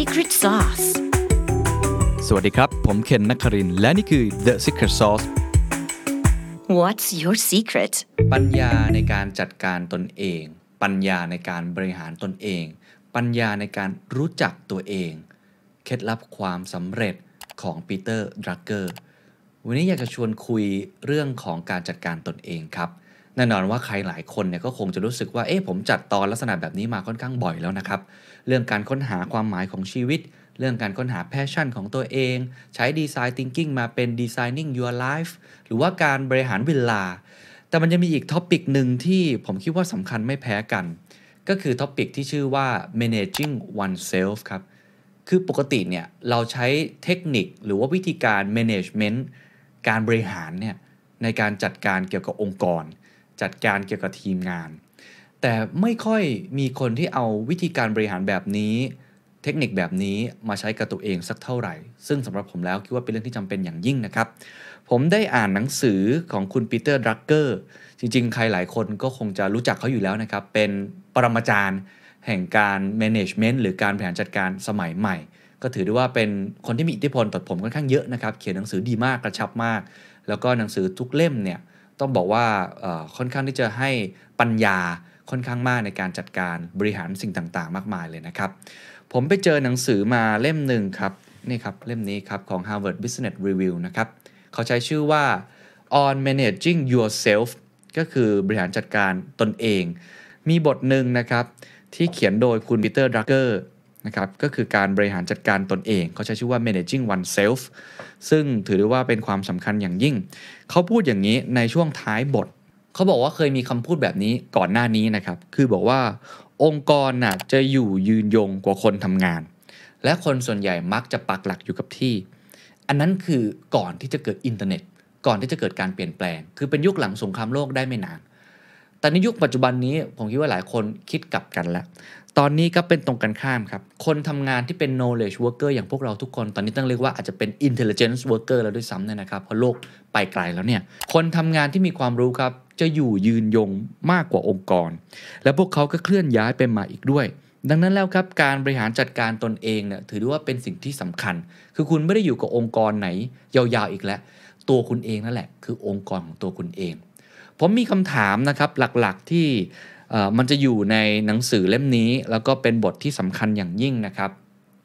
secret sauce สวัสดีครับ ผมเคนนักครินทร์และนี่คือ The Secret Sauce What's your secret ปัญญาในการจัดการตนเอง ปัญญาในการบริหารตนเอง ปัญญาในการรู้จักตัวเอง เคล็ดลับความสำเร็จของปีเตอร์ดรักเกอร์ วันนี้อยากจะชวนคุยเรื่องของการจัดการตนเองครับแน่นอนว่าใครหลายคนเนี่ยก็คงจะรู้สึกว่า เอ๊ะผมจัดตอนลักษณะแบบนี้มาค่อนข้างบ่อยแล้วนะครับ เรื่องการค้นหาความหมายของชีวิต เรื่องการค้นหา passion ของตัวเอง ใช้ design thinking มาเป็น designing your life หรือว่าการบริหารเวลา แต่มันจะมีอีก topic หนึ่งที่ผมคิดว่าสำคัญไม่แพ้กัน ก็คือ topic ที่ชื่อว่า managing oneself ครับ คือปกติเนี่ยเราใช้เทคนิคหรือว่าวิธีการ management การบริหารเนี่ยในการจัดการเกี่ยวกับองค์กร จัดการเกี่ยวกับทีมงาน แต่ไม่ค่อยมีคนที่เอาวิธีการบริหารแบบนี้ เทคนิคแบบนี้มาใช้กับตัวเองสักเท่าไหร่ ซึ่งสำหรับผมแล้วคิดว่าเป็นเรื่องที่จำเป็นอย่างยิ่งนะครับ ผมได้อ่านหนังสือของคุณปีเตอร์ดรักเกอร์จริง ๆ ใครหลายคนก็คงจะรู้จักเขาอยู่แล้วนะครับ เป็นปรมาจารย์แห่งการ management หรือการบริหารจัดการสมัยใหม่ ก็ถือได้ว่าเป็นคนที่มีอิทธิพลต่อผมค่อนข้างเยอะนะครับ เขียนหนังสือดีมากกระชับมาก แล้วก็หนังสือทุกเล่มเนี่ยต้องบอกว่าค่อนข้างที่จะให้ปัญญา ค่อนข้างมากในการจัดการบริหารสิ่งต่างๆ มากมายเลยนะครับ ผมไปเจอหนังสือมาเล่มหนึ่งครับนี่ครับเล่มนี้ครับของ Harvard Business Review นะครับเขาใช้ชื่อว่า on managing yourself ก็คือบริหารจัดการตนเอง มีบทหนึ่งนะครับที่เขียนโดยคุณปีเตอร์ดักเกอร์นะครับก็คือการบริหารจัดการตนเอง เขาใช้ชื่อว่า managing oneself ซึ่งถือได้ว่าเป็นความสำคัญอย่างยิ่ง เขาพูดอย่างนี้ในช่วงท้ายบท เขาบอกว่าเคยมีคำพูดแบบนี้ก่อนหน้านี้นะครับ คือบอกว่า องค์กรน่ะจะอยู่ยืนยงกว่าคนทำงาน และคนส่วนใหญ่มักจะปักหลักอยู่กับที่ อันนั้นคือก่อนที่จะเกิดอินเทอร์เน็ต ก่อนที่จะเกิดการเปลี่ยนแปลง คือเป็นยุคหลังสงครามโลกได้ไม่นาน แต่ในยุคปัจจุบันนี้ผมคิดว่าหลายคนคิดกลับกันแล้วตอนนี้ก็เป็นตรงกันข้ามครับ คนทำงานที่เป็น knowledge worker อย่างพวกเราทุกคน ตอนนี้ต้องเรียกว่าอาจจะเป็น intelligence worker แล้วด้วยซ้ำเนี่ยนะครับ เพราะโลกไปไกลแล้วเนี่ย คนทำงานที่มีความรู้ครับ จะอยู่ยืนยงมากกว่าองค์กร และพวกเขาก็เคลื่อนย้ายไปมาอีกด้วย ดังนั้นแล้วครับการบริหารจัดการตนเองเนี่ยถือได้ว่าเป็นสิ่งที่สำคัญ คือคุณไม่ได้อยู่กับองค์กรไหน ยาวๆอีกแล้ว ตัวคุณเองนั่นแหละ คือองค์กรของตัวคุณเอง ผมมีคำถามนะครับหลักๆที่มันจะอยู่ในหนังสือเล่มนี้ แล้วก็เป็นบทที่สำคัญอย่างยิ่งนะครับ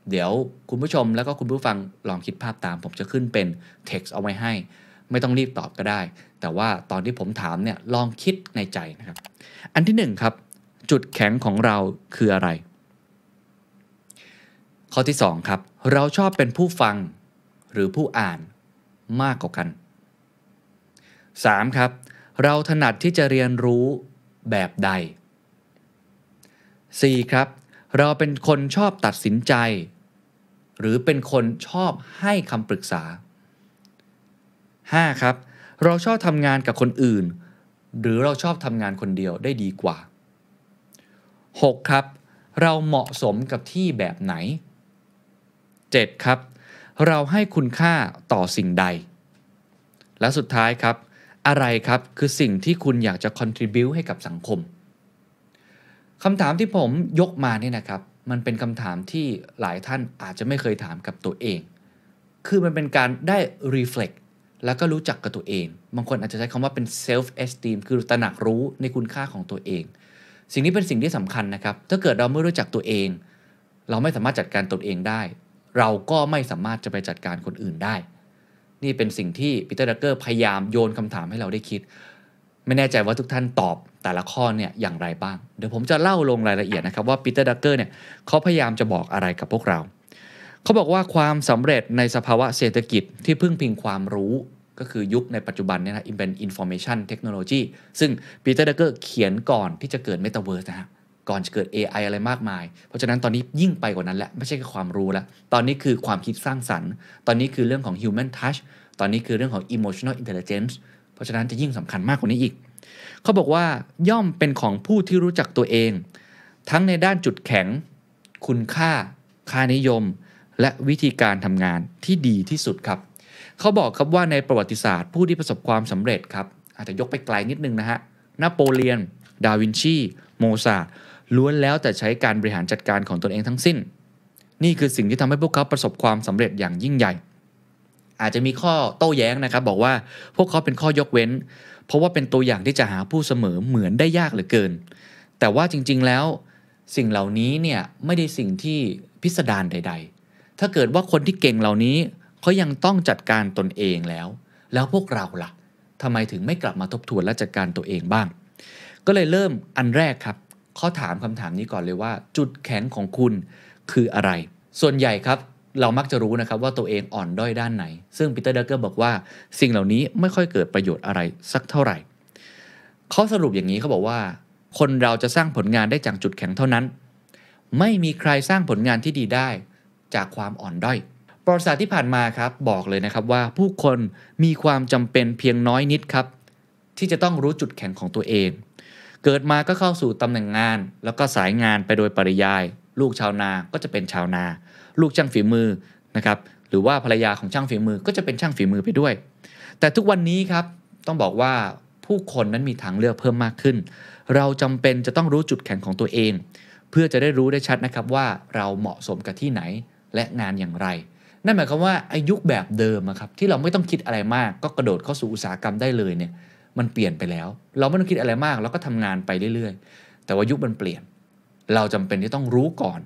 เดี๋ยวคุณผู้ชมแล้วก็คุณผู้ฟังลองคิดภาพตาม ผมจะขึ้นเป็น text เอาไว้ให้ ไม่ต้องรีบตอบก็ได้ แต่ว่าตอนที่ผมถามเนี่ยลองคิดในใจนะครับ อันที่หนึ่งครับ จุดแข็งของเราคืออะไร ข้อที่สองครับ เราชอบเป็นผู้ฟังหรือผู้อ่านมากกว่ากัน 3. ครับ เราถนัดที่จะเรียนรู้แบบใด 4. ครับ เราเป็นคนชอบตัดสินใจ หรือเป็นคนชอบให้คำปรึกษา 5. ครับ เราชอบทำงานกับคนอื่น หรือเราชอบทำงานคนเดียวได้ดีกว่า 6. ครับ เราเหมาะสมกับที่แบบไหน 7. ครับ เราให้คุณค่าต่อสิ่งใด และสุดท้ายครับ อะไรครับคือสิ่งที่คุณอยากจะ contribu ให้กับสังคมคำถามที่ผมยกมาเนี่ยนะครับ มันเป็นคำถามที่หลายท่านอาจจะไม่เคยถามกับตัวเอง คือมันเป็นการได้ reflect แล้วก็รู้จักกับตัวเอง บางคนอาจจะใช้คำว่าเป็น self esteem คือตระหนักรู้ในคุณค่าของตัวเอง สิ่งนี้เป็นสิ่งที่สำคัญนะครับ ถ้าเกิดเราไม่รู้จักตัวเอง เราไม่สามารถจัดการตัวเองได้ เราก็ไม่สามารถจะไปจัดการคนอื่นได้ นี่เป็นสิ่งที่ปีเตอร์ดักเกอร์พยายามโยนคำถามให้เราได้คิด ไม่แน่ใจว่าทุกท่านตอบแต่ละข้อเนี่ยอย่างไรบ้าง เดี๋ยวผมจะเล่าลงรายละเอียดนะครับว่าปีเตอร์ดักเกอร์เนี่ยเขาพยายามจะบอกอะไรกับพวกเรา เขาบอกว่าความสำเร็จในสภาวะเศรษฐกิจที่พึ่งพิงความรู้ก็คือยุคในปัจจุบันเนี่ยนะเป็น information technology ซึ่งปีเตอร์ดักเกอร์เขียนก่อนที่จะเกิด metaverse นะฮะก่อนจะเกิด AI อะไรมากมาย เพราะฉะนั้นตอนนี้ยิ่งไปกว่านั้นแล้ว ไม่ใช่แค่ความรู้แล้ว ตอนนี้คือความคิดสร้างสรรค์ ตอนนี้คือเรื่องของ human touch ตอนนี้คือเรื่องของ emotional intelligence เพราะฉะนั้นจะยิ่งสำคัญมากกว่านี้อีก เขาบอกว่าย่อมเป็นของผู้ที่รู้จักตัวเอง ทั้งในด้านจุดแข็ง คุณค่า ค่านิยม และวิธีการทำงานที่ดีที่สุดครับ เขาบอกครับว่าในประวัติศาสตร์ผู้ที่ประสบความสำเร็จครับ อาจจะยกไปไกลนิดนึงนะฮะนโปเลียน ดาวินชี โมซาล้วนแล้วแต่ใช้การบริหารจัดการของตนเองทั้งสิ้น นี่คือสิ่งที่ทำให้พวกเขาประสบความสำเร็จอย่างยิ่งใหญ่ อาจจะมีข้อโต้แย้งนะครับ บอกว่าพวกเขาเป็นข้อยกเว้น เพราะว่าเป็นตัวอย่างที่จะหาผู้เสมอเหมือนได้ยากเหลือเกิน แต่ว่าจริงๆแล้วสิ่งเหล่านี้เนี่ยไม่ได้สิ่งที่พิสดารใด ๆ ถ้าเกิดว่าคนที่เก่งเหล่านี้เขายังต้องจัดการตนเองแล้ว แล้วพวกเราล่ะทำไมถึงไม่กลับมาทบทวนและจัดการตัวเองบ้าง ก็เลยเริ่มอันแรกครับข้อถามคำถามนี้ก่อนเลยว่า จุดแข็งของคุณคืออะไร ส่วนใหญ่ครับเรามักจะรู้นะครับว่าตัวเองอ่อนด้อยด้านไหน ซึ่งปีเตอร์เดักเกอร์บอกว่าสิ่งเหล่านี้ไม่ค่อยเกิดประโยชน์อะไรสักเท่าไหร่ เขาสรุปอย่างนี้เขาบอกว่า คนเราจะสร้างผลงานได้จากจุดแข็งเท่านั้น ไม่มีใครสร้างผลงานที่ดีได้ จากความอ่อนด้อยประวัติศาสตร์ที่ผ่านมาครับบอกเลยนะครับว่าผู้คนมีความจำเป็นเพียงน้อยนิดครับ ที่จะต้องรู้จุดแข็งของตัวเอง เกิดมาก็เข้าสู่ตำแหน่งงาน แล้วก็สายงานไปโดยปริยาย ลูกชาวนาก็จะเป็นชาวนา ลูกช่างฝีมือนะครับหรือว่าภรรยาของช่างฝีมือก็จะเป็นช่างฝีมือไปด้วย แต่ทุกวันนี้ครับต้องบอกว่าผู้คนนั้นมีทางเลือกเพิ่มมากขึ้น เราจำเป็นจะต้องรู้จุดแข็งของตัวเอง เพื่อจะได้รู้ได้ชัดนะครับว่าเราเหมาะสมกับที่ไหน และงานอย่างไร นั่นหมายความว่าอายุแบบเดิมครับที่เราไม่ต้องคิดอะไรมาก ก็กระโดดเข้าสู่อุตสาหกรรมได้เลยเนี่ยมันเปลี่ยนไปแล้ว เราไม่ต้องคิดอะไรมากเราก็ทำงานไปเรื่อยๆ แต่ว่ายุคมันเปลี่ยน เราจำเป็นที่ต้องรู้ก่อน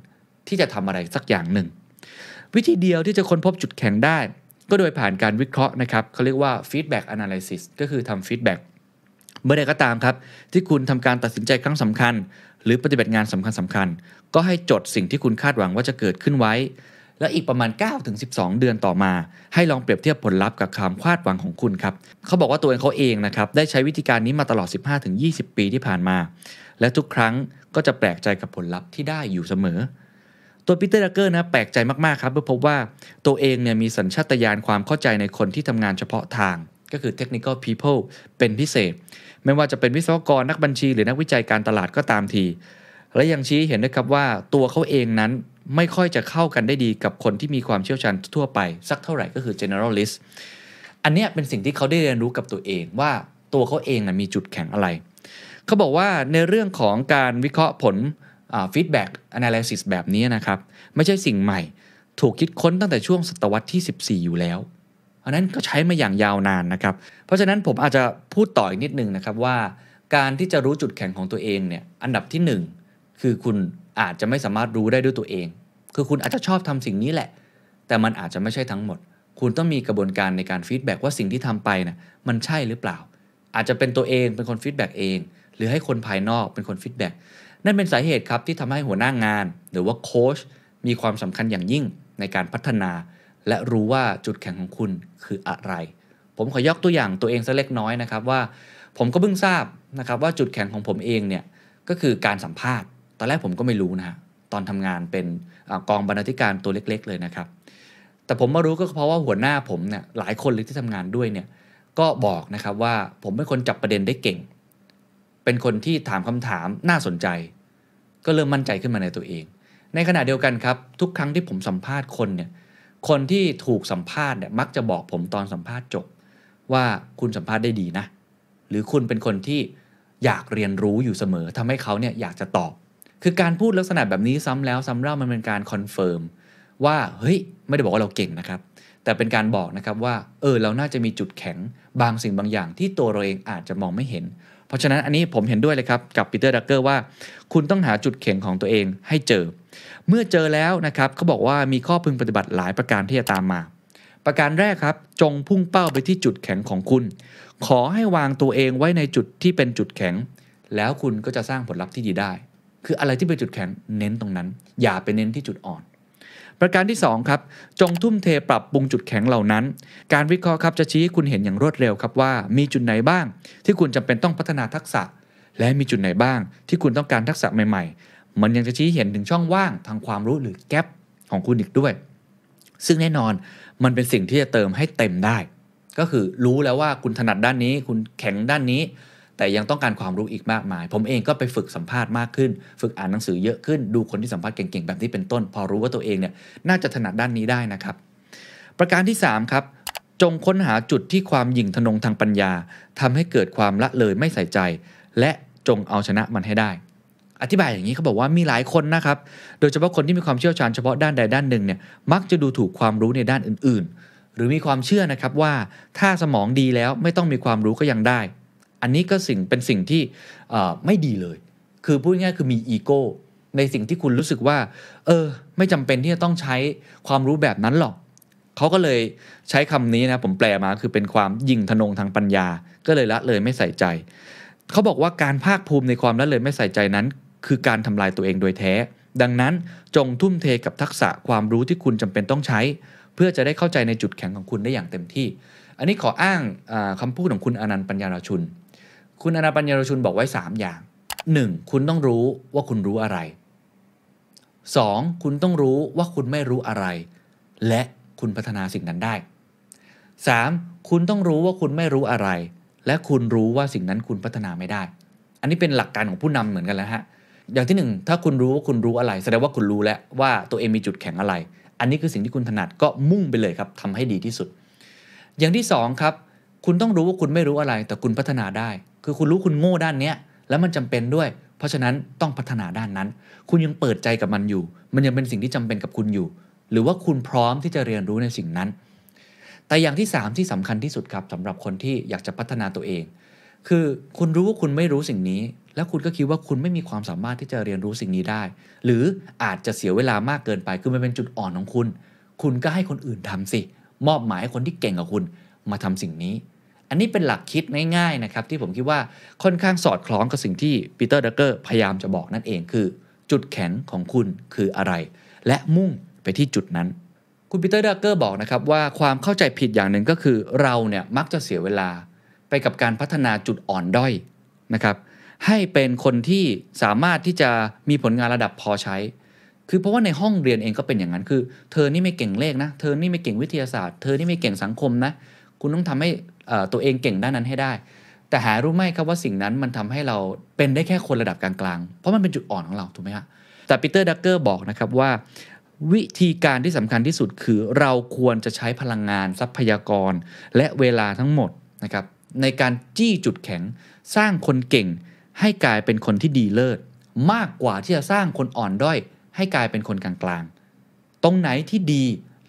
ที่จะทำอะไรสักอย่างหนึ่ง วิธีเดียวที่จะค้นพบจุดแข็งได้ ก็โดยผ่านการวิเคราะห์นะครับเขาเรียกว่า feedback analysis ก็คือทำ feedback เมื่อใดก็ตามครับ ที่คุณทำการตัดสินใจครั้งสำคัญ หรือปฏิบัติงานสำคัญสำคัญ ก็ให้จดสิ่งที่คุณคาดหวังว่าจะเกิดขึ้นไว้ แล้วอีกประมาณ 9-12 เดือนต่อมา ให้ลองเปรียบเทียบผลลัพธ์กับความคาดหวังของคุณครับเขาบอกว่าตัวเองเขาเองนะครับได้ใช้วิธีการนี้มาตลอด 15-20 ปีที่ผ่านมา และทุกครั้งก็จะแปลกใจกับผลลัพธ์ที่ได้อยู่เสมอ ตัวปีเตอร์ดักเกอร์นะแปลกใจมากๆครับเมื่อพบว่าตัวเองเนี่ยมีสัญชาตญาณความเข้าใจในคนที่ทำงานเฉพาะทาง ก็คือ technical people เป็นพิเศษ ไม่ว่าจะเป็นวิศวกรนักบัญชี หรือนักวิจัยการตลาดก็ตามที และยังชี้เห็นด้วยครับว่าตัวเขาเองนั้น ไม่ค่อยจะเข้ากันได้ดีกับคนที่มีความเชี่ยวชาญทั่วไป สักเท่าไหร่ก็คือ generalist อันเนี้ยเป็นสิ่งที่เขาได้เรียนรู้กับตัวเองว่าตัวเขาเองนะมีจุดแข็งอะไร เขาบอกว่าในเรื่องของการวิเคราะห์ผล feedback analysis แบบนี้นะครับ ไม่ใช่สิ่งใหม่ ถูกคิดค้นตั้งแต่ช่วงศตวรรษที่ 14 อยู่แล้วอันนั้นก็ใช้มาอย่างยาวนานนะครับ เพราะฉะนั้นผมอาจจะพูดต่ออีกนิดนึงนะครับว่า การที่จะรู้จุดแข็งของตัวเองเนี่ยอันดับที่ 1 คือคุณ อาจจะไม่สามารถรู้ได้ด้วยตัวเอง คือคุณอาจจะชอบทำสิ่งนี้แหละ แต่มันอาจจะไม่ใช่ทั้งหมด คุณต้องมีกระบวนการในการ feedback ว่าสิ่งที่ทำไปนะมันใช่หรือเปล่า อาจจะเป็นตัวเองเป็นคน feedback เอง หรือให้คนภายนอกเป็นคน feedback นั่นเป็นสาเหตุครับที่ทำให้หัวหน้างาน หรือว่าโค้ชมีความสำคัญอย่างยิ่งในการพัฒนา และรู้ว่าจุดแข็งของคุณคืออะไร ผมขอยกตัวอย่างตัวเองสักเล็กน้อยนะครับว่า ผมก็เพิ่งทราบนะครับว่าจุดแข็งของผมเองเนี่ยก็คือการสัมภาษณ์ ตอนแรกผมก็ไม่รู้นะฮะตอนทำงานเป็นอกองบรรณาธิการตัวเล็ก ๆ เลยนะครับ แต่ผมมารู้ก็เพราะว่าหัวหน้าผมเนี่ยหลายคนเลยที่ทำงานด้วยเนี่ยก็บอกนะครับว่าผมเป็นคนจับประเด็นได้เก่ง เป็นคนที่ถามคำถามน่าสนใจ ก็เริ่มมั่นใจขึ้นมาในตัวเอง ในขณะเดียวกันครับ ทุกครั้งที่ผมสัมภาษณ์คนเนี่ยคนที่ถูกสัมภาษณ์เนี่ยมักจะบอกผมตอนสัมภาษณ์จบ ว่าคุณสัมภาษณ์ได้ดีนะ หรือคุณเป็นคนที่อยากเรียนรู้อยู่เสมอทำให้เขาเนี่ยอยากจะตอบ คือการพูดลักษณะแบบนี้ซ้ำแล้วซ้ำเล่ามันเป็นการ confirm ว่าเฮ้ยไม่ได้บอกว่าเราเก่งนะครับ แต่เป็นการบอกนะครับว่าเออเราน่าจะมีจุดแข็งบางสิ่งบางอย่างที่ตัวเราเองอาจจะมองไม่เห็น เพราะฉะนั้นอันนี้ผมเห็นด้วยเลยครับกับปีเตอร์ดักเกอร์ว่า คุณต้องหาจุดแข็งของตัวเองให้เจอ เมื่อเจอแล้วนะครับเขาบอกว่ามีข้อพึงปฏิบัติหลายประการที่จะตามมา ประการแรกครับ จงพุ่งเป้าไปที่จุดแข็งของคุณ ขอให้วางตัวเองไว้ในจุดที่เป็นจุดแข็ง แล้วคุณก็จะสร้างผลลัพธ์ที่ดีได้ คืออะไรที่เป็นจุดแข็งเน้นตรงนั้น อย่าไปเน้นที่จุดอ่อน ประการที่2ครับจงทุ่มเทปรับปรุงจุดแข็งเหล่านั้น การวิเคราะห์ครับจะชี้ให้คุณเห็นอย่างรวดเร็วครับว่า มีจุดไหนบ้าง ที่คุณจำเป็นต้องพัฒนาทักษะ และมีจุดไหนบ้าง ที่คุณต้องการทักษะใหม่ ๆ มันยังจะชี้เห็นถึงช่องว่างทางความรู้หรือแกลบของคุณอีกด้วย ซึ่งแน่นอนมันเป็นสิ่งที่จะเติมให้เต็มได้ ก็คือรู้แล้วว่าคุณถนัดด้านนี้ คุณแข็งด้านนี้ แต่ยังต้องการความรู้อีกมากมาย ผมเองก็ไปฝึกสัมภาษณ์มากขึ้น ฝึกอ่านหนังสือเยอะขึ้น ดูคนที่สัมภาษณ์เก่งๆ แบบนี้เป็นต้น พอรู้ว่าตัวเองเนี่ยน่าจะถนัดด้านนี้ได้นะครับ ประการที่ 3 ครับ จงค้นหาจุดที่ความหยิ่งทะนงทางปัญญาทำให้เกิดความละเลยไม่ใส่ใจ และจงเอาชนะมันให้ได้ อธิบายอย่างนี้เขาบอกว่ามีหลายคนนะครับ โดยเฉพาะคนที่มีความเชี่ยวชาญเฉพาะด้านใดด้านหนึ่งเนี่ย มักจะดูถูกความรู้ในด้านอื่น ๆ หรือมีความเชื่อนะครับว่าถ้าสมองดีแล้วไม่ต้องมีความรู้ก็ยังได้ อันนี้ก็สิ่งเป็นสิ่งที่ไม่ดีเลย คือพูดง่ายคือมีอีโก้ในสิ่งที่คุณรู้สึกว่า เออ ไม่จำเป็นที่จะต้องใช้ความรู้แบบนั้นหรอกเขาก็เลยใช้คำนี้นะผมแปลมาคือเป็นความยิงทนงทางปัญญา ก็เลยละเลยไม่ใส่ใจเขาบอกว่าการภาคภูมิในความละเลยไม่ใส่ใจนั้น คือการทำลายตัวเองโดยแท้ ดังนั้นจงทุ่มเทกับทักษะความรู้ที่คุณจำเป็นต้องใช้ เพื่อจะได้เข้าใจในจุดแข็งของคุณได้อย่างเต็มที่ อันนี้ขออ้างอาคำพูดของคุณอนันต์ปัญญาราชุน คุณอนันต์ปัญญารชุนบอกไว้ 3 อย่าง 1. คุณต้องรู้ว่าคุณรู้อะไร 2. คุณต้องรู้ว่าคุณไม่รู้อะไร และคุณพัฒนาสิ่งนั้นได้ 3. คุณต้องรู้ว่าคุณไม่รู้อะไร และคุณรู้ว่าสิ่งนั้นคุณพัฒนาไม่ได้ อันนี้เป็นหลักการของผู้นำเหมือนกันแล้วฮะอย่างที่หนึ่งถ้าคุณรู้ว่าคุณรู้อะไร แสดงว่าคุณรู้แล้วว่าตัวเองมีจุดแข็งอะไร อันนี้คือสิ่งที่คุณถนัดก็มุ่งไปเลยครับทำให้ดีที่สุด อย่างที่สองครับคุณต้องรู้ว่าคุณไม่รู้อะไร แต่คุณพัฒนาได้ คือคุณรู้คุณโง่ด้านเนี้ยแล้วมันจำเป็นด้วย เพราะฉะนั้นต้องพัฒนาด้านนั้น คุณยังเปิดใจกับมันอยู่ มันยังเป็นสิ่งที่จำเป็นกับคุณอยู่ หรือว่าคุณพร้อมที่จะเรียนรู้ในสิ่งนั้น แต่อย่างที่ 3 ที่สำคัญที่สุดครับสำหรับคนที่อยากจะพัฒนาตัวเอง คือคุณรู้ว่าคุณไม่รู้สิ่งนี้ แล้วคุณก็คิดว่าคุณไม่มีความสามารถที่จะเรียนรู้สิ่งนี้ได้ หรืออาจจะเสียเวลามากเกินไป คือมันเป็นจุดอ่อนของคุณ คุณก็ให้คนอื่นทำสิ มอบหมายให้คนที่เก่งกว่าคุณมาทำสิ่งนี้ อันนี้เป็นหลักคิดง่ายๆนะครับที่ผมคิดว่าค่อนข้างสอดคล้องกับสิ่งที่ปีเตอร์ดักเกอร์พยายามจะบอกนั่นเองคือ จุดแข็งของคุณคืออะไร และมุ่งไปที่จุดนั้น คุณปีเตอร์ดักเกอร์บอกนะครับว่าความเข้าใจผิดอย่างหนึ่งก็คือเราเนี่ยมักจะเสียเวลาไปกับการพัฒนาจุดอ่อนด้อยนะครับให้เป็นคนที่สามารถที่จะมีผลงานระดับพอใช้ คือเพราะว่าในห้องเรียนเองก็เป็นอย่างนั้นคือ เธอนี่ไม่เก่งเลขนะ เธอนี่ไม่เก่งวิทยาศาสตร์ เธอนี่ไม่เก่งสังคมนะ คุณต้องทำให้ ตัวเองเก่งด้านนั้นให้ได้ แต่หารู้ไหมครับว่าสิ่งนั้นมันทำให้เราเป็นได้แค่คนระดับกลางๆ เพราะมันเป็นจุดอ่อนของเราถูกไหมฮะแต่ปีเตอร์ดักเกอร์บอกนะครับว่า วิธีการที่สำคัญที่สุดคือเราควรจะใช้พลังงานทรัพยากร และเวลาทั้งหมดนะครับในการจี้จุดแข็งสร้างคนเก่ง ให้กลายเป็นคนที่ดีเลิศมากกว่าที่จะสร้างคนอ่อนด้อยให้กลายเป็นคนกลางๆ ตรงไหนที่ดี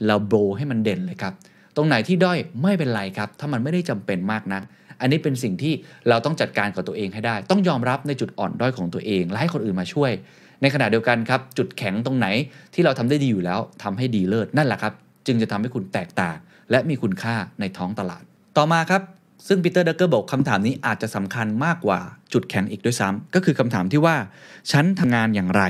เราโบให้มันเด่นเลยครับ ตรงไหนที่ด้อยไม่เป็นไรครับ ถ้ามันไม่ได้จำเป็นมากนัก อันนี้เป็นสิ่งที่เราต้องจัดการกับตัวเองให้ได้ ต้องยอมรับในจุดอ่อนด้อยของตัวเองและให้คนอื่นมาช่วย ในขณะเดียวกันครับ จุดแข็งตรงไหนที่เราทำได้ดีอยู่แล้วทำให้ดีเลิศนั่นแหละครับ จึงจะทำให้คุณแตกต่าง และมีคุณค่าในท้องตลาด ต่อมาครับซึ่งปีเตอร์ดักเกอร์บอกคำถามนี้อาจจะสำคัญมากกว่าจุดแข็งอีกด้วยซ้ำก็คือคำถามที่ว่า ฉันทำงานอย่างไร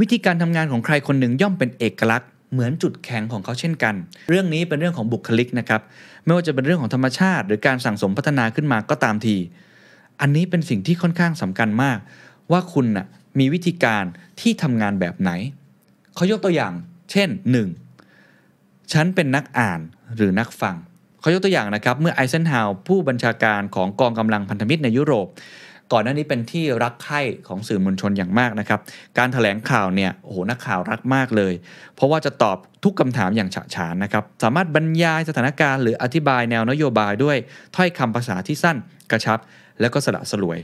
วิธีการทำงานของใครคนหนึ่งย่อมเป็นเอกลักษณ์ เหมือนจุดแข็งของเขาเช่นกัน เรื่องนี้เป็นเรื่องของบุคลิกนะครับ ไม่ว่าจะเป็นเรื่องของธรรมชาติ หรือการสั่งสมพัฒนาขึ้นมาก็ตามที อันนี้เป็นสิ่งที่ค่อนข้างสำคัญมาก ว่าคุณน่ะมีวิธีการที่ทำงานแบบไหน เขายกตัวอย่าง เช่น 1. ฉันเป็นนักอ่านหรือนักฟัง เขายกตัวอย่างนะครับ เมื่อไอเซนฮาวผู้บัญชาการของกองกำลังพันธมิตรในยุโรป ก่อนหน้านี้เป็นที่รักใคร่ของสื่อมวลชนอย่างมากนะครับ การถแถลงข่าวเนี่ยโอ้โหนักข่าวรักมากเลย เพราะว่าจะตอบทุกคำถามอย่างฉะฉานนะครับ สามารถบรรยายสถานการณ์หรืออธิบายแนวนโยบายด้วยถ้อยคำภาษาที่สั้นกระชับ และก็สละสลวย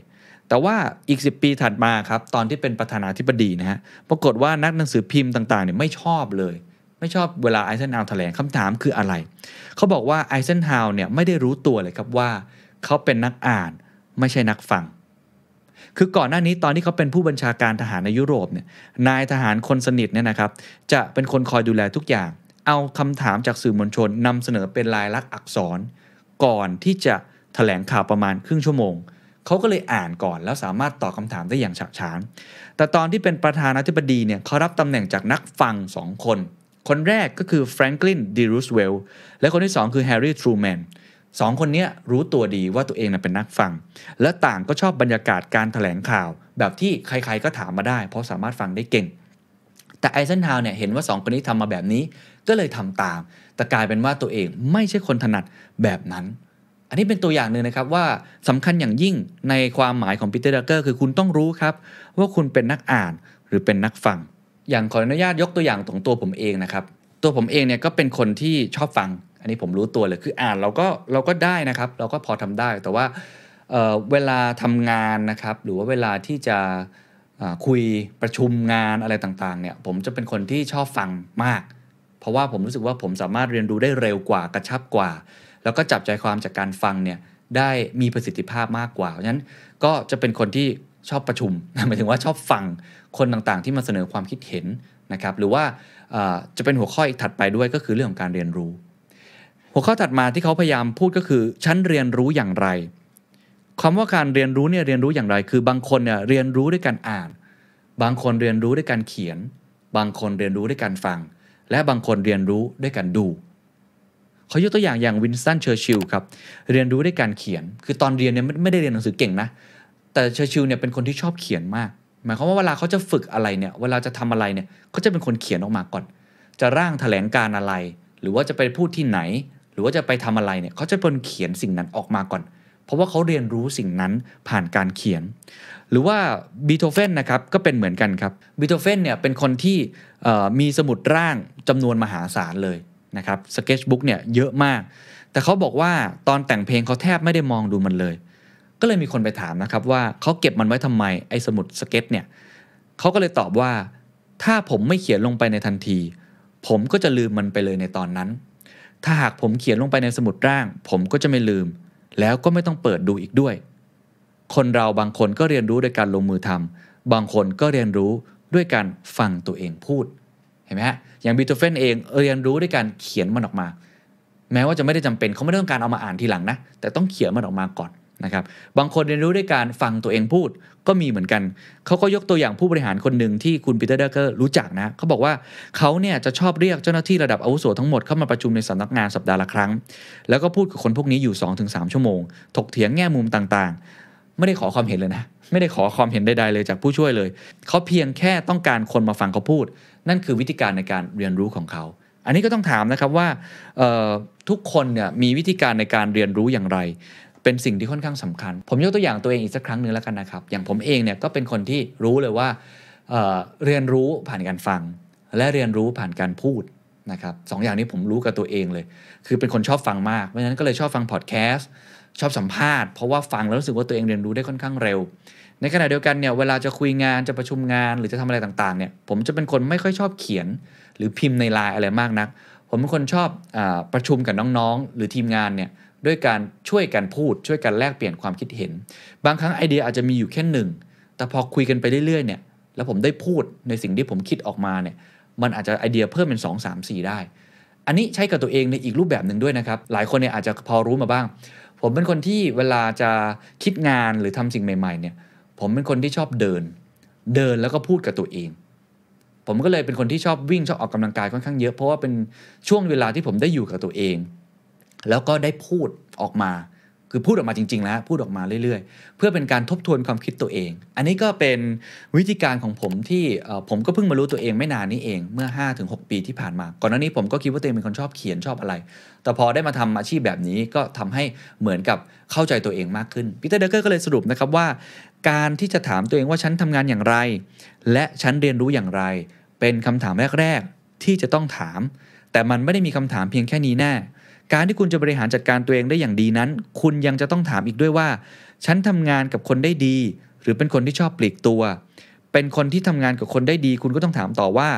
แต่ว่าอีก 10 ปีถัดมาครับตอนที่เป็นประธานาธิบดีนะฮะปรากฏว่านักหนังสือพิมพ์ต่างๆเนี่ยไม่ชอบเลยไม่ชอบเวลาไอเซนฮาวแถลงคำถามคืออะไร เขาบอกว่าไอเซนฮาวเนี่ยไม่ได้รู้ตัวเลยครับว่า เขาเป็นนักอ่านไม่ใช่นักฟัง คือก่อนหน้านี้ตอนที่เขาเป็นผู้บัญชาการทหารในยุโรปเนี่ยนายทหารคนสนิทเนี่ยนะครับจะเป็นคนคอยดูแลทุกอย่าง เอาคำถามจากสื่อมวลชนนำเสนอเป็นลายลักษณ์อักษร ก่อนที่จะแถลงข่าวประมาณครึ่งชั่วโมงเขาก็เลยอ่านก่อนแล้วสามารถตอบคำถามได้อย่างฉะฉาน แต่ตอนที่เป็นประธานาธิบดีเนี่ยเขารับตำแหน่งจากนักฟังสองคน คนแรกก็คือแฟรงคลินดีรูสเวลและคนที่สองคือแฮร์รี่ทรูแมน สองคนนี้รู้ตัวดีว่าตัวเองเป็นนักฟัง และต่างก็ชอบบรรยากาศการแถลงข่าว แบบที่ใครๆก็ถามมาได้ เพราะสามารถฟังได้เก่ง แต่ไอเซนฮาวร์เนี่ยเห็นว่า 2 คนนี้ทำมาแบบนี้ ก็เลยทำตาม แต่กลายเป็นว่าตัวเองไม่ใช่คนถนัดแบบนั้น อันนี้เป็นตัวอย่างหนึ่งนะครับว่าสำคัญอย่างยิ่งในความหมายของปีเตอร์ดักเกอร์คือคุณต้องรู้ครับ ว่าคุณเป็นนักอ่านหรือเป็นนักฟัง อย่างขออนุญาตยกตัวอย่างของตัวผมเองนะครับตัวผมเองเนี่ยก็เป็นคนที่ชอบฟัง อันนี้ผมรู้ตัวเลยคืออ่านเราก็เราก็ได้นะครับ เราก็พอทำได้แต่ว่าเเวลาทำงานนะครับ หรือว่าเวลาที่จะคุยประชุมงานอะไรต่างๆเนี่ยผมจะเป็นคนที่ชอบฟังมาก เพราะว่าผมรู้สึกว่าผมสามารถเรียนรู้ได้เร็วกว่ากระชับกว่า แล้วก็จับใจความจากการฟังเนี่ยได้มีประสิทธิภาพมากกว่าเพราะฉะนั้นก็จะเป็นคนที่ชอบประชุมหมายถึงว่าชอบฟังคนต่างๆ ที่มาเสนอความคิดเห็นนะครับ หรือว่าจะเป็นหัวข้ออีกถัดไปด้วยก็คือเรื่องของการเรียนรู้ หัวข้อถัดมาที่เขาพยายามพูดก็คือฉันเรียนรู้อย่างไรคำว่าการเรียนรู้เนี่ยเรียนรู้อย่างไร คือบางคนเนี่ยเรียนรู้ด้วยการอ่าน บางคนเรียนรู้ด้วยการเขียน บางคนเรียนรู้ด้วยการฟัง และบางคนเรียนรู้ด้วยการดูเขายกตัวอย่างอย่างวินสตันเชอร์ชิลล์ครับเรียนรู้ด้วยการเขียน คือตอนเรียนเนี่ยไม่ได้เรียนหนังสือเก่งนะ แต่เชอร์ชิลล์เนี่ยเป็นคนที่ชอบเขียนมาก หมายความว่าเวลาเขาจะฝึกอะไรเนี่ยเวลาจะทำอะไรเนี่ยเขาจะเป็นคนเขียนออกมาก่อน จะร่างแถลงการอะไร หรือว่าจะไปพูดที่ไหน หรือว่าจะไปทำอะไรเนี่ยเขาจะเป็นคนเขียนสิ่งนั้นออกมาก่อน เพราะว่าเขาเรียนรู้สิ่งนั้นผ่านการเขียน หรือว่าบีโธเฟนนะครับก็เป็นเหมือนกันครับบีโธเฟนเนี่ยเป็นคนที่มีสมุดร่างจำนวนมหาศาลเลยนะครับสเก t บุ๊กเนี่ยเยอะมาก แต่เขาบอกว่าตอนแต่งเพลงเขาแทบไม่ได้มองดูมันเลย ก็เลยมีคนไปถามนะครับว่าเขาเก็บมันไว้ทำไมไอ้สมุดสเก็ตเนี่ยเขาก็เลยตอบว่าถ้าผมไม่เขียนลงไปในทันที ผมก็จะลืมมันไปเลยในตอนนั้น ถ้าหากผมเขียนลงไปในสมุดร่าง ผมก็จะไม่ลืม แล้วก็ไม่ต้องเปิดดูอีกด้วย คนเราบางคนก็เรียนรู้โดยการลงมือทำบางคนก็เรียนรู้ด้วยการฟังตัวเองพูด เห็นไหมฮะ อย่างบีโธเฟนเองเรียนรู้ด้วยการเขียนมันออกมา แม้ว่าจะไม่ได้จำเป็นเขาไม่ต้องการเอามาอ่านทีหลังนะ แต่ต้องเขียนมันออกมาก่อน นะครับบางคนเรียนรู้ด้วยการฟังตัวเองพูดก็มีเหมือนกันเขาก็ยกตัวอย่างผู้บริหารคนหนึ่งที่คุณปีเตอร์ ดรักเกอร์รู้จักนะเขาบอกว่าเขาเนี่ยจะชอบเรียกเจ้าหน้าที่ระดับอาวุโสทั้งหมดเข้ามาประชุมในสำนักงานสัปดาห์ละครั้ง แล้วก็พูดกับคนพวกนี้อยู่ 2-3 ชั่วโมง ถกเถียงแง่มุมต่างๆ ไม่ได้ขอความเห็นเลยนะไม่ได้ขอความเห็นใดๆเลยจากผู้ช่วยเลยเขาเพียงแค่ต้องการคนมาฟังเขาพูด นั่นคือวิธีการในการเรียนรู้ของเขาอันนี้ก็ต้องถามนะครับว่าทุกคนเนี่ยมีวิธีการในการเรียนรู้อย่างไร เป็นสิ่งที่ค่อนข้างสำคัญ ผมยกตัวอย่างตัวเองอีกสักครั้งหนึ่งแล้วกันนะครับ อย่างผมเองเนี่ยก็เป็นคนที่รู้เลยว่าเเรียนรู้ผ่านการฟัง และเรียนรู้ผ่านการพูดนะครับสองอย่างนี้ผมรู้กับตัวเองเลย คือเป็นคนชอบฟังมากเพราะฉะนั้นก็เลยชอบฟังพอดแคสต์ชอบสัมภาษณ์เพราะว่าฟังแล้วรู้สึกว่าตัวเองเรียนรู้ได้ค่อนข้างเร็ว ในขณะเดียวกันเนี่ยเวลาจะคุยงานจะประชุมงานหรือจะทำอะไรต่างๆเนี่ยผมจะเป็นคนไม่ค่อยชอบเขียน หรือพิมพ์ในไลน์อะไรมากนัก ผมเป็นคนชอบอประชุมกับน้องๆ หรือทีมงานเนี่ย ด้วยการช่วยกันพูดช่วยกันแลกเปลี่ยนความคิดเห็น บางครั้งไอเดียอาจจะมีอยู่แค่หนึ่งแต่พอคุยกันไปเรื่อยๆเนี่ยแล้วผมได้พูดในสิ่งที่ผมคิดออกมาเนี่ยมันอาจจะไอเดียเพิ่มเป็น 2 3 4 ได้ อันนี้ใช้กับตัวเองในอีกรูปแบบหนึ่งด้วยนะครับ หลายคนเนี่ยอาจจะพอรู้มาบ้าง ผมเป็นคนที่เวลาจะคิดงานหรือทำสิ่งใหม่ ๆเนี่ยผมเป็นคนที่ชอบเดิน เดินแล้วก็พูดกับตัวเอง ผมก็เลยเป็นคนที่ชอบวิ่งชอบออกกำลังกายค่อนข้างเยอะเพราะว่าเป็นช่วงเวลาที่ผมได้อยู่กับตัวเอง แล้วก็ได้พูดออกมา คือพูดออกมาจริง ๆ แล้วพูดออกมาเรื่อยๆ เพื่อเป็นการทบทวนความคิดตัวเอง อันนี้ก็เป็นวิธีการของผมที่ผมก็เพิ่งมารู้ตัวเองไม่นานนี้เองเมื่อ 5-6 ปีที่ผ่านมา ก่อนหน้านี้ผมก็คิดว่าตัวเองเป็นคนชอบเขียนชอบอะไร แต่พอได้มาทำอาชีพแบบนี้ก็ทำให้เหมือนกับเข้าใจตัวเองมากขึ้นพีเตอร์เดเกอร์ก็เลยสรุปนะครับว่า การที่จะถามตัวเองว่าฉันทำงานอย่างไร และฉันเรียนรู้อย่างไร เป็นคำถามแรก ๆ ที่จะต้องถาม แต่มันไม่ได้มีคำถามเพียงแค่นี้แน่ การที่คุณจะบริหารจัดการตัวเองได้อย่างดีนั้น คุณยังจะต้องถามอีกด้วยว่า ฉันทำงานกับคนได้ดี หรือเป็นคนที่ชอบปลีกตัว เป็นคนที่ทำงานกับคนได้ดี คุณก็ต้องถามต่อว่า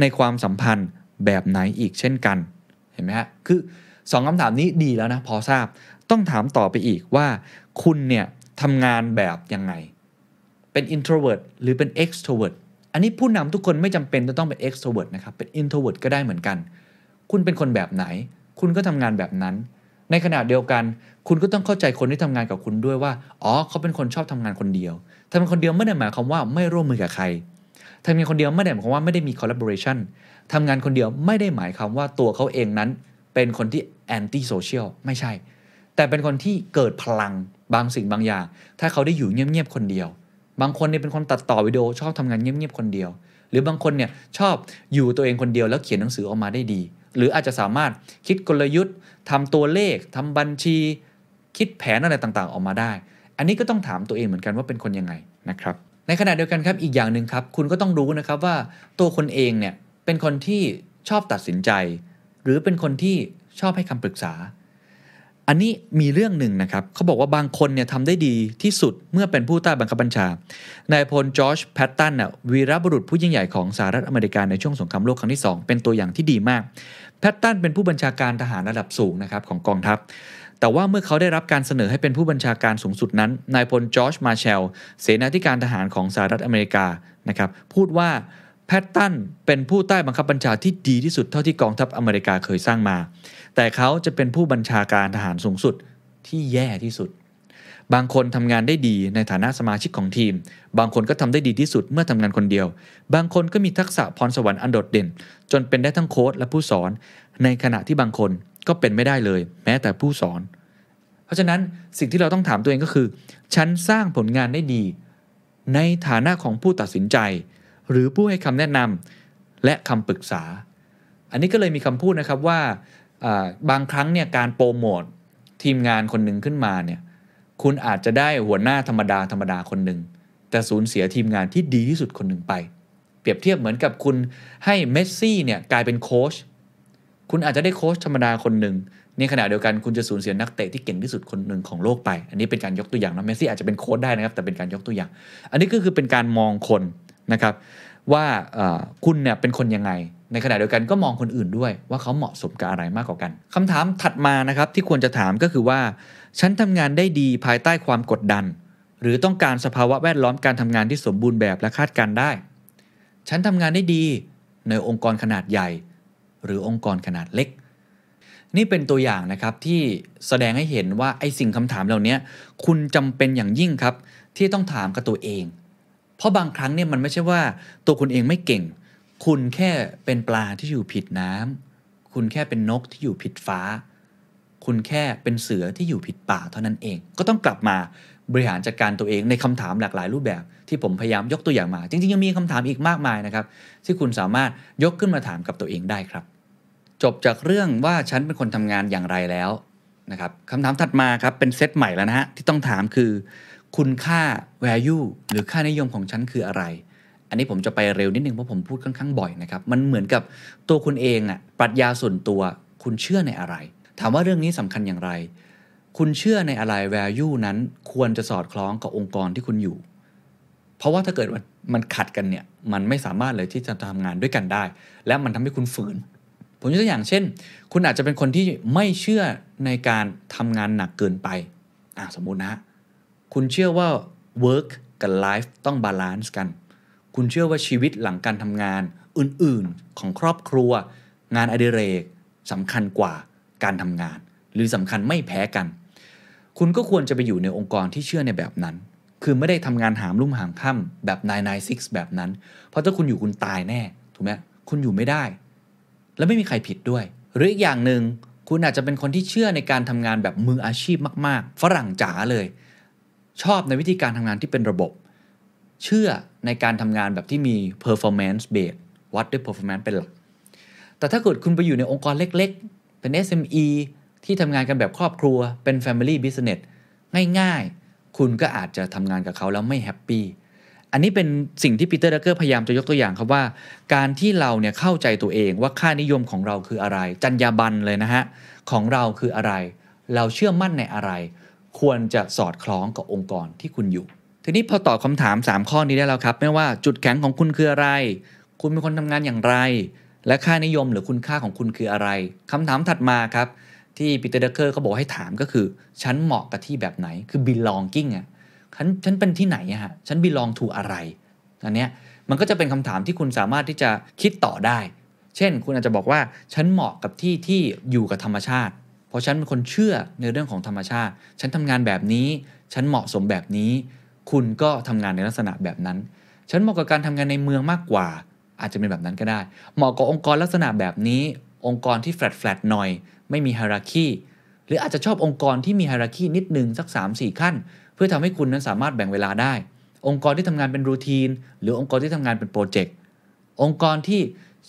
ในความสัมพันธ์แบบไหนอีกเช่นกัน เห็นไหมฮะ คือสองคำถามนี้ดีแล้วนะ พอทราบ ต้องถามต่อไปอีกว่า คุณเนี่ยทำงานแบบยังไง เป็น introvert หรือเป็น extrovert อันนี้ผู้นำทุกคนไม่จำเป็นจะต้องเป็น extrovert นะครับ เป็น introvert ก็ได้เหมือนกัน คุณเป็นคนแบบไหน คุณก็ทำงานแบบนั้น ในขณะเดียวกัน คุณก็ต้องเข้าใจคนที่ทำงานกับคุณด้วยว่า อ๋อ เขาเป็นคนชอบทำงานคนเดียวทำงานคนเดียวไม่ได้หมายความว่าไม่ร่วมมือกับใครทำงานคนเดียวไม่ได้หมายความว่าไม่ได้มี collaboration ทำงานคนเดียวไม่ได้หมายความว่าตัวเขาเองนั้น เป็นคนที่ anti social ไม่ใช่ แต่เป็นคนที่เกิดพลังบางสิ่งบางอย่าง ถ้าเขาได้อยู่เงียบๆคนเดียว บางคนเนี่ยเป็นคนตัดต่อวิดีโอชอบทำงานเงียบๆคนเดียว หรือบางคนเนี่ยชอบอยู่ตัวเองคนเดียวแล้วเขียนหนังสือออกมาได้ดี หรืออาจจะสามารถคิดกลยุทธ์ทำตัวเลขทำบัญชี คิดแผนอะไรต่างๆ ออกมาได้ อันนี้ก็ต้องถามตัวเองเหมือนกันว่าเป็นคนยังไงนะครับ ในขณะเดียวกันครับอีกอย่างหนึ่งครับคุณก็ต้องรู้นะครับว่าตัวคนเองเนี่ยเป็นคนที่ชอบตัดสินใจ หรือเป็นคนที่ชอบให้คำปรึกษา อันนี้มีเรื่องหนึ่งนะครับเขาบอกว่าบางคนเนี่ยทำได้ดีที่สุดเมื่อเป็นผู้ใต้บังคับบัญชานายพลจอร์จแพตตันน่ะวีรบุรุษผู้ยิ่งใหญ่ของสหรัฐอเมริกาในช่วงสงครามโลกครั้งที่ 2 เป็นตัวอย่างที่ดีมาก แพตตันเป็นผู้บัญชาการทหารระดับสูงนะครับของกองทัพ แต่ว่าเมื่อเขาได้รับการเสนอให้เป็นผู้บัญชาการสูงสุดนั้น นายพลจอร์จมาร์แชล เสนาธิการทหารของสหรัฐอเมริกานะครับพูดว่าแพตตันเป็นผู้ใต้บังคับบัญชาที่ดีที่สุดเท่าที่กองทัพอเมริกาเคยสร้างมา แต่เขาจะเป็นผู้บัญชาการทหารสูงสุดที่แย่ที่สุด บางคนทำงานได้ดีในฐานะสมาชิกของทีม บางคนก็ทำได้ดีที่สุดเมื่อทำงานคนเดียว บางคนก็มีทักษะพรสวรรค์อันโดดเด่น จนเป็นได้ทั้งโค้ชและผู้สอน ในขณะที่บางคนก็เป็นไม่ได้เลย แม้แต่ผู้สอน เพราะฉะนั้นสิ่งที่เราต้องถามตัวเองก็คือ ฉันสร้างผลงานได้ดี ในฐานะของผู้ตัดสินใจ หรือผู้ให้คำแนะนำและคำปรึกษา อันนี้ก็เลยมีคำพูดนะครับว่าอ่าบางครั้งเนี่ยการโปรโมททีมงานคนหนึ่งขึ้นมาเนี่ย คุณอาจจะได้หัวหน้าธรรมดาธรรมดาคนหนึ่งแต่สูญเสียทีมงานที่ดีที่สุดคนหนึ่งไป เปรียบเทียบเหมือนกับคุณให้เมสซี่เนี่ยกลายเป็นโค้ชคุณอาจจะได้โค้ชธรรมดาคนหนึ่งในขณะเดียวกันคุณจะสูญเสียนักเตะที่เก่งที่สุดคนหนึ่งของโลกไป อันนี้เป็นการยกตัวอย่างนะเมสซี่อาจจะเป็นโค้ชได้นะครับ แต่เป็นการยกตัวอย่าง อันนี้ก็คือเป็นการมองคนนะครับว่าคุณเนี่ยเป็นคนยังไง ในขณะเดียวกันก็มองคนอื่นด้วยว่าเขาเหมาะสมกับอะไรมากกว่ากันคำถามถัดมานะครับที่ควรจะถามก็คือว่า ฉันทำงานได้ดีภายใต้ความกดดัน หรือต้องการสภาวะแวดล้อมการทำงานที่สมบูรณ์แบบและคาดการได้ ฉันทำงานได้ดีในองค์กรขนาดใหญ่ หรือองค์กรขนาดเล็ก นี่เป็นตัวอย่างนะครับที่แสดงให้เห็นว่าไอ้สิ่งคำถามเหล่านี้คุณจำเป็นอย่างยิ่งครับ ที่ต้องถามกับตัวเอง เพราะบางครั้งเนี่ยมันไม่ใช่ว่า ตัวคุณเองไม่เก่ง คุณแค่เป็นปลาที่อยู่ผิดน้ำคุณแค่เป็นนกที่อยู่ผิดฟ้า คุณแค่เป็นเสือที่อยู่ผิดป่าเท่านั้นเอง ก็ต้องกลับมาบริหารจัดการตัวเองในคำถามหลากหลายรูปแบบ ที่ผมพยายามยกตัวอย่างมา จริงๆ ยังมีคำถามอีกมากมายนะครับ ที่คุณสามารถยกขึ้นมาถามกับตัวเองได้ครับ จบจากเรื่องว่าฉันเป็นคนทำงานอย่างไรแล้วนะครับคำถามถัดมาครับเป็นเซตใหม่แล้วนะฮะที่ต้องถามคือ คุณค่า value หรือค่านิยมของฉันคืออะไร อันนี้ผมจะไปเร็วนิดนึงเพราะผมพูดค่อนข้างบ่อยนะครับมันเหมือนกับตัวคุณเองอะปรัชญาส่วนตัวคุณเชื่อในอะไร ถามว่าเรื่องนี้สำคัญอย่างไร คุณเชื่อในอะไร value นั้นควรจะสอดคล้องกับองค์กรที่คุณอยู่ เพราะว่าถ้าเกิดมันมันขัดกันเนี่ย มันไม่สามารถเลยที่จะทำงานด้วยกันได้ และมันทำให้คุณฝืน ผมยกตัวอย่างเช่น คุณอาจจะเป็นคนที่ไม่เชื่อในการทำงานหนักเกินไปอะสมมุตินะ คุณเชื่อว่า work กับ life ต้อง balance กัน คุณเชื่อว่าชีวิตหลังการทำงานอื่นๆ ของครอบครัว งานอดิเรกสำคัญกว่า การทำงาน หรือสำคัญไม่แพ้กัน คุณก็ควรจะไปอยู่ในองค์กรที่เชื่อในแบบนั้น คือไม่ได้ทำงานหามรุ่มหามค่ำแบบ996แบบนั้น เพราะถ้าคุณอยู่คุณตายแน่ถูกไหมคุณอยู่ไม่ได้ และไม่มีใครผิดด้วย หรืออีกอย่างหนึ่งคุณอาจจะเป็นคนที่เชื่อในการทำงานแบบมืออาชีพมาก ๆ ฝรั่งจ๋าเลย ชอบในวิธีการทำงานที่เป็นระบบ เชื่อในการทำงานแบบที่มี performance based วัดด้วย performance เป็นหลัก แต่ถ้าเกิดคุณไปอยู่ในองค์กรเล็ก เป็น SME ที่ทำงานกันแบบครอบครัวเป็น Family Business ง่ายๆ คุณก็อาจจะทำงานกับเขาแล้วไม่ happy อันนี้เป็นสิ่งที่ปีเตอร์ ดรักเกอร์พยายามจะยกตัวอย่างครับว่า การที่เราเนี่ยเข้าใจตัวเองว่าค่านิยมของเราคืออะไร จรรยาบรรณเลยนะฮะ ของเราคืออะไร เราเชื่อมั่นในอะไร ควรจะสอดคล้องกับองค์กรที่คุณอยู่ ทีนี้พอตอบคำถาม 3 ข้อนี้ได้แล้วครับ ไม่ว่าจุดแข็งของคุณคืออะไร คุณเป็นคนทำงานอย่างไร และค่านิยมหรือคุณค่าของคุณคืออะไรคำถามถัดมาครับ ที่ปีเตอร์เดเกอร์เขาบอกให้ถามก็คือ ฉันเหมาะกับที่แบบไหนคือ belonging อะฉันฉันเป็นที่ไหนอะฮะฉัน belong to อะไรอันเนี้ยมันก็จะเป็นคำถามที่คุณสามารถที่จะคิดต่อได้ เช่น คุณอาจจะบอกว่าฉันเหมาะกับที่ที่อยู่กับธรรมชาติ เพราะฉันเป็นคนเชื่อในเรื่องของธรรมชาติ ฉันทำงานแบบนี้ ฉันเหมาะสมแบบนี้ คุณก็ทำงานในลักษณะแบบนั้น ฉันเหมาะกับการทำงานในเมืองมากกว่า อาจจะเป็นแบบนั้นก็ได้ เหมาะกับองค์กรลักษณะแบบนี้ องค์กรที่ flat flat หน่อย ไม่มี hierarchy หรืออาจจะชอบองค์กรที่มี hierarchy นิดนึงสัก 3-4 ขั้น เพื่อทำให้คุณนั้นสามารถแบ่งเวลาได้ องค์กรที่ทำงานเป็น routine หรือองค์กรที่ทำงานเป็นโปรเจกต์องค์กรที่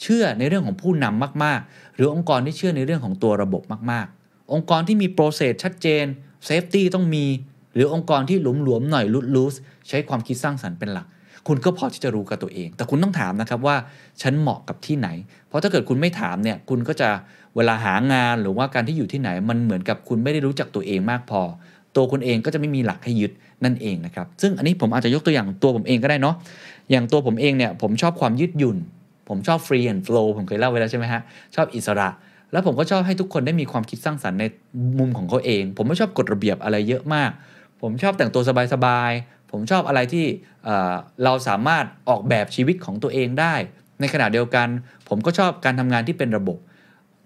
เชื่อในเรื่องของผู้นำมาก ๆ หรือองค์กรที่เชื่อในเรื่องของตัวระบบมากๆ องค์กรที่มี process ชัดเจน safety ต้องมี หรือองค์กรที่หลวมๆหน่อย loose loose ใช้ความคิดสร้างสรรค์เป็นหลัก คุณก็พอที่จะรู้กับตัวเอง แต่คุณต้องถามนะครับว่าฉันเหมาะกับที่ไหน เพราะถ้าเกิดคุณไม่ถามเนี่ยคุณก็จะเวลาหางานหรือว่าการที่อยู่ที่ไหน มันเหมือนกับคุณไม่ได้รู้จักตัวเองมากพอ ตัวคุณเองก็จะไม่มีหลักให้ยึดนั่นเองนะครับซึ่งอันนี้ผมอาจจะยกตัวอย่างตัวผมเองก็ได้เนาะอย่างตัวผมเองเนี่ยผมชอบความยืดหยุ่น ผมชอบ free and flow ผมเคยเล่าไว้แล้วใช่ไหมฮะชอบอิสระแล้วผมก็ชอบให้ทุกคนได้มีความคิดสร้างสรรค์ในมุมของเขาเอง ผมไม่ชอบกฎระเบียบอะไรเยอะมาก ผมชอบแต่งตัวสบายๆ ผมชอบอะไรที่เราสามารถออกแบบชีวิตของตัวเองได้ ในขณะเดียวกัน ผมก็ชอบการทำงานที่เป็นระบบ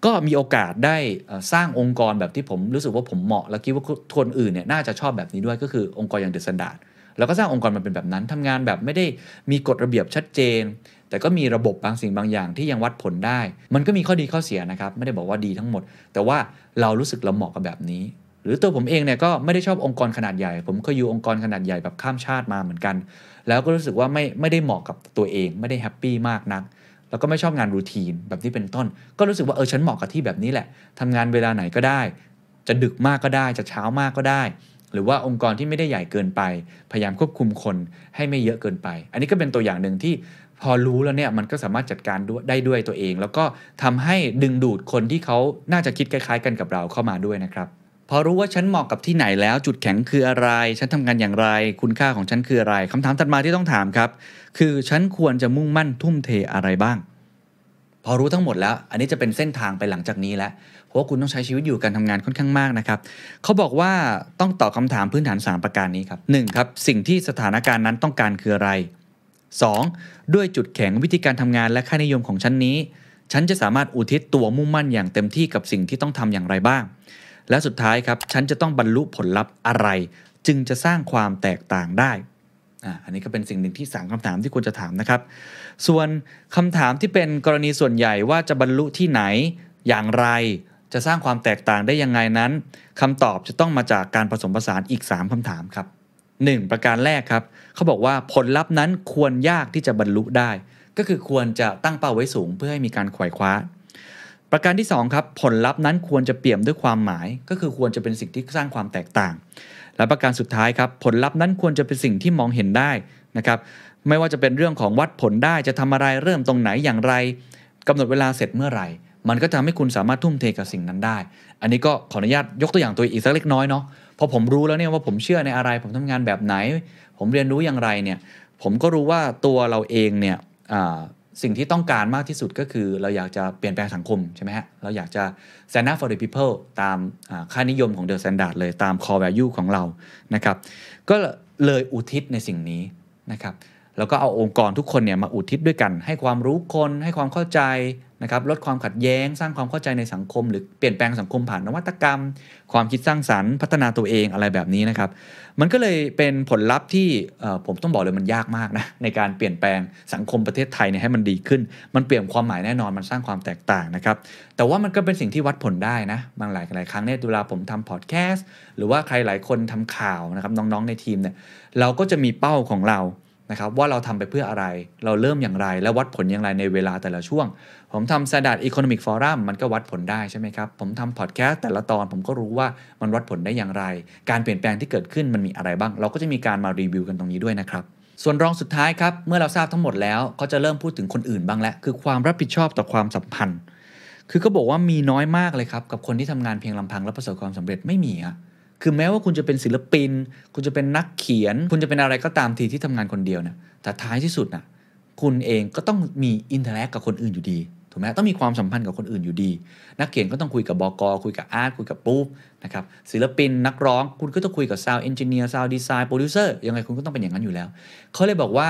ก็มีโอกาสได้สร้างองค์กรแบบที่ผมรู้สึกว่าผมเหมาะ และคิดว่าคนอื่นเนี่ยน่าจะชอบแบบนี้ด้วยก็คือองค์กรอย่างเดอะสแตนดาร์ดแล้วก็สร้างองค์กรมันเป็นแบบนั้นทำงานแบบไม่ได้มีกฎระเบียบชัดเจน แต่ก็มีระบบบางสิ่งบางอย่างที่ยังวัดผลได้ มันก็มีข้อดีข้อเสียนะครับ ไม่ได้บอกว่าดีทั้งหมด แต่ว่าเรารู้สึกเราเหมาะกับแบบนี้ หรือตัวผมเองเนี่ยก็ไม่ได้ชอบองค์กรขนาดใหญ่ ผมเคยอยู่องค์กรขนาดใหญ่แบบข้ามชาติมาเหมือนกัน แล้วก็รู้สึกว่าไม่ไม่ได้เหมาะกับตัวเอง ไม่ได้ happy มากนัก แล้วก็ไม่ชอบงาน routine แบบที่เป็นต้น ก็รู้สึกว่าเออฉันเหมาะกับที่แบบนี้แหละทำงานเวลาไหนก็ได้ จะดึกมากก็ได้ จะเช้ามากก็ได้ หรือว่าองค์กรที่ไม่ได้ใหญ่เกินไป พยายามควบคุมคนให้ไม่เยอะเกินไป อันนี้ก็เป็นตัวอย่างหนึ่งที่พอรู้แล้วเนี่ยมันก็สามารถจัดการด้วยได้ด้วยตัวเอง แล้วก็ทำให้ดึงดูดคนที่เขาน่าจะคิดคล้าย ๆ กันกับเราเข้ามาด้วยนะครับ พอรู้ว่าฉันเหมาะกับที่ไหนแล้ว จุดแข็งคืออะไร ฉันทำงานอย่างไร คุณค่าของฉันคืออะไรคำถามถัดมาที่ต้องถามครับ คือฉันควรจะมุ่งมั่นทุ่มเทอะไรบ้าง พอรู้ทั้งหมดแล้ว อันนี้จะเป็นเส้นทางไปหลังจากนี้แล้วเพราะว่าคุณต้องใช้ชีวิตอยู่การทำงานค่อนข้างมากนะครับเขาบอกว่าต้องตอบคำถามพื้นฐาน 3 ประการนี้ครับหนึ่งครับสิ่งที่สถานการณ์นั้นต้องการคืออะไร 2. ด้วยจุดแข็งวิธีการทำงานและค่านิยมของฉันนี้ ฉันจะสามารถอุทิศตัวมุ่งมั่นอย่างเต็มที่กับสิ่งที่ต้องทำอย่างไรบ้าง และสุดท้ายครับฉันจะต้องบรรลุผลลัพธ์อะไร จึงจะสร้างความแตกต่างได้อ่าอันนี้ก็เป็นสิ่งหนึ่งที่สามคำถามที่ควรจะถามนะครับ ส่วนคำถามที่เป็นกรณีส่วนใหญ่ว่าจะบรรลุที่ไหนอย่างไร จะสร้างความแตกต่างได้ยังไงนั้นคำตอบจะต้องมาจากการผสมผสานอีก 3คำถามครับ 1. ประการแรกครับ เขาบอกว่าผลลัพธ์นั้นควรยากที่จะบรรลุได้ ก็คือควรจะตั้งเป้าไว้สูงเพื่อให้มีการขวายคว้า ประการที่ 2 ครับ ผลลัพธ์นั้นควรจะเปี่ยมด้วยความหมาย ก็คือควรจะเป็นสิ่งที่สร้างความแตกต่าง และประการสุดท้ายครับ ผลลัพธ์นั้นควรจะเป็นสิ่งที่มองเห็นได้นะครับไม่ว่าจะเป็นเรื่องของวัดผลได้จะทำอะไรเริ่มตรงไหนอย่างไรกำหนดเวลาเสร็จเมื่อไหร่ มันก็จะทำให้คุณสามารถทุ่มเทกับสิ่งนั้นได้ อันนี้ก็ขออนุญาตยกตัวอย่างตัวอีกสักเล็กน้อยเนาะพอผมรู้แล้วเนี่ยว่าผมเชื่อในอะไร ผมทำงานแบบไหน ผมเรียนรู้อย่างไรเนี่ยผมก็รู้ว่าตัวเราเองเนี่ย สิ่งที่ต้องการมากที่สุดก็คือเราอยากจะเปลี่ยนแปลงสังคมใช่ไหมฮะ เราอยากจะ stand up for the people ตามค่านิยมของ the standard เลยตาม core value ของเรานะครับก็เลยอุทิศในสิ่งนี้นะครับแล้วก็เอาองค์กรทุกคนเนี่ยมาอุทิศด้วยกัน ให้ความรู้คนให้ความเข้าใจ นะครับลดความขัดแย้งสร้างความเข้าใจในสังคม หรือเปลี่ยนแปลงสังคมผ่านนวัตกรรม ความคิดสร้างสรรค์ พัฒนาตัวเองอะไรแบบนี้นะครับ มันก็เลยเป็นผลลัพธ์ที่ผมต้องบอกเลยมันยากมากนะในการเปลี่ยนแปลงสังคมประเทศไทยเนี่ยให้มันดีขึ้น มันเปลี่ยนความหมายแน่นอนมันสร้างความแตกต่างนะครับแต่ว่ามันก็เป็นสิ่งที่วัดผลได้นะบางหลายหลายครั้งเนี่ยเวลาผมทำพอดแคสต์หรือว่าใครหลายคนทำข่าวนะครับน้องๆในทีมเนี่ยเราก็จะมีเป้าของเรานะครับว่าเราทำไปเพื่ออะไร เราเริ่มอย่างไร และวัดผลอย่างไรในเวลาแต่ละช่วง ผมทำ Standard Economic Forum มันก็วัดผลได้ใช่ไหมครับ ผมทำพอดแคสต์แต่ละตอนผมก็รู้ว่ามันวัดผลได้อย่างไร การเปลี่ยนแปลงที่เกิดขึ้นมันมีอะไรบ้าง เราก็จะมีการมารีวิวกันตรงนี้ด้วยนะครับ ส่วนรองสุดท้ายครับ เมื่อเราทราบทั้งหมดแล้วก็จะเริ่มพูดถึงคนอื่นบ้างแล้วคือความรับผิดชอบต่อความสัมพันธ์ คือก็บอกว่ามีน้อยมากเลยครับกับคนที่ทำงานเพียงลำพังและประสบความสำเร็จไม่มีอะคือแม้ว่าคุณจะเป็นศิลปิน คุณจะเป็นนักเขียน คุณจะเป็นอะไรก็ตามทีที่ทำงานคนเดียวนะแต่ท้ายที่สุดนะคุณเองก็ต้องมี interact กับคนอื่นอยู่ดี ถูกไหมต้องมีความสัมพันธ์กับคนอื่นอยู่ดี นักเขียนก็ต้องคุยกับบอกอคุยกับ art คุยกับ proof นะครับศิลปินนักร้องคุณก็ต้องคุยกับ sound engineer sound design โปรดิวเซอร์ยังไงคุณก็ต้องเป็นอย่างนั้นอยู่แล้วเขาเลยบอกว่า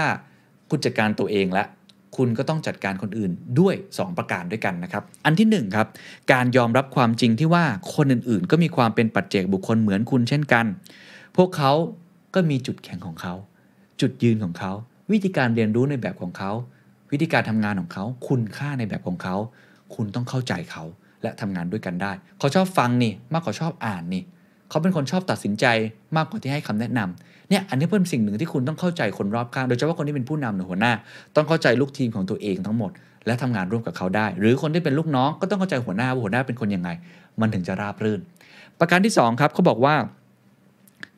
คุณจัดการตัวเองและคุณก็ต้องจัดการคนอื่นด้วย 2 ประการด้วยกันนะครับ อันที่1ครับการยอมรับความจริงที่ว่าคนอื่นๆ ก็มีความเป็นปัจเจกบุคคลเหมือนคุณเช่นกัน พวกเขาก็มีจุดแข็งของเขา จุดยืนของเขา วิธีการเรียนรู้ในแบบของเขา วิธีการทำงานของเขา คุณค่าในแบบของเขา คุณต้องเข้าใจเขาและทำงานด้วยกันได้ เขาชอบฟังนี่มากกว่าชอบอ่านนี่ เขาเป็นคนชอบตัดสินใจมากกว่าที่ให้คำแนะนำเนี่ยอันนี้เป็นสิ่งหนึ่งที่คุณต้องเข้าใจคนรอบข้าง โดยเฉพาะคนที่เป็นผู้นำหรือหัวหน้า ต้องเข้าใจลูกทีมของตัวเองทั้งหมด และทำงานร่วมกับเขาได้ หรือคนที่เป็นลูกน้องก็ต้องเข้าใจหัวหน้าว่าหัวหน้าเป็นคนยังไง มันถึงจะราบรื่น ประการที่สองครับเขาบอกว่า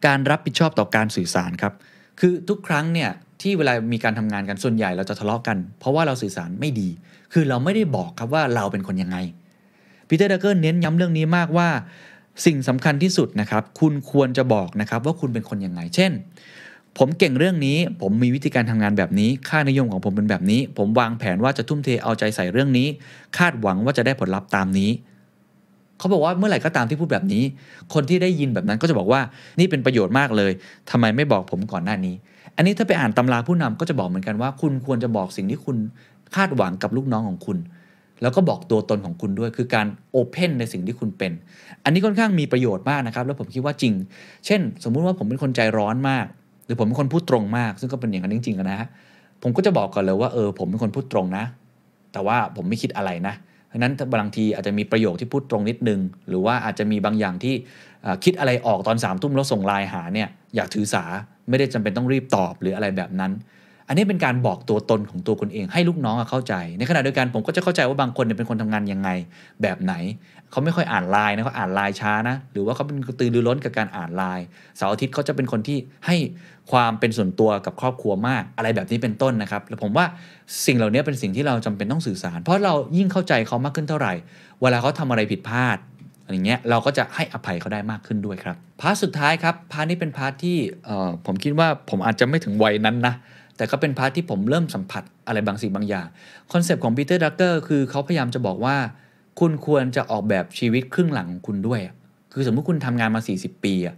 การรับผิดชอบต่อการสื่อสารครับ คือทุกครั้งเนี่ย ที่เวลามีการทำงานกันส่วนใหญ่เราจะทะเลาะกัน เพราะว่าเราสื่อสารไม่ดี คือเราไม่ได้บอกครับว่าเราเป็นคนยังไงปีเตอร์ ดรักเกอร์เน้นย้ำเรื่องนี้มากว่า สิ่งสำคัญที่สุดนะครับ คุณควรจะบอกนะครับว่าคุณเป็นคนยังไง เช่น ผมเก่งเรื่องนี้ ผมมีวิธีการทำงานแบบนี้ ค่านิยมของผมเป็นแบบนี้ ผมวางแผนว่าจะทุ่มเทเอาใจใส่เรื่องนี้ คาดหวังว่าจะได้ผลลัพธ์ตามนี้เขาบอกว่าเมื่อไหร่ก็ตามที่พูดแบบนี้ คนที่ได้ยินแบบนั้นก็จะบอกว่านี่เป็นประโยชน์มากเลยทำไมไม่บอกผมก่อนหน้านี้ อันนี้ถ้าไปอ่านตำราผู้นำก็จะบอกเหมือนกันว่า คุณควรจะบอกสิ่งที่คุณคาดหวังกับลูกน้องของคุณ แล้วก็บอกตัวตนของคุณด้วย คือการโอเพนในสิ่งที่คุณเป็น อันนี้ค่อนข้างมีประโยชน์มากนะครับ แล้วผมคิดว่าจริง เช่น สมมุติว่าผมเป็นคนใจร้อนมาก หรือผมเป็นคนพูดตรงมาก ซึ่งก็เป็นอย่างนั้นจริงๆนะฮะผมก็จะบอกก่อนเลยว่าเออผมเป็นคนพูดตรงนะ แต่ว่าผมไม่คิดอะไรนะเพราะนั้นบางทีอาจจะมีประโยคที่พูดตรงนิดนึง หรือว่าอาจจะมีบางอย่างที่คิดอะไรออกตอนสามทุ่มแล้วส่งไลน์หาเนี่ยอยากถือสา ไม่ได้จำเป็นต้องรีบตอบหรืออะไรแบบนั้น อันนี้เป็นการบอกตัวตนของตัวคุณเอง ให้ลูกน้องเข้าใจ ในขณะเดียวกันผมก็จะเข้าใจว่าบางคนเป็นคนทำงานยังไงแบบไหน เขาไม่ค่อยอ่านไลน์นะเขาอ่านไลน์ช้านะ หรือว่าเขาเป็นกระตือรือร้นกับการอ่านไลน์เสาร์อาทิตย์เขาจะเป็นคนที่ให้ความเป็นส่วนตัวกับครอบครัวมากอะไรแบบนี้เป็นต้นนะครับแล้วผมว่าสิ่งเหล่านี้เป็นสิ่งที่เราจำเป็นต้องสื่อสาร เพราะเรายิ่งเข้าใจเขามากขึ้นเท่าไหร่ เวลาเขาทำอะไรผิดพลาด อะไรเงี้ยเราก็จะให้อภัยเขาได้มากขึ้นด้วยครับ part สุดท้ายครับ part นี้เป็น part ที่ผมคิดว่าผมอาจจะไม่ถึงวัยนั้นนะแต่ก็เป็น part ที่ผมเริ่มสัมผัสอะไรบางสิ่งบางอย่างconcept ของปีเตอร์ ดรักเกอร์คือเขาพยายามจะบอกว่า คุณควรจะออกแบบชีวิตครึ่งหลังของคุณด้วย คือสมมติคุณทำงานมา 40 ปีอะ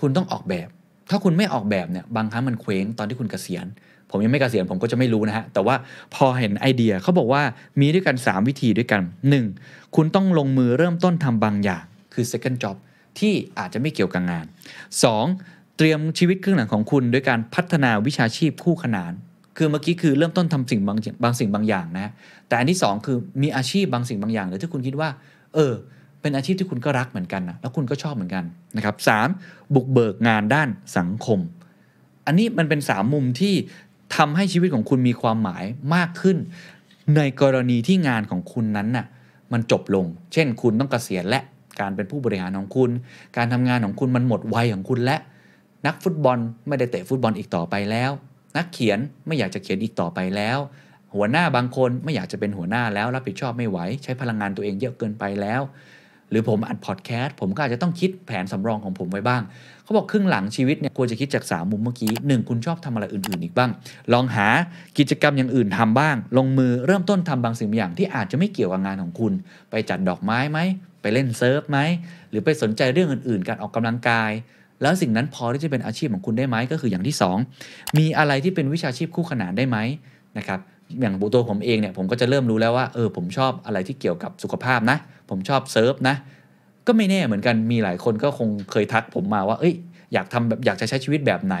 คุณต้องออกแบบ ถ้าคุณไม่ออกแบบเนี่ยบางครั้งมันเคว้งตอนที่คุณเกษียณ ผมยังไม่เกษียณผมก็จะไม่รู้นะฮะ แต่ว่าพอเห็นไอเดียเขาบอกว่ามีด้วยกัน 3 วิธีด้วยกัน 1. คุณต้องลงมือเริ่มต้นทำบางอย่างคือ second job ที่อาจจะไม่เกี่ยวกับงาน 2. เตรียมชีวิตครึ่งหลังของคุณด้วยการพัฒนาวิชาชีพคู่ขนาน คือเมื่อกี้คือเริ่มต้นทำสิ่งบางบางสิ่งบางอย่างนะแต่อันที่ 2 คือมีอาชีพบางสิ่งบางอย่างเลยที่คุณคิดว่า เออ เป็นอาชีพที่คุณก็รักเหมือนกันนะแล้วคุณก็ชอบเหมือนกันนะครับสามบุกเบิกงานด้านสังคม อันนี้มันเป็นสามมุมที่ ทำให้ชีวิตของคุณมีความหมายมากขึ้น ในกรณีที่งานของคุณนั้นน่ะมันจบลง เช่น คุณต้องเกษียณและการเป็นผู้บริหารของคุณ การทำงานของคุณมันหมดวัยของคุณและ นักฟุตบอลไม่ได้เตะฟุตบอลอีกต่อไปแล้ว นักเขียนไม่อยากจะเขียนอีกต่อไปแล้ว หัวหน้าบางคนไม่อยากจะเป็นหัวหน้าแล้วรับผิดชอบไม่ไหวใช้พลังงานตัวเองเยอะเกินไปแล้ว หรือผมอัดพอดแคสต์ผมก็อาจจะต้องคิดแผนสำรองของผมไว้บ้าง เขาบอกครึ่งหลังชีวิตเนี่ยควรจะคิดจาก 3 มุมเมื่อกี้ 1 คุณชอบทำอะไรอื่นๆอีกบ้าง ลองหากิจกรรมอย่างอื่นทำบ้าง ลงมือเริ่มต้นทำบางสิ่งบางอย่างที่อาจจะไม่เกี่ยวกับงานของคุณ ไปจัดดอกไม้ไหม ไปเล่นเซิร์ฟไหม หรือไปสนใจเรื่องอื่นๆ การออกกำลังกาย แล้วสิ่งนั้นพอที่จะเป็นอาชีพของคุณได้ไหมก็คืออย่างที่ 2 มีอะไรที่เป็นวิชาชีพคู่ขนานได้ไหมนะครับอย่างตัวผมเองเนี่ยผมก็จะเริ่มรู้แล้วว่าเออผมชอบอะไรที่เกี่ยวกับสุขภาพนะ ผมชอบเซิร์ฟนะ ก็ไม่แน่เหมือนกันมีหลายคนก็คงเคยทักผมมาว่า เอ้ย อยากทำแบบอยากจะใช้ชีวิตแบบไหน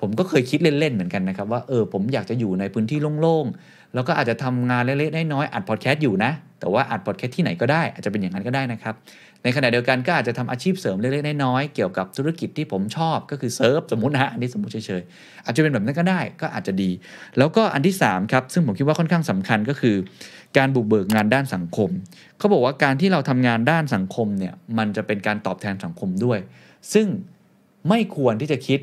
ผมก็เคยคิดเล่นๆเหมือนกันนะครับว่าเออผมอยากจะอยู่ในพื้นที่โล่งๆแล้วก็อาจจะทำงานเล็กๆน้อยๆอัดพอดแคสต์อยู่นะ แต่ว่าอัดพอดแคสต์ที่ไหนก็ได้อาจจะเป็นอย่างนั้นก็ได้นะครับในขณะเดียวกันก็อาจจะทำอาชีพเสริมเล็กๆน้อยๆเกี่ยวกับธุรกิจที่ผมชอบก็คือเซิร์ฟสมมตินะอันนี้สมมติเฉยๆอาจจะเป็นแบบนั้นก็ได้ก็อาจจะดี แล้วก็อันที่3ครับซึ่งผมคิดว่าค่อนข้างสำคัญก็คือ การบุกเบิกงานด้านสังคม เขาบอกว่าการที่เราทำงานด้านสังคมเนี่ยมันจะเป็นการตอบแทนสังคมด้วย ซึ่งไม่ควรที่จะคิด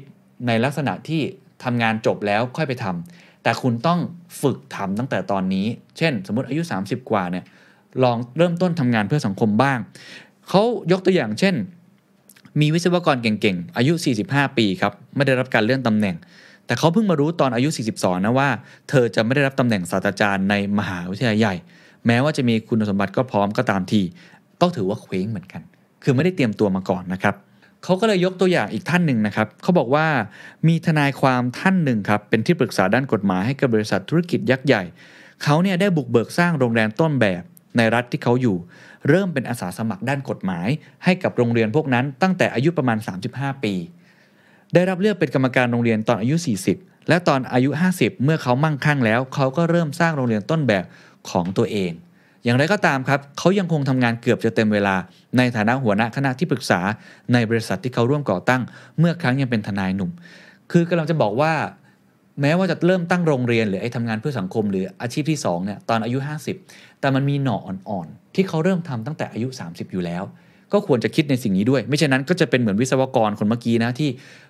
ในลักษณะที่ทำงานจบแล้วค่อยไปทำแต่คุณต้องฝึกทำตั้งแต่ตอนนี้ เช่น สมมติอายุ 30 กว่าเนี่ยลองเริ่มต้นทำงานเพื่อสังคมบ้าง เขายกตัวอย่างเช่น มีวิศวกรเก่งๆ อายุ 45 ปีครับ ไม่ได้รับการเลื่อนตำแหน่ง แต่เขาเพิ่งมารู้ตอนอายุ 42 นะว่า เธอจะไม่ได้รับตำแหน่งศาสตราจารย์ในมหาวิทยาลัยใหญ่ แม้ว่าจะมีคุณสมบัติก็พร้อมก็ตามที ก็ถือว่าเคว้งเหมือนกัน คือไม่ได้เตรียมตัวมาก่อนนะครับเขาก็เลยยกตัวอย่างอีกท่านหนึ่งนะครับเขาบอกว่ามีทนายความท่านหนึ่งครับเป็นที่ปรึกษาด้านกฎหมายให้กับบริษัทธุรกิจยักษ์ใหญ่เขาเนี่ยได้บุกเบิกสร้างโรงแรมต้นแบบในรัฐที่เขาอยู่ เริ่มเป็นอาสาสมัครด้านกฎหมาย ให้กับโรงเรียนพวกนั้นตั้งแต่อายุประมาณ 35 ปี ได้รับเลือกเป็นกรรมการโรงเรียนตอนอายุ 40 และตอนอายุ 50 เมื่อเขามั่งคั่งแล้ว เขาก็เริ่มสร้างโรงเรียนต้นแบบ ของตัวเอง อย่างไรก็ตามครับเขายังคงทำงานเกือบจะเต็มเวลา ในฐานะหัวหน้าคณะที่ปรึกษาในบริษัทที่เขาร่วมก่อตั้ง เมื่อครั้งยังเป็นทนายหนุ่ม คือกำลังจะบอกว่า แม้ว่าจะเริ่มตั้งโรงเรียนหรือไอ้ทำงานเพื่อสังคม หรืออาชีพที่2เนี่ยตอนอายุ 50 แต่มันมีหน่ออ่อนๆที่เขาเริ่มทำตั้งแต่อายุ 30 อยู่แล้วก็ควรจะคิดในสิ่งนี้ด้วย ไม่เช่นนั้นก็จะเป็นเหมือนวิศวกรคนเมื่อกี้นะที่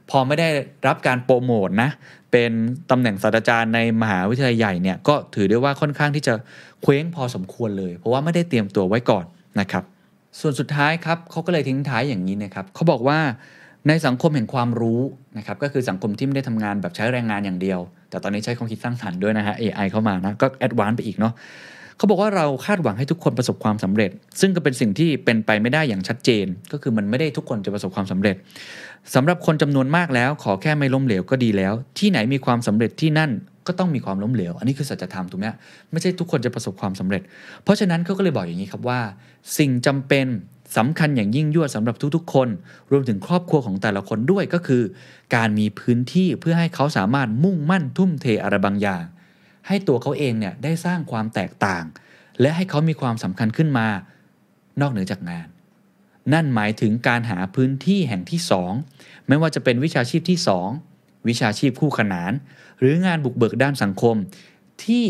พอไม่ได้รับการโปรโมทนะ เป็นตำแหน่งศาสตราจารย์ในมหาวิทยาลัยใหญ่เนี่ยก็ถือได้ว่าค่อนข้างที่จะเคว้งพอสมควรเลย เพราะว่าไม่ได้เตรียมตัวไว้ก่อนนะครับ ส่วนสุดท้ายครับเขาก็เลยทิ้งท้ายอย่างนี้นะครับเขาบอกว่าในสังคมแห่งความรู้นะครับก็คือสังคมที่ไม่ได้ทำงานแบบใช้แรงงานอย่างเดียว แต่ตอนนี้ใช้ความคิดสร้างสรรค์ด้วยนะฮะ AI เข้ามานะก็แอดวานซ์ไปอีกเนาะเขาบอกว่าเราคาดหวังให้ทุกคนประสบความสำเร็จ ซึ่งก็เป็นสิ่งที่เป็นไปไม่ได้อย่างชัดเจน ก็คือมันไม่ได้ทุกคนจะประสบความสำเร็จ สำหรับคนจำนวนมากแล้ว ขอแค่ไม่ล้มเหลวก็ดีแล้ว ที่ไหนมีความสำเร็จที่นั่นก็ต้องมีความล้มเหลว อันนี้คือสัจธรรมถูกไหมไม่ใช่ทุกคนจะประสบความสำเร็จ เพราะฉะนั้นเขาก็เลยบอกอย่างนี้ครับว่า สิ่งจำเป็นสำคัญอย่างยิ่งยวดสำหรับทุกๆ คน รวมถึงครอบครัวของแต่ละคนด้วยก็คือ การมีพื้นที่เพื่อให้เขาสามารถมุ่งมั่นทุ่มเทอะไรบางอย่าง ให้ตัวเขาเองเนี่ยได้สร้างความแตกต่าง และให้เขามีความสำคัญขึ้นมา นอกเหนือจากงาน นั่นหมายถึงการหาพื้นที่แห่งที่ 2 ไม่ว่าจะเป็นวิชาชีพที่ 2 วิชาชีพคู่ขนาน หรืองานบุกเบิกด้านสังคม ที่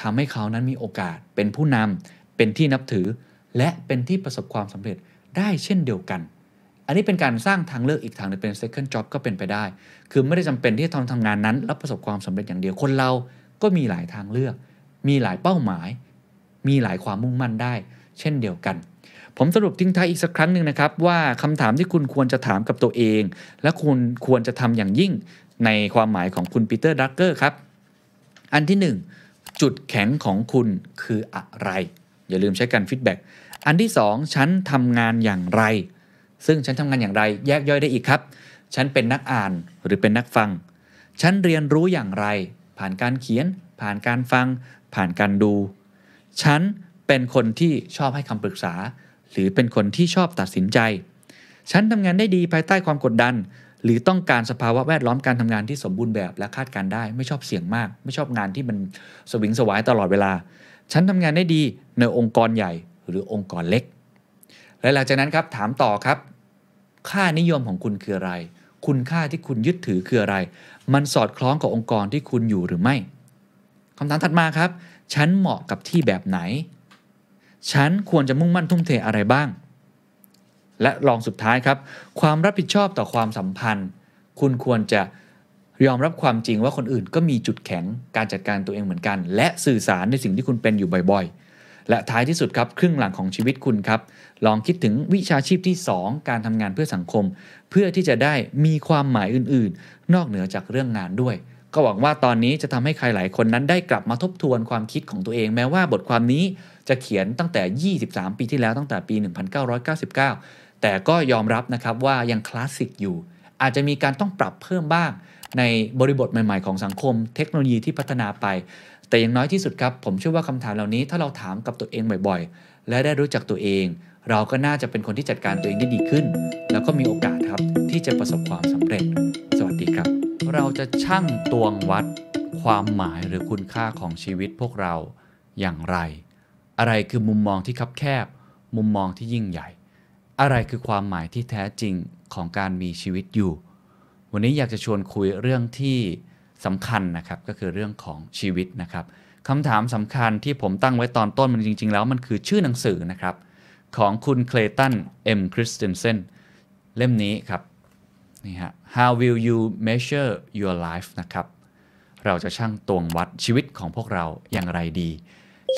ทำให้เขานั้นมีโอกาสเป็นผู้นำเป็นที่นับถือ และเป็นที่ประสบความสำเร็จได้เช่นเดียวกัน อันนี้เป็นการสร้างทางเลือกอีกทางหนึงเป็น second job ก็เป็นไปได้ คือไม่ได้จำเป็นที่จะต้องทำงานนั้นแล้วประสบความสำเร็จอย่างเดียวคนเราก็มีหลายทางเลือก มีหลายเป้าหมาย มีหลายความมุ่งมั่นได้ เช่นเดียวกัน ผมสรุปทิ้งท้ายอีกสักครั้งหนึ่งนะครับ ว่าคำถามที่คุณควรจะถามกับตัวเอง และคุณควรจะทำอย่างยิ่งในความหมายของคุณปีเตอร์ ดรักเกอร์ครับ อันที่ 1 จุดแข็งของคุณคืออะไร อย่าลืมใช้การ feedback อันที่ 2 ฉันทำงานอย่างไร ซึ่งฉันทำงานอย่างไร แยกย่อยได้อีกครับ ฉันเป็นนักอ่านหรือเป็นนักฟัง ฉันเรียนรู้อย่างไร ผ่านการเขียน ผ่านการฟัง ผ่านการดู ฉันเป็นคนที่ชอบให้คำปรึกษา หรือเป็นคนที่ชอบตัดสินใจ ฉันทำงานได้ดีภายใต้ความกดดัน หรือต้องการสภาวะแวดล้อมการทำงานที่สมบูรณ์แบบและคาดการได้ ไม่ชอบเสี่ยงมาก ไม่ชอบงานที่มันสวิงสวายตลอดเวลา ฉันทำงานได้ดีในองค์กรใหญ่หรือองค์กรเล็ก และหลังจากนั้นครับถามต่อครับ ค่านิยมของคุณคืออะไร คุณค่าที่คุณยึดถือคืออะไร มันสอดคล้องกับองค์กรที่คุณอยู่หรือไม่คำถามถัดมาครับ ฉันเหมาะกับที่แบบไหน ฉันควรจะมุ่งมั่นทุ่มเทอะไรบ้าง และลองสุดท้ายครับ ความรับผิดชอบต่อความสัมพันธ์ คุณควรจะยอมรับความจริงว่าคนอื่นก็มีจุดแข็งการจัดการตัวเองเหมือนกัน และสื่อสารในสิ่งที่คุณเป็นอยู่บ่อยๆ และท้ายที่สุดครับครึ่งหลังของชีวิตคุณครับ ลองคิดถึงวิชาชีพที่ 2 การทำงานเพื่อสังคม เพื่อที่จะได้มีความหมายอื่นๆ นอกเหนือจากเรื่องงานด้วย ก็หวังว่าตอนนี้จะทำให้ใครหลายคนนั้นได้กลับมาทบทวนความคิดของตัวเอง แม้ว่าบทความนี้ จะเขียนตั้งแต่ 23 ปีที่แล้วตั้งแต่ปี 1999 แต่ก็ยอมรับนะครับว่ายังคลาสสิกอยู่ อาจจะมีการต้องปรับเพิ่มบ้าง ในบริบทใหม่ ๆ ของสังคม เทคโนโลยีที่พัฒนาไป แต่อย่างน้อยที่สุดครับ ผมเชื่อว่าคำถามเหล่านี้ถ้าเราถามกับตัวเองบ่อยๆ และได้รู้จักตัวเอง เราก็น่าจะเป็นคนที่จัดการตัวเองได้ดีขึ้น แล้วก็มีโอกาสครับที่จะประสบความสำเร็จ สวัสดีครับ เราจะชั่งตวงวัดความหมายหรือคุณค่าของชีวิตพวกเราอย่างไร อะไรคือมุมมองที่คับแคบ มุมมองที่ยิ่งใหญ่ อะไรคือความหมายที่แท้จริงของการมีชีวิตอยู่ วันนี้อยากจะชวนคุยเรื่องที่สำคัญนะครับก็คือเรื่องของชีวิตนะครับคำถามสำคัญที่ผมตั้งไว้ตอนต้นมันจริง ๆ แล้วมันคือชื่อหนังสือนะครับ ของคุณเคลตันเอ็มคริสเตนเซนเล่มนี้ครับนี่ฮะ How will you measure your life นะครับ เราจะช่างตวงวัดชีวิตของพวกเราอย่างไรดี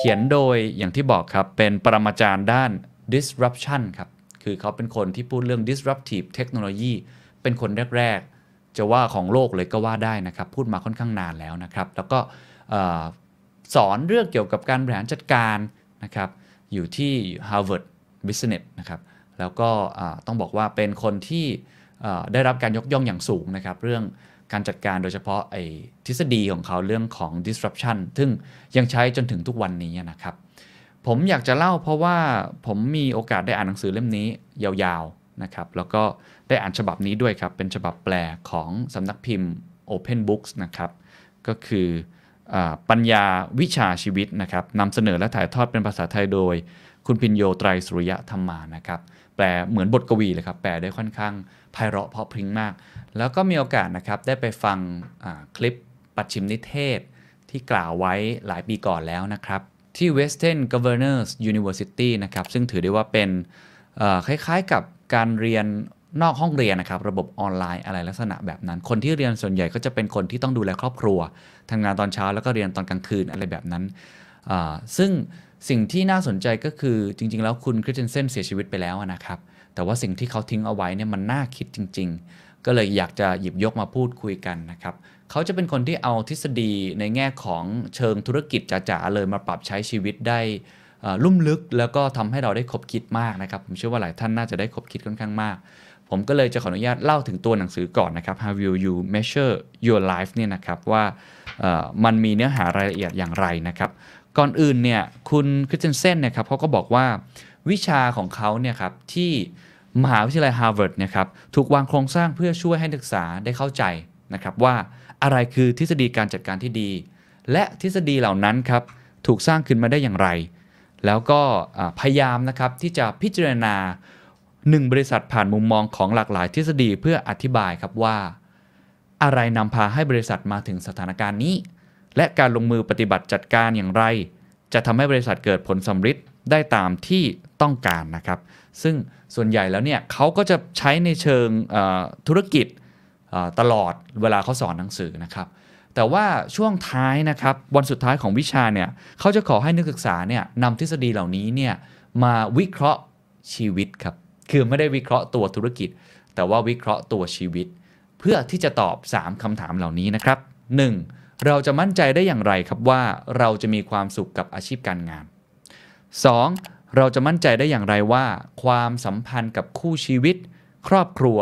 เขียนโดยอย่างที่บอกครับ เป็นปรมาจารย์ด้าน disruption ครับ คือเขาเป็นคนที่พูดเรื่อง disruptive technology เป็นคนแรก ๆ จะว่าของโลกเลยก็ว่าได้นะครับ พูดมาค่อนข้างนานแล้วนะครับ แล้วก็สอนเรื่องเกี่ยวกับการบริหารจัดการนะครับ อยู่ที่ Harvard Business นะครับ แล้วก็ต้องบอกว่าเป็นคนที่ได้รับการยกย่องอย่างสูงนะครับ เรื่อง การจัดการโดยเฉพาะไอ้ทฤษฎีของเขาเรื่องของ disruption ซึ่งยังใช้จนถึงทุกวันนี้นะครับ ผมอยากจะเล่าเพราะว่าผมมีโอกาสได้อ่านหนังสือเล่มนี้ยาวๆนะครับ แล้วก็ได้อ่านฉบับนี้ด้วยครับ เป็นฉบับแปลของสำนักพิมพ์ Open Books นะครับ ก็คืออปัญญาวิชาชีวิตนะครับนำเสนอและถ่ายทอดเป็นภาษาไทยโดย คุณพินโยไตรสุริยะธรรมานะครับ แปลเหมือนบทกวีเลยครับ แปลได้ค่อนข้างไพเราะเพราะพริ้งมาก แล้วก็มีโอกาสนะครับได้ไปฟังคลิปปัดชิมนิเทศ ที่กล่าวไว้หลายปีก่อนแล้วนะครับ ที่ Western Governors University นะครับ ซึ่งถือได้ว่าเป็นคล้ายๆกับการเรียนนอกห้องเรียนนะครับ ระบบออนไลน์อะไรลักษณะแบบนั้น คนที่เรียนส่วนใหญ่ก็จะเป็นคนที่ต้องดูแลครอบครัวทำงานตอนเช้าแล้วก็เรียนตอนกลางคืนอะไรแบบนั้น ซึ่งสิ่งที่น่าสนใจก็คือจริง ๆ แล้วคุณคริสเตนเซนเสียชีวิตไปแล้วนะครับ แต่ว่าสิ่งที่เขาทิ้งเอาไว้เนี่ยมันน่าคิดจริง ๆ ก็เลยอยากจะหยิบยกมาพูดคุยกันนะครับเขาจะเป็นคนที่เอาทฤษฎีในแง่ของเชิงธุรกิจจ๋าๆเลยมาปรับใช้ชีวิตได้ลุ่มลึกแล้วก็ทำให้เราได้ขบคิดมากนะครับผมเชื่อว่าหลายท่านน่าจะได้ขบคิดค่อนข้างมาก ผมก็เลยจะขออนุญาตเล่าถึงตัวหนังสือก่อนนะครับ How will you measure your life เนี่ยนะครับว่ามันมีเนื้อหารายละเอียดอย่างไรนะครับก่อนอื่นเนี่ยคุณคริสเตนเซนนะครับเขาก็บอกว่าวิชาของเขาเนี่ยครับที่ มหาวิทยาลัยฮาร์วาร์ดนะครับถูกวางโครงสร้างเพื่อช่วยให้นักศึกษาได้เข้าใจนะครับว่าอะไรคือทฤษฎีการจัดการที่ดี และทฤษฎีเหล่านั้นครับถูกสร้างขึ้นมาได้อย่างไร แล้วก็พยายามนะครับที่จะพิจารณาหนึ่งบริษัทผ่านมุมมองของหลากหลายทฤษฎีเพื่ออธิบายครับว่า อะไรนำพาให้บริษัทมาถึงสถานการณ์นี้ และการลงมือปฏิบัติจัดการอย่างไร จะทำให้บริษัทเกิดผลสำฤทธิ์ได้ตามที่ต้องการนะครับ ซึ่ง ส่วนใหญ่แล้วเนี่ยเขาก็จะใช้ในเชิงธุรกิจตลอดเวลาเขาสอนหนังสือนะครับ แต่ว่าช่วงท้ายนะครับวันสุดท้ายของวิชาเนี่ยเขาจะขอให้นักศึกษาเนี่ยนำทฤษฎีเหล่านี้เนี่ยมาวิเคราะห์ชีวิตครับ คือไม่ได้วิเคราะห์ตัวธุรกิจ แต่ว่าวิเคราะห์ตัวชีวิต เพื่อที่จะตอบ 3คำถามเหล่านี้นะครับ 1. เราจะมั่นใจได้อย่างไรครับว่าเราจะมีความสุขกับอาชีพการงาน 2. เราจะมั่นใจได้อย่างไรว่า ความสัมพันธ์กับคู่ชีวิต ครอบครัว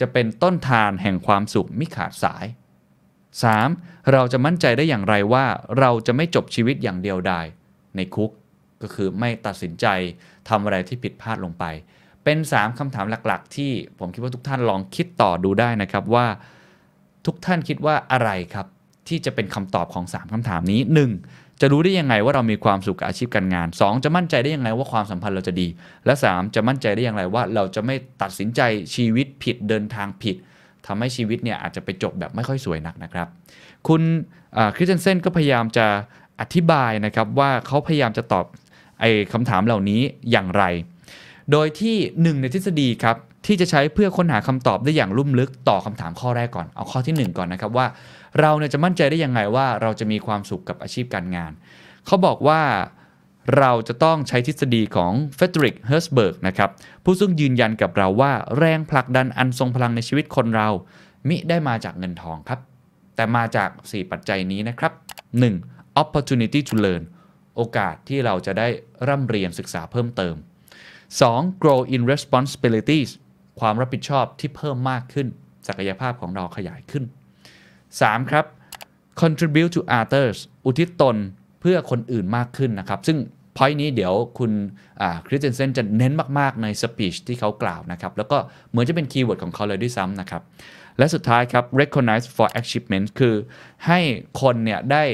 จะเป็นต้นทานแห่งความสุขมิขาดสาย 3. เราจะมั่นใจได้อย่างไรว่า เราจะไม่จบชีวิตอย่างเดียวดายในคุกก็คือไม่ตัดสินใจทำอะไรที่ผิดพลาดลงไป เป็น 3คำถามหลักๆ ที่ผมคิดว่าทุกท่านลองคิดต่อดูได้นะครับว่า ทุกท่านคิดว่าอะไรครับ ที่จะเป็นคำตอบของ 3คำถามนี้ 1. จะรู้ได้ยังไงว่าเรามีความสุขกับอาชีพการงาน 2. จะมั่นใจได้ยังไงว่าความสัมพันธ์เราจะดี และ 3. จะมั่นใจได้อย่างไรว่าเราจะไม่ตัดสินใจชีวิตผิดเดินทางผิดทำให้ชีวิตเนี่ยอาจจะไปจบแบบไม่ค่อยสวยนักนะครับ คุณคริสเตนเซนก็พยายามจะอธิบายนะครับว่าเขาพยายามจะตอบไอ้คำถามเหล่านี้อย่างไร โดยที่หนึ่งในทฤษฎีครับที่จะใช้เพื่อค้นหาคำตอบได้อย่างลุ่มลึกต่อคำถามข้อแรกก่อน เอาข้อที่ 1 ก่อนนะครับว่า เราเนี่ยจะมั่นใจได้ยังไงว่าเราจะมีความสุขกับอาชีพการงาน เขาบอกว่าเราจะต้องใช้ทฤษฎีของเฟเดริก เฮิร์สเบิร์กนะครับ ผู้ซึ่งยืนยันกับเราว่าแรงผลักดันอันทรงพลังในชีวิตคนเรา มิได้มาจากเงินทองครับ แต่มาจาก 4 ปัจจัยนี้นะครับ 1. opportunity to learn โอกาสที่เราจะได้ร่ำเรียนศึกษาเพิ่มเติม 2. grow in responsibilities ความรับผิดชอบที่เพิ่มมากขึ้น ศักยภาพของเราขยายขึ้น 3. ครับ contribute to others อุทิศตนเพื่อคนอื่นมากขึ้นนะครับ ซึ่ง point นี้เดี๋ยวคุณคริสเตนเซนจะเน้นมากๆใน speech ที่เขากล่าวนะครับ แล้วก็เหมือนจะเป็น keyword ของเขาเลยด้วยซ้ำนะครับ และสุดท้ายครับ recognize for achievement คือให้คนเนี่ยได้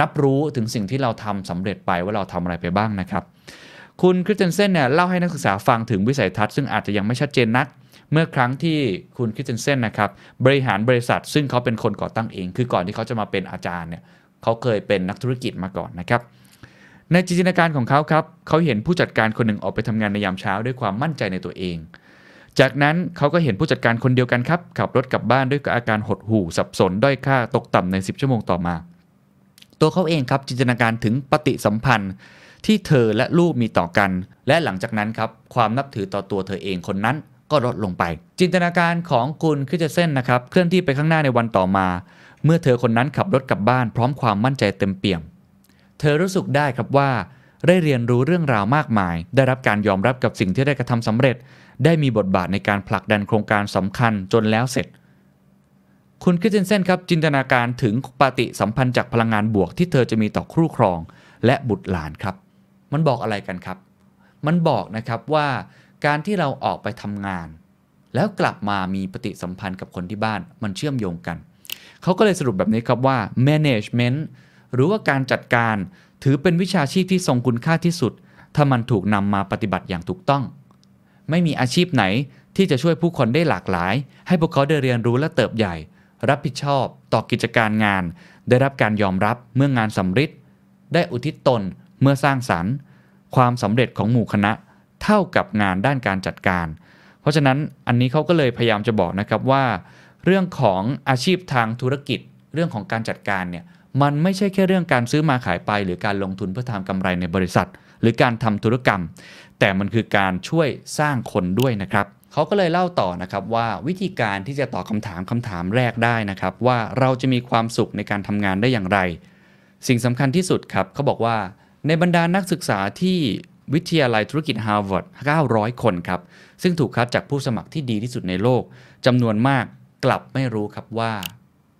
รับรู้ถึงสิ่งที่เราทำสำเร็จไปว่าเราทำอะไรไปบ้างนะครับ คุณคริสเตนเซนเนี่ยเล่าให้นักศึกษาฟังถึงวิสัยทัศน์ซึ่งอาจจะยังไม่ชัดเจนนัก เมื่อครั้งที่คุณคริสเตนเซนนะครับบริหารบริษัทซึ่งเขาเป็นคนก่อตั้งเอง คือก่อนที่เขาจะมาเป็นอาจารย์เนี่ยเขาเคยเป็นนักธุรกิจมาก่อนนะครับในจินตนาการของเขาครับเขาเห็นผู้จัดการคนหนึ่งออกไปทำงานในยามเช้าด้วยความมั่นใจในตัวเอง จากนั้นเขาก็เห็นผู้จัดการคนเดียวกันครับขับรถกลับบ้านด้วยอาการหดหู่สับสนด้อยค่าตกต่ำใน 10 ชั่วโมงต่อมา ตัวเขาเองครับจินตนาการถึงปฏิสัมพันธ์ที่เธอและลูกมีต่อกัน และหลังจากนั้นครับความนับถือต่อตัวเธอเองคนนั้น ก็ลดลงไป จินตนาการของคุณคริสเตเซนนะครับเคลื่อนที่ไปข้างหน้าในวันต่อมา เมื่อเธอคนนั้นขับรถกลับบ้านพร้อมความมั่นใจเต็มเปี่ยม เธอรู้สึกได้ครับว่า ได้เรียนรู้เรื่องราวมากมาย ได้รับการยอมรับกับสิ่งที่ได้กระทำสำเร็จ ได้มีบทบาทในการผลักดันโครงการสำคัญจนแล้วเสร็จ คุณคริสเตนเซนครับจินตนาการถึงปฏิสัมพันธ์จากพลังงานบวกที่เธอจะมีต่อคู่ครอง และบุตรหลานครับ มันบอกอะไรกันครับ มันบอกนะครับว่า การที่เราออกไปทำงาน แล้วกลับมามีปฏิสัมพันธ์กับคนที่บ้านมันเชื่อมโยงกัน เขาก็เลยสรุปแบบนี้ครับว่า management หรือว่าการจัดการถือเป็นวิชาชีพที่ทรงคุณค่าที่สุด ถ้ามันถูกนำมาปฏิบัติอย่างถูกต้อง ไม่มีอาชีพไหนที่จะช่วยผู้คนได้หลากหลาย ให้พวกเขาได้เรียนรู้และเติบใหญ่ รับผิดชอบต่อกิจการงาน ได้รับการยอมรับเมื่องานสำเร็จได้อุทิศตนเมื่อสร้างสรรค์ ความสำเร็จของหมู่คณะ เท่ากับงานด้านการจัดการ เพราะฉะนั้นอันนี้เขาก็เลยพยายามจะบอกนะครับว่า เรื่องของอาชีพทางธุรกิจ เรื่องของการจัดการเนี่ยมันไม่ใช่แค่เรื่องการซื้อมาขายไป หรือการลงทุนเพื่อทำกำไรในบริษัท หรือการทำธุรกรรม แต่มันคือการช่วยสร้างคนด้วยนะครับเขาก็เลยเล่าต่อนะครับว่าวิธีการที่จะตอบคำถามคำถามแรกได้นะครับ ว่าเราจะมีความสุขในการทำงานได้อย่างไร สิ่งสำคัญที่สุดครับเขาบอกว่า ในบรรดานักศึกษาที่ วิทยาลัยธุรกิจฮาร์วาร์ด 900 คนครับ ซึ่งถูกคัดจากผู้สมัครที่ดีที่สุดในโลกจำนวนมากกลับไม่รู้ครับว่า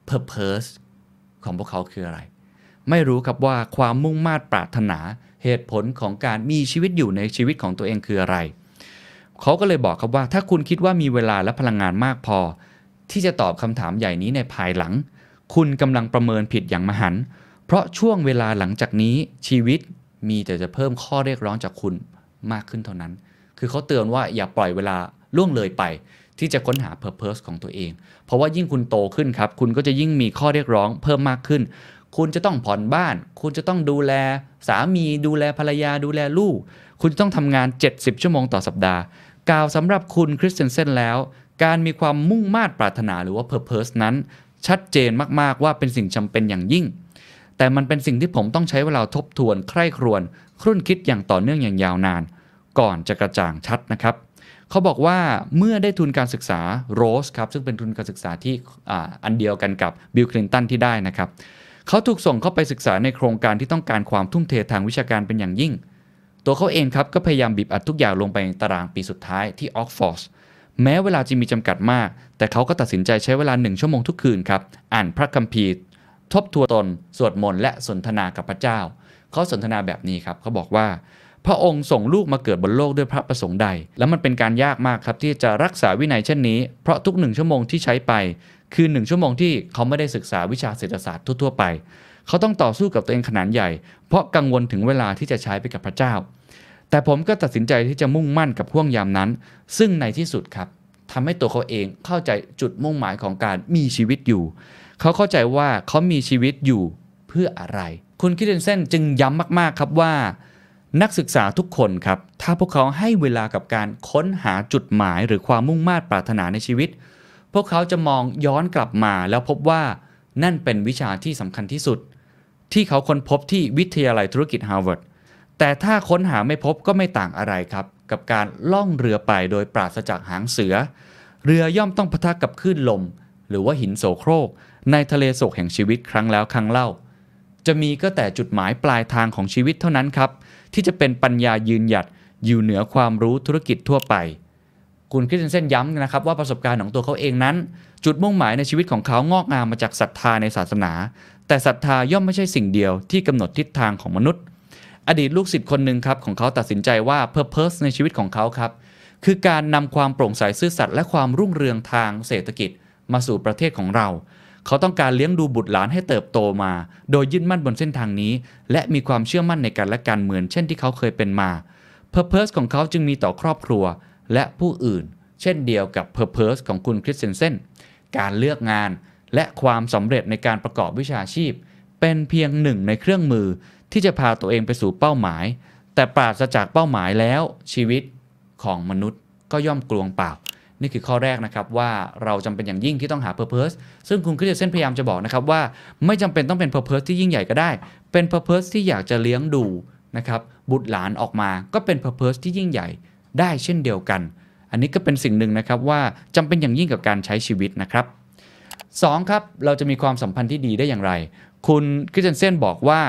purpose ของพวกเขาคืออะไร ไม่รู้ครับว่าความมุ่งมาดปรารถนาเหตุผลของการมีชีวิตอยู่ในชีวิตของตัวเองคืออะไร เขาก็เลยบอกครับว่า ถ้าคุณคิดว่ามีเวลาและพลังงานมากพอ ที่จะตอบคำถามใหญ่นี้ในภายหลัง คุณกำลังประเมินผิดอย่างมหันต์เพราะช่วงเวลาหลังจากนี้ชีวิต มีแต่จะเพิ่มข้อเรียกร้องจากคุณมากขึ้นเท่านั้น คือเขาเตือนว่าอย่าปล่อยเวลาล่วงเลยไป ที่จะค้นหา Purpose ของตัวเอง เพราะว่ายิ่งคุณโตขึ้นครับ คุณก็จะยิ่งมีข้อเรียกร้องเพิ่มมากขึ้น คุณจะต้องผ่อนบ้าน คุณจะต้องดูแล สามี ดูแลภรรยา ดูแลลูก คุณจะต้องทำงาน 70 ชั่วโมงต่อสัปดาห์ กล่าวสำหรับคุณคริสเตนเซนแล้ว การมีความมุ่งมา่ปรารถนาหรือว่า Purpose นั้น ชัดเจนมากๆว่าเป็นสิ่งจำเป็นอย่างยิ่ง แต่มันเป็นสิ่งที่ผมต้องใช้เวลาทบทวนใคร่ครวญครุ่นคิดอย่างต่อเนื่องอย่างยาวนาน ก่อนจะกระจ่างชัดนะครับเขาบอกว่าเมื่อได้ทุนการศึกษาโรสครับซึ่งเป็นทุนการศึกษาที่ออันเดียวกันกับบิลคลินตันที่ได้นะครับเขาถูกส่งเข้าไปศึกษาในโครงการที่ต้องการความทุ่มเททางวิชาการเป็นอย่างยิ่ง ตัวเขาเองครับก็พยายามบีบอัดทุกอย่างลงไปในตารางปีสุดท้ายที่ออกฟอร์สแม้เวลาจะมีจำกัดมาก แต่เขาก็ตัดสินใจใช้เวลาหนึ่งชั่วโมงทุกคืนครับ อ่านพระคัมภีร์ ทบทวนตน สวดมนต์และสนทนากับพระเจ้า เขาสนทนาแบบนี้ครับเขาบอกว่า พระองค์ส่งลูกมาเกิดบนโลกด้วยพระประสงค์ใด แล้วมันเป็นการยากมากครับที่จะรักษาวินัยเช่นนี้ เพราะทุกหนึ่งชั่วโมงที่ใช้ไป คือหนึ่งชั่วโมงที่เขาไม่ได้ศึกษาวิชาเศรษฐศาสตร์ทั่วๆไป เขาต้องต่อสู้กับตัวเองขนาดใหญ่ เพราะกังวลถึงเวลาที่จะใช้ไปกับพระเจ้า แต่ผมก็ตัดสินใจที่จะมุ่งมั่นกับห่วงยามนั้น ซึ่งในที่สุดครับทำให้ตัวเขาเองเข้าใจจุดมุ่งหมายของการมีชีวิตอยู่ เขาเข้าใจว่าเขามีชีวิตอยู่เพื่ออะไร คุณคิดเดนเซนจึงย้ำมาก ๆ ครับว่า นักศึกษาทุกคนครับ ถ้าพวกเขาให้เวลากับการค้นหาจุดหมายหรือความมุ่งมา่ปรารถนาในชีวิต พวกเขาจะมองย้อนกลับมาแล้วพบว่านั่นเป็นวิชาที่สำคัญที่สุด ที่เขาค้นพบที่วิทยาลัยธุรกิจฮาร์วาร์ดแต่ถ้าค้นหาไม่พบก็ไม่ต่างอะไรครับ กับการล่องเรือไปโดยปราศจากหางเสือ เรือย่อมต้องปะทะกับคลื่นลม หรือว่าหินโสโครก ในทะเลโศกแห่งชีวิตครั้งแล้วครั้งเล่า จะมีก็แต่จุดหมายปลายทางของชีวิตเท่านั้นครับ ที่จะเป็นปัญญายืนหยัดอยู่เหนือความรู้ธุรกิจทั่วไป คุณคริสเตนเซนย้ำนะครับว่าประสบการณ์ของตัวเขาเองนั้น จุดมุ่งหมายในชีวิตของเขางอกงามมาจากศรัทธาในศาสนา แต่ศรัทธาย่อมไม่ใช่สิ่งเดียวที่กำหนดทิศทางของมนุษย์ อดีตลูกศิษย์คนหนึ่งครับของเขาตัดสินใจว่า Purpose ในชีวิตของเขาครับคือการนำความโปร่งใสซื่อสัตย์และความรุ่งเรืองทางเศรษฐกิจมาสู่ประเทศของเรา เขาต้องการเลี้ยงดูบุตรหลานให้เติบโตมา โดยยึดมั่นบนเส้นทางนี้ และมีความเชื่อมั่นในกันและกันเหมือนเช่นที่เขาเคยเป็นมา Purpose ของเขาจึงมีต่อครอบครัวและผู้อื่น เช่นเดียวกับ Purpose ของคุณคริสเซนเซนการเลือกงาน และความสำเร็จในการประกอบวิชาชีพ เป็นเพียงหนึ่งในเครื่องมือที่จะพาตัวเองไปสู่เป้าหมาย แต่ปราศจากเป้าหมายแล้วชีวิตของมนุษย์ก็ย่อมกลวงเปล่า นี่คือข้อแรกนะครับว่าเราจำเป็นอย่างยิ่งที่ต้องหา Purpose ซึ่งคุณคริสเซนพยายามจะบอกนะครับว่าไม่จำเป็นต้องเป็น Purpose ที่ยิ่งใหญ่ก็ได้ เป็น Purpose ที่อยากจะเลี้ยงดูนะครับบุตรหลานออกมาก็เป็น Purpose ที่ยิ่งใหญ่ได้เช่นเดียวกัน อันนี้ก็เป็นสิ่งหนึ่งนะครับว่าจำเป็นอย่างยิ่งกับการใช้ชีวิตนะครับ 2. ครับเราจะมีความสัมพันธ์ที่ดีได้อย่างไร คุณคริสเตนเซนบอกว่า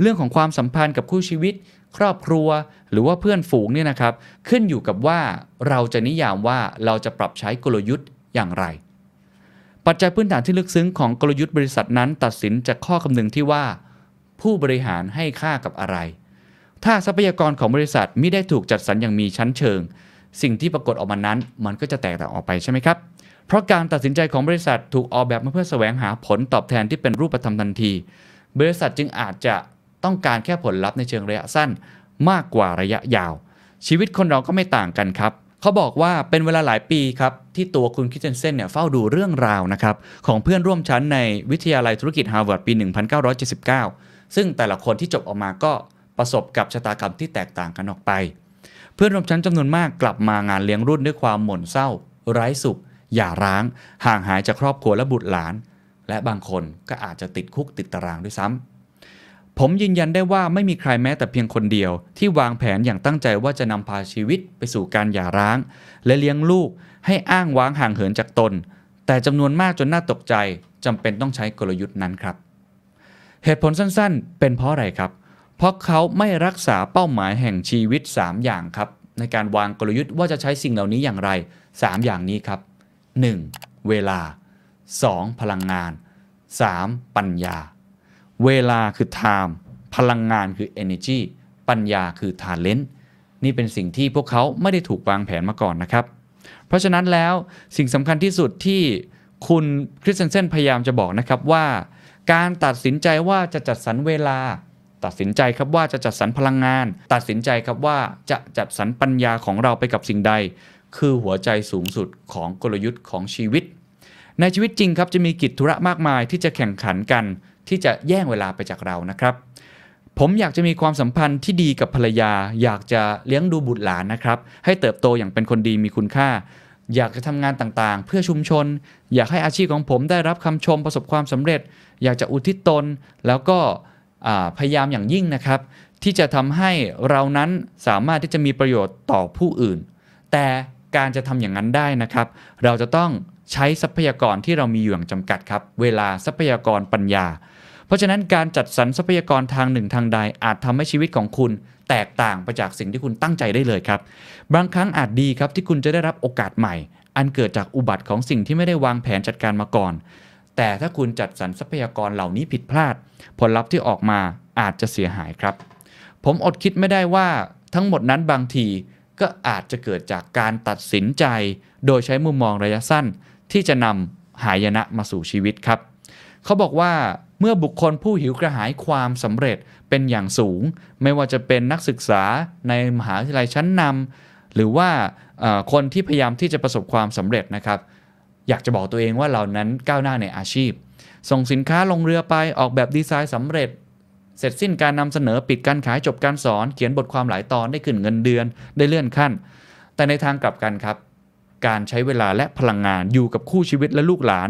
เรื่องของความสัมพันธ์กับคู่ชีวิต ครอบครัว หรือว่าเพื่อนฝูงเนี่ยนะครับ ขึ้นอยู่กับว่าเราจะนิยามว่าเราจะปรับใช้กลยุทธ์อย่างไร ปัจจัยพื้นฐานที่ลึกซึ้งของกลยุทธ์บริษัทนั้น ตัดสินจากข้อคำนึงที่ว่า ผู้บริหารให้ค่ากับอะไร ถ้าทรัพยากรของบริษัทไม่ได้ถูกจัดสรรอย่างมีชั้นเชิง สิ่งที่ปรากฏออกมานั้น มันก็จะแตกต่างออกไปใช่ไหมครับเพราะการตัดสินใจของบริษัทถูกออกแบบมาเพื่อแสวงหาผลตอบแทนที่เป็นรูปธรรมทันที บริษัทจึงอาจจะ ต้องการแค่ผลลัพธ์ในเชิงระยะสั้น มากกว่าระยะยาว ชีวิตคนเราก็ไม่ต่างกันครับเขาบอกว่าเป็นเวลาหลายปีครับที่ตัวคุณคริสเตนเซนเนี่ยเฝ้าดูเรื่องราวนะครับของเพื่อนร่วมชั้นในวิทยาลัยธุรกิจฮาร์วาร์ดปี 1979 ซึ่งแต่ละคนที่จบออกมาก็ประสบกับชะตากรรมที่แตกต่างกันออกไป เพื่อนร่วมชั้นจำนวนมากกลับมางานเลี้ยงรุ่นด้วยความหม่นเศร้า ไร้สุข หย่าร้าง ห่างหายจากครอบครัวและบุตรหลาน และบางคนก็อาจจะติดคุกติดตารางด้วยซ้ำ ผมยืนยันได้ว่าไม่มีใครแม้แต่เพียงคนเดียว ที่วางแผนอย่างตั้งใจว่าจะนำพาชีวิตไปสู่การหย่าร้าง และเลี้ยงลูกให้อ้างว้างห่างเหินจากตน แต่จำนวนมากจนน่าตกใจจำเป็นต้องใช้กลยุทธ์นั้นครับ เหตุผลสั้นๆ เป็นเพราะอะไรครับ เพราะเขาไม่รักษาเป้าหมายแห่งชีวิต 3 อย่างครับ ในการวางกลยุทธ์ว่าจะใช้สิ่งเหล่านี้อย่างไร 3 อย่างนี้ครับ 1. เวลา 2. พลังงาน 3. ปัญญา เวลาคือ time พลังงานคือ energy ปัญญาคือ talent นี่เป็นสิ่งที่พวกเขาไม่ได้ถูกวางแผนมาก่อนนะครับ เพราะฉะนั้นแล้วสิ่งสำคัญที่สุดที่คุณคริสเซนเซนพยายามจะบอกนะครับว่า การตัดสินใจว่าจะจัดสรรเวลา ตัดสินใจครับว่าจะจัดสรรพลังงาน ตัดสินใจครับว่าจะจัดสรรปัญญาของเราไปกับสิ่งใด คือหัวใจสูงสุดของกลยุทธ์ของชีวิต ในชีวิตจริงครับจะมีกิจธุระมากมายที่จะแข่งขันกัน ที่จะแย่งเวลาไปจากเรานะครับ ผมอยากจะมีความสัมพันธ์ที่ดีกับภรรยา อยากจะเลี้ยงดูบุตรหลานนะครับ ให้เติบโตอย่างเป็นคนดีมีคุณค่า อยากจะทำงานต่างๆ เพื่อชุมชน อยากให้อาชีพของผมได้รับคำชมประสบความสำเร็จ อยากจะอุทิศตน แล้วก็พยายามอย่างยิ่งนะครับ ที่จะทำให้เรานั้นสามารถที่จะมีประโยชน์ต่อผู้อื่น แต่การจะทำอย่างนั้นได้นะครับ เราจะต้องใช้ทรัพยากรที่เรามีอยู่อย่างจำกัดครับ เวลาทรัพยากรปัญญา เพราะฉะนั้นการจัดสรรทรัพยากรทางหนึ่งทางใด อาจทำให้ชีวิตของคุณแตกต่างไปจากสิ่งที่คุณตั้งใจได้เลยครับ บางครั้งอาจดีครับที่คุณจะได้รับโอกาสใหม่ อันเกิดจากอุบัติของสิ่งที่ไม่ได้วางแผนจัดการมาก่อน แต่ถ้าคุณจัดสรรทรัพยากรเหล่านี้ผิดพลาด ผลลัพธ์ที่ออกมาอาจจะเสียหายครับ ผมอดคิดไม่ได้ว่าทั้งหมดนั้นบางทีก็อาจจะเกิดจากการตัดสินใจ โดยใช้มุมมองระยะสั้น ที่จะนำหายนะมาสู่ชีวิตครับ เขาบอกว่าเมื่อบุคคลผู้หิวกระหายความสำเร็จเป็นอย่างสูง ไม่ว่าจะเป็นนักศึกษาในมหาวิทยาลัยชั้นนำหรือว่าคนที่พยายามที่จะประสบความสำเร็จนะครับ อยากจะบอกตัวเองว่าเรานั้นก้าวหน้าในอาชีพ ส่งสินค้าลงเรือไปออกแบบดีไซน์สำเร็จ เสร็จสิ้นการนำเสนอปิดการขายจบการสอน เขียนบทความหลายตอนได้ขึ้นเงินเดือนได้เลื่อนขั้น แต่ในทางกลับกันครับ การใช้เวลาและพลังงานอยู่กับคู่ชีวิตและลูกหลาน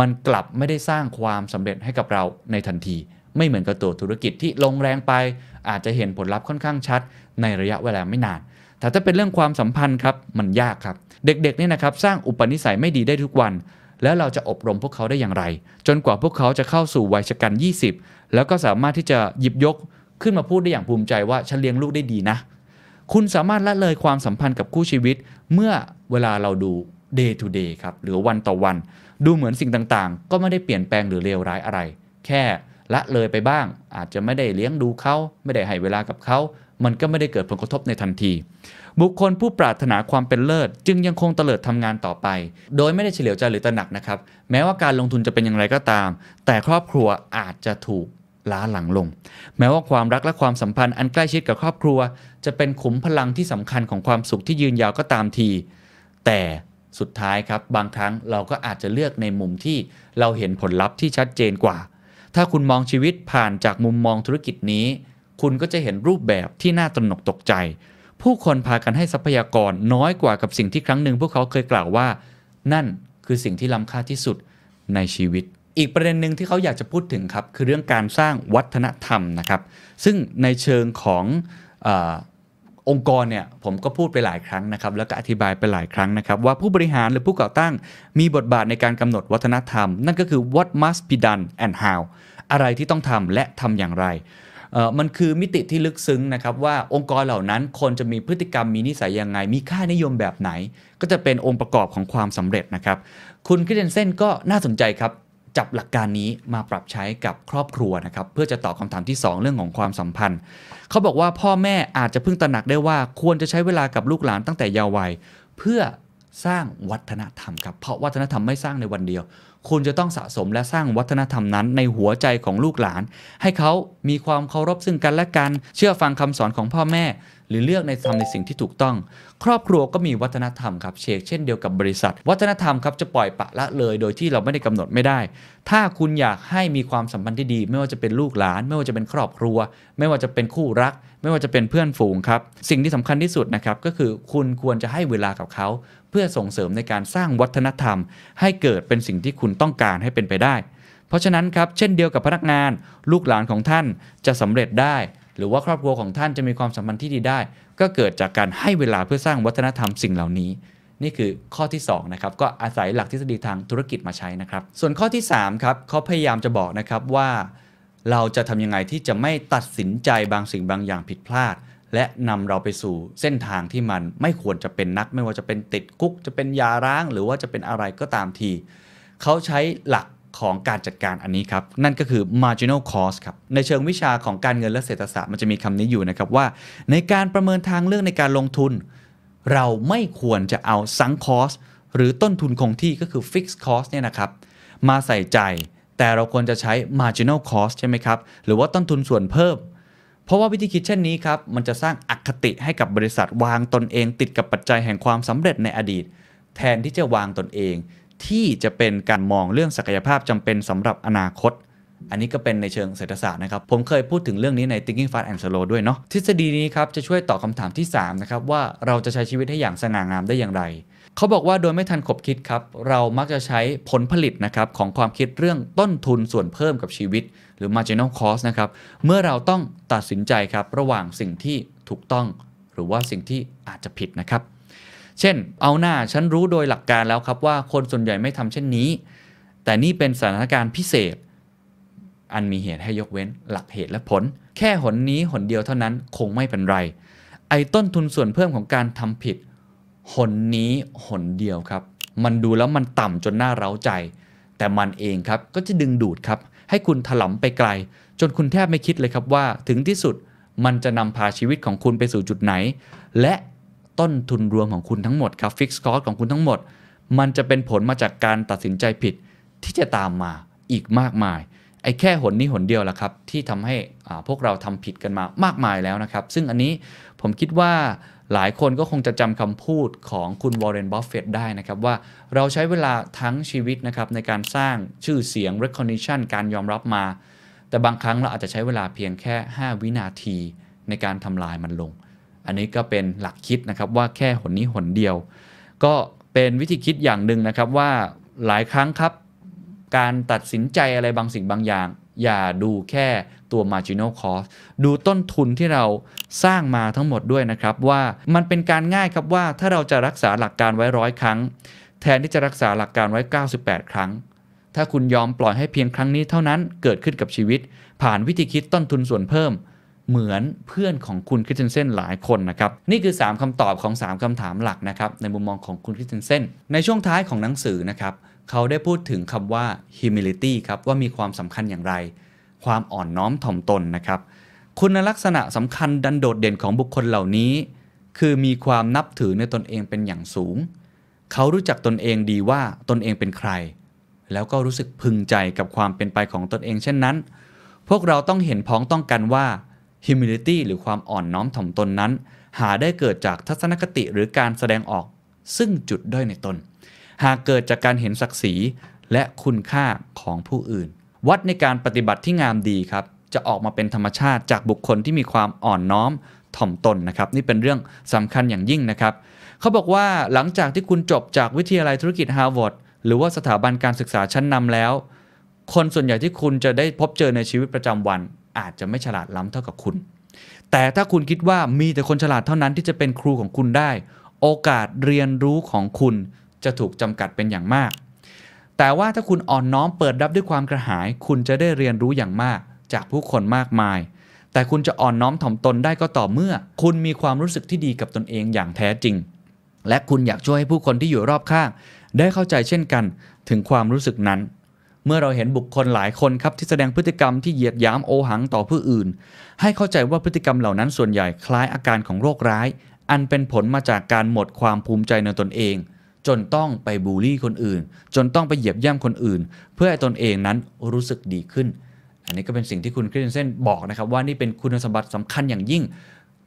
มันกลับไม่ได้สร้างความสำเร็จให้กับเราในทันที ไม่เหมือนกับตัวธุรกิจที่ลงแรงไปอาจจะเห็นผลลัพธ์ค่อนข้างชัด ในระยะเวลาไม่นาน แต่ถ้าเป็นเรื่องความสัมพันธ์ครับมันยากครับ เด็กๆนี่นะครับสร้างอุปนิสัยไม่ดีได้ทุกวัน แล้วเราจะอบรมพวกเขาได้อย่างไร จนกว่าพวกเขาจะเข้าสู่วัยชกัน 20 แล้วก็สามารถที่จะหยิบยกขึ้นมาพูดได้อย่างภูมิใจว่าฉันเลี้ยงลูกได้ดีนะ คุณสามารถละเลยความสัมพันธ์กับคู่ชีวิต เมื่อเวลาเราดู day to day ครับหรือวันต่อวัน ดูเหมือนสิ่งต่างๆ ก็ไม่ได้เปลี่ยนแปลงหรือเลวร้ายอะไร แค่ละเลยไปบ้าง อาจจะไม่ได้เลี้ยงดูเขาไม่ได้ให้เวลากับเขา มันก็ไม่ได้เกิดผลกระทบในทันที บุคคลผู้ปรารถนาความเป็นเลิศ จึงยังคงเตลิดทำงานต่อไป โดยไม่ได้เฉลียวใจหรือตระหนักนะครับ แม้ว่าการลงทุนจะเป็นอย่างไรก็ตาม แต่ครอบครัวอาจจะถูกล้าหลังลง แม้ว่าความรักและความสัมพันธ์อันใกล้ชิดกับครอบครัว จะเป็นขุมพลังที่สำคัญของความสุขที่ยืนยาวก็ตามที แต่ สุดท้ายครับ บางครั้งเราก็อาจจะเลือกในมุมที่เราเห็นผลลัพธ์ที่ชัดเจนกว่า ถ้าคุณมองชีวิตผ่านจากมุมมองธุรกิจนี้ คุณก็จะเห็นรูปแบบที่น่าตระหนกตกใจ ผู้คนพากันให้ทรัพยากรน้อยกว่ากับสิ่งที่ครั้งหนึ่งพวกเขาเคยกล่าวว่า นั่นคือสิ่งที่ล้ำค่าที่สุดในชีวิตอีกประเด็นหนึ่งที่เขาอยากจะพูดถึงครับ คือเรื่องการสร้างวัฒนธรรมนะครับ ซึ่งในเชิงของอ องค์กรเนี่ยผมก็พูดไปหลายครั้งนะครับ แล้วก็อธิบายไปหลายครั้งนะครับ ว่าผู้บริหารหรือผู้ก่อตั้งมีบทบาทในการกำหนดวัฒนธรรม นั่นก็คือ what must be done and how อะไรที่ต้องทำและทำอย่างไรมันคือมิติที่ลึกซึ้งนะครับว่าองค์กรเหล่านั้นคนจะมีพฤติกรรมมีนิสัยยังไง มีค่านิยมแบบไหน ก็จะเป็นองค์ประกอบของความสำเร็จนะครับ คุณคริสเตนเซนก็น่าสนใจครับ จับหลักการนี้มาปรับใช้กับครอบครัวนะครับ เพื่อจะตอบคำถามที่ 2 เรื่องของความสัมพันธ์ เขาบอกว่าพ่อแม่อาจจะเพิ่งตระหนักได้ว่าควรจะใช้เวลากับลูกหลานตั้งแต่เยาว์วัย เพื่อสร้างวัฒนธรรมครับ เพราะวัฒนธรรมไม่สร้างในวันเดียว คุณจะต้องสะสมและสร้างวัฒนธรรมนั้นในหัวใจของลูกหลาน ให้เขามีความเคารพซึ่งกันและกัน เชื่อฟังคำสอนของพ่อแม่ หรือเลือกในทำในสิ่งที่ถูกต้อง ครอบครัวก็มีวัฒนธรรมครับเชกเช่นเดียวกับบริษัท วัฒนธรรมครับจะปล่อยปะละเลยโดยที่เราไม่ได้กำหนดไม่ได้ ถ้าคุณอยากให้มีความสัมพันธ์ที่ดี ไม่ว่าจะเป็นลูกหลาน ไม่ว่าจะเป็นครอบครัว ไม่ว่าจะเป็นคู่รัก ไม่ว่าจะเป็นเพื่อนฝูงครับสิ่งที่สำคัญที่สุดนะครับก็คือคุณควรจะให้เวลากับเขา เพื่อส่งเสริมในการสร้างวัฒนธรรม ให้เกิดเป็นสิ่งที่คุณต้องการให้เป็นไปได้ เพราะฉะนั้นครับเช่นเดียวกับพนักงาน ลูกหลานของท่านจะสำเร็จได้ หรือว่าครอบครัวของท่านจะมีความสัมพันธ์ที่ดีได้ ก็เกิดจากการให้เวลาเพื่อสร้างวัฒนธรรมสิ่งเหล่านี้นี่คือข้อที่2นะครับก็อาศัยหลักทฤษฎีทางธุรกิจมาใช้นะครับ ส่วนข้อที่3ครับเขาพยายามจะบอกนะครับว่า เราจะทำยังไงที่จะไม่ตัดสินใจบางสิ่งบางอย่างผิดพลาด และนำเราไปสู่เส้นทางที่มันไม่ควรจะเป็นนัก ไม่ว่าจะเป็นติดคุก จะเป็นยาร้าง หรือว่าจะเป็นอะไรก็ตามที เขาใช้หลักของการจัดการอันนี้ครับ นั่นก็คือ marginal cost ครับ ในเชิงวิชาของการเงินและเศรษฐศาสตร์มันจะมีคำนี้อยู่นะครับว่า ในการประเมินทางเลือกในการลงทุน เราไม่ควรจะเอา sunk cost หรือต้นทุนคงที่ก็คือ fixed cost เนี่ยนะครับ มาใส่ใจ แต่เราควรจะใช้ marginal cost ใช่ไหมครับ หรือว่าต้นทุนส่วนเพิ่ม เพราะว่าวิธีคิดเช่นนี้ครับมันจะสร้างอคติให้กับบริษัทวางตนเองติดกับปัจจัยแห่งความสำเร็จในอดีต แทนที่จะวางตนเอง ที่จะเป็นการมองเรื่องศักยภาพจำเป็นสำหรับอนาคต อันนี้ก็เป็นในเชิงเศรษฐศาสตร์นะครับ ผมเคยพูดถึงเรื่องนี้ใน Thinking Fast and Slow ด้วยเนาะทฤษฎีนี้ครับจะช่วยตอบคำถามที่3นะครับว่าเราจะใช้ชีวิตให้อย่างสง่างามได้อย่างไร เขาบอกว่าโดยไม่ทันขบคิดครับ เรามักจะใช้ผลผลิตนะครับของความคิดเรื่องต้นทุนส่วนเพิ่มกับชีวิต หรือ marginal cost นะครับ เมื่อเราต้องตัดสินใจครับ ระหว่างสิ่งที่ถูกต้อง หรือว่าสิ่งที่อาจจะผิดนะครับ เช่น เอาหน้าฉันรู้โดยหลักการแล้วครับว่าคนส่วนใหญ่ไม่ทำเช่นนี้ แต่นี่เป็นสถานการณ์พิเศษ อันมีเหตุให้ยกเว้นหลักเหตุและผล แค่หนนี้หนเดียวเท่านั้นคงไม่เป็นไร ไอ้ต้นทุนส่วนเพิ่มของการทำผิด หนนี้หนเดียวครับ มันดูแล้วมันต่ำจนน่าเร้าใจ แต่มันเองครับก็จะดึงดูดครับ ให้คุณถลำไปไกล จนคุณแทบไม่คิดเลยครับว่า ถึงที่สุดมันจะนำพาชีวิตของคุณไปสู่จุดไหน และต้นทุนรวมของคุณทั้งหมดครับฟิกซ์คอร์ของคุณทั้งหมด มันจะเป็นผลมาจากการตัดสินใจผิดที่จะตามมาอีกมากมาย ไอ้แค่หนนี้หนเดียวแหละครับที่ทำให้พวกเราทำผิดกันมามากมายแล้วนะครับ ซึ่งอันนี้ผมคิดว่า หลายคนก็คงจะจำคำพูดของคุณวอร์เรนบัฟเฟตได้นะครับ ว่าเราใช้เวลาทั้งชีวิตนะครับ ในการสร้างชื่อเสียง recognition การยอมรับมา แต่บางครั้งเราอาจจะใช้เวลาเพียงแค่ 5 วินาทีในการทำลายมันลง อันนี้ก็เป็นหลักคิดนะครับว่าแค่หนนี้หนเดียว ก็เป็นวิธีคิดอย่างหนึ่งนะครับว่าหลายครั้งครับ การตัดสินใจอะไรบางสิ่งบางอย่าง อย่าดูแค่ ตัว marginal cost ดูต้นทุนที่เราสร้างมาทั้งหมดด้วยนะครับว่ามันเป็นการง่ายครับว่าถ้าเราจะรักษาหลักการไว้ร้อยครั้ง แทนที่จะรักษาหลักการไว้ 98 ครั้ง ถ้าคุณยอมปล่อยให้เพียงครั้งนี้เท่านั้นเกิดขึ้นกับชีวิต ผ่านวิธีคิดต้นทุนส่วนเพิ่ม เหมือนเพื่อนของคุณคริสเตนเซนหลายคนนะครับนี่คือ 3คำตอบของ 3คำถามหลักนะครับในมุมมองของคุณคริสเตนเซนในช่วงท้ายของหนังสือนะครับเขาได้พูดถึงคำว่า humility ครับว่ามีความสำคัญอย่างไร ความอ่อนน้อมถ่อมตนนะครับ คุณลักษณะสำคัญดันโดดเด่นของบุคคลเหล่านี้ คือมีความนับถือในตนเองเป็นอย่างสูง เขารู้จักตนเองดีว่าตนเองเป็นใคร แล้วก็รู้สึกพึงใจกับความเป็นไปของตนเองเช่นนั้น พวกเราต้องเห็นพ้องต้องกันว่า humility หรือความอ่อนน้อมถ่อมตนนั้น หาได้เกิดจากทัศนคติหรือการแสดงออกซึ่งจุดด้อยในตน หากเกิดจากการเห็นศักดิ์ศรีและคุณค่าของผู้อื่น วัดในการปฏิบัติที่งามดีครับจะออกมาเป็นธรรมชาติจากบุคคลที่มีความอ่อนน้อมถ่อมตนนะครับ นี่เป็นเรื่องสำคัญอย่างยิ่งนะครับ เขาบอกว่าหลังจากที่คุณจบจากวิทยาลัยธุรกิจฮาร์วาร์ดหรือว่าสถาบันการศึกษาชั้นนำแล้ว คนส่วนใหญ่ที่คุณจะได้พบเจอในชีวิตประจำวัน อาจจะไม่ฉลาดล้ำเท่ากับคุณ แต่ถ้าคุณคิดว่ามีแต่คนฉลาดเท่านั้นที่จะเป็นครูของคุณได้ โอกาสเรียนรู้ของคุณจะถูกจำกัดเป็นอย่างมาก แต่ว่าถ้าคุณอ่อนน้อมเปิดรับด้วยความกระหาย คุณจะได้เรียนรู้อย่างมาก จากผู้คนมากมาย แต่คุณจะอ่อนน้อมถ่อมตนได้ก็ต่อเมื่อ คุณมีความรู้สึกที่ดีกับตนเองอย่างแท้จริง และคุณอยากช่วยให้ผู้คนที่อยู่รอบข้าง ได้เข้าใจเช่นกัน ถึงความรู้สึกนั้น เมื่อเราเห็นบุคคลหลายคนครับที่แสดงพฤติกรรมที่เหยียดยามโอหังต่อผู้อื่น ให้เข้าใจว่าพฤติกรรมเหล่านั้นส่วนใหญ่คล้ายอาการของโรคร้าย อันเป็นผลมาจากการหมดความภูมิใจในตนเอง จนต้องไปบูลลี่คนอื่น จนต้องไปเหยียบย่ำคนอื่น เพื่อให้ตนเองนั้นรู้สึกดีขึ้น อันนี้ก็เป็นสิ่งที่คุณคริสเตนเซนบอกนะครับว่านี่เป็นคุณสมบัติสำคัญอย่างยิ่ง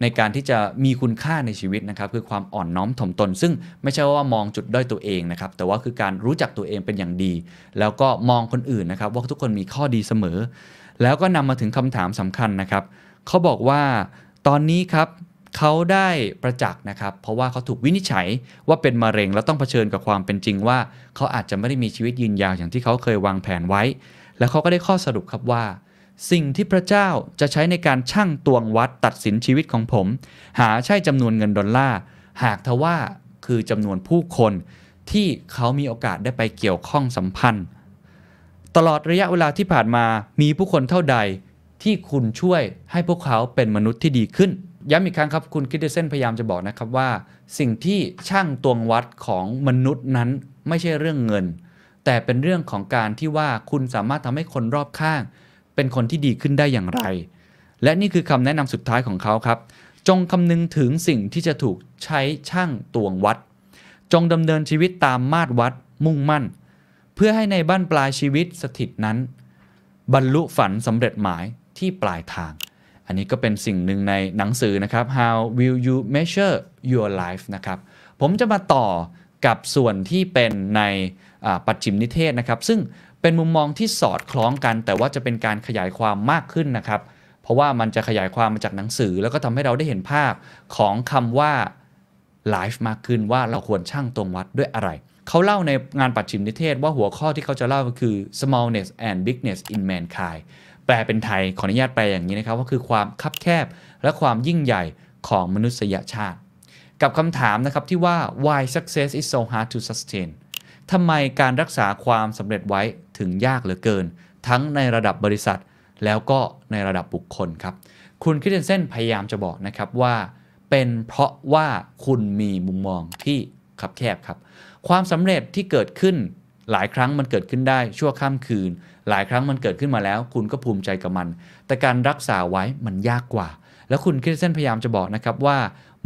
ในการที่จะมีคุณค่าในชีวิตนะครับคือความอ่อนน้อมถ่อมตน ซึ่งไม่ใช่ว่ามองจุดด้อยตัวเองนะครับแต่ว่าคือการรู้จักตัวเองเป็นอย่างดี แล้วก็มองคนอื่นนะครับว่าทุกคนมีข้อดีเสมอ แล้วก็นำมาถึงคำถามสำคัญนะครับเขาบอกว่าตอนนี้ครับ เขาได้ประจักษ์นะครับ เพราะว่าเขาถูกวินิจฉัยว่าเป็นมะเร็ง แล้วต้องเผชิญกับความเป็นจริงว่า เขาอาจจะไม่ได้มีชีวิตยืนยาวอย่างที่เขาเคยวางแผนไว้ แล้วเขาก็ได้ข้อสรุปครับว่า สิ่งที่พระเจ้าจะใช้ในการชั่งตวงวัดตัดสินชีวิตของผม หาใช่จำนวนเงินดอลลาร์หากทว่าคือจำนวนผู้คนที่เขามีโอกาสได้ไปเกี่ยวข้องสัมพันธ์ ตลอดระยะเวลาที่ผ่านมามีผู้คนเท่าใดที่คุณช่วยให้พวกเขาเป็นมนุษย์ที่ดีขึ้น ย้ำอีกครั้งครับ คุณคิดเดเซนพยายามจะบอกนะครับว่า สิ่งที่ช่างตวงวัดของมนุษย์นั้นไม่ใช่เรื่องเงิน แต่เป็นเรื่องของการที่ว่าคุณสามารถทำให้คนรอบข้าง เป็นคนที่ดีขึ้นได้อย่างไร และนี่คือคำแนะนำสุดท้ายของเขาครับ จงคำนึงถึงสิ่งที่จะถูกใช้ช่างตวงวัด จงดำเนินชีวิตตามมาตรวัดมุ่งมั่น เพื่อให้ในบ้านปลายชีวิตสถิตนั้น บรรลุฝันสำเร็จหมายที่ปลายทาง อันนี้ก็เป็นสิ่งหนึ่งในหนังสือนะครับ How will you measure your life นะครับ ผมจะมาต่อกับส่วนที่เป็นในปัจฉิมนิเทศนะครับ ซึ่งเป็นมุมมองที่สอดคล้องกัน แต่ว่าจะเป็นการขยายความมากขึ้นนะครับ เพราะว่ามันจะขยายความมาจากหนังสือ แล้วก็ทำให้เราได้เห็นภาพของคำว่าไลฟ์มากขึ้นว่าเราควรช่างตวงวัดด้วยอะไร เขาเล่าในงานปัจฉิมนิเทศว่าหัวข้อที่เขาจะเล่าก็คือ smallness and bigness in mankind แปลเป็นไทยขออนุญาตแปลอย่างนี้นะครับว่าคือความคับแคบและความยิ่งใหญ่ของมนุษยชาติ กับคำถามนะครับที่ว่า why success is so hard to sustain ทำไมการรักษาความสำเร็จไว้ถึงยากเหลือเกิน ทั้งในระดับบริษัท แล้วก็ในระดับบุคคลครับ คุณคริสเตนเซนพยายามจะบอกนะครับว่า เป็นเพราะว่าคุณมีมุมมองที่คับแคบครับ ความสำเร็จที่เกิดขึ้นหลายครั้งมันเกิดขึ้นได้ชั่วข้ามคืน หลายครั้งมันเกิดขึ้นมาแล้ว คุณก็ภูมิใจกับมัน แต่การรักษาไว้มันยากกว่า แล้วคุณคริสเตนพยายามจะบอกนะครับว่า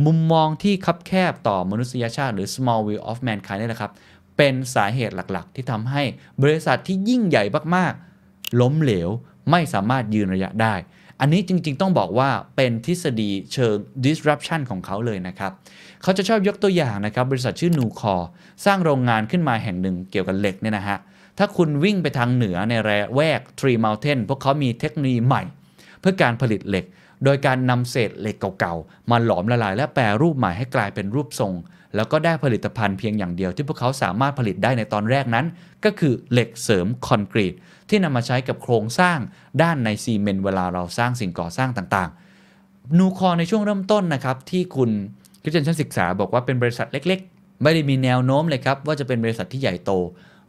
มุมมองที่คับแคบต่อมนุษยชาติ หรือ small view of mankind นี่แหละครับ เป็นสาเหตุหลักๆ ที่ทำให้บริษัทที่ยิ่งใหญ่มากๆ ล้มเหลวไม่สามารถยืนระยะได้ อันนี้จริง ๆ ต้องบอกว่าเป็นทฤษฎีเชิง disruption ของเขาเลยนะครับ เขาจะชอบยกตัวอย่างนะครับ บริษัทชื่อนูคอสร้างโรงงานขึ้นมาแห่งหนึ่งเกี่ยวกับเหล็กเนี่ยนะฮะ ถ้าคุณวิ่งไปทางเหนือในระแวก Tree Mountain พวกเขามีเทคโนโลยีใหม่ เพื่อการผลิตเหล็ก โดยการนำเศษเหล็กเก่าๆ มาหลอมละลาย และแปรรูปใหม่ให้กลายเป็นรูปทรง แล้วก็ได้ผลิตภัณฑ์เพียงอย่างเดียวที่พวกเขาสามารถผลิตได้ในตอนแรกนั้น ก็คือเหล็กเสริมคอนกรีตที่นำมาใช้กับโครงสร้างด้านในซีเมนต์เวลาเราสร้างสิ่งก่อสร้างต่างๆ นูคอในช่วงเริ่มต้นนะครับที่คุณคริสเตนชันศึกษาบอกว่าเป็นบริษัทเล็ก ๆ ไม่ได้มีแนวโน้มเลยครับว่าจะเป็นบริษัทที่ใหญ่โต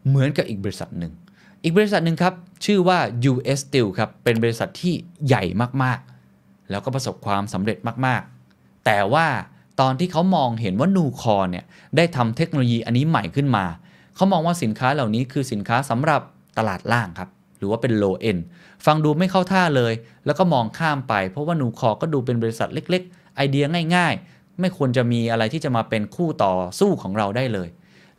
เหมือนกับอีกบริษัทหนึ่ง อีกบริษัทหนึ่งครับ ชื่อว่า US Steel ครับ เป็นบริษัทที่ใหญ่มากๆ แล้วก็ประสบความสำเร็จมากๆ แต่ว่าตอนที่เขามองเห็นว่านูคอเนี่ยได้ทำเทคโนโลยีอันนี้ใหม่ขึ้นมา เขามองว่าสินค้าเหล่านี้คือสินค้าสำหรับตลาดล่างครับหรือว่าเป็น low end ฟังดูไม่เข้าท่าเลย แล้วก็มองข้ามไป เพราะว่านูคอก็ดูเป็นบริษัทเล็ก ๆ ไอเดียง่าย ๆ ไม่ควรจะมีอะไรที่จะมาเป็นคู่ต่อสู้ของเราได้เลย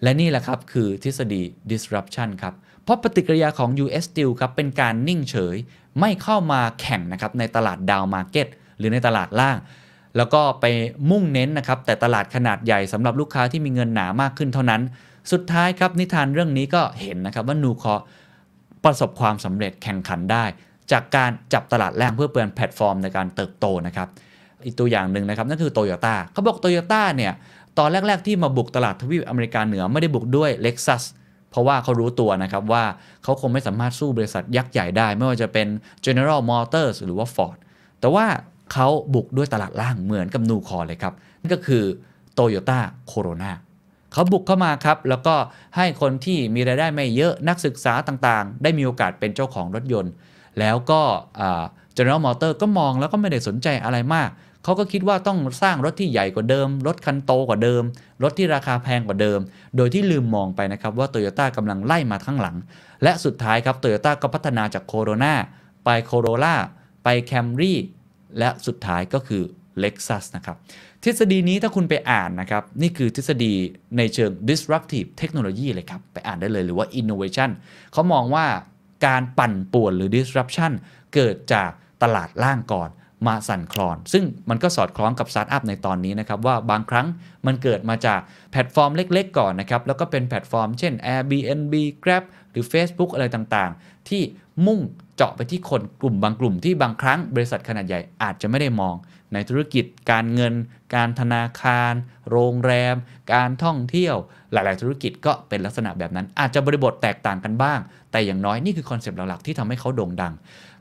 และนี่แหละครับคือทฤษฎี disruption ครับ เพราะปฏิกิริยาของ US Steel ครับเป็นการนิ่งเฉย ไม่เข้ามาแข่งนะครับในตลาดดาวมาร์เก็ตหรือในตลาดล่าง แล้วก็ไปมุ่งเน้นนะครับแต่ตลาดขนาดใหญ่สำหรับลูกค้าที่มีเงินหนามากขึ้นเท่านั้น สุดท้ายครับนิทานเรื่องนี้ก็เห็นนะครับว่า Nucor ประสบความสำเร็จแข่งขันได้ จากการจับตลาดล่างเพื่อเปลี่ยนแพลตฟอร์มในการเติบโตนะครับอีกตัวอย่างหนึ่งนะครับนั่นคือโตโยต้าเขาบอกโตโยต้าเนี่ย ตอนแรก ๆ ที่มาบุกตลาดทวีปอเมริกาเหนือไม่ได้บุกด้วย Lexus เพราะว่าเขารู้ตัวนะครับว่าเขาคงไม่สามารถสู้บริษัทยักษ์ใหญ่ได้ ไม่ว่าจะเป็น General Motors หรือว่า Ford แต่ว่าเขาบุกด้วยตลาดล่างเหมือนกับนูคอเลยครับนั่นก็คือ Toyota Corona เขาบุกเข้ามาครับ แล้วก็ให้คนที่มีรายได้ไม่เยอะนักศึกษาต่างๆ ได้มีโอกาสเป็นเจ้าของรถยนต์ แล้วก็ General Motors ก็มองแล้วก็ไม่ได้สนใจอะไรมาก เขาก็คิดว่าต้องสร้างรถที่ใหญ่กว่าเดิม รถคันโตกว่าเดิม รถที่ราคาแพงกว่าเดิม โดยที่ลืมมองไปนะครับว่า Toyota กำลังไล่มาข้างหลัง และสุดท้ายครับ Toyota ก็พัฒนาจากโคโรนาไปโคโรล่าไปแคมรี่และสุดท้ายก็คือ Lexus นะครับ ทฤษฎีนี้ถ้าคุณไปอ่านนะครับ นี่คือทฤษฎีในเชิง disruptive technology เลยครับ ไปอ่านได้เลยหรือว่า innovation เขามองว่าการปั่นป่วนหรือ disruption เกิดจากตลาดล่างก่อน มาสั่นคลอน ซึ่งมันก็สอดคล้องกับสตาร์ทอัพในตอนนี้นะครับ ว่าบางครั้งมันเกิดมาจากแพลตฟอร์มเล็กๆ ก่อนนะครับ แล้วก็เป็นแพลตฟอร์มเช่น Airbnb Grab หรือ Facebook อะไรต่างๆ ที่มุ่งเจาะไปที่คนกลุ่มบางกลุ่มที่บางครั้งบริษัทขนาดใหญ่อาจจะไม่ได้มอง ในธุรกิจการเงิน การธนาคาร โรงแรม การท่องเที่ยว หลาย ๆ ธุรกิจก็เป็นลักษณะแบบนั้น อาจจะบริบทแตกต่างกันบ้าง แต่อย่างน้อยนี่คือคอนเซปต์หลัก ๆ ที่ทำให้เขาโด่งดัง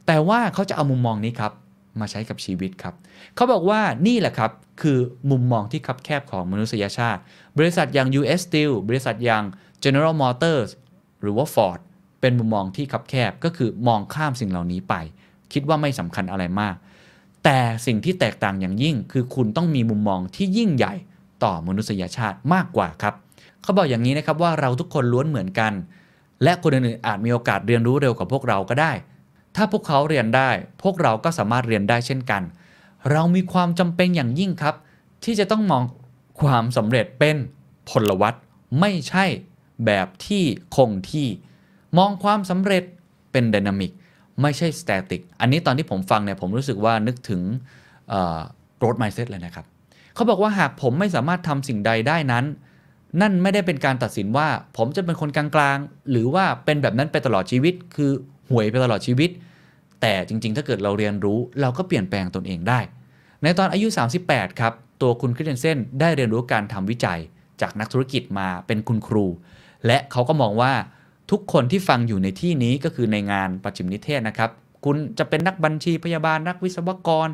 แต่ว่าเขาจะเอามุมมองนี้ครับ มาใช้กับชีวิตครับ เขาบอกว่านี่แหละครับ คือมุมมองที่คับแคบของมนุษยชาติ บริษัทอย่าง US Steel บริษัทอย่าง General Motors หรือว่า Ford เป็นมุมมองที่คับแคบก็คือมองข้ามสิ่งเหล่านี้ไป คิดว่าไม่สำคัญอะไรมาก แต่สิ่งที่แตกต่างอย่างยิ่ง คือคุณต้องมีมุมมองที่ยิ่งใหญ่ต่อมนุษยชาติมากกว่าครับ เขาบอกอย่างนี้นะครับว่าเราทุกคนล้วนเหมือนกัน และคนอื่นๆอาจมีโอกาสเรียนรู้เร็วกว่าพวกเราก็ได้ ถ้าพวกเขาเรียนได้ พวกเราก็สามารถเรียนได้เช่นกัน เรามีความจำเป็นอย่างยิ่งครับ ที่จะต้องมองความสำเร็จเป็นพลวัตไม่ใช่แบบที่คงที่ มองความสำเร็จเป็น dynamic ไม่ใช่ static อันนี้ตอนที่ผมฟังเนี่ยผมรู้สึกว่านึกถึง growth mindset เลยนะครับ เขาบอกว่าหากผมไม่สามารถทำสิ่งใดได้นั้น นั่นไม่ได้เป็นการตัดสินว่า ผมจะเป็นคนกลางๆ หรือว่าเป็นแบบนั้นไปตลอดชีวิต คือ ห่วยไปตลอดชีวิต แต่จริง ๆ ถ้าเกิดเราเรียนรู้เราก็เปลี่ยนแปลงตนเองได้ ในตอนอายุ 38 ครับ ตัวคุณคริสเตนเซนได้เรียนรู้การทำวิจัยจากนักธุรกิจมาเป็นคุณครู และเขาก็มองว่าทุกคนที่ฟังอยู่ในที่นี้ก็คือในงานประจิมนิเทศนะครับ คุณจะเป็นนักบัญชีพยาบาลนักวิศวกร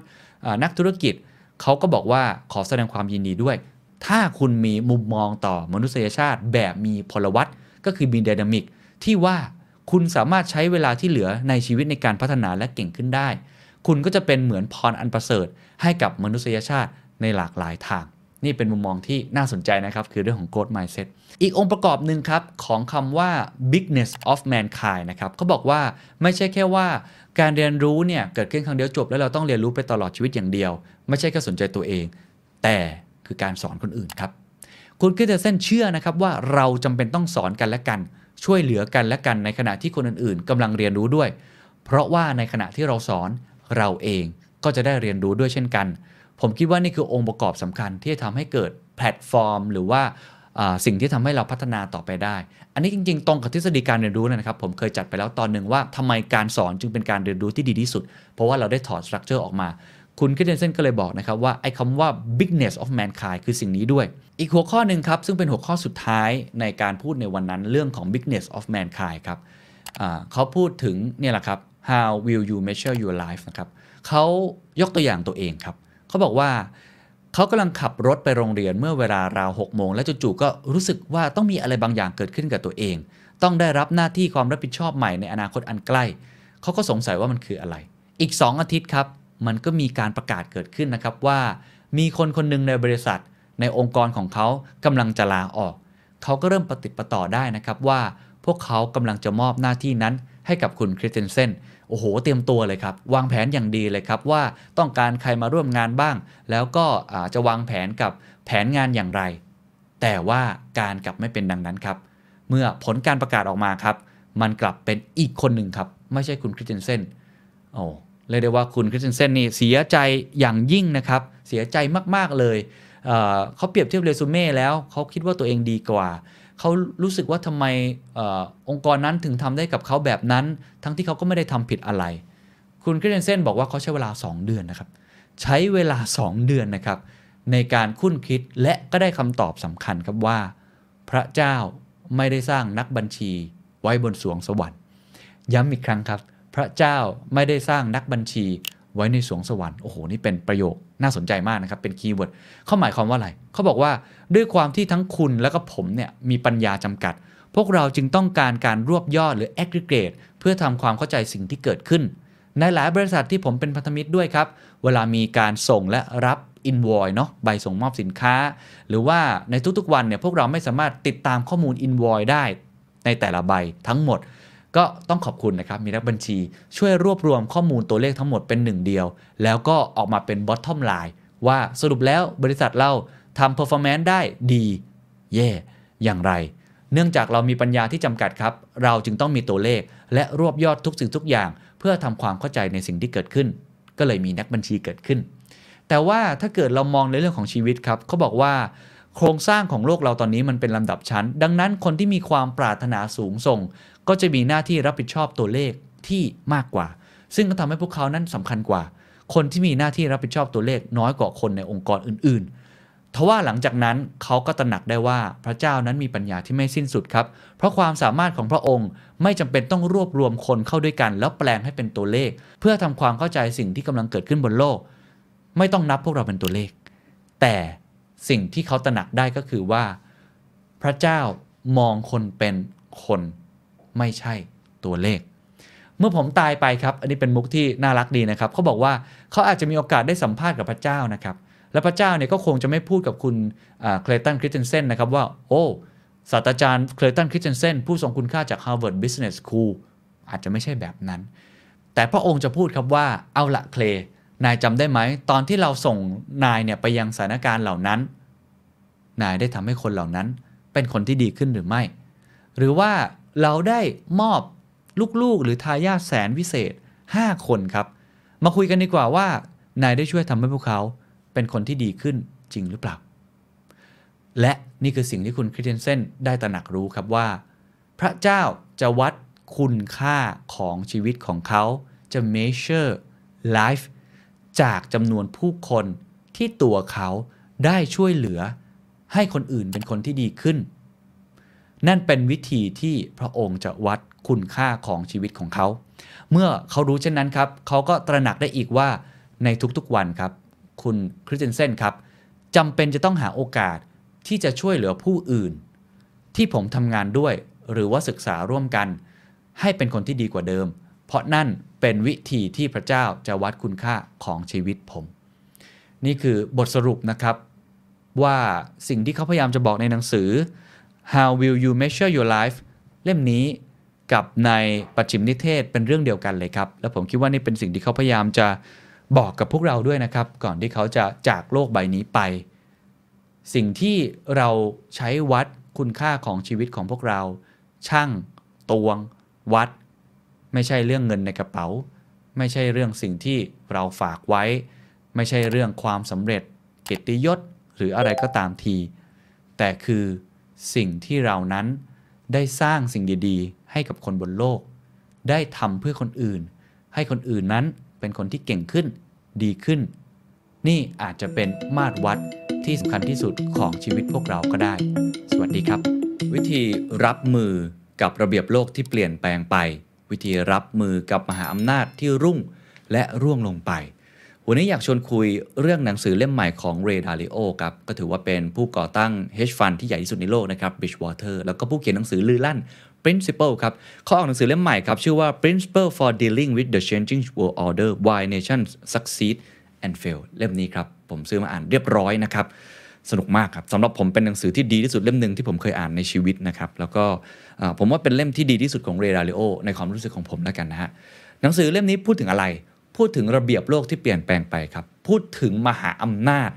นักธุรกิจ เขาก็บอกว่าขอแสดงความยินดีด้วย ถ้าคุณมีมุมมองต่อมนุษยชาติแบบมีพลวัตก็คือมีดินามิกที่ว่า คุณสามารถใช้เวลาที่เหลือในชีวิตในการพัฒนาและเก่งขึ้นได้ คุณก็จะเป็นเหมือนพรอันประเสริฐ ให้กับมนุษยชาติในหลากหลายทาง นี่เป็นมุมมองที่น่าสนใจนะครับ คือเรื่องของ growth mindset อีกองค์ประกอบหนึ่งครับ ของคำว่า bigness of mankind นะครับเขาบอกว่าไม่ใช่แค่ว่าการเรียนรู้เนี่ยเกิดขึ้นครั้งเดียวจบ แล้วเราต้องเรียนรู้ไปตลอดชีวิตอย่างเดียว ไม่ใช่แค่สนใจตัวเอง แต่คือการสอนคนอื่นครับคุณคริสเตเซนเชื่อนะครับว่าเราจำเป็นต้องสอนกันและกัน ช่วยเหลือกันและกันในขณะที่คนอื่นๆกำลังเรียนรู้ด้วย เพราะว่าในขณะที่เราสอนเราเองก็จะได้เรียนรู้ด้วยเช่นกัน ผมคิดว่านี่คือองค์ประกอบสำคัญที่จะทำให้เกิดแพลตฟอร์ม หรือว่าสิ่งที่ทำให้เราพัฒนาต่อไปได้ อันนี้จริงๆ ตรงกับทฤษฎีการเรียนรู้นะครับ ผมเคยจัดไปแล้วตอนหนึ่งว่าทำไมการสอนจึงเป็นการเรียนรู้ที่ดีที่สุด เพราะว่าเราได้ถอดสตรัคเจอร์ออกมา คุณคริสเตนเซนก็เลยบอกนะครับว่าไอ้คำว่า bigness of mankind คือสิ่งนี้ด้วย อีกหัวข้อหนึ่งครับ ซึ่งเป็นหัวข้อสุดท้ายในการพูดในวันนั้นเรื่องของ bigness of mankind ครับเขาพูดถึงเนี่ยแหละครับ how will you measure your life นะครับเขายกตัวอย่างตัวเองครับ เขาบอกว่าเขากำลังขับรถไปโรงเรียนเมื่อเวลาราวหกโมงและจู่ๆก็รู้สึกว่าต้องมีอะไรบางอย่างเกิดขึ้นกับตัวเอง ต้องได้รับหน้าที่ความรับผิดชอบใหม่ในอนาคตอันใกล้ เขาก็สงสัยว่ามันคืออะไร อีก 2 อาทิตย์ครับ มันก็มีการประกาศเกิดขึ้นนะครับว่า มีคนคนหนึ่งในบริษัท ในองค์กรของเขากำลังจะลาออก เขาก็เริ่มปฏิปต่อได้นะครับว่าพวกเขากำลังจะมอบหน้าที่นั้นให้กับคุณคริสเตนเซนโอ้โห เตรียมตัวเลยครับ วางแผนอย่างดีเลยครับว่าต้องการใครมาร่วมงานบ้าง แล้วก็จะวางแผนกับแผนงานอย่างไร แต่ว่าการกลับไม่เป็นดังนั้นครับ เมื่อผลการประกาศออกมาครับ มันกลับเป็นอีกคนหนึ่งครับ ไม่ใช่คุณคริสเตนเซนโอ้ เรียกได้ว่าคุณคริสเตนเซนนี่เสียใจอย่างยิ่งนะครับ เสียใจมากๆเลย เขาเปรียบเทียบเรซูเม่แล้วเขาคิดว่าตัวเองดีกว่า เขารู้สึกว่าทำไมองค์กรนั้นถึงทำได้กับเขาแบบนั้น ทั้งที่เขาก็ไม่ได้ทำผิดอะไร คุณคริสเตนเซนบอกว่าเขาใช้เวลา 2 เดือนนะครับ ใช้เวลา 2 เดือนนะครับในการคุ้นคิดและก็ได้คำตอบสำคัญครับว่า พระเจ้าไม่ได้สร้างนักบัญชีไว้บนสวงสวรรค์ ย้ำอีกครั้งครับ พระเจ้าไม่ได้สร้างนักบัญชีไว้ในสวงสวรรค์ โอ้โห นี่เป็นประโยคน่าสนใจมากนะครับ เป็นคีย์เวิร์ดเขาหมายความว่าอะไร เขาบอกว่าด้วยความที่ทั้งคุณและก็ผมเนี่ยมีปัญญาจำกัด พวกเราจึงต้องการการรวบยอดหรือ aggregate เพื่อทำความเข้าใจสิ่งที่เกิดขึ้น ในหลายบริษัทที่ผมเป็นพันธมิตรด้วยครับ เวลามีการส่งและรับ invoice เนาะใบส่งมอบสินค้า หรือว่าในทุกๆวันเนี่ยพวกเราไม่สามารถติดตามข้อมูล invoice ได้ในแต่ละใบทั้งหมด ก็ต้องขอบคุณนะครับ มีนักบัญชีช่วยรวบรวมข้อมูลตัวเลขทั้งหมดเป็นหนึ่งเดียว แล้วก็ออกมาเป็น bottom line ว่าสรุปแล้วบริษัทเราทำ performance ได้ดีเย่ yeah, อย่างไร เนื่องจากเรามีปัญญาที่จำกัดครับ เราจึงต้องมีตัวเลข และรวบยอดทุกสิ่งทุกอย่าง เพื่อทำความเข้าใจในสิ่งที่เกิดขึ้น ก็เลยมีนักบัญชีเกิดขึ้น แต่ว่าถ้าเกิดเรามองในเรื่องของชีวิตครับเขาบอกว่าโครงสร้างของโลกเราตอนนี้มันเป็นลำดับชั้น ดังนั้นคนที่มีความปรารถนาสูงส่ง ก็จะมีหน้าที่รับผิดชอบตัวเลขที่มากกว่า ซึ่งก็ทำให้พวกเขานั้นสำคัญกว่า คนที่มีหน้าที่รับผิดชอบตัวเลขน้อยกว่าคนในองค์กรอื่นๆทว่าหลังจากนั้นเขาก็ตระหนักได้ว่าพระเจ้านั้นมีปัญญาที่ไม่สิ้นสุดครับ เพราะความสามารถของพระองค์ไม่จำเป็นต้องรวบรวมคนเข้าด้วยกัน แล้วแปลงให้เป็นตัวเลข เพื่อทำความเข้าใจสิ่งที่กำลังเกิดขึ้นบนโลก ไม่ต้องนับพวกเราเป็นตัวเลข แต่สิ่งที่เขาตระหนักได้ก็คือว่า พระเจ้ามองคนเป็นคน ไม่ใช่ตัวเลข เมื่อผมตายไปครับ อันนี้เป็นมุกที่น่ารักดีนะครับเขาบอกว่าเขาอาจจะมีโอกาสได้สัมภาษณ์กับพระเจ้านะครับ และพระเจ้าเนี่ยก็คงจะไม่พูดกับคุณเคลตันคริสเตนเซนนะครับว่า โอ้ศาสตราจารย์เคลตันคริสเตนเซนผู้ทรงคุณค่าจาก Harvard Business School อาจจะไม่ใช่แบบนั้น แต่พระองค์จะพูดครับว่าเอาละเคลนายจำได้ไหม ตอนที่เราส่งนายเนี่ยไปยังสถานการณ์เหล่านั้น นายได้ทำให้คนเหล่านั้น เป็นคนที่ดีขึ้นหรือไม่ หรือว่า เราได้มอบลูกๆ หรือทายาทแสนวิเศษ 5 คนครับ มาคุยกันดีกว่าว่า นายได้ช่วยทำให้พวกเขาเป็นคนที่ดีขึ้นจริงหรือเปล่า และนี่คือสิ่งที่คุณคริสเตนเซนได้ตระหนักรู้ครับว่า พระเจ้าจะวัดคุณค่าของชีวิตของเขาจะ measure life จากจำนวนผู้คนที่ตัวเขาได้ช่วยเหลือ ให้คนอื่นเป็นคนที่ดีขึ้น นั่นเป็นวิธีที่พระองค์จะวัดคุณค่าของชีวิตของเขา เมื่อเขารู้เช่นนั้นครับเขาก็ตระหนักได้อีกว่าในทุกๆวันครับ คุณคริสเตนเซนครับจำเป็นจะต้องหาโอกาสที่จะช่วยเหลือผู้อื่น ที่ผมทำงานด้วยหรือว่าศึกษาร่วมกัน ให้เป็นคนที่ดีกว่าเดิม เพราะนั่นเป็นวิธีที่พระเจ้าจะวัดคุณค่าของชีวิตผม นี่คือบทสรุปนะครับ ว่าสิ่งที่เขาพยายามจะบอกในหนังสือ How will you measure your life เล่มนี้กับในปัจฉิมนิเทศเป็นเรื่องเดียวกันเลยครับ และผมคิดว่านี่เป็นสิ่งที่เขาพยายามจะบอกกับพวกเราด้วยนะครับ ก่อนที่เขาจะจากโลกใบนี้ไป สิ่งที่เราใช้วัดคุณค่าของชีวิตของพวกเรา ช่าง ตวง วัด ไม่ใช่เรื่องเงินในกระเป๋า ไม่ใช่เรื่องสิ่งที่เราฝากไว้ ไม่ใช่เรื่องความสำเร็จเกียรติยศหรืออะไรก็ตามที แต่คือ สิ่งที่เรานั้นได้สร้างสิ่งดีๆ ให้กับคนบนโลก ได้ทำเพื่อคนอื่น ให้คนอื่นนั้นเป็นคนที่เก่งขึ้น ดีขึ้น นี่อาจจะเป็นมาตรวัดที่สำคัญที่สุดของชีวิตพวกเราก็ได้ สวัสดีครับ วิธีรับมือกับระเบียบโลกที่เปลี่ยนแปลงไป วิธีรับมือกับมหาอำนาจที่รุ่งและร่วงลงไป วันนี้อยากชวนคุยเรื่องหนังสือเล่มใหม่ของเรดาริโอครับ ก็ถือว่าเป็นผู้ก่อตั้ง hedge fund ที่ใหญ่ที่สุดในโลกนะครับ Bridgewater แล้วก็ผู้เขียนหนังสือลือลั่น Principle ครับเขาออกหนังสือเล่มใหม่ครับ ชื่อว่า Principle for Dealing with the Changing World Order Why Nations Succeed and Fail เล่มนี้ครับ ผมซื้อมาอ่านเรียบร้อยนะครับ สนุกมากครับสำหรับผมเป็นหนังสือที่ดีที่สุดเล่มหนึ่งที่ผมเคยอ่านในชีวิตนะครับ แล้วก็ผมว่าเป็นเล่มที่ดีที่สุดของเรดาริโอในความรู้สึกของผมแล้วกันนะฮะหนังสือเล่มนี้พูดถึงอะไร พูดถึงระเบียบโลกที่เปลี่ยนแปลงไปครับ พูดถึงมหาอำนาจ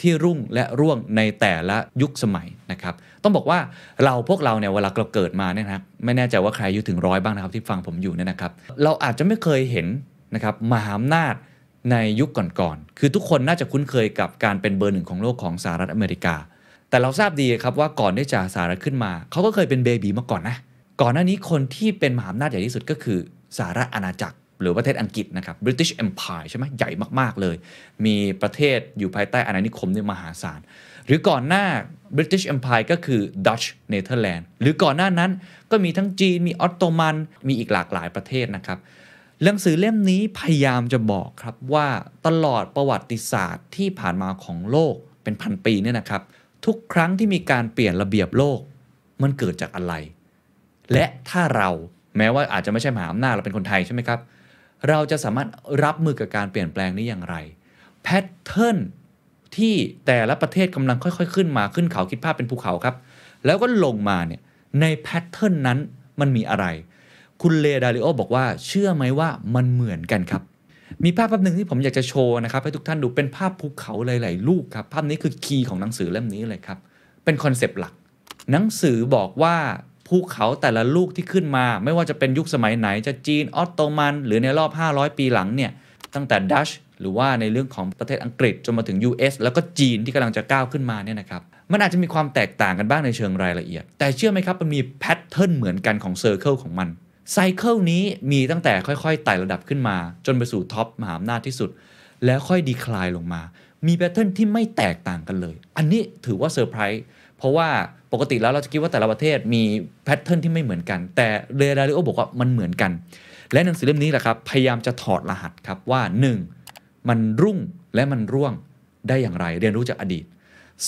ที่รุ่งและร่วงในแต่ละยุคสมัยนะครับ ต้องบอกว่าเราพวกเราเนี่ยเวลาเราเกิดมาเนี่ยนะครับไม่แน่ใจว่าใครอายุถึงร้อยบ้างนะครับที่ฟังผมอยู่เนี่ยนะครับ เราอาจจะไม่เคยเห็นนะครับมหาอำนาจในยุคก่อนๆ คือทุกคนน่าจะคุ้นเคยกับการเป็นเบอร์หนึ่งของโลกของสหรัฐอเมริกา แต่เราทราบดีครับว่าก่อนที่จะสหรัฐขึ้นมา เขาก็เคยเป็นเบบีมาก่อนนะ ก่อนหน้านี้คนที่เป็นมหาอำนาจใหญ่ที่สุดก็คือสหรัฐอาณาจักร หรือประเทศอังกฤษนะครับ British Empire ใช่ไหมใหญ่มากๆเลย มีประเทศอยู่ภายใต้อาณานิคมนี่มหาศาล หรือก่อนหน้า British Empire ก็คือ Dutch Netherlands หรือก่อนหน้านั้นก็มีทั้งจีน มีออตโตมัน มีอีกหลากหลายประเทศนะครับหนังสือเล่มนี้พยายามจะบอกครับว่าตลอดประวัติศาสตร์ที่ผ่านมาของโลกเป็นพันปีเนี่ยนะครับ ทุกครั้งที่มีการเปลี่ยนระเบียบโลก มันเกิดจากอะไร และถ้าเราแม้ว่าอาจจะไม่ใช่มหาอำนาจเราเป็นคนไทยใช่ไหมครับ เราจะสามารถรับมือกับการเปลี่ยนแปลงนี้อย่างไร pattern ที่แต่ละประเทศกำลังค่อย ๆ ขึ้นมาขึ้นเขาคิดภาพเป็นภูเขาครับ แล้วก็ลงมาเนี่ยใน pattern นั้นมันมีอะไร คุณเรย์ ดาลิโอบอกว่าเชื่อไหมว่ามันเหมือนกันครับ มีภาพภาพหนึ่งที่ผมอยากจะโชว์นะครับให้ทุกท่านดูเป็นภาพภูเขาหลายๆลูกครับ ภาพนี้คือ key ของหนังสือเล่มนี้เลยครับ เป็น concept หลัก หนังสือบอกว่า ภูเขาแต่ละลูกที่ขึ้นมา ไม่ว่าจะเป็นยุคสมัยไหนจะจีนออตโตมัน หรือในรอบ 500 ปีหลังเนี่ยตั้งแต่ดัตช์หรือว่าในเรื่องของประเทศอังกฤษจนมาถึง US แล้วก็จีนที่กำลังจะก้าวขึ้นมาเนี่ยนะครับมันอาจจะมีความแตกต่างกันบ้างในเชิงรายละเอียด แต่เชื่อไหมครับมันมี pattern เหมือนกันของ cycle ของมันcycle นี้มีตั้งแต่ค่อยๆไต่ระดับขึ้นมา จนไปสู่ top มหาอำนาจที่สุด แล้วค่อย decline ลงมา มี pattern ที่ไม่แตกต่างกันเลย อันนี้ถือว่าเซอร์ไพรส์เพราะว่า ปกติแล้วเราจะคิดว่าแต่ละประเทศมี pattern ที่ไม่เหมือนกัน แต่เรย์ ดาลิโอบอกว่ามันเหมือนกัน และหนังสือเล่มนี้แหละครับ พยายามจะถอดรหัสครับว่า 1. มันรุ่งและมันร่วงได้อย่างไร เรียนรู้จากอดีต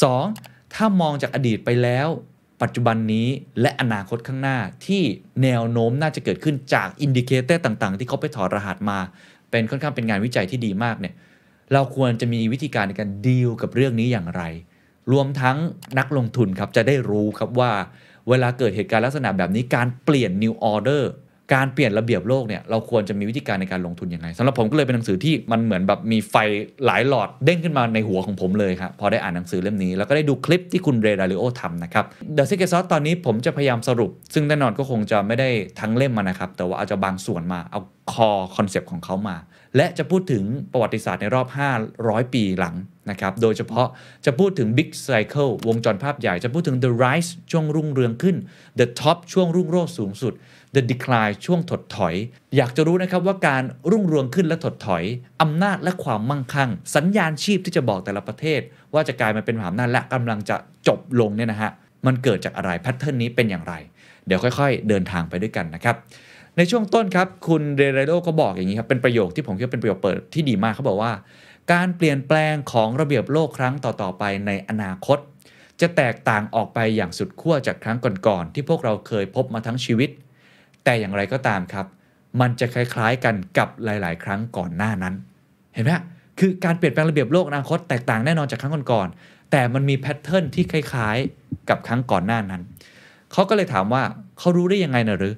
2. ถ้ามองจากอดีตไปแล้ว ปัจจุบันนี้และอนาคตข้างหน้าที่แนวโน้มน่าจะเกิดขึ้นจาก indicator ต่างๆ ที่เขาไปถอดรหัสมา เป็นค่อนข้างเป็นงานวิจัยที่ดีมากเนี่ยเราควรจะมีวิธีการในการดีลกับเรื่องนี้อย่างไร รวมทั้งนักลงทุนครับจะได้รู้ครับว่า เวลาเกิดเหตุการณ์ลักษณะแบบนี้การเปลี่ยน new order การเปลี่ยนระเบียบโลกเนี่ยเราควรจะมีวิธีการในการลงทุนยังไงสำหรับผมก็เลยเป็นหนังสือที่มันเหมือนแบบมีไฟหลายหลอดเด้งขึ้นมาในหัวของผมเลยครับพอได้อ่านหนังสือเล่มนี้ แล้วก็ได้ดูคลิปที่คุณเรย์ ดาลิโอทำนะครับ The Secret Sauce ตอนนี้ผมจะพยายามสรุป ซึ่งแน่นอนก็คงจะไม่ได้ทั้งเล่มมานะครับ แต่ว่าอาจจะบางส่วนมาเอาคอคอนเซปต์ของเขามา และจะพูดถึงประวัติศาสตร์ในรอบ 500 ปีหลังนะครับโดยเฉพาะจะพูดถึง Big Cycle วงจรภาพใหญ่ จะพูดถึง The Rise ช่วงรุ่งเรืองขึ้น The Top ช่วงรุ่งโรจน์สูงสุด The Decline ช่วงถดถอย อยากจะรู้นะครับว่าการรุ่งเรืองขึ้นและถดถอยอำนาจและความมั่งคั่ง สัญญาณชีพที่จะบอกแต่ละประเทศ ว่าจะกลายมาเป็นมหาอำนาจและกำลังจะจบลงเนี่ยนะฮะมันเกิดจากอะไรแพทเทิร์นนี้เป็นอย่างไร เดี๋ยวค่อย ๆ เดินทางไปด้วยกันนะครับ ในช่วงต้นครับ คุณเรเรโดก็บอกอย่างนี้ครับ เป็นประโยคที่ผมคิดว่าเป็นประโยคเปิดที่ดีมากเขาบอกว่า การเปลี่ยนแปลงของระเบียบโลกครั้งต่อๆไปในอนาคต จะแตกต่างออกไปอย่างสุดขั้วจากครั้งก่อนๆที่พวกเราเคยพบมาทั้งชีวิต แต่อย่างไรก็ตามครับ มันจะคล้ายๆกันกับหลาย ๆ ครั้งก่อนหน้านั้น เห็นไหมคือการเปลี่ยนแปลงระเบียบโลกอนาคตแตกต่างแน่นอนจากครั้งก่อนๆแต่มันมีแพทเทิร์นที่คล้ายๆ กับครั้งก่อนหน้านั้นเขาก็เลยถามว่าเขารู้ได้ยังไงนะหรือ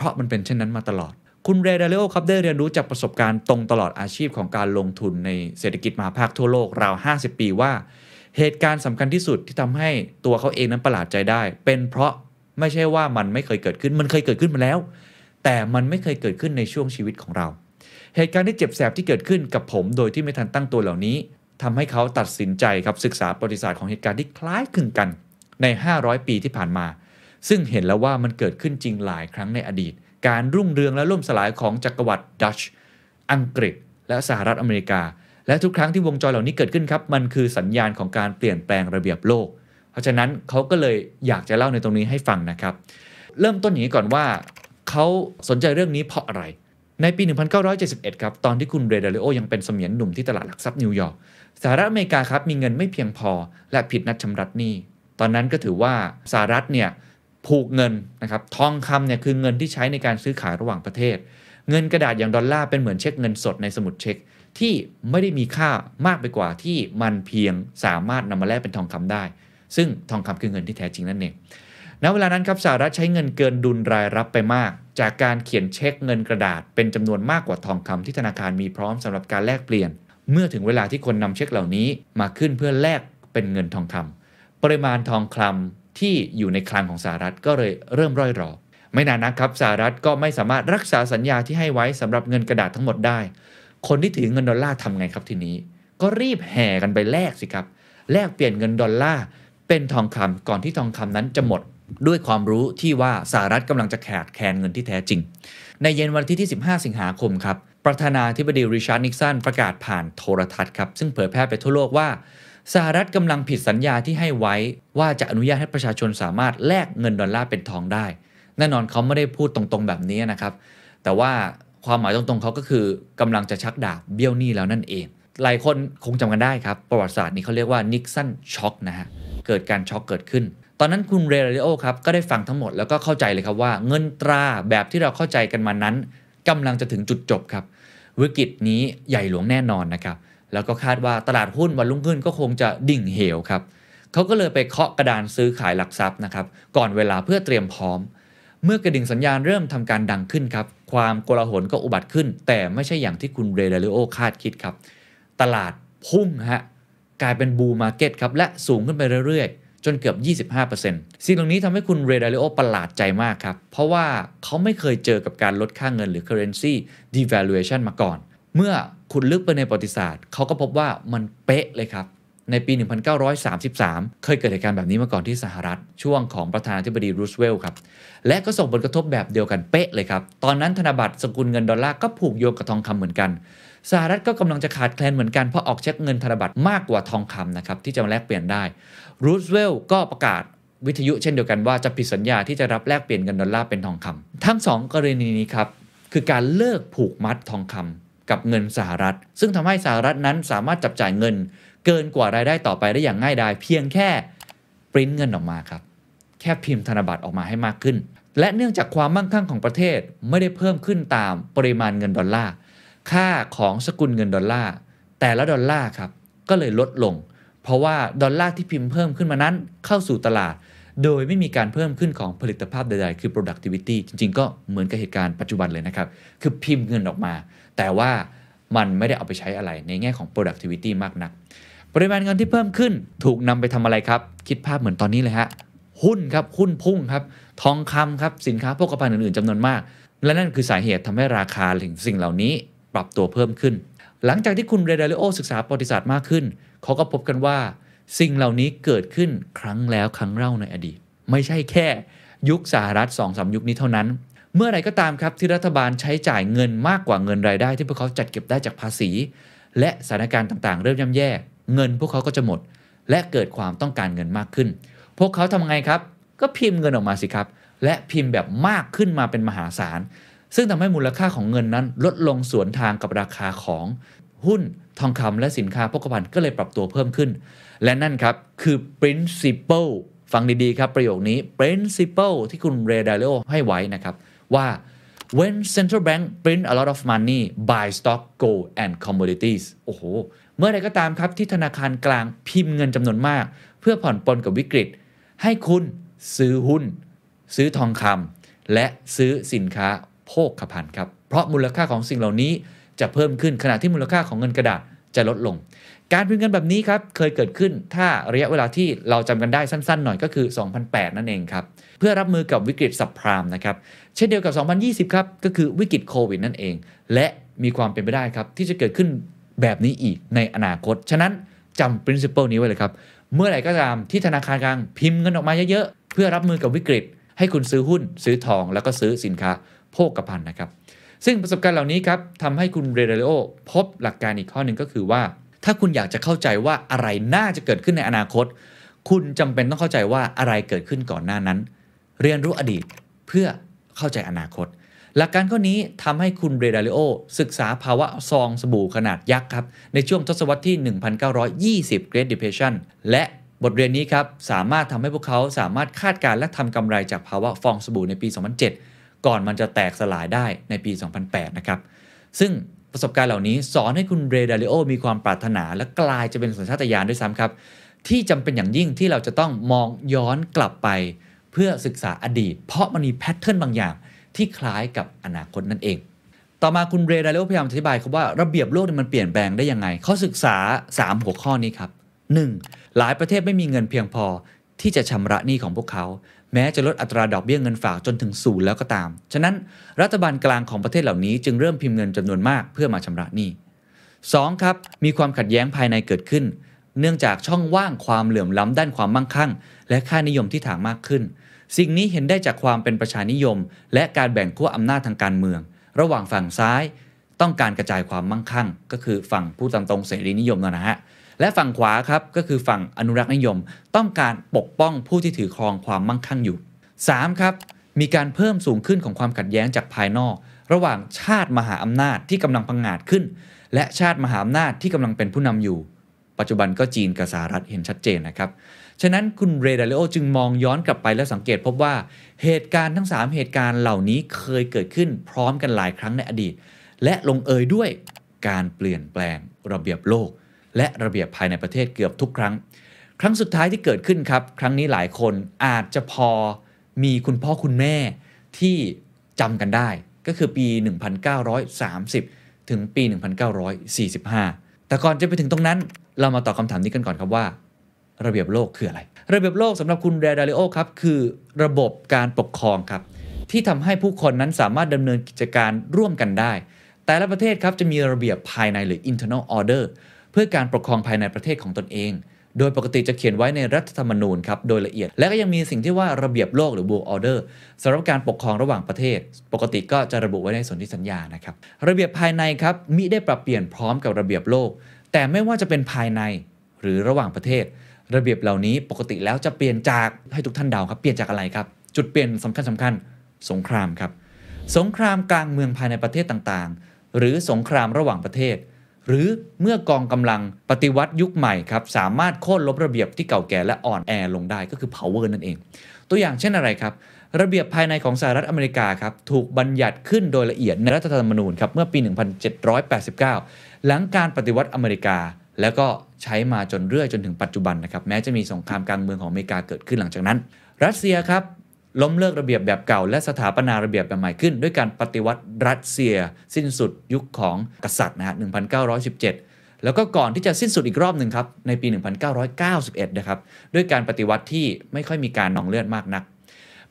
เพราะมันเป็นเช่นนั้นมาตลอด คุณเรเดเลโอครับได้เรียนรู้จากประสบการณ์ตรงตลอดอาชีพของการลงทุนในเศรษฐกิจมหาภาคทั่วโลกราว 50 ปีว่า เหตุการณ์สำคัญที่สุดที่ทำให้ตัวเขาเองนั้นประหลาดใจได้ เป็นเพราะไม่ใช่ว่ามันไม่เคยเกิดขึ้นมันเคยเกิดขึ้นมาแล้ว แต่มันไม่เคยเกิดขึ้นในช่วงชีวิตของเรา เหตุการณ์ที่เจ็บแสบที่เกิดขึ้นกับผมโดยที่ไม่ทันตั้งตัวเหล่านี้ทำให้เขาตัดสินใจครับศึกษาประวัติศาสตร์ของเหตุการณ์ที่คล้ายคลึงกันใน 500 ปีที่ผ่านมา ซึ่งเห็นแล้วว่ามันเกิดขึ้นจริงหลายครั้งในอดีต การรุ่งเรืองและล่มสลายของจักรวรรดิดัช อังกฤษ และสหรัฐอเมริกา และทุกครั้งที่วงจรเหล่านี้เกิดขึ้นครับมันคือสัญญาณของการเปลี่ยนแปลงระเบียบโลก เพราะฉะนั้นเขาก็เลยอยากจะเล่าในตรงนี้ให้ฟังนะครับ เริ่มต้นอย่างนี้ก่อนว่าเขาสนใจเรื่องนี้เพราะอะไรในปี 1971 ครับ ตอนที่คุณเรเดลิโอยังเป็นเสมียนหนุ่มที่ตลาดหลักทรัพย์นิวยอร์ก สหรัฐอเมริกาครับมีเงินไม่เพียงพอและผิดนัดชำระหนี้ ตอนนั้นก็ถือว่าสหรัฐเนี่ย ผูกเงินนะครับทองคำเนี่ยคือเงินที่ใช้ในการซื้อขายระหว่างประเทศ เงินกระดาษอย่างดอลลาร์เป็นเหมือนเช็คเงินสดในสมุดเช็คที่ไม่ได้มีค่ามากไปกว่าที่มันเพียงสามารถนำมาแลกเป็นทองคำได้ ซึ่งทองคำคือเงินที่แท้จริงนั่นเองณเวลานั้นครับสหรัฐใช้เงินเกินดุลรายรับไปมาก จากการเขียนเช็คเงินกระดาษเป็นจำนวนมากกว่าทองคำที่ธนาคารมีพร้อมสำหรับการแลกเปลี่ยน เมื่อถึงเวลาที่คนนำเช็คเหล่านี้มาขึ้นเพื่อแลกเป็นเงินทองคำปริมาณทองคำ ที่อยู่ในคลังของสหรัฐก็เลยเริ่มร่อยรอ ไม่นานนักครับสหรัฐก็ไม่สามารถรักษาสัญญาที่ให้ไว้สำหรับเงินกระดาษทั้งหมดได้ คนที่ถือเงินดอลลาร์ทำไงครับทีนี้ ก็รีบแห่กันไปแลกสิครับ แลกเปลี่ยนเงินดอลลาร์เป็นทองคำก่อนที่ทองคำนั้นจะหมดด้วยความรู้ที่ว่าสหรัฐกำลังจะขาดแคลนเงินที่แท้จริง ในเย็นวันที่ที่ 15 สิงหาคมครับ ประธานาธิบดีริชาร์ดนิกสันประกาศผ่านโทรทัศน์ครับ ซึ่งเผยแพร่ไปทั่วโลกว่า สหรัฐกำลังผิดสัญญาที่ให้ไว้ว่าจะอนุญาตให้ประชาชนสามารถแลกเงินดอลลาร์เป็นทองได้ แน่นอนเขาไม่ได้พูดตรงๆแบบนี้นะครับ แต่ว่าความหมายตรงๆเขาก็คือกำลังจะชักดาบเบี้ยวหนี้แล้วนั่นเอง หลายคนคงจำกันได้ครับ ประวัติศาสตร์นี้เขาเรียกว่านิกสันช็อกนะฮะ เกิดการช็อกเกิดขึ้น ตอนนั้นคุณเรเรโอครับ ก็ได้ฟังทั้งหมดแล้วก็เข้าใจเลยครับว่า เงินตราแบบที่เราเข้าใจกันมานั้นกำลังจะถึงจุดจบครับ วิกฤตนี้ใหญ่หลวงแน่นอนนะครับ แล้วก็คาดว่าตลาดหุ้นวันรุ่งขึ้นก็คงจะดิ่งเหวครับเขาก็เลยไปเคาะกระดานซื้อขายหลักทรัพย์นะครับก่อนเวลาเพื่อเตรียมพร้อม เมื่อกระดิ่งสัญญาณเริ่มทำการดังขึ้นครับความโกลาหลก็อุบัติขึ้น แต่ไม่ใช่อย่างที่คุณเรย์ ดาลิโอคาดคิดครับ ตลาดพุ่งฮะกลายเป็น bull market ครับและสูงขึ้นไปเรื่อยๆ จนเกือบ 25%สิ่งเหล่านี้ทำให้คุณเรย์ ดาลิโอประหลาดใจมากครับ เพราะว่าเขาไม่เคยเจอกับการลดค่าเงินหรือ currency devaluation มาก่อน เมื่อ ขุดลึกไปในประวัติศาสตร์เขาก็พบว่ามันเป๊ะเลยครับ ในปี 1933 เคยเกิดเหตุการณ์แบบนี้มาก่อนที่สหรัฐ ช่วงของประธานาธิบดีรูสเวลต์ครับ และก็ส่งผลกระทบแบบเดียวกันเป๊ะเลยครับ ตอนนั้นธนบัตรสกุลเงินดอลลาร์ก็ผูกโยงกับทองคำเหมือนกันสหรัฐก็กำลังจะขาดแคลนเหมือนกัน เพราะออกเช็คเงินธนบัตรมากกว่าทองคำนะครับที่จะมาแลกเปลี่ยนได้รูสเวลต์ก็ประกาศวิทยุเช่นเดียวกันว่าจะผิดสัญญาที่จะรับแลกเปลี่ยนเงินดอลลาร์เป็นทองคำทั้งสองกรณีนี้ครับคือการเลิกผูกมัดทองคำ กับเงินสหรัฐ ซึ่งทำให้สหรัฐนั้นสามารถจับจ่ายเงิน เกินกว่ารายได้ต่อไปได้อย่างง่ายดายเพียงแค่ปริ้นเงินออกมาครับแค่พิมพ์ธนบัตรออกมาให้มากขึ้น และเนื่องจากความมั่งคั่งของประเทศไม่ได้เพิ่มขึ้นตามปริมาณเงินดอลลาร์ค่าของสกุลเงินดอลลาร์แต่ละดอลลาร์ครับก็เลยลดลง เพราะว่าดอลลาร์ที่พิมพ์เพิ่มขึ้นมานั้นเข้าสู่ตลาด โดยไม่มีการเพิ่มขึ้นของผลิตภาพใดๆ คือ productivity จริงๆ ก็เหมือนกับเหตุการณ์ปัจจุบันเลยนะครับ คือพิมพ์เงินออกมา แต่ว่ามันไม่ได้เอาไปใช้อะไรในแง่ของ productivity มากนัก ปริมาณเงินที่เพิ่มขึ้นถูกนำไปทำอะไรครับ คิดภาพเหมือนตอนนี้เลยฮะ หุ้นครับ หุ้นพุ่งครับ ทองคำครับ สินค้าโภคภัณฑ์อื่นๆจำนวนมาก และนั่นคือสาเหตุทำให้ราคาถึงสิ่งเหล่านี้ปรับตัวเพิ่มขึ้น หลังจากที่คุณเรเดลิโอศึกษาประวัติศาสตร์มากขึ้น เขาก็พบกันว่า สิ่งเหล่านี้เกิดขึ้นครั้งแล้วครั้งเล่าในอดีต ไม่ใช่แค่ ยุคสหรัฐ2องสายุคนี้เท่านั้น เมื่อไรก็ตามครับที่รัฐบาลใช้จ่ายเงินมากกว่าเงินรายได้ ที่พวกเขาจัดเก็บได้จากภาษี และสถานการณ์ต่างๆ เริ่มย่ำแย่ เงินพวกเขาก็จะหมด และเกิดความต้องการเงินมากขึ้น พวกเขาทำไงครับ ก็พิมพ์เงินออกมาสิครับ และพิมพ์แบบมากขึ้นมาเป็นมหาศาล ซึ่งทำให้มูลค่าของเงินนั้น ลดลงสวนทางกับราคาของหุ้นทองคำและสินค้าโภคภัณฑ์ก็เลยปรับตัวเพิ่มขึ้น และนั่นครับคือ principle ฟังดีๆครับประโยคนี้ principle ที่คุณเรดาเลโอให้ไว้นะครับ ว่า when central bank print a lot of money buy stock gold and commodities โอ้โห เมื่อไรก็ตามครับที่ธนาคารกลางพิมพ์เงินจำนวนมาก เพื่อผ่อนปลนกับวิกฤต ให้คุณซื้อหุ้น ซื้อทองคำและซื้อสินค้าโภคภัณฑ์ครับ เพราะมูลค่าของสิ่งเหล่านี้จะเพิ่มขึ้นขณะที่มูลค่าของเงินกระดาษจะลดลง การพิมพ์เงินแบบนี้ครับเคยเกิดขึ้นถ้าระยะเวลาที่เราจำกันได้สั้นๆ หน่อยก็คือ 2008 นั่นเองครับ เพื่อรับมือกับวิกฤตสับพรามนะครับ เช่นเดียวกับ 2020 ครับ ก็คือวิกฤตโควิดนั่นเอง และมีความเป็นไปได้ครับ ที่จะเกิดขึ้นแบบนี้อีกในอนาคต ฉะนั้นจำ principle นี้ไว้เลยครับ เมื่อไหร่ก็ตามที่ธนาคารกลางพิมพ์เงินออกมาเยอะๆเพื่อรับมือกับวิกฤต ให้คุณซื้อหุ้น ซื้อทองแล้วก็ซื้อสินค้าโภคภัณฑ์นะครับซึ่งประสบการณ์เหล่านี้ครับทำให้คุณเรเดโอพบหลักการอีกข้อหนึ่งก็คือว่า ถ้าคุณอยากจะเข้าใจว่าอะไรน่าจะเกิดขึ้นในอนาคต คุณจำเป็นต้องเข้าใจว่าอะไรเกิดขึ้นก่อนหน้านั้น เรียนรู้อดีตเพื่อเข้าใจอนาคต หลักการข้อนี้ทำให้คุณเรดาริโอศึกษาภาวะซองสบู่ขนาดยักษ์ครับ ในช่วงทศวรรษที่ 1920 Great Depression และบทเรียนนี้ครับ สามารถทำให้พวกเขาสามารถคาดการณ์และทำกำไรจากภาวะฟองสบู่ในปี 2007 ก่อนมันจะแตกสลายได้ในปี 2008 นะครับ ซึ่ง ประสบการณ์เหล่านี้ สอนให้คุณเรดาริโอมีความปรารถนา และกลายจะเป็นสัญชาตญาณด้วยซ้ำครับ ที่จำเป็นอย่างยิ่งที่เราจะต้องมองย้อนกลับไป เพื่อศึกษาอดีต เพราะมันมีแพทเทิร์นบางอย่าง ที่คล้ายกับอนาคตนั่นเอง ต่อมาคุณเรดาริโอพยายามอธิบายครับว่าระเบียบโลกมันเปลี่ยนแปลงได้ยังไงเขาศึกษา 3 หัวข้อนี้ครับ 1. หลายประเทศไม่มีเงินเพียงพอที่จะชำระหนี้ของพวกเขา แม้จะลดอัตราดอกเบี้ยเงินฝากจนถึงศูนย์แล้วก็ตาม ฉะนั้นรัฐบาลกลางของประเทศเหล่านี้จึงเริ่มพิมพ์เงินจำนวนมากเพื่อมาชำระหนี้ 2. ครับ มีความขัดแย้งภายในเกิดขึ้น เนื่องจากช่องว่างความเหลื่อมล้ำด้านความมั่งคั่ง และค่านิยมที่ถางมากขึ้น สิ่งนี้เห็นได้จากความเป็นประชานิยม และการแบ่งขั้วอำนาจทางการเมือง ระหว่างฝั่งซ้าย ต้องการกระจายความมั่งคั่ง ก็คือฝั่งผู้ตามตรงเสรีนิยมนะฮะ และฝั่งขวาครับก็คือฝั่งอนุรักษ์นิยม ต้องการปกป้องผู้ที่ถือครองความมั่งคั่งอยู่ 3. ครับมีการเพิ่มสูงขึ้นของความขัดแย้งจากภายนอก ระหว่างชาติมหาอำนาจที่กำลังพังงาดขึ้น และชาติมหาอำนาจที่กำลังเป็นผู้นำอยู่ ปัจจุบันก็จีนกับสหรัฐเห็นชัดเจนนะครับ ฉะนั้นคุณเรดาเลโอจึงมองย้อนกลับไปและสังเกตพบว่าเหตุการณ์ทั้ง 3 เหตุการณ์เหล่านี้เคยเกิดขึ้นพร้อมกันหลายครั้งในอดีต และลงเอยด้วยการเปลี่ยนแปลงระเบียบโลก และระเบียบภายในประเทศเกือบทุกครั้ง ครั้งสุดท้ายที่เกิดขึ้นครับ ครั้งนี้หลายคนอาจจะพอมีคุณพ่อคุณแม่ที่จำกันได้ ก็คือปี 1930 ถึงปี 1945 แต่ก่อนจะไปถึงตรงนั้น เรามาตอบคำถามนี้กันก่อนครับว่า ระเบียบโลกคืออะไร ระเบียบโลกสำหรับคุณเรดาริโอครับคือระบบการปกครองครับที่ทำให้ผู้คนนั้นสามารถดำเนินกิจการร่วมกันได้ แต่ละประเทศครับจะมีระเบียบภายในหรือ internal order เพื่อการปกครองภายในประเทศของตนเอง โดยปกติจะเขียนไว้ในรัฐธรรมนูญครับโดยละเอียด และก็ยังมีสิ่งที่ว่าระเบียบโลกหรือ world order สำหรับการปกครองระหว่างประเทศ ปกติก็จะระบุไว้ในสนธิสัญญานะครับระเบียบภายในครับมิได้ปรับเปลี่ยนพร้อมกับระเบียบโลก แต่ไม่ว่าจะเป็นภายในหรือระหว่างประเทศ ระเบียบเหล่านี้ปกติแล้วจะเปลี่ยนจากให้ทุกท่านเดาครับเปลี่ยนจากอะไรครับจุดเปลี่ยนสำคัญสำคัญสงครามครับสงครามกลางเมืองภายในประเทศต่างๆ หรือสงครามระหว่างประเทศ หรือเมื่อกองกำลังปฏิวัติยุคใหม่ครับสามารถโค่นลบระเบียบที่เก่าแก่และอ่อนแอลงได้ก็คือ power นั่นเอง ตัวอย่างเช่นอะไรครับ ระเบียบภายในของสหรัฐอเมริกาครับถูกบัญญัติขึ้นโดยละเอียดในรัฐธรรมนูญครับเมื่อปี 1789 หลังการปฏิวัติอเมริกา แล้วก็ใช้มาจนเรื่อยจนถึงปัจจุบันนะครับแม้จะมีสงครามกลางเมืองของอเมริกาเกิดขึ้นหลังจากนั้น รัสเซียครับ ล้มเลิกระเบียบแบบเก่า และสถาปนาระเบียบแบบใหม่ขึ้น ด้วยการปฏิวัติรัสเซีย สิ้นสุดยุคของกษัตริย์นะฮะ1917 แล้วก็ก่อนที่จะสิ้นสุดอีกรอบหนึ่งครับ ในปี 1991 นะครับ ด้วยการปฏิวัติที่ไม่ค่อยมีการนองเลือดมากนัก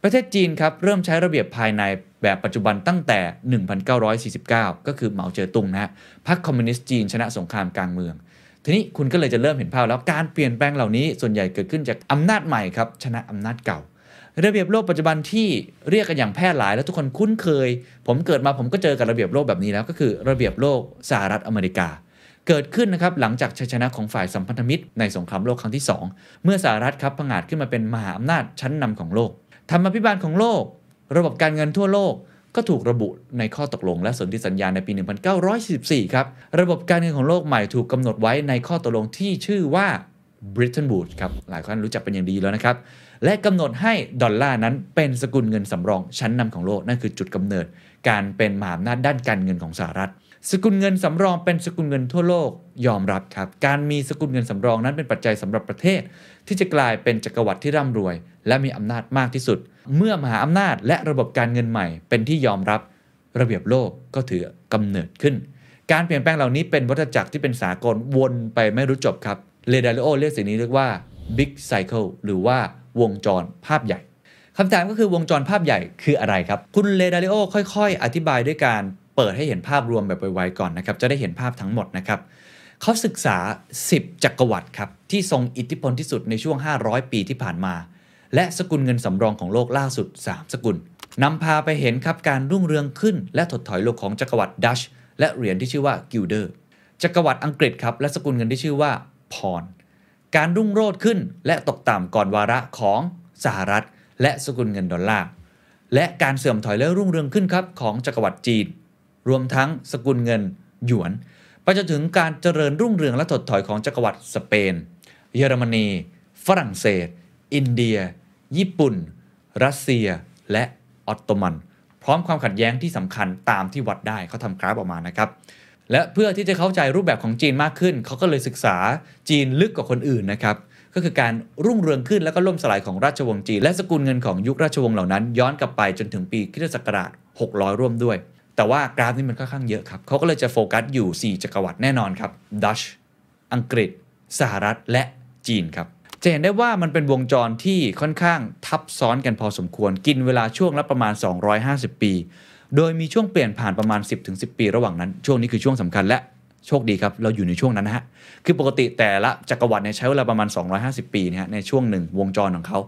ประเทศจีนครับ เริ่มใช้ระเบียบภายในแบบปัจจุบันตั้งแต่ 1949 ก็คือเหมาเจ๋อตุงนะฮะพรรคคอมมิวนิสต์จีนชนะสงครามกลางเมืองทีนี้คุณก็เลยจะเริ่มเห็นภาพแล้วการเปลี่ยนแปลงเหล่านี้ส่วนใหญ่เกิดขึ้นจากอำนาจใหม่ครับชนะอำนาจเก่า ระเบียบโลกปัจจุบันที่เรียกกันอย่างแพร่หลาย และทุกคนคุ้นเคย ผมเกิดมาผมก็เจอกับระเบียบโลกแบบนี้แล้วก็คือระเบียบโลกสหรัฐอเมริกา เกิดขึ้นนะครับหลังจากชัยชนะของฝ่ายสัมพันธมิตรในสงครามโลกครั้งที่ 2 เมื่อสหรัฐครับผงาดขึ้นมาเป็นมหาอำนาจชั้นนำของโลกธรรมาภิบาลของโลก ระบบการเงินทั่วโลกก็ถูกระบุในข้อตกลงและสนธิสัญญาในปี 1944 ครับ ระบบการเงินของโลกใหม่ถูกกำหนดไว้ในข้อตกลงที่ชื่อว่า Bretton Woods ครับ หลายคนรู้จักเป็นอย่างดีแล้วนะครับ และกำหนดให้ดอลลาร์นั้นเป็นสกุลเงินสำรองชั้นนำของโลกนั่นคือจุดกำเนิด การเป็นมหาอำนาจด้านการเงินของสหรัฐ สกุลเงินสำรองเป็นสกุลเงินทั่วโลกยอมรับครับ การมีสกุลเงินสำรองนั้นเป็นปัจจัยสำหรับประเทศ ที่จะกลายเป็นจักรวรรดิที่ร่ำรวย และมีอำนาจมากที่สุด เมื่อมหาอำนาจและระบบการเงินใหม่ เป็นที่ยอมรับ ระเบียบโลกก็ถือกำเนิดขึ้น การเปลี่ยนแปลงเหล่านี้เป็นวัฏจักรที่เป็นสากลวนไปไม่รู้จบครับเลดาริโอเรียกสิ่งนี้เรียกว่า Big Cycle หรือว่า วงจรภาพใหญ่คำถามก็คือวงจรภาพใหญ่คืออะไรครับ คุณเลดาริโอค่อยๆ อธิบายด้วยการเปิดให้เห็นภาพรวมแบบไวๆก่อนนะครับ จะได้เห็นภาพทั้งหมดนะครับเขาศึกษา 10 จักรวรรดิครับที่ทรงอิทธิพลที่สุดในช่วง 500 ปีที่ผ่านมา และสกุลเงินสำรองของโลกล่าสุด 3 สกุลนำพาไปเห็นครับการรุ่งเรืองขึ้น และถดถอยลงของจักรวรรดิดัตช์และเหรียญที่ชื่อว่ากิลเดอร์จักรวรรดิอังกฤษครับและสกุลเงินที่ชื่อว่าปอนด์ การรุ่งโรจน์ขึ้น และตกต่ำก่อนวาระของสหรัฐ และสกุลเงินดอลลาร์และการเสื่อมถอยและรุ่งเรืองขึ้นครับของจักรวรรดิจีน รวมทั้งสกุลเงินหยวนไปจนถึงการเจริญรุ่งเรืองและถดถอยของจักรวรรดิสเปน เยอรมนี ฝรั่งเศส อินเดีย ญี่ปุ่น รัสเซีย และออตโตมัน พร้อมความขัดแย้งที่สำคัญตามที่วัดได้เขาทำกราฟออกมานะครับ และเพื่อที่จะเข้าใจรูปแบบของจีนมากขึ้น เขาก็เลยศึกษาจีนลึกกว่าคนอื่นนะครับก็คือการรุ่งเรืองขึ้นแล้วก็ล่มสลายของราชวงศ์จีนและสกุลเงินของยุคราชวงศ์เหล่านั้น ย้อนกลับไปจนถึงปีคริสตศักราช 600 ร่วมด้วย แต่ว่ากราฟนี้มันค่อนข้างเยอะครับเขาก็เลยจะโฟกัสอยู่ 4 จักรวรรดิแน่นอนครับดัชอังกฤษ สหรัฐและจีนครับจะเห็นได้ว่ามันเป็นวงจรที่ค่อนข้างทับซ้อนกันพอสมควรกินเวลาช่วงละประมาณ 250 ปี โดยมีช่วงเปลี่ยนผ่านประมาณ 10-10 ปีระหว่างนั้น ช่วงนี้คือช่วงสำคัญและโชคดีครับ เราอยู่ในช่วงนั้นนะฮะ คือปกติแต่ละจักรวรรดิเนี่ยใช้เวลาประมาณ 250 ปีนะฮะในช่วงหนึ่งวงจรของเขา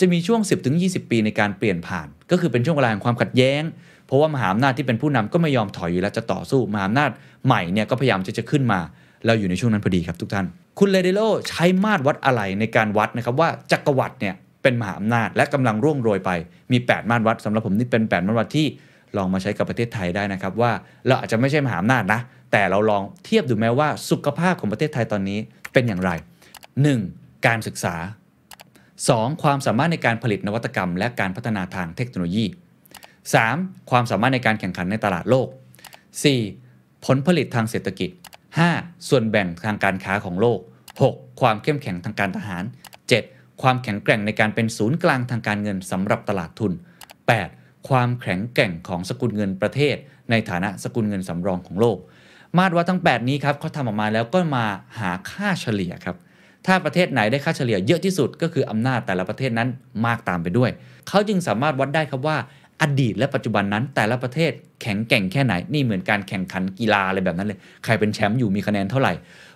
จะมีช่วง 10-20 ปีในการเปลี่ยนผ่าน ก็คือเป็นช่วงเวลาแห่งความขัดแย้ง เพราะว่ามหาอำนาจที่เป็นผู้นำก็ไม่ยอมถอยอยู่แล้วจะต่อสู้มหาอำนาจใหม่เนี่ยก็พยายามจะจะขึ้นมา เราอยู่ในช่วงนั้นพอดีครับทุกท่าน คุณเลเดโลใช้มาตรวัดอะไรในการวัดนะครับว่าจักรวรรดิเนี่ยเป็นมหาอำนาจและกำลังร่วงโรยไปมี 8 มาตรวัดสำหรับผมนี่เป็น 8 มาตรวัดที่ ลองมาใช้กับประเทศไทยได้นะครับว่าเราอาจจะไม่ใช่มหาอำนาจนะ แต่เราลองเทียบดูแม้ว่าสุขภาพของประเทศไทยตอนนี้เป็นอย่างไร 1. การศึกษา 2. ความสามารถในการผลิตนวัตกรรม และการพัฒนาทางเทคโนโลยี 3. ความสามารถในการแข่งขันในตลาดโลก 4. ผลผลิตทางเศรษฐกิจ 5. ส่วนแบ่งทางการค้าของโลก 6. ความเข้มแข็งทางการทหาร 7. ความแข็งแกร่งในการเป็นศูนย์กลางทางการเงินสำหรับตลาดทุน 8. ความแข็งแกร่งของสกุลเงินประเทศ ในฐานะสกุลเงินสำรองของโลก มาตรวัดทั้ง 8 นี้ครับเขาทำออกมาแล้วก็มาหาค่าเฉลี่ยครับถ้าประเทศไหนได้ค่าเฉลี่ยเยอะที่สุดก็คืออำนาจแต่ละประเทศนั้นมากตามไปด้วย เขาจึงสามารถวัดได้ครับว่า อดีตและปัจจุบันนั้น แต่ละประเทศแข็งแกร่งแค่ไหน นี่เหมือนการแข่งขันกีฬาอะไรแบบนั้นเลย ใครเป็นแชมป์อยู่มีคะแนนเท่าไหร่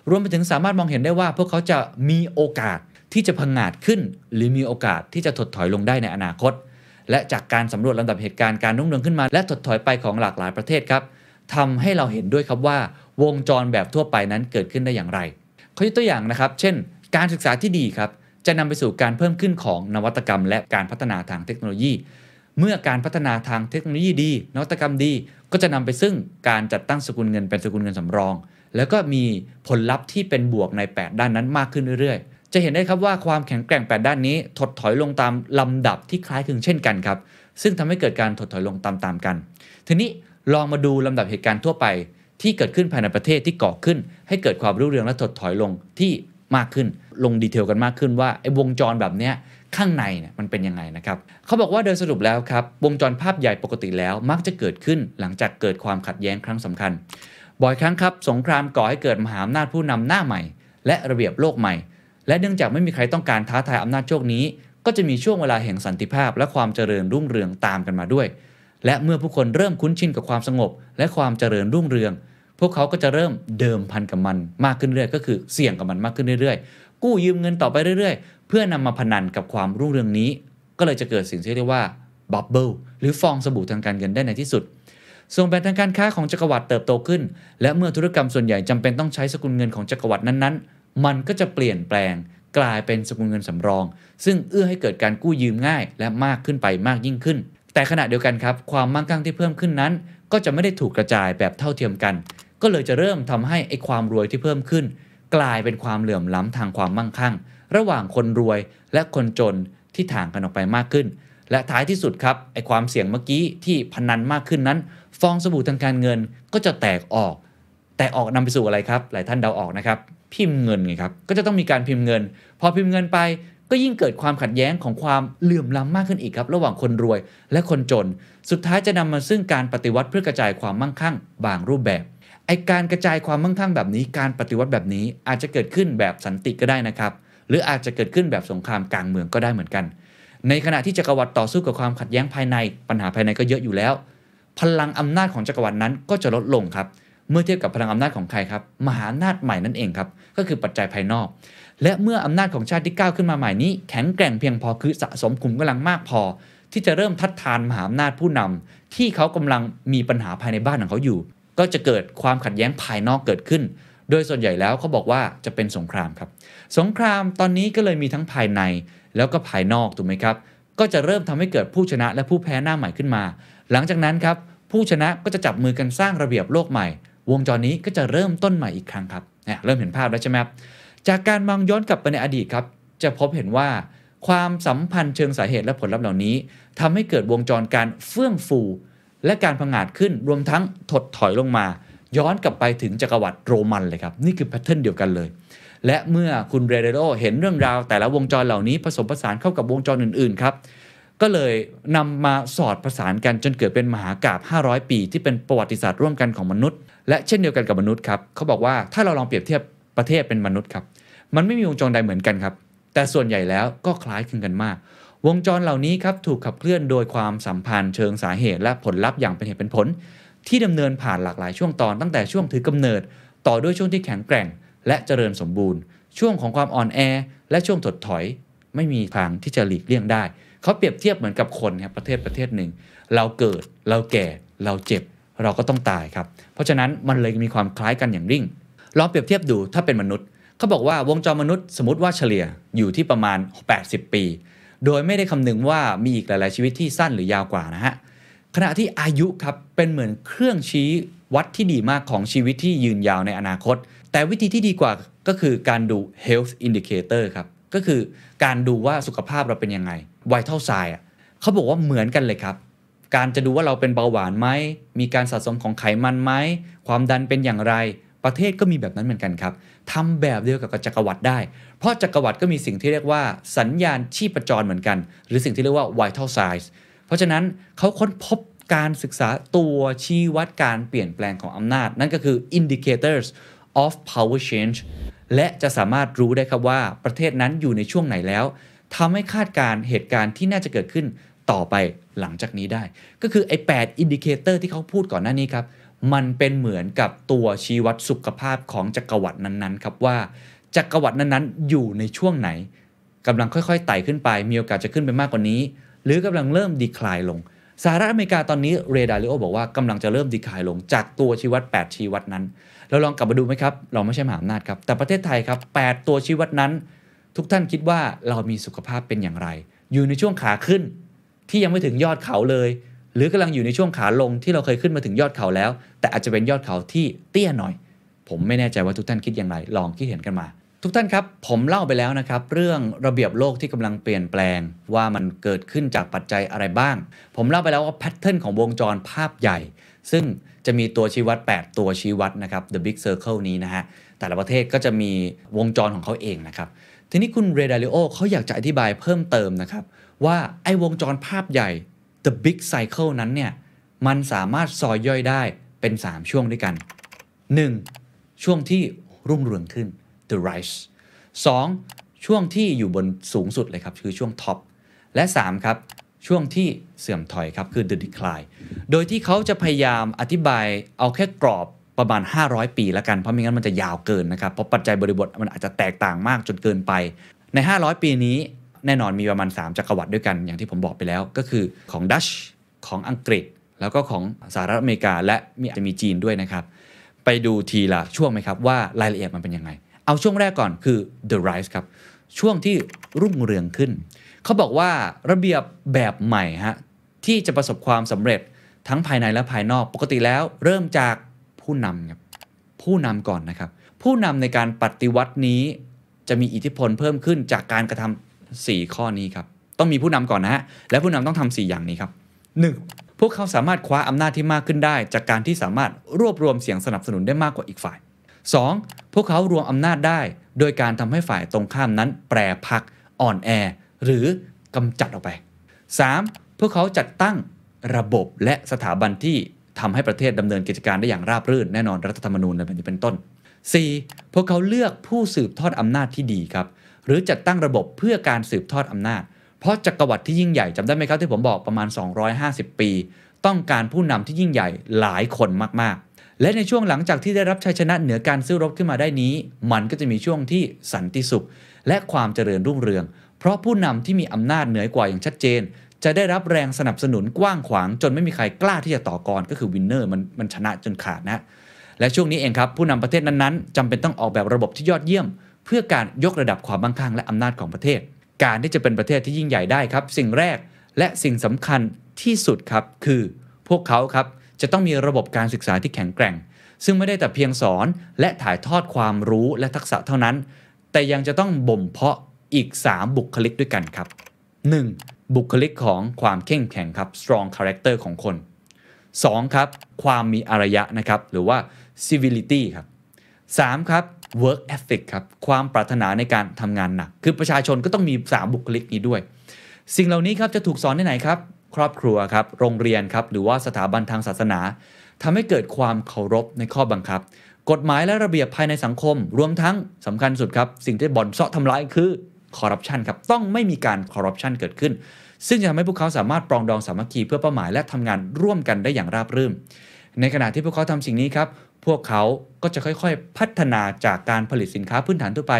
รวมไปถึงสามารถมองเห็นได้ว่า พวกเขาจะมีโอกาสที่จะพังงาดขึ้น หรือมีโอกาสที่จะถดถอยลงได้ในอนาคต และจากการสำรวจลำดับเหตุการณ์การรุ่งเรืองขึ้นมา และถดถอยไปของหลากหลายประเทศครับทำให้เราเห็นด้วยครับว่าวงจรแบบทั่วไปนั้นเกิดขึ้นได้อย่างไรเขายกตัวอย่างนะครับ เช่น การศึกษาที่ดีครับจะนำไปสู่การเพิ่มขึ้นของนวัตกรรม และการพัฒนาทางเทคโนโลยี เมื่อการพัฒนาทางเทคโนโลยีดี นวัตกรรมดี ก็จะนำไปซึ่งการจัดตั้งสกุลเงินเป็นสกุลเงินสำรอง แล้วก็มีผลลัพธ์ที่เป็นบวกใน 8 ด้านนั้นมากขึ้นเรื่อย จะเห็นได้ครับว่าความแข็งแกร่ง 8 ด้านนี้ ถดถอยลงตามลำดับที่คล้ายคลึงเช่นกันครับ ซึ่งทำให้เกิดการถดถอยลงตามๆกัน ทีนี้ลองมาดูลำดับเหตุการณ์ทั่วไป ที่เกิดขึ้นภายในประเทศที่ก่อขึ้น ให้เกิดความรุ่งเรืองและถดถอยลงที่มากขึ้น ลงดีเทลกันมากขึ้นว่าไอ้วงจรแบบเนี้ยข้างในเนี่ยมันเป็นยังไงนะครับเขาบอกว่าโดยสรุปแล้วครับวงจรภาพใหญ่ปกติแล้วมักจะเกิดขึ้นหลังจากเกิดความขัดแย้งครั้งสำคัญ บ่อยครั้งครับ สงครามก่อให้เกิดมหาอำนาจผู้นำหน้าใหม่ และระเบียบโลกใหม่ และเนื่องจากไม่มีใครต้องการท้าทายอำนาจโชคนี้ ก็จะมีช่วงเวลาแห่งสันติภาพ และความเจริญรุ่งเรืองตามกันมาด้วย และเมื่อผู้คนเริ่มคุ้นชินกับความสงบ และความเจริญรุ่งเรือง พวกเขาก็จะเริ่มเดิมพันกับมันมากขึ้นเรื่อยก็คือเสี่ยงกับมันมากขึ้นเรื่อยๆ กู้ยืมเงินต่อไปเรื่อยๆ เพื่อนำมาพนันกับความรุ่งเรืองนี้ ก็เลยจะเกิดสิ่งที่เรียกว่าบับเบิลหรือฟองสบู่ทางการเงินได้ในที่สุดส่งแบ่งทางการค้าของจักรวรรดิเติบโตขึ้น และเมื่อธุรกรรมส่วนใหญ่จำเป็นต้องใช้สกุลเงินของจักรวรรดินั้นๆ มันก็จะเปลี่ยนแปลงกลายเป็นสกุลเงินสำรอง ซึ่งเอื้อให้เกิดการกู้ยืมง่าย และมากขึ้นไปมากยิ่งขึ้น แต่ขณะเดียวกันครับ ความมั่งคั่งที่เพิ่มขึ้นนั้น ก็จะไม่ได้ถูกกระจายแบบเท่าเทียมกัน ก็เลยจะเริ่มทำให้ไอ้ความรวยที่เพิ่มขึ้น กลายเป็นความเหลื่อมล้ำทางความมั่งคั่ง ระหว่างคนรวยและคนจนที่ถ่างกันออกไปมากขึ้น และท้ายที่สุดครับไอ้ความเสี่ยงเมื่อกี้ที่พนันมากขึ้นนั้น ฟองสบู่ทางการเงินก็จะแตกออก แตกออกนำไปสู่อะไรครับ หลายท่านเดาออกนะครับ พิมพ์เงินไงครับ ก็จะต้องมีการพิมพ์เงิน พอพิมพ์เงินไปก็ยิ่งเกิดความขัดแย้งของความเหลื่อมล้ำมากขึ้นอีกครับ ระหว่างคนรวยและคนจน สุดท้ายจะนำมาซึ่งการปฏิวัติเพื่อกระจายความมั่งคั่ง บางรูปแบบไอการกระจายความมั่งคั่งแบบนี้ การปฏิวัติแบบนี้อาจจะเกิดขึ้นแบบสันติก็ได้นะครับ หรืออาจจะเกิดขึ้นแบบสงครามกลางเมืองก็ได้เหมือนกัน ในขณะที่จักรวรรดิต่อสู้กับความขัดแย้งภายใน ปัญหาภายในก็เยอะอยู่แล้ว พลังอำนาจของจักรวรรดินั้นก็จะลดลงครับ เมื่อเทียบกับพลังอำนาจของใครครับ มหาอำนาจใหม่นั่นเองครับ ก็คือปัจจัยภายนอก และเมื่ออำนาจของชาติที่ก้าวขึ้นมาใหม่นี้ แข็งแกร่งเพียงพอคือสะสมขุมกำลังมากพอ ที่จะเริ่มทัดทานมหาอำนาจผู้นำที่เขากำลังมีปัญหาภายในบ้านของเขาอยู่ ก็จะเกิดความขัดแย้งภายนอกเกิดขึ้น โดยส่วนใหญ่แล้วเขาบอกว่าจะเป็นสงครามครับ สงครามตอนนี้ก็เลยมีทั้งภายในแล้วก็ภายนอกถูกไหมครับ ก็จะเริ่มทำให้เกิดผู้ชนะและผู้แพ้หน้าใหม่ขึ้นมา หลังจากนั้นครับผู้ชนะก็จะจับมือกันสร้างระเบียบโลกใหม่ วงจรนี้ก็จะเริ่มต้นใหม่อีกครั้งครับเริ่มเห็นภาพแล้วใช่ไหมครับจากการมองย้อนกลับไปในอดีตครับ จะพบเห็นว่าความสัมพันธ์เชิงสาเหตุและผลลัพธ์เหล่านี้ทำให้เกิดวงจรการเฟื่องฟู และการพังอาจขึ้นรวมทั้งถดถอยลงมา ย้อนกลับไปถึงจักรวรรดิโรมันเลยครับ นี่คือ pattern เดียวกันเลย และเมื่อคุณเรเดโรเห็นเรื่องราว แต่ละวงจรเหล่านี้ผสมผสานเข้ากับวงจรอื่นๆครับก็เลยนำมาสอดประสานกันจนเกิดเป็นมหากาบ 500 ปี ที่เป็นประวัติศาสตร์ร่วมกันของมนุษย์ และเช่นเดียวกันกับมนุษย์ครับเขาบอกว่าถ้าเราลองเปรียบเทียบประเทศเป็นมนุษย์ครับ มันไม่มีวงจรใดเหมือนกันครับ แต่ส่วนใหญ่แล้วก็คล้ายคลึงกันมาก วงจรเหล่านี้ครับถูกขับเคลื่อนโดยความสัมพันธ์เชิงสาเหตุ และผลลัพธ์อย่างเป็นเหตุเป็นผล ที่ดำเนินผ่านหลากหลายช่วงตอนตั้งแต่ช่วงถือกำเนิด ต่อด้วยช่วงที่แข็งแกร่ง และเจริญสมบูรณ์ ช่วงของความอ่อนแอ และช่วงถดถอย ไม่มีทางที่จะหลีกเลี่ยงได้เขาเปรียบเทียบเหมือนกับคนครับประเทศประเทศหนึ่ง เราเกิดเราแก่เราเจ็บ เราก็ต้องตายครับ เพราะฉะนั้นมันเลยมีความคล้ายกันอย่างริ่งลองเปรียบเทียบดูถ้าเป็นมนุษย์เขาบอกว่าวงจรมนุษย์สมมติว่าเฉลี่ยอยู่ที่ประมาณ 80 ปี โดยไม่ได้คำนึงว่ามีอีกหลาย ๆ ชีวิตที่สั้นหรือยาวกว่านะฮะขณะที่อายุครับเป็นเหมือนเครื่องชี้วัดที่ดีมากของชีวิตที่ยืนยาวในอนาคต แต่วิธีที่ดีกว่าก็คือการดู health indicator ครับ ก็คือการดูว่าสุขภาพเราเป็นยังไง vital sign เขาบอกว่าเหมือนกันเลยครับ การจะดูว่าเราเป็นเบาหวานไหม มีการสะสมของไขมันไหม ความดันเป็นอย่างไร ประเทศก็มีแบบนั้นเหมือนกันครับทำแบบเดียวกับจักรวรรดิได้ เพราะจักรวรรดิก็มีสิ่งที่เรียกว่าสัญญาณชีพจรเหมือนกัน หรือสิ่งที่เรียกว่า vital signs เพราะฉะนั้นเขาค้นพบการศึกษาตัวชี้วัดการเปลี่ยนแปลงของอำนาจ นั่นก็คือ indicators of power change และจะสามารถรู้ได้ครับว่าประเทศนั้นอยู่ในช่วงไหนแล้วทำให้คาดการณ์เหตุการณ์ที่น่าจะเกิดขึ้นต่อไป หลังจากนี้ได้ ก็คือไอ้8 indicator ที่เขาพูดก่อนหน้านี้ครับ มันเป็นเหมือนกับตัวชี้วัดสุขภาพของจักรวรรดินั้นๆครับว่าจักรวรรดินั้นๆ อยู่ในช่วงไหนกำลังค่อยๆไต่ขึ้นไป มีโอกาสจะขึ้นไปมากกว่านี้ หรือกำลังเริ่มดีคลายลงสหรัฐอเมริกาตอนนี้เรดาริโอบอกว่ากำลังจะเริ่มดีคลายลงจากตัวชี้วัด 8 ชี้วัดนั้น เราลองกลับมาดูไหมครับ เราไม่ใช่มหาอำนาจครับ แต่ประเทศไทยครับ 8 ตัวชี้วัดนั้น ทุกท่านคิดว่าเรามีสุขภาพเป็นอย่างไร อยู่ในช่วงขาขึ้น ที่ยังไม่ถึงยอดเขาเลย หรือกำลังอยู่ในช่วงขาลงที่เราเคยขึ้นมาถึงยอดเขาแล้ว แต่อาจจะเป็นยอดเขาที่เตี้ยหน่อย ผมไม่แน่ใจว่าทุกท่านคิดอย่างไร ลองคิดเห็นกันมา ทุกท่านครับ ผมเล่าไปแล้วนะครับ เรื่องระเบียบโลกที่กำลังเปลี่ยนแปลง ว่ามันเกิดขึ้นจากปัจจัยอะไรบ้าง ผมเล่าไปแล้วว่าแพทเทิร์นของวงจรภาพใหญ่ ซึ่งจะมีตัวชี้วัด 8 ตัวชี้วัดนะครับ the big circle นี้นะฮะแต่ละประเทศก็จะมีวงจรของเขาเองนะครับทีนี้คุณเรดาริโอเขาอยากจะอธิบายเพิ่มเติมนะครับ ว่าไอ้วงจรภาพใหญ่ the big cycle นั้นเนี่ย มันสามารถซอยย่อยได้เป็น 3 ช่วงด้วยกัน 1. ช่วงที่รุ่งเรืองขึ้น the rise 2. ช่วงที่อยู่บนสูงสุดเลยครับ คือช่วงท็อป และ 3 ครับ ช่วงที่เสื่อมถอยครับ คือ the decline โดยที่เขาจะพยายามอธิบายเอาแค่กรอบประมาณ 500 ปีละกัน เพราะไม่งั้นมันจะยาวเกินนะครับ เพราะปัจจัยบริบทมันอาจจะแตกต่างมากจนเกินไป ใน 500 ปีนี้ แน่นอนมีประมาณ 3 จักรวรรดิด้วยกันอย่างที่ผมบอกไปแล้ว ก็คือของดัชของอังกฤษ แล้วก็ของสหรัฐอเมริกา และมีอาจจะมีจีนด้วยนะครับ ไปดูทีละช่วงไหมครับว่ารายละเอียดมันเป็นยังไง เอาช่วงแรกก่อนคือ the rise ครับ ช่วงที่รุ่งเรืองขึ้น เขาบอกว่าระเบียบแบบใหม่ฮะที่จะประสบความสำเร็จทั้งภายในและภายนอกปกติแล้วเริ่มจากผู้นำครับผู้นำก่อนนะครับ ผู้นำในการปฏิวัตินี้จะมีอิทธิพลเพิ่มขึ้นจากการกระทำ 4 ข้อนี้ครับ ต้องมีผู้นำก่อนนะฮะ และผู้นำต้องทำ4อย่างนี้ครับ 1. พวกเขาสามารถคว้าอำนาจที่มากขึ้นได้ จากการที่สามารถรวบรวมเสียงสนับสนุนได้มากกว่าอีกฝ่าย 2. พวกเขารวมอำนาจได้ โดยการทำให้ฝ่ายตรงข้ามนั้น แปรพักอ่อนแอ หรือกำจัดออกไป 3. พวกเขาจัดตั้งระบบและสถาบันที่ทำให้ประเทศดำเนินกิจการได้อย่างราบรื่นแน่นอนรัฐธรรมนูญอะไรแบบนี้เป็นต้น 4. พวกเขาเลือกผู้สืบทอดอำนาจที่ดีครับ หรือจัดตั้งระบบเพื่อการสืบทอดอำนาจ เพราะจักรวรรดิที่ยิ่งใหญ่จำได้ไหมครับที่ผมบอกประมาณ 250 ปี ต้องการผู้นำที่ยิ่งใหญ่หลายคนมากๆ และในช่วงหลังจากที่ได้รับชัยชนะเหนือการสู้รบขึ้นมาได้นี้ มันก็จะมีช่วงที่สันติสุข และความเจริญรุ่งเรือง เพราะผู้นำที่มีอำนาจเหนือกว่าอย่างชัดเจน จะได้รับแรงสนับสนุนกว้างขวาง จนไม่มีใครกล้าที่จะต่อกรก็คือวินเนอร์มันมันชนะจนขาดนะและช่วงนี้เองครับผู้นำประเทศนั้นๆจำเป็นต้องออกแบบระบบที่ยอดเยี่ยมเพื่อการยกระดับความมั่งคั่งและอำนาจของประเทศ การที่จะเป็นประเทศที่ยิ่งใหญ่ได้ครับ สิ่งแรกและสิ่งสำคัญที่สุดครับคือพวกเขาครับจะต้องมีระบบการศึกษาที่แข็งแกร่ง ซึ่งไม่ได้แต่เพียงสอนและถ่ายทอดความรู้และทักษะเท่านั้น แต่ยังจะต้องบ่มเพาะอีก 3 บุคลิกด้วยกันครับ 1. บุคลิกของความเข้มแข็งครับ strong character ของคน 2. ครับ ความมีอารยะนะครับ หรือว่า civility ครับ 3. ครับ work ethic ครับ ความปรารถนาในการทำงานหนัก คือประชาชนก็ต้องมี 3 บุคลิกนี้ด้วย สิ่งเหล่านี้ครับจะถูกสอนที่ไหนครับ ครอบครัวครับ โรงเรียนครับ หรือว่าสถาบันทางศาสนาทำให้เกิดความเคารพในข้อบังคับ กฎหมายและระเบียบภายในสังคม รวมทั้งสำคัญสุดครับ สิ่งที่บ่อนเซาะทำร้ายคือคอร์รัปชันครับ ต้องไม่มีการคอร์รัปชันเกิดขึ้น ซึ่งจะทำให้พวกเขาสามารถปรองดองสามัคคีเพื่อเป้าหมายและทำงานร่วมกันได้อย่างราบรื่น ในขณะที่พวกเขาทำสิ่งนี้ครับ วกเขาก็จะค่อยๆ พัฒนาจากการผลิตสินค้าพื้นฐานทั่วไป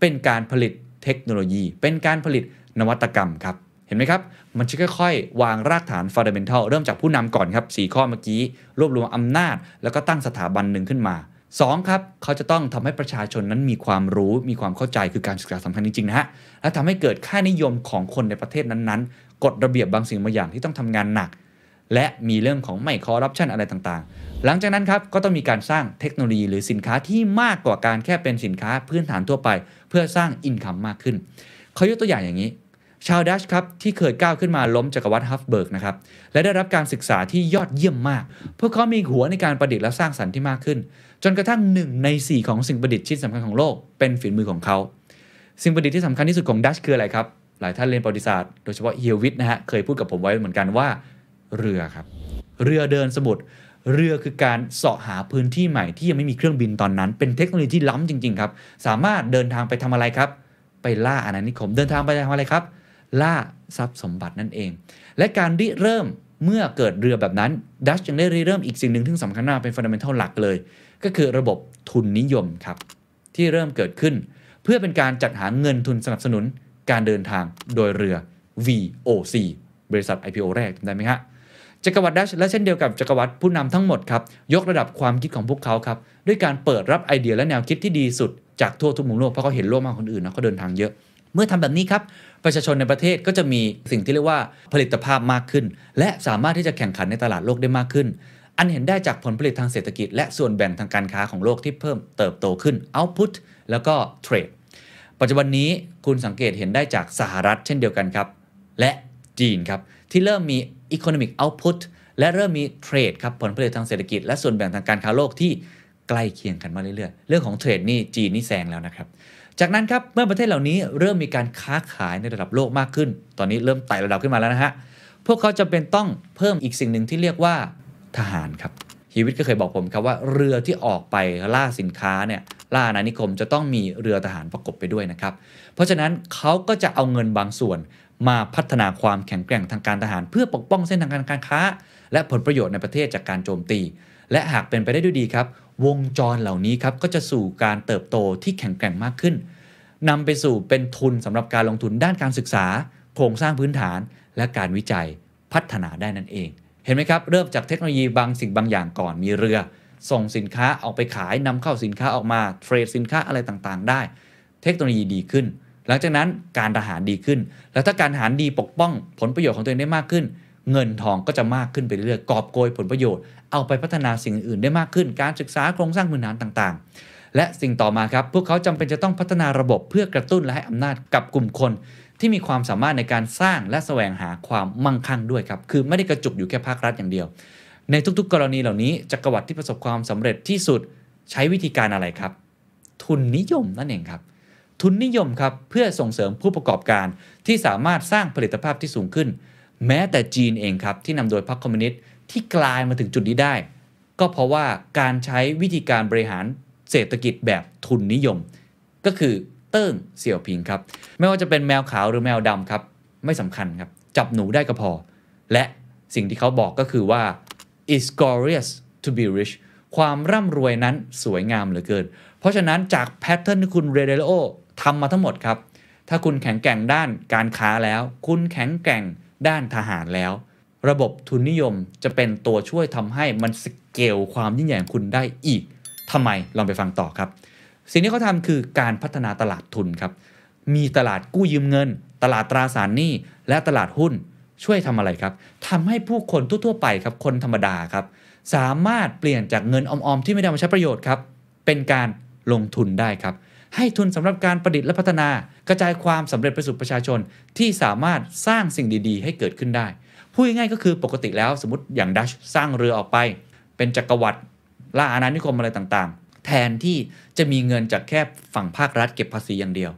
เป็นการผลิตเทคโนโลยี เป็นการผลิตนวัตกรรมครับ เห็นไหมครับ มันจะค่อยๆ วางรากฐาน fundamental เริ่มจากผู้นำก่อนครับสข้อเมื่อกี้ รวบรวมอำนาจ แล้วก็ตั้งสถาบันหนึ่งขึ้นมา 2. ครับ เขาจะต้องทำให้ประชาชนนั้นมีความรู้มีความเข้าใจคือการศึกษาสำคัญจริงๆนะฮะและทำให้เกิดค่านิยมของคนในประเทศนั้นๆกฎระเบียบบางสิ่งบางอย่างที่ต้องทำงานหนัก และมีเรื่องของไม่คอร์รัปชันอะไรต่างๆ หลังจากนั้นครับก็ต้องมีการสร้างเทคโนโลยีหรือสินค้าที่มากกว่าการแค่เป็นสินค้าพื้นฐานทั่วไป เพื่อสร้าง income มากขึ้นเขายกตัวอย่างอย่างนี้ ชาวดัตช์ครับที่เคยก้าวขึ้นมาล้มจักรวรรดิฮับส์บูร์กนะครับและได้รับการศึกษาที่ยอดเยี่ยมมาก พวกเขามีหัวในการประดิษฐ์และสร้างสรรค์ที่มากขึ้น จนกระทั่งหนึ่งใน 4 ของสิ่งประดิษฐ์ชิ้นสำคัญของโลกเป็นฝีมือของเขาสิ่งประดิษฐ์ที่สำคัญที่สุดของดัตช์คืออะไรครับหลายท่านเรียนประวัติศาสตร์โดยเฉพาะเฮียวิทนะฮะเคยพูดกับผมไว้เหมือนกันว่า เรือครับเรือเดินสมุทร เรือคือการเสาะหาพื้นที่ใหม่ที่ยังไม่มีเครื่องบินตอนนั้น เป็นเทคโนโลยีที่ล้ำจริง ๆ ครับ สามารถเดินทางไปทำอะไรครับ ไปล่าอาณานิคม เดินทางไปทำอะไรครับ ล่าทรัพย์สมบัตินั่นเอง และการริเริ่มเมื่อเกิดเรือแบบนั้นดัชยังได้ริเริ่มอีกสิ่งหนึ่งที่สำคัญมากเป็นฟันดัมเบลหลักเลย ก็คือระบบทุนนิยมครับ ที่เริ่มเกิดขึ้น เพื่อเป็นการจัดหาเงินทุนสนับสนุนการเดินทางโดยเรือ VOC บริษัท IPO แรกจำได้ไหมฮะ จักรวรรดิดัชและเช่นเดียวกับจักรวรรดิผู้นำทั้งหมดครับยกระดับความคิดของพวกเขาครับด้วยการเปิดรับไอเดียและแนวคิดที่ดีสุดจากทั่วทุกมุมโลกเพราะเขาเห็นโลกมากคนอื่นนะเขาเดินทางเยอะ เมื่อทำแบบนี้ครับประชาชนในประเทศก็จะมีสิ่งที่เรียกว่าผลิตภาพมากขึ้น และสามารถที่จะแข่งขันในตลาดโลกได้มากขึ้น อันเห็นได้จากผลผลิตทางเศรษฐกิจ และส่วนแบ่งทางการค้าของโลกที่เพิ่มเติบโตขึ้น output แล้วก็เทรดปัจจุบันนี้คุณสังเกตเห็นได้จากสหรัฐเช่นเดียวกันครับ และจีนครับที่เริ่มมี economic output และเริ่มมีเทรดครับผลผลิตทางเศรษฐกิจ และส่วนแบ่งทางการค้าโลกที่ใกล้เคียงกันมาเรื่อยๆ เรื่องของเทรดนี่จีนนี่แซงแล้วนะครับ จากนั้นครับเมื่อประเทศเหล่านี้เริ่มมีการค้าขายในระดับโลกมากขึ้น ตอนนี้เริ่มไต่ระดับขึ้นมาแล้วนะฮะ พวกเขาจำเป็นต้องเพิ่มอีกสิ่งหนึ่งที่เรียกว่าทหารครับฮีวิตก็เคยบอกผมครับว่าเรือที่ออกไปล่าสินค้าเนี่ยล่าอาณานิคมจะต้องมีเรือทหารประกบไปด้วยนะครับ เพราะฉะนั้นเขาก็จะเอาเงินบางส่วน มาพัฒนาความแข็งแกร่งทางการทหาร เพื่อปกป้องเส้นทางการการค้า และผลประโยชน์ในประเทศจากการโจมตี และหากเป็นไปได้ด้วยดีครับ วงจรเหล่านี้ครับก็จะสู่การเติบโตที่แข็งแกร่งมากขึ้นนำไปสู่เป็นทุนสำหรับการลงทุนด้านการศึกษา โครงสร้างพื้นฐาน และการวิจัยพัฒนาได้นั่นเอง เห็นไหมครับ เริ่มจากเทคโนโลยีบางสิ่งบางอย่างก่อนมีเรือ ส่งสินค้าออกไปขายนำเข้าสินค้าออกมาเทรดสินค้าอะไรต่างๆ ได้ เทคโนโลยีดีขึ้น หลังจากนั้นการทหารดีขึ้น แล้วถ้าการทหารดีปกป้องผลประโยชน์ของตัวเองได้มากขึ้น เงินทองก็จะมากขึ้นไปเรื่อยๆกอบโกยผลประโยชน์เอาไปพัฒนาสิ่งอื่นได้มากขึ้น การศึกษาโครงสร้างพื้นฐานต่างๆ และสิ่งต่อมาครับพวกเขาจำเป็นจะต้องพัฒนาระบบเพื่อกระตุ้นและให้อำนาจกับกลุ่มคนที่มีความสามารถในการสร้างและแสวงหาความมั่งคั่งด้วยครับ คือไม่ได้กระจุกอยู่แค่ภาครัฐอย่างเดียว ในทุกๆ กรณีเหล่านี้จักรวรรดิที่ประสบความสำเร็จที่สุดใช้วิธีการอะไรครับ ทุนนิยมนั่นเองครับ ทุนนิยมครับเพื่อส่งเสริมผู้ประกอบการ ที่สามารถสร้างผลิตภาพที่สูงขึ้น แม้แต่จีนเองครับที่นำโดยพรรคคอมมิวนิสต์ที่กลายมาถึงจุดนี้ได้ ก็เพราะว่าการใช้วิธีการบริหารเศรษฐกิจแบบทุนนิยม ก็คือเติ้งเสี่ยวผิงครับไม่ว่าจะเป็นแมวขาวหรือแมวดำครับไม่สำคัญครับจับหนูได้ก็พอ และสิ่งที่เขาบอกก็คือว่า it's glorious to be rich ความร่ำรวยนั้นสวยงามเหลือเกิน เพราะฉะนั้นจาก pattern ที่คุณเรย์ ดาลิโอ ทำมาทั้งหมดครับ ถ้าคุณแข็งแกร่งด้านการค้าแล้ว คุณแข็งแกร่งด้านทหารแล้ว ระบบทุนนิยมจะเป็นตัวช่วยทำให้มันสเกลความยิ่งใหญ่ของคุณได้อีกทำไมลองไปฟังต่อครับ สิ่งที่เขาทำคือการพัฒนาตลาดทุนครับ มีตลาดกู้ยืมเงิน ตลาดตราสารหนี้และตลาดหุ้นช่วยทำอะไรครับทำให้ผู้คนทั่วๆไปครับคนธรรมดาครับ สามารถเปลี่ยนจากเงินออมๆที่ไม่ได้มาใช้ประโยชน์ครับเป็นการลงทุนได้ครับ ให้ทุนสำหรับการประดิษฐ์และพัฒนา กระจายความสำเร็จไปสู่ประชาชน ที่สามารถสร้างสิ่งดีๆ ให้เกิดขึ้นได้พูดง่ายๆก็คือปกติแล้วสมมติอย่างดัชสร้างเรือออกไป เป็นจักรวรรดิล่าอาณานิคมอะไรต่างๆ แทนที่จะมีเงินจากแค่ฝั่งภาครัฐเก็บภาษีอย่างเดียว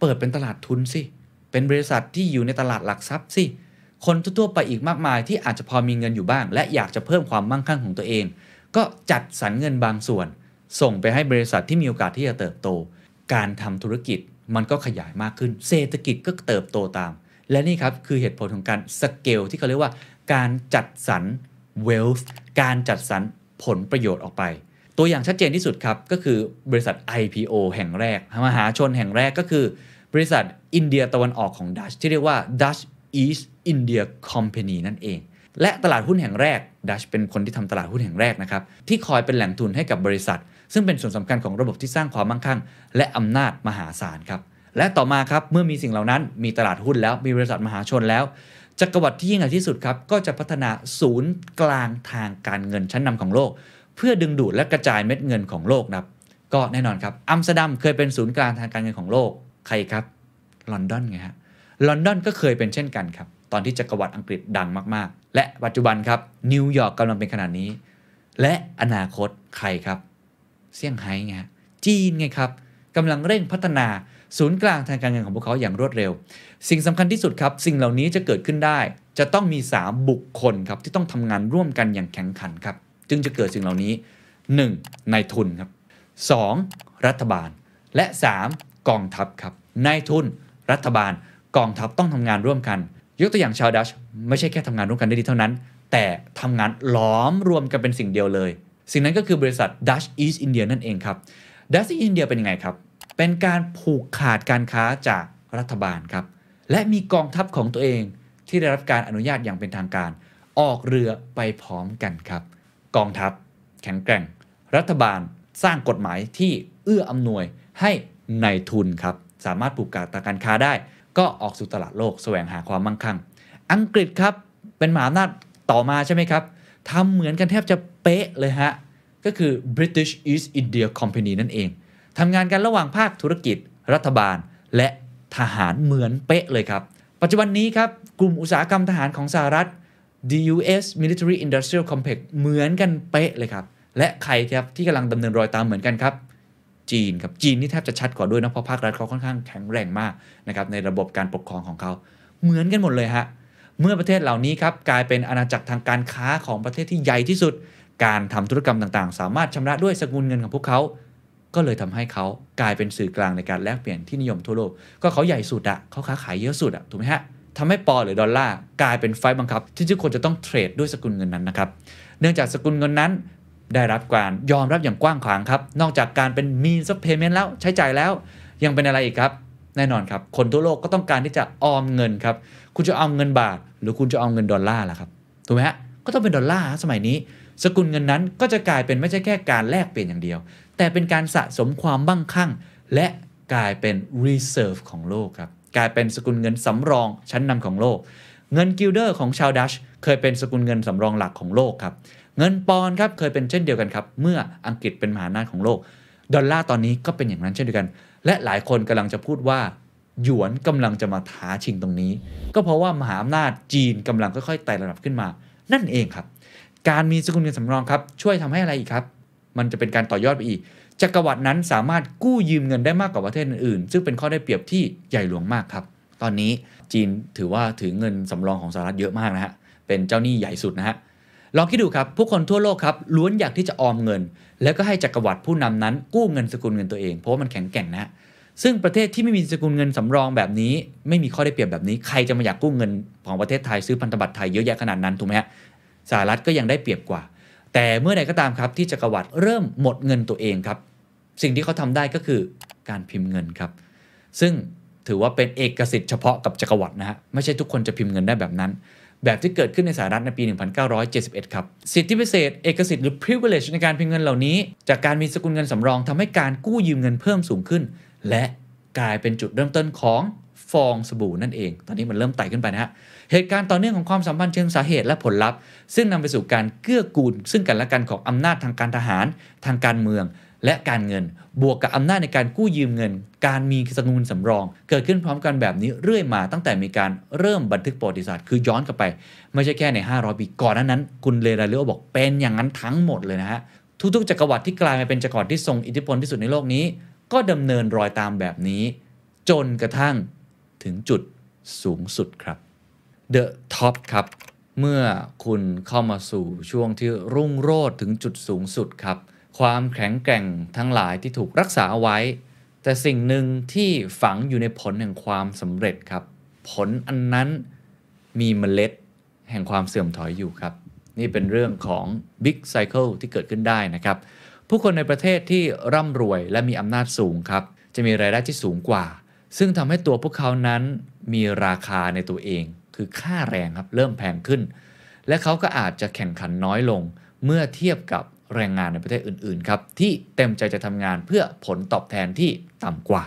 เปิดเป็นตลาดทุนสิ เป็นบริษัทที่อยู่ในตลาดหลักทรัพย์สิคนทั่วไปอีกมากมายที่อาจจะพอมีเงินอยู่บ้าง และอยากจะเพิ่มความมั่งคั่งของตัวเอง ก็จัดสรรเงินบางส่วน ส่งไปให้บริษัทที่มีโอกาสที่จะเติบโต การทำธุรกิจมันก็ขยายมากขึ้น เศรษฐกิจก็เติบโตตาม และนี่ครับคือเหตุผลของการสเกลที่เขาเรียกว่า การจัดสรร wealth การจัดสรรผลประโยชน์ออกไป ตัวอย่างชัดเจนที่สุดครับ ก็คือบริษัท IPO แห่งแรก มหาชนแห่งแรกก็คือ บริษัทอินเดียตะวันออกของดัชที่เรียกว่า Dutch East India Company นั่นเอง และตลาดหุ้นแห่งแรกดัชเป็นคนที่ทำตลาดหุ้นแห่งแรกนะครับที่คอยเป็นแหล่งทุนให้กับบริษัท ซึ่งเป็นส่วนสำคัญของระบบที่สร้างความมั่งคั่ง และอำนาจมหาศาลครับ และต่อมาครับเมื่อมีสิ่งเหล่านั้น มีตลาดหุ้นแล้วมีบริษัทมหาชนแล้วจักรวรรดิที่ยิ่งใหญ่ที่สุดครับก็จะพัฒนาศูนย์กลางทางการเงินชั้นนำของโลก เพื่อดึงดูดและกระจายเม็ดเงินของโลกนะครับก็แน่นอนครับอัมสเตอร์ดัมเคยเป็นศูนย์กลางทางการเงินของโลกใครครับลอนดอนไงฮะลอนดอนก็เคยเป็นเช่นกันครับตอนที่จักรวรรดิอังกฤษดังมาก ๆ และปัจจุบันครับนิวยอร์กกำลังเป็นขนาดนี้ และอนาคตใครครับ เซี่ยงไฮ้ไงฮะจีนไงครับกำลังเร่งพัฒนาศูนย์กลางทางการเงินของพวกเขาอย่างรวดเร็ว สิ่งสำคัญที่สุดครับ สิ่งเหล่านี้จะเกิดขึ้นได้ จะต้องมี 3 บุคคลครับที่ต้องทำงานร่วมกันอย่างแข็งขันครับ จึงจะเกิดสิ่งเหล่านี้ 1. นายทุนครับ 2. รัฐบาล และ 3. กองทัพครับนายทุน รัฐบาล กองทัพต้องทำงานร่วมกัน ยกตัวอย่างชาวดัชไม่ใช่แค่ทำงานร่วมกันได้ดีเท่านั้น แต่ทำงานล้อมรวมกันเป็นสิ่งเดียวเลย สิ่งนั้นก็คือบริษัท Dutch East India นั่นเองครับ Dutch East India เป็นยังไงครับ เป็นการผูกขาดการค้าจากรัฐบาลครับ และมีกองทัพของตัวเองที่ได้รับการอนุญาตอย่างเป็นทางการ ออกเรือไปพร้อมกันครับ กองทัพ แข็งแกร่ง รัฐบาลสร้างกฎหมายที่เอื้ออำนวยให้ในทุนครับ สามารถปลูกกาตาการค้าได้ ก็ออกสู่ตลาดโลกแสวงหาความมั่งคั่ง อังกฤษครับเป็นมหาอำนาจต่อมาใช่ไหมครับทำเหมือนกันแทบจะ เป๊ะเลยฮะ ก็คือ British East India Company นั่นเองทำงานกันระหว่างภาคธุรกิจ รัฐบาล และทหารเหมือนเป๊ะเลยครับ ปัจจุบันนี้ครับ กลุ่มอุตสาหกรรมทหารของสหรัฐ DUS Military Industrial Complex เหมือนกันเป๊ะเลยครับ และใครครับที่กำลังดำเนินรอยตามเหมือนกันครับจีนครับจีนนี่แทบจะชัดกว่าด้วยนะเพราะภาครัฐเขาค่อนข้างแข็งแรงมากนะครับในระบบการปกครองของเขา เหมือนกันหมดเลยฮะเมื่อประเทศเหล่านี้ครับกลายเป็นอาณาจักรทางการค้าของประเทศที่ใหญ่ที่สุด การทำธุรกรรมต่างๆ สามารถชำระด้วยสกุลเงินของพวกเขา ก็เลยทำให้เขากลายเป็นสื่อกลางในการแลกเปลี่ยนที่นิยมทั่วโลก ก็เขาใหญ่สุดอะเขาค้าขายเยอะสุดอะถูกไหมฮะทำให้ปอหรือดอลลาร์กลายเป็นไฟล์บังคับ ที่ทุกคนจะต้องเทรดด้วยสกุลเงินนั้นนะครับ เนื่องจากสกุลเงินนั้น ได้รับการยอมรับอย่างกว้างขวางครับ นอกจากการเป็น means of payment แล้วใช้จ่ายแล้ว ยังเป็นอะไรอีกครับ แน่นอนครับ คนทั่วโลกก็ต้องการที่จะออมเงินครับ คุณจะออมเงินบาท หรือคุณจะออมเงินดอลลาร์ล่ะครับ ถูกไหมฮะ ก็ต้องเป็นดอลลาร์สมัยนี้ สกุลเงินนั้นก็จะกลายเป็นไม่ใช่แค่การแลกเปลี่ยนอย่างเดียว แต่เป็นการสะสมความมั่งคั่ง และกลายเป็น reserve ของโลกครับกลายเป็นสกุลเงินสำรองชั้นนำของโลก เงินกิลเดอร์ของชาวดัตช์เคยเป็นสกุลเงินสำรองหลักของโลกครับเงินปอนด์ครับเคยเป็นเช่นเดียวกันครับเมื่ออังกฤษเป็นมหาอำนาจของโลก ดอลลาร์ตอนนี้ก็เป็นอย่างนั้นเช่นเดียวกัน และหลายคนกำลังจะพูดว่าหยวนกำลังจะมาท้าชิงตรงนี้ ก็เพราะว่ามหาอำนาจจีนกำลังค่อยๆไต่ระดับขึ้นมา นั่นเองครับ การมีสกุลเงินสำรองครับช่วยทำให้อะไรอีกครับ มันจะเป็นการต่อยอดไปอีกจักรวรรดินั้นสามารถกู้ยืมเงินได้มากกว่าประเทศอื่นๆ ซึ่งเป็นข้อได้เปรียบที่ใหญ่หลวงมากครับ ตอนนี้จีนถือว่าถือเงินสำรองของสหรัฐเยอะมากนะฮะเป็นเจ้าหนี้ใหญ่สุดนะฮะลองคิดดูครับ ผู้คนทั่วโลกครับล้วนอยากที่จะออมเงิน แล้วก็ให้จักรวรรดิผู้นำนั้นกู้เงินสกุลเงินตัวเองเพราะว่ามันแข็งแกร่งนะฮะซึ่งประเทศที่ไม่มีสกุลเงินสำรองแบบนี้ ไม่มีข้อได้เปรียบแบบนี้ ใครจะมาอยากกู้เงินของประเทศไทยซื้อพันธบัตรไทยเยอะแยะขนาดนั้นถูกไหมฮะ สหรัฐก็ยังได้เปรียบกว่า แต่เมื่อใดก็ตามครับที่จักรวรรดิเริ่มหมดเงินตัวเองครับ สิ่งที่เขาทำได้ก็คือการพิมพ์เงินครับ ซึ่งถือว่าเป็นเอกสิทธิ์เฉพาะกับจักรวรรดินะฮะไม่ใช่ทุกคนจะพิมพ์เงินได้แบบนั้น แบบที่เกิดขึ้นในสหรัฐในปี 1971 ครับสิทธิพิเศษ เอกสิทธิ์หรือ privilege ในการพิมพ์เงินเหล่านี้ จากการมีสกุลเงินสำรองทำให้การกู้ยืมเงินเพิ่มสูงขึ้น และกลายเป็นจุดเริ่มต้นของฟองสบู่นั่นเอง ตอนนี้มันเริ่มไต่ขึ้นไปนะฮะ เหตุการณ์ต่อเนื่องของความสัมพันธ์เชิงสาเหตุและผลลัพธ์ ซึ่งนำไปสู่การเกื้อกูล ซึ่งกันและกันของอำนาจทางการทหาร ทางการเมือง และการเงิน บวกกับอำนาจในการกู้ยืมเงิน การมีสกุลสำรอง เกิดขึ้นพร้อมกันแบบนี้เรื่อยมาตั้งแต่มีการเริ่มบันทึกประวัติศาสตร์คือย้อนกลับไป ไม่ใช่แค่ใน 500 ปีก่อนนั้นนั้น คุณเลราเลโอบอกเป็นอย่างนั้นทั้งหมดเลยนะฮะทุกๆจักรวรรดิที่กลายมาเป็นจักรวรรดิที่ทรงอิทธิพลที่สุดในโลกนี้ ก็ดำเนินรอยตามแบบนี้ จนกระทั่งถึงจุดสูงสุดครับ The Top ครับ เมื่อคุณเข้ามาสู่ช่วงที่รุ่งโรจน์ถึงจุดสูงสุดครับ ความแข็งแกร่งทั้งหลายที่ถูกรักษาเอาไว้ แต่สิ่งหนึ่งที่ฝังอยู่ในผลแห่งความสำเร็จครับ ผลอันนั้นมีเมล็ดแห่งความเสื่อมถอยอยู่ครับ นี่เป็นเรื่องของ Big Cycle ที่เกิดขึ้นได้นะครับ ผู้คนในประเทศที่ร่ำรวยและมีอำนาจสูงครับ จะมีรายได้ที่สูงกว่า ซึ่งทำให้ตัวพวกเขานั้นมีราคาในตัวเอง คือค่าแรงครับเริ่มแพงขึ้น และเขาก็อาจจะแข่งขันน้อยลงเมื่อเทียบกับแรงงานในประเทศอื่นๆครับที่เต็มใจจะทำงานเพื่อผลตอบแทนที่ต่ำกว่า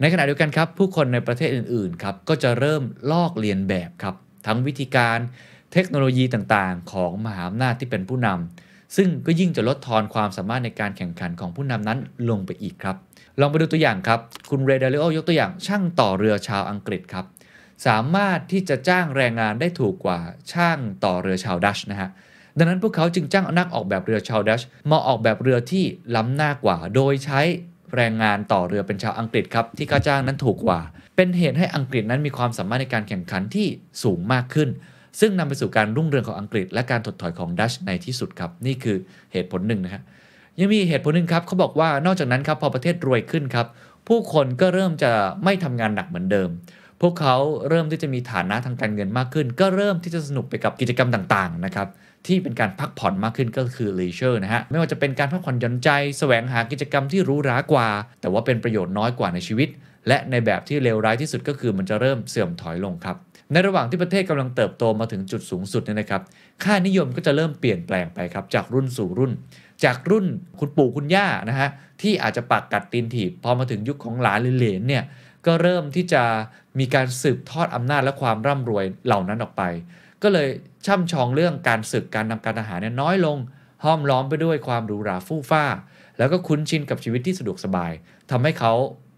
ในขณะเดียวกันครับผู้คนในประเทศอื่นๆครับก็จะเริ่มลอกเลียนแบบครับทั้งวิธีการเทคโนโลยีต่างๆ ของมหาอำนาจที่เป็นผู้นำซึ่งก็ยิ่งจะลดทอนความสามารถในการแข่งขันของผู้นำนั้นลงไปอีกครับ ลองไปดูตัวอย่างครับ คุณเรเดลิโอยกตัวอย่างช่างต่อเรือชาวอังกฤษครับ สามารถที่จะจ้างแรงงานได้ถูกกว่าช่างต่อเรือชาวดัชนะฮะดังนั้นพวกเขาจึงจ้างนักออกแบบเรือชาวดัชมาออกแบบเรือที่ล้ำหน้ากว่า โดยใช้แรงงานต่อเรือเป็นชาวอังกฤษครับ ที่ค่าจ้างนั้นถูกกว่า เป็นเหตุให้อังกฤษนั้นมีความสามารถในการแข่งขันที่สูงมากขึ้น ซึ่งนำไปสู่การรุ่งเรืองของอังกฤษ และการถดถอยของดัชในที่สุดครับ นี่คือเหตุผลหนึ่งนะครับยังมีเหตุผลหนึ่งครับเขาบอกว่านอกจากนั้นครับพอประเทศรวยขึ้นครับผู้คนก็เริ่มจะไม่ทำงานหนักเหมือนเดิม พวกเขาเริ่มที่จะมีฐานะทางการเงินมากขึ้น ก็เริ่มที่จะสนุกไปกับกิจกรรมต่างๆนะครับที่เป็นการพักผ่อนมากขึ้นก็คือ leisure นะฮะ ไม่ว่าจะเป็นการพักผ่อนหย่อนใจ แสวงหากิจกรรมที่หรู้รากว่า แต่ว่าเป็นประโยชน์น้อยกว่าในชีวิต และในแบบที่เลวร้ายที่สุดก็คือมันจะเริ่มเสื่อมถอยลงครับ ในระหว่างที่ประเทศกำลังเติบโตมาถึงจุดสูงสุดเนี่ยนะครับ ค่านิยมก็จะเริ่มเปลี่ยนแปลงไปครับ จากรุ่นสู่รุ่น จากรุ่นคุณปู่คุณย่านะฮะที่อาจจะปากกัดตีนถีบพอมาถึงยุคของหลานหรือเหลนเนี่ย ก็เริ่มที่จะมีการสืบทอดอำนาจและความร่ำรวยเหล่านั้นออกไป ก็เลยช่ำชองเรื่องการศึกการนำการทหารเนี่ยน้อยลง ห้อมล้อมไปด้วยความหรูหราฟู่ฟ้า แล้วก็คุ้นชินกับชีวิตที่สะดวกสบายทำให้เขา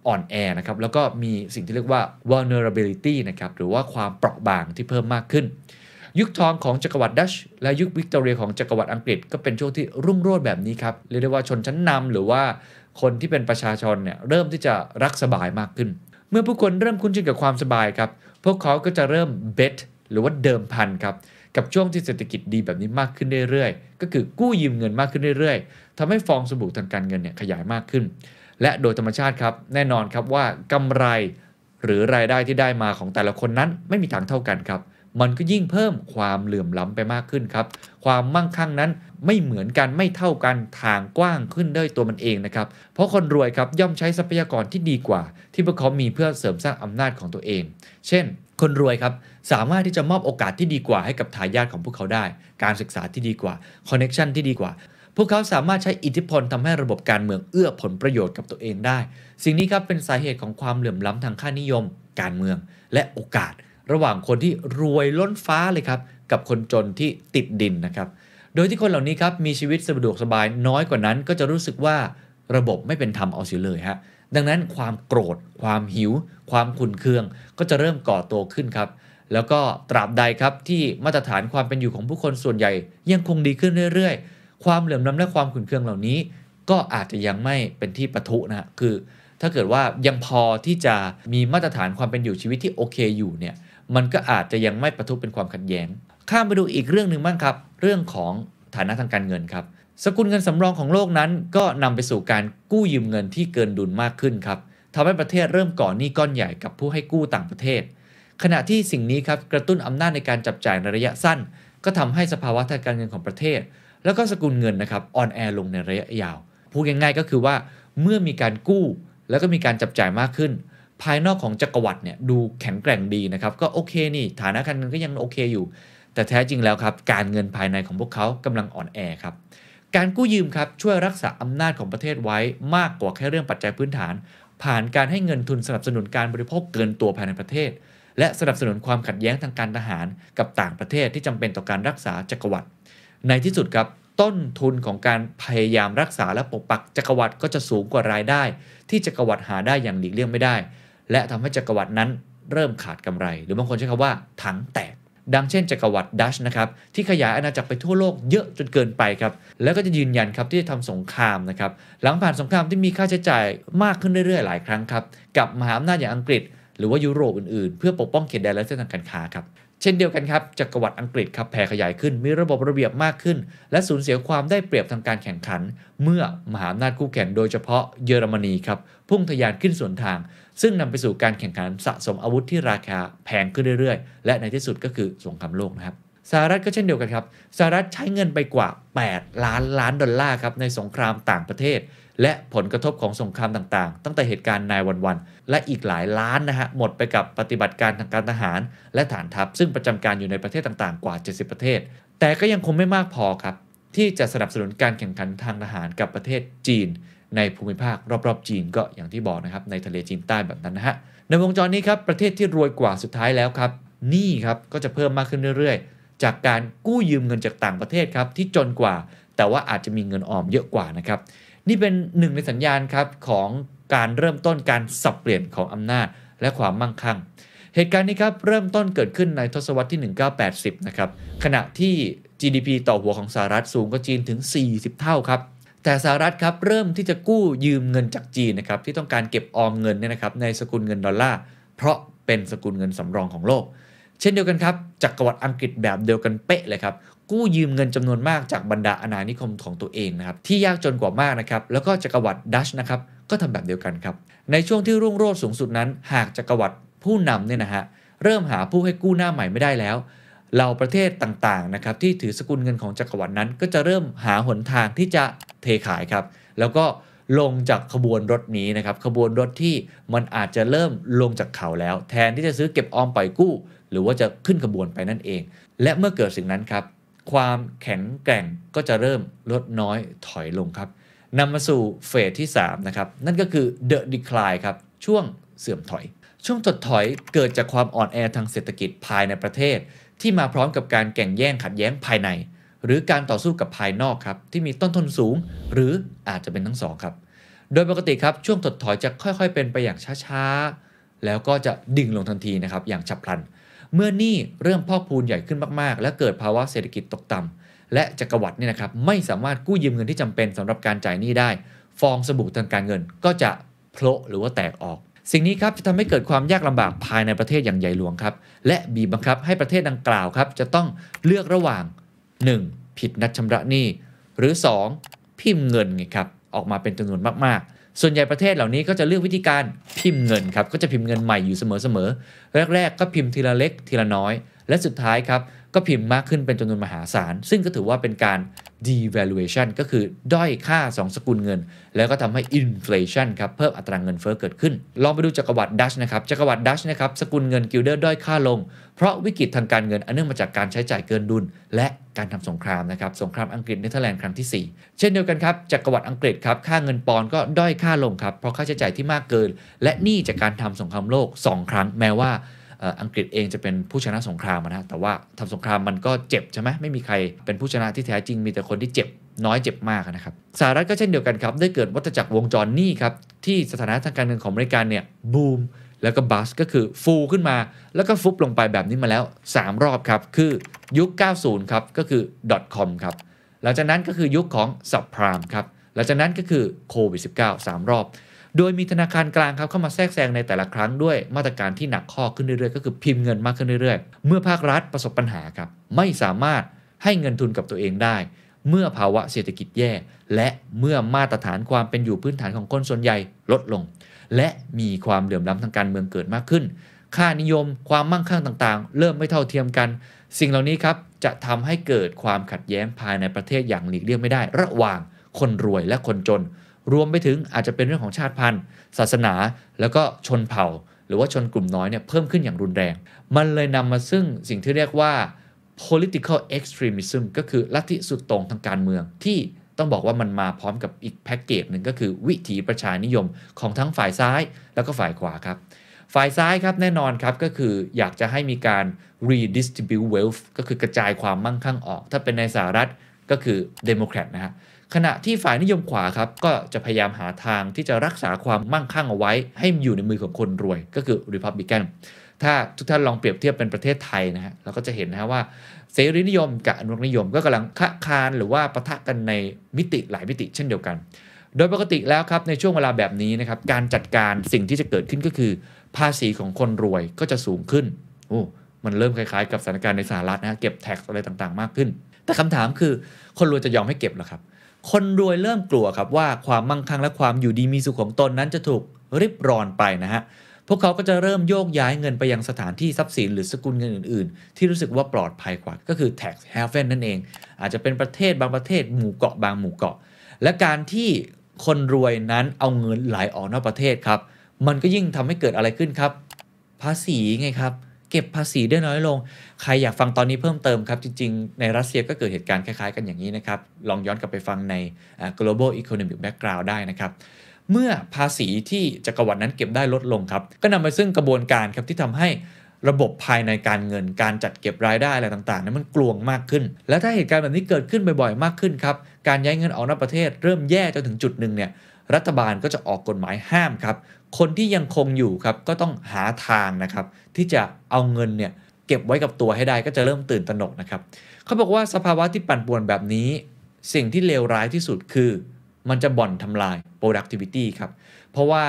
อ่อนแอนะครับ แล้วก็มีสิ่งที่เรียกว่า vulnerability นะครับหรือว่าความเปราะบางที่เพิ่มมากขึ้น ยุคทองของจักรวรรดิดัชและยุควิกตอเรียของจักรวรรดิอังกฤษก็เป็นช่วงที่รุ่งโรจน์แบบนี้ครับเรียกได้ว่าชนชั้นนำหรือว่าคนที่เป็นประชาชนเนี่ยเริ่มที่จะรักสบายมากขึ้น เมื่อผู้คนเริ่มคุ้นชินกับความสบายครับ พวกเขาก็จะเริ่ม bet หรือว่าเดิมพันครับ กับช่วงที่เศรษฐกิจดีแบบนี้มากขึ้นเรื่อยๆ ก็คือกู้ยืมเงินมากขึ้นเรื่อยๆทำให้ฟองสบู่ทางการเงินเนี่ยขยายมากขึ้น และโดยธรรมชาติครับ แน่นอนครับว่ากำไรหรือรายได้ที่ได้มาของแต่ละคนนั้นไม่มีทางเท่ากันครับ มันก็ยิ่งเพิ่มความเหลื่อมล้ำไปมากขึ้นครับ ความมั่งคั่งนั้น ไม่เหมือนกันไม่เท่ากันทางกว้างขึ้นด้วยตัวมันเองนะครับ เพราะคนรวยครับย่อมใช้ทรัพยากรที่ดีกว่า ที่พวกเขามีเพื่อเสริมสร้างอำนาจของตัวเอง เช่น คนรวยครับสามารถที่จะมอบโอกาสที่ดีกว่าให้กับทายาทของพวกเขาได้ การศึกษาที่ดีกว่าคอนเน็ชันที่ดีกว่าพวกเขาสามารถใช้อิทธิพลทำให้ระบบการเมืองเอื้อผลประโยชน์กับตัวเองได้ สิ่งนี้ครับเป็นสาเหตุของความเหลื่อมล้ำทางค่านิยม การเมือง และโอกาส ระหว่างคนที่รวยล้นฟ้าเลยครับ กับคนจนที่ติดดินนะครับ โดยที่คนเหล่านี้ครับมีชีวิตสะดวกสบายน้อยกว่านั้น ก็จะรู้สึกว่าระบบไม่เป็นธรรมเอาเสียเลยฮะดังนั้นความโกรธ ความหิว ความขุ่นเคือง ก็จะเริ่มก่อตัวขึ้นครับ แล้วก็ตราบใดครับที่มาตรฐานความเป็นอยู่ของผู้คนส่วนใหญ่ ยังคงดีขึ้นเรื่อยๆ ความเหลื่อมล้ำและความขุ่นเคืองเหล่านี้ ก็อาจจะยังไม่เป็นที่ปะทุนะฮะคือ ถ้าเกิดว่ายังพอที่จะมีมาตรฐานความเป็นอยู่ชีวิตที่โอเคอยู่เนี่ยมันก็อาจจะยังไม่ประทุเป็นความขัดแย้ง ข้ามไปดูอีกเรื่องหนึ่งบ้างครับ เรื่องของฐานะทางการเงินครับ สกุลเงินสำรองของโลกนั้นก็นำไปสู่การกู้ยืมเงินที่เกินดุลมากขึ้นครับทำให้ประเทศเริ่มก่อหนี้ก้อนใหญ่กับผู้ให้กู้ต่างประเทศ ขณะที่สิ่งนี้ครับกระตุ้นอำนาจในการจับจ่ายในระยะสั้น ก็ทำให้สภาวะทางการเงินของประเทศ แล้วก็สกุลเงินนะครับอ่อนแอลงในระยะยาวพูดง่ายๆก็คือว่าเมื่อมีการกู้แล้วก็มีการจับจ่ายมากขึ้น ภายนอกของจักรวรรดิเนี่ยดูแข็งแกร่งดีนะครับ ก็โอเคนี่ฐานะการเงินก็ยังโอเคอยู่ แต่แท้จริงแล้วครับการเงินภายในของพวกเขากำลังอ่อนแอครับการกู้ยืมครับช่วยรักษาอำนาจของประเทศไว้มากกว่าแค่เรื่องปัจจัยพื้นฐาน ผ่านการให้เงินทุนสนับสนุนการบริโภคเกินตัวภายในประเทศ และสนับสนุนความขัดแย้งทางการทหารกับต่างประเทศที่จำเป็นต่อการรักษาจักรวรรดิในที่สุดครับต้นทุนของการพยายามรักษาและปกปักจักรวรรดิก็จะสูงกว่ารายได้ ที่จักรวรรดิหาได้อย่างหลีกเลี่ยงไม่ได้ และทำให้จักรวรรดินั้นเริ่มขาดกำไร หรือบางคนใช้คำว่าถังแตก ดังเช่นจักรวรรดิดัชนะครับที่ขยายอาณาจักรไปทั่วโลกเยอะจนเกินไปครับแล้วก็จะยืนยันครับที่จะทำสงครามนะครับหลังผ่านสงครามที่มีค่าใช้จ่ายมากขึ้นเรื่อยๆ หลายครั้งครับกับมหาอำนาจอย่างอังกฤษ หรือว่ายุโรปอื่นๆ เพื่อปกป้องเขตแดนและเส้นทางการค้าครับเช่นเดียวกันครับจักรวรรดิอังกฤษครับแผ่ขยายขึ้น มีระบบระเบียบมากขึ้น และสูญเสียความได้เปรียบทางการแข่งขัน เมื่อมหาอำนาจคู่แข่งโดยเฉพาะเยอรมนีครับพุ่งทะยานขึ้นส่วนทาง ซึ่งนำไปสู่การแข่งขันสะสมอาวุธที่ราคาแพงขึ้นเรื่อยๆ และในที่สุดก็คือสงครามโลกนะครับสหรัฐก็เช่นเดียวกันครับสหรัฐใช้เงินไปกว่า 8 ล้านล้านดอลลาร์ครับในสงครามต่างประเทศ และผลกระทบของสงครามต่างๆ ตั้งแต่เหตุการณ์นายวันวัน และอีกหลายล้านนะฮะหมดไปกับปฏิบัติการทางการทหาร และฐานทัพ ซึ่งประจำการอยู่ในประเทศต่างๆ กว่า 70 ประเทศ แต่ก็ยังคงไม่มากพอครับที่จะสนับสนุนการแข่งขันทางทหารกับประเทศจีน ในภูมิภาครอบๆ จีนก็อย่างที่บอกนะครับในทะเลจีนใต้แบบนั้นนะฮะในวงจรนี้ครับประเทศที่รวยกว่าสุดท้ายแล้วครับหนี้ครับก็จะเพิ่มมากขึ้นเรื่อยๆ จากการกู้ยืมเงินจากต่างประเทศครับที่จนกว่า แต่ว่าอาจจะมีเงินออมเยอะกว่านะครับนี่เป็นหนึ่งในสัญญาณครับของการเริ่มต้นการสับเปลี่ยนของอำนาจและความมั่งคั่ง เหตุการณ์นี้ครับเริ่มต้นเกิดขึ้นในทศวรรษที่ 1980 นะครับขณะที่ GDP ต่อหัวของสหรัฐสูงกว่าจีนถึง 40 เท่าครับ แต่สหรัฐครับเริ่มที่จะกู้ยืมเงินจากจีนนะครับที่ต้องการเก็บออมเงินเนี่ยนะครับในสกุลเงินดอลลาร์เพราะเป็นสกุลเงินสำรองของโลก เช่นเดียวกันครับจักรวรรดิอังกฤษแบบเดียวกันเป๊ะเลยครับกู้ยืมเงินจำนวนมากจากบรรดาอาณานิคมของตัวเองนะครับที่ยากจนกว่ามากนะครับแล้วก็จักรวรรดิดัชนะครับก็ทำแบบเดียวกันครับในช่วงที่รุ่งโรจน์สูงสุดนั้น หากจักรวรรดิผู้นำเนี่ยนะฮะเริ่มหาผู้ให้กู้หน้าใหม่ไม่ได้แล้ว เหล่าประเทศต่างๆนะครับที่ถือสกุลเงินของจักรวรรดินั้น ก็จะเริ่มหาหนทางที่จะเทขายครับ แล้วก็ลงจากขบวนรถนี้นะครับขบวนรถที่มันอาจจะเริ่มลงจากเขาแล้ว แทนที่จะซื้อเก็บออมปล่อยกู้ หรือว่าจะขึ้นขบวนไปนั่นเอง และเมื่อเกิดสิ่งนั้นครับ ความแข็งแกร่งก็จะเริ่มลดน้อยถอยลงครับนำมาสู่เฟสที่3นะครับนั่นก็คือ the decline ครับช่วงเสื่อมถอย ช่วงถดถอยเกิดจากความอ่อนแอทางเศรษฐกิจภายในประเทศ ที่มาพร้อมกับการแข่งแย่งขัดแย้งภายใน หรือการต่อสู้กับภายนอกครับที่มีต้นทุนสูง หรืออาจจะเป็นทั้งสองครับ โดยปกติครับช่วงถดถอยจะค่อยๆ เป็นไปอย่างช้าๆ แล้วก็จะดิ่งลงทันทีนะครับอย่างฉับพลัน เมื่อหนี้เริ่มพอกพูนใหญ่ขึ้นมากๆ และเกิดภาวะเศรษฐกิจตกต่ำและจักรวรรดิเนี่ยนะครับไม่สามารถกู้ยืมเงินที่จำเป็นสำหรับการจ่ายหนี้ได้ ฟองสบู่ทางการเงินก็จะโผล่หรือว่าแตกออก สิ่งนี้ครับจะทำให้เกิดความยากลำบากภายในประเทศอย่างใหญ่หลวงครับ และบีบบังคับให้ประเทศดังกล่าวครับ จะต้องเลือกระหว่าง 1. ผิดนัดชำระหนี้ หรือ 2. พิมพ์เงินไงครับออกมาเป็นจำนวนมากๆ ส่วนใหญ่ประเทศเหล่านี้ก็จะเลือกวิธีการพิมพ์เงินครับก็จะพิมพ์เงินใหม่อยู่เสมอๆแรก ๆ ก็พิมพ์ทีละเล็กทีละน้อย และสุดท้ายครับ ก็พิมพ์มากขึ้นเป็นจำนวนมหาศาล ซึ่งก็ถือว่าเป็นการ devaluation ก็คือด้อยค่า 2 สกุลเงิน แล้วก็ทำให้ inflation ครับเพิ่มอัตราเงินเฟ้อเกิดขึ้น ลองไปดูจักรวรรดิดัตช์นะครับจักรวรรดิดัตช์นะครับสกุลเงินกิลเดอร์ด้อยค่าลง เพราะวิกฤตทางการเงินอันเนื่องมาจากการใช้จ่ายเกินดุล และการทำสงครามนะครับสงครามอังกฤษเนเธอร์แลนด์ครั้งที่ 4 เช่นเดียวกันครับจักรวรรดิอังกฤษครับค่าเงินปอนด์ก็ด้อยค่าลงครับเพราะค่าใช้จ่ายที่มากเกิน และหนี้จากการทำสงครามโลก 2 ครั้งแม้ว่า อังกฤษเองจะเป็นผู้ชนะสงครามนะแต่ว่าทำสงครามมันก็เจ็บใช่ไหมไม่มีใครเป็นผู้ชนะที่แท้จริงมีแต่คนที่เจ็บน้อยเจ็บมากนะครับสหรัฐก็เช่นเดียวกันครับ ได้เกิดวัฏจักรวงจรหนี้ครับ ที่สถานะทางการเงินของอเมริกันเนี่ยบูมแล้วก็บัสก็คือฟูขึ้นมา แล้วก็ฟุบลงไปแบบนี้มาแล้ว 3 รอบครับ คือยุค 90 ครับ ก็คือ .com ครับหลังจากนั้นก็คือยุคของ subprime ครับหลังจากนั้นก็คือโควิด -19 3 รอบ โดยมีธนาคารกลางครับเข้ามาแทรกแซงในแต่ละครั้งด้วยมาตรการที่หนักข้อขึ้นเรื่อยๆ ก็คือพิมพ์เงินมากขึ้นเรื่อยๆ เมื่อภาครัฐประสบปัญหาครับไม่สามารถให้เงินทุนกับตัวเองได้ เมื่อภาวะเศรษฐกิจแย่ และเมื่อมาตรฐานความเป็นอยู่พื้นฐานของคนส่วนใหญ่ลดลง และมีความเหลื่อมล้ำทางการเมืองเกิดมากขึ้น ค่านิยมความมั่งคั่งต่างๆ เริ่มไม่เท่าเทียมกัน สิ่งเหล่านี้ครับจะทำให้เกิดความขัดแย้งภายในประเทศอย่างหลีกเลี่ยงไม่ได้ ระหว่างคนรวยและคนจน รวมไปถึงอาจจะเป็นเรื่องของชาติพันธุ์ ศาสนา แล้วก็ชนเผ่า หรือว่าชนกลุ่มน้อยเนี่ยเพิ่มขึ้นอย่างรุนแรง มันเลยนำมาซึ่งสิ่งที่เรียกว่า political extremism ก็คือลัทธิสุดโต่งทางการเมืองที่ต้องบอกว่ามันมาพร้อมกับอีกแพ็กเกจหนึ่งก็คือวิถีประชานิยมของทั้งฝ่ายซ้ายแล้วก็ฝ่ายขวาครับ ฝ่ายซ้ายครับแน่นอนครับก็คืออยากจะให้มีการ redistribute wealth ก็คือกระจายความมั่งคั่งออก ถ้าเป็นในสหรัฐก็คือ Democrat นะฮะ ขณะที่ฝ่ายนิยมขวาครับก็จะพยายามหาทางที่จะรักษาความมั่งคั่งเอาไว้ ให้อยู่ในมือของคนรวยก็คือ Republican ถ้าทุกท่านลองเปรียบเทียบเป็นประเทศไทยนะฮะเราก็จะเห็นนะฮะว่าเสรีนิยมกับอนุรักษนิยมก็กำลังคะคานหรือว่าปะทะกันในมิติหลายมิติเช่นเดียวกัน โดยปกติแล้วครับในช่วงเวลาแบบนี้นะครับการจัดการสิ่งที่จะเกิดขึ้นก็คือ ภาษีของคนรวยก็จะสูงขึ้นโอ้มันเริ่มคล้ายๆ กับสถานการณ์ในสหรัฐนะฮะเก็บแท็กอะไรต่างๆ มากขึ้น แต่คำถามคือคนรวยจะยอมให้เก็บหรอครับ คนรวยเริ่มกลัวครับว่าความมั่งคั่งและความอยู่ดีมีสุขของตนนั้นจะถูกริบรอนไปนะฮะพวกเขาก็จะเริ่มโยกย้ายเงินไปยังสถานที่ทรัพย์สินหรือสกุลเงินอื่น ๆ ที่รู้สึกว่าปลอดภัยกว่า ก็คือ tax haven นั่นเอง อาจจะเป็นประเทศบางประเทศหมู่เกาะบางหมู่เกาะ และการที่คนรวยนั้นเอาเงินไหลออกนอกประเทศครับ มันก็ยิ่งทำให้เกิดอะไรขึ้นครับ ภาษีไงครับ เก็บภาษีได้น้อยลง ใครอยากฟังตอนนี้เพิ่มเติมครับ จริง ๆ ในรัสเซียก็เกิดเหตุการณ์คล้ายๆกันอย่างนี้นะครับ ลองย้อนกลับไปฟังใน global economic background ได้นะครับเมื่อภาษีที่จักรวรรดินั้นเก็บได้ลดลงครับ ก็นำไปซึ่งกระบวนการครับที่ทำให้ระบบภายในการเงินการจัดเก็บรายได้อะไรต่างๆนั้นมันกลวงมากขึ้น และถ้าเหตุการณ์แบบนี้เกิดขึ้นบ่อยๆมากขึ้นครับ การย้ายเงินออกนอกประเทศเริ่มแย่จนถึงจุดหนึ่งเนี่ยรัฐบาลก็จะออกกฎหมายห้ามครับ คนที่ยังคงอยู่ครับก็ต้องหาทางนะครับ ที่จะเอาเงินเนี่ยเก็บไว้กับตัวให้ได้ก็จะเริ่มตื่นตระหนกนะครับเขาบอกว่าสภาวะที่ปั่นป่วนแบบนี้ สิ่งที่เลวร้ายที่สุดคือ มันจะบ่อนทำลาย productivity ครับเพราะว่า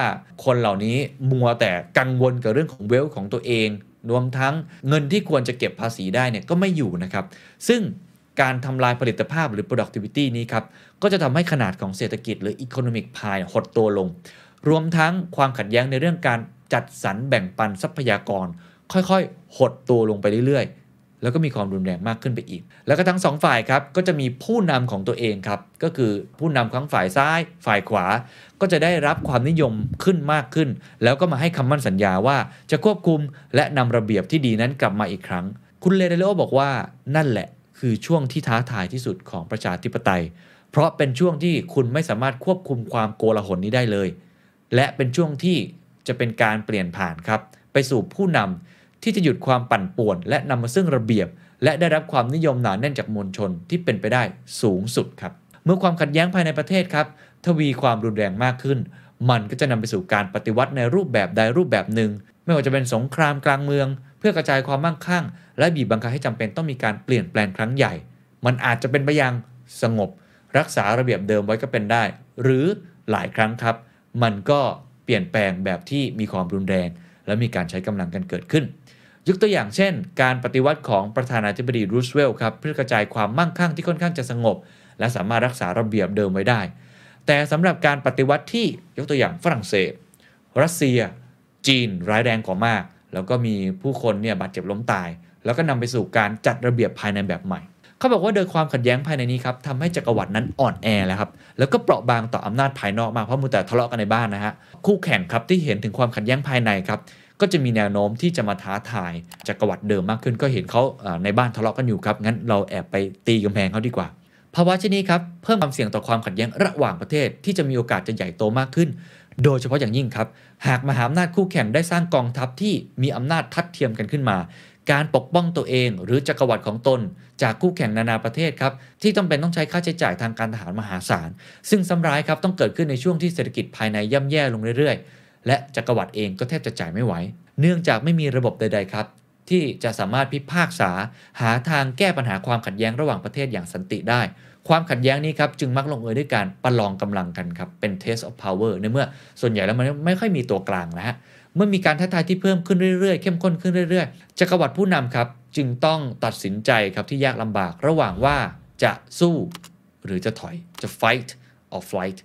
คนเหล่านี้มัวแต่กังวลกับเรื่องของเวลของตัวเองรวมทั้งเงินที่ควรจะเก็บภาษีได้เนี่ยก็ไม่อยู่นะครับ ซึ่งการทำลายผลิตภาพหรือ productivity นี้ครับ ก็จะทำให้ขนาดของเศรษฐกิจหรือ economic pie หดตัวลง รวมทั้งความขัดแย้งในเรื่องการจัดสรรแบ่งปันทรัพยากร ค่อยๆ หดตัวลงไปเรื่อยๆ แล้วก็มีความรุนแรงมากขึ้นไปอีก แล้วก็ทั้งสองฝ่ายครับก็จะมีผู้นำของตัวเองครับ ก็คือผู้นำทั้งฝ่ายซ้ายฝ่ายขวา ก็จะได้รับความนิยมขึ้นมากขึ้น แล้วก็มาให้คำมั่นสัญญาว่าจะควบคุมและนำระเบียบที่ดีนั้นกลับมาอีกครั้ง คุณเลเดโลบอกว่านั่นแหละคือช่วงที่ท้าทายที่สุดของประชาธิปไตย เพราะเป็นช่วงที่คุณไม่สามารถควบคุมความโกลาหลนี้ได้เลย และเป็นช่วงที่จะเป็นการเปลี่ยนผ่านครับ ไปสู่ผู้นำที่จะหยุดความปั่นป่วน และนำมาซึ่งระเบียบ และได้รับความนิยมหนาแน่นจากมวลชนที่เป็นไปได้สูงสุดครับ เมื่อความขัดแย้งภายในประเทศครับ ทวีความรุนแรงมากขึ้น มันก็จะนำไปสู่การปฏิวัติในรูปแบบใดรูปแบบหนึ่ง ไม่ว่าจะเป็นสงครามกลางเมือง เพื่อกระจายความมั่งคั่ง และบีบบังคับให้จำเป็นต้องมีการเปลี่ยนแปลงครั้งใหญ่ มันอาจจะเป็นไปอย่างสงบ รักษาระเบียบเดิมไว้ก็เป็นได้ หรือหลายครั้งครับ มันก็เปลี่ยนแปลงแบบที่มีความรุนแรง และมีการใช้กำลังกันเกิดขึ้น ยกตัวอย่างเช่น การปฏิวัติของประธานาธิบดีรูสเวลล์ครับเพื่อกระจายความมั่งคั่งที่ค่อนข้างจะสงบ และสามารถรักษาระเบียบเดิมไว้ได้ แต่สำหรับการปฏิวัติที่ยกตัวอย่างฝรั่งเศส รัสเซีย จีนร้ายแรงกว่ามาก แล้วก็มีผู้คนเนี่ยบาดเจ็บล้มตาย แล้วก็นำไปสู่การจัดระเบียบภายในแบบใหม่ เขาบอกว่าโดยความขัดแย้งภายในนี้ครับทำให้จักรวรรดินั้นอ่อนแอแล้วครับแล้วก็เปราะบางต่ออำนาจภายนอกมากเพราะมัวแต่ทะเลาะกันในบ้านนะฮะคู่แข่งครับที่เห็นถึงความขัดแย้งภายในครับก็จะมีแนวโน้มที่จะมาท้าทายจักรวรรดิเดิมมากขึ้น ก็เห็นเขาในบ้านทะเลาะกันอยู่ครับงั้นเราแอบไปตีกำแพงเขาดีกว่าภาวะเช่นนี้ครับเพิ่มความเสี่ยงต่อความขัดแย้งระหว่างประเทศที่จะมีโอกาสจะใหญ่โตมากขึ้น โดยเฉพาะอย่างยิ่งครับ หากมหาอำนาจคู่แข่งได้สร้างกองทัพที่มีอำนาจทัดเทียมกันขึ้นมา การปกป้องตัวเอง หรือจักรวรรดิของตน จากคู่แข่งนานาประเทศครับที่ต้องเป็นต้องใช้ค่าใช้จ่ายทางการทหารมหาศาล ซึ่งซ้ำร้ายครับต้องเกิดขึ้นในช่วงที่เศรษฐกิจภายในย่ำแย่ลงเรื่อยๆ และจักรวรรดิเองก็แทบจะจ่ายไม่ไหว เนื่องจากไม่มีระบบใดๆครับที่จะสามารถพิพากษาหาทางแก้ปัญหาความขัดแย้งระหว่างประเทศอย่างสันติได้ ความขัดแย้งนี้ครับจึงมักลงเอยด้วยการประลองกำลังกันครับเป็น test of power ในเมื่อส่วนใหญ่แล้วมันไม่ค่อยมีตัวกลางนะฮะ เมื่อมีการท้าทายที่เพิ่มขึ้นเรื่อยๆ เข้มข้นขึ้นเรื่อยๆจักรวรรดิผู้นำครับ จึงต้องตัดสินใจครับที่ยากลำบากระหว่างว่าจะสู้หรือจะถอยจะ fight or flight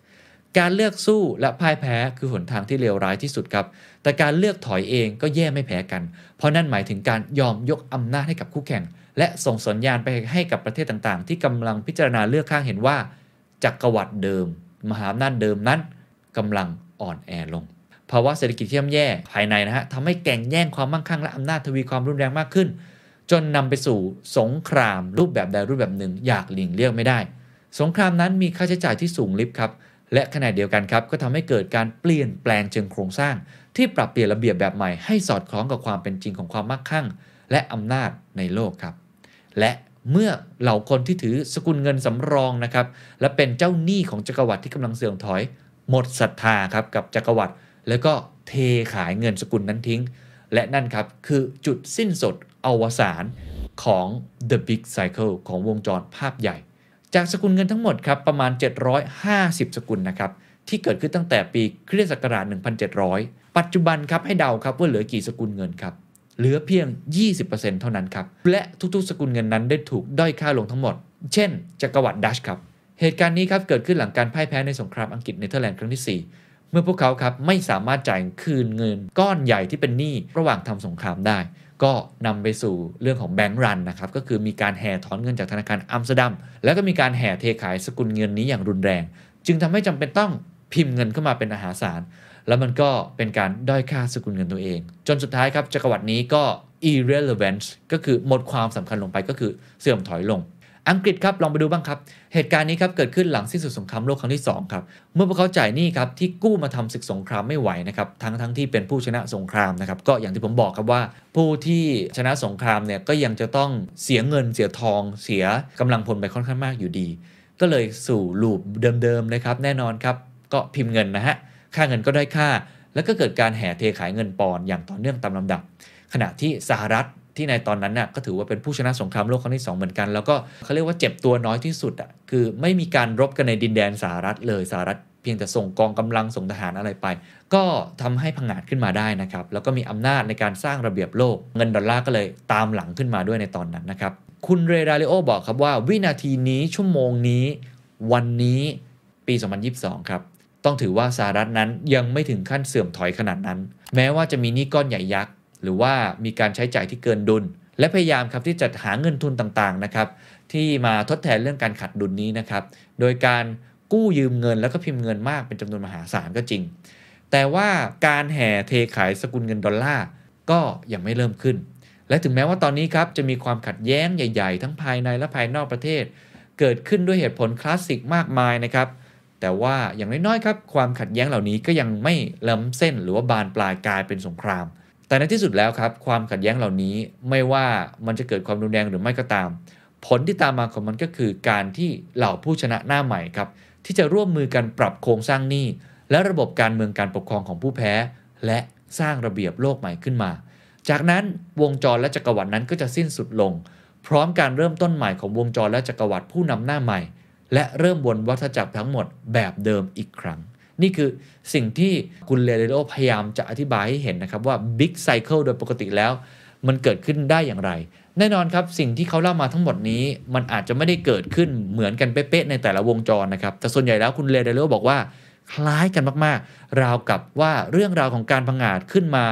การเลือกสู้และพ่ายแพ้คือหนทางที่เลวร้ายที่สุดครับ แต่การเลือกถอยเองก็แย่ไม่แพ้กัน เพราะนั่นหมายถึงการยอมยกอำนาจให้กับคู่แข่ง และส่งสัญญาณไปให้กับประเทศต่างๆ ที่กำลังพิจารณาเลือกข้างเห็นว่าจักรวรรดิเดิม มหาอำนาจเดิมนั้นกำลังอ่อนแอลง ภาวะเศรษฐกิจที่ย่ำแย่ภายในนะฮะทำให้แก่งแย่งความมั่งคั่งและอำนาจทวีความรุนแรงมากขึ้น จนนำไปสู่สงครามรูปแบบใดรูปแบบหนึ่ง อยากหลีกเลี่ยงไม่ได้ สงครามนั้นมีค่าใช้จ่ายที่สูงลิบครับและขณะเดียวกันครับก็ทำให้เกิดการเปลี่ยนแปลงเชิงโครงสร้าง ที่ปรับเปลี่ยนระเบียบแบบใหม่ให้สอดคล้องกับความเป็นจริงของความมั่งคั่ง และอำนาจในโลกครับ และเมื่อเหล่าคนที่ถือสกุลเงินสำรองนะครับและเป็นเจ้าหนี้ของจักรวรรดิที่กำลังเสื่อมถอย หมดศรัทธาครับกับจักรวรรดิ แล้วก็เทขายเงินสกุลนั้นทิ้ง และนั่นครับคือจุดสิ้นสุดอวสานของ The Big Cycle ของวงจรภาพใหญ่ จากสกุลเงินทั้งหมดครับประมาณ 750 สกุลนะครับที่เกิดขึ้นตั้งแต่ปีคริสต์ศักราช 1700 ปัจจุบันครับให้เดาครับว่าเหลือกี่สกุลเงินครับเหลือเพียง 20%เท่านั้นครับ และทุกๆ สกุลเงินนั้นได้ถูกด้อยค่าลงทั้งหมด เช่น จักรวรรดิดัตช์ครับ เหตุการณ์นี้ครับเกิดขึ้นหลังการพ่ายแพ้ในสงครามอังกฤษเนเธอร์แลนด์ครั้งที่ 4 เมื่อพวกเขาครับไม่สามารถจ่ายคืนเงิน ก้อนใหญ่ที่เป็นหนี้ระหว่างทำสงครามได้ ก็นำไปสู่เรื่องของ bank run นะครับก็คือมีการแห่ถอนเงินจากธนาคารอัมสเตอร์ดัมแล้วก็มีการแห่เทขายสกุลเงินนี้อย่างรุนแรง จึงทำให้จำเป็นต้องพิมพ์เงินเข้ามาเป็นมหาศาลแล้วมันก็เป็นการด้อยค่าสกุลเงินตัวเอง จนสุดท้ายครับจักรวรรดินี้ก็ irrelevant ก็คือหมดความสำคัญลงไปก็คือเสื่อมถอยลง อังกฤษครับลองไปดูบ้างครับ เหตุการณ์นี้ครับเกิดขึ้นหลังสิ้นสุดสงครามโลกครั้งที่2ครับเมื่อพวกเขาจ่ายหนี้ครับที่กู้มาทำศึกสงครามไม่ไหวนะครับทั้งทั้งที่เป็นผู้ชนะสงครามนะครับก็อย่างที่ผมบอกครับว่า ผู้ที่ชนะสงครามเนี่ยก็ยังจะต้องเสียเงินเสียทองเสียกำลังพลไปค่อนข้างมากอยู่ดี ก็เลยสู่ลูปเดิมๆเลยครับแน่นอนครับก็พิมพ์เงินนะฮะค่าเงินก็ได้ค่า แล้วก็เกิดการแห่เทขายเงินปอนอย่างต่อเนื่องตามลำดับ ขณะที่สหรัฐ ที่ในตอนนั้นน่ะก็ถือว่าเป็นผู้ชนะสงครามโลกครั้งที่ 2 เหมือนกัน แล้วก็เขาเรียกว่าเจ็บตัวน้อยที่สุดอะคือไม่มีการรบกันในดินแดนสหรัฐเลยสหรัฐเพียงแต่ส่งกองกำลังส่งทหารอะไรไป ก็ทำให้พังงาดขึ้นมาได้นะครับ แล้วก็มีอำนาจในการสร้างระเบียบโลก เงินดอลลาร์ก็เลยตามหลังขึ้นมาด้วยในตอนนั้นนะครับ คุณเรดาริโอบอกครับว่าวินาทีนี้ชั่วโมงนี้ วันนี้ปี 2022 ครับ ต้องถือว่าสหรัฐนั้นยังไม่ถึงขั้นเสื่อมถอยขนาดนั้น แม้ว่าจะมีหนี้ก้อนใหญ่ยักษ์ หรือว่ามีการใช้จ่ายที่เกินดุล และพยายามครับที่จะหาเงินทุนต่างๆนะครับที่มาทดแทนเรื่องการขาดดุลนี้นะครับ โดยการกู้ยืมเงินแล้วก็พิมพ์เงินมากเป็นจำนวนมหาศาลก็จริง แต่ว่าการแห่เทขายสกุลเงินดอลลาร์ก็ยังไม่เริ่มขึ้น และถึงแม้ว่าตอนนี้ครับจะมีความขัดแย้งใหญ่ๆ ทั้งภายในและภายนอกประเทศ เกิดขึ้นด้วยเหตุผลคลาสสิกมากมายนะครับแต่ว่าอย่างน้อยๆครับความขัดแย้งเหล่านี้ก็ยังไม่ล้ำเส้นหรือว่าบานปลายกลายเป็นสงคราม แต่ในที่สุดแล้วครับ ความขัดแย้งเหล่านี้ไม่ว่ามันจะเกิดความรุนแรงหรือไม่ก็ตาม ผลที่ตามมาของมันก็คือการที่เหล่าผู้ชนะหน้าใหม่ครับที่จะร่วมมือกันปรับโครงสร้างหนี้ และระบบการเมืองการปกครองของผู้แพ้ และสร้างระเบียบโลกใหม่ขึ้นมา จากนั้นวงจรและจักรวรรดินั้นก็จะสิ้นสุดลง พร้อมการเริ่มต้นใหม่ของวงจรและจักรวรรดิผู้นำหน้าใหม่ และเริ่มวนวัฏจักรทั้งหมดแบบเดิมอีกครั้ง นี่คือสิ่งที่คุณเลเรโอพยายามจะอธิบายให้เห็นนะครับว่า Big Cycle โดยปกติแล้ว มันเกิดขึ้นได้อย่างไร แน่นอนครับสิ่งที่เขาเล่ามาทั้งหมดนี้ มันอาจจะไม่ได้เกิดขึ้นเหมือนกันเป๊ะๆในแต่ละวงจรนะครับแต่ส่วนใหญ่แล้วคุณเลเรโอบอกว่าคล้ายกันมากๆ ราวกับว่าเรื่องราวของการพังอาจขึ้นมา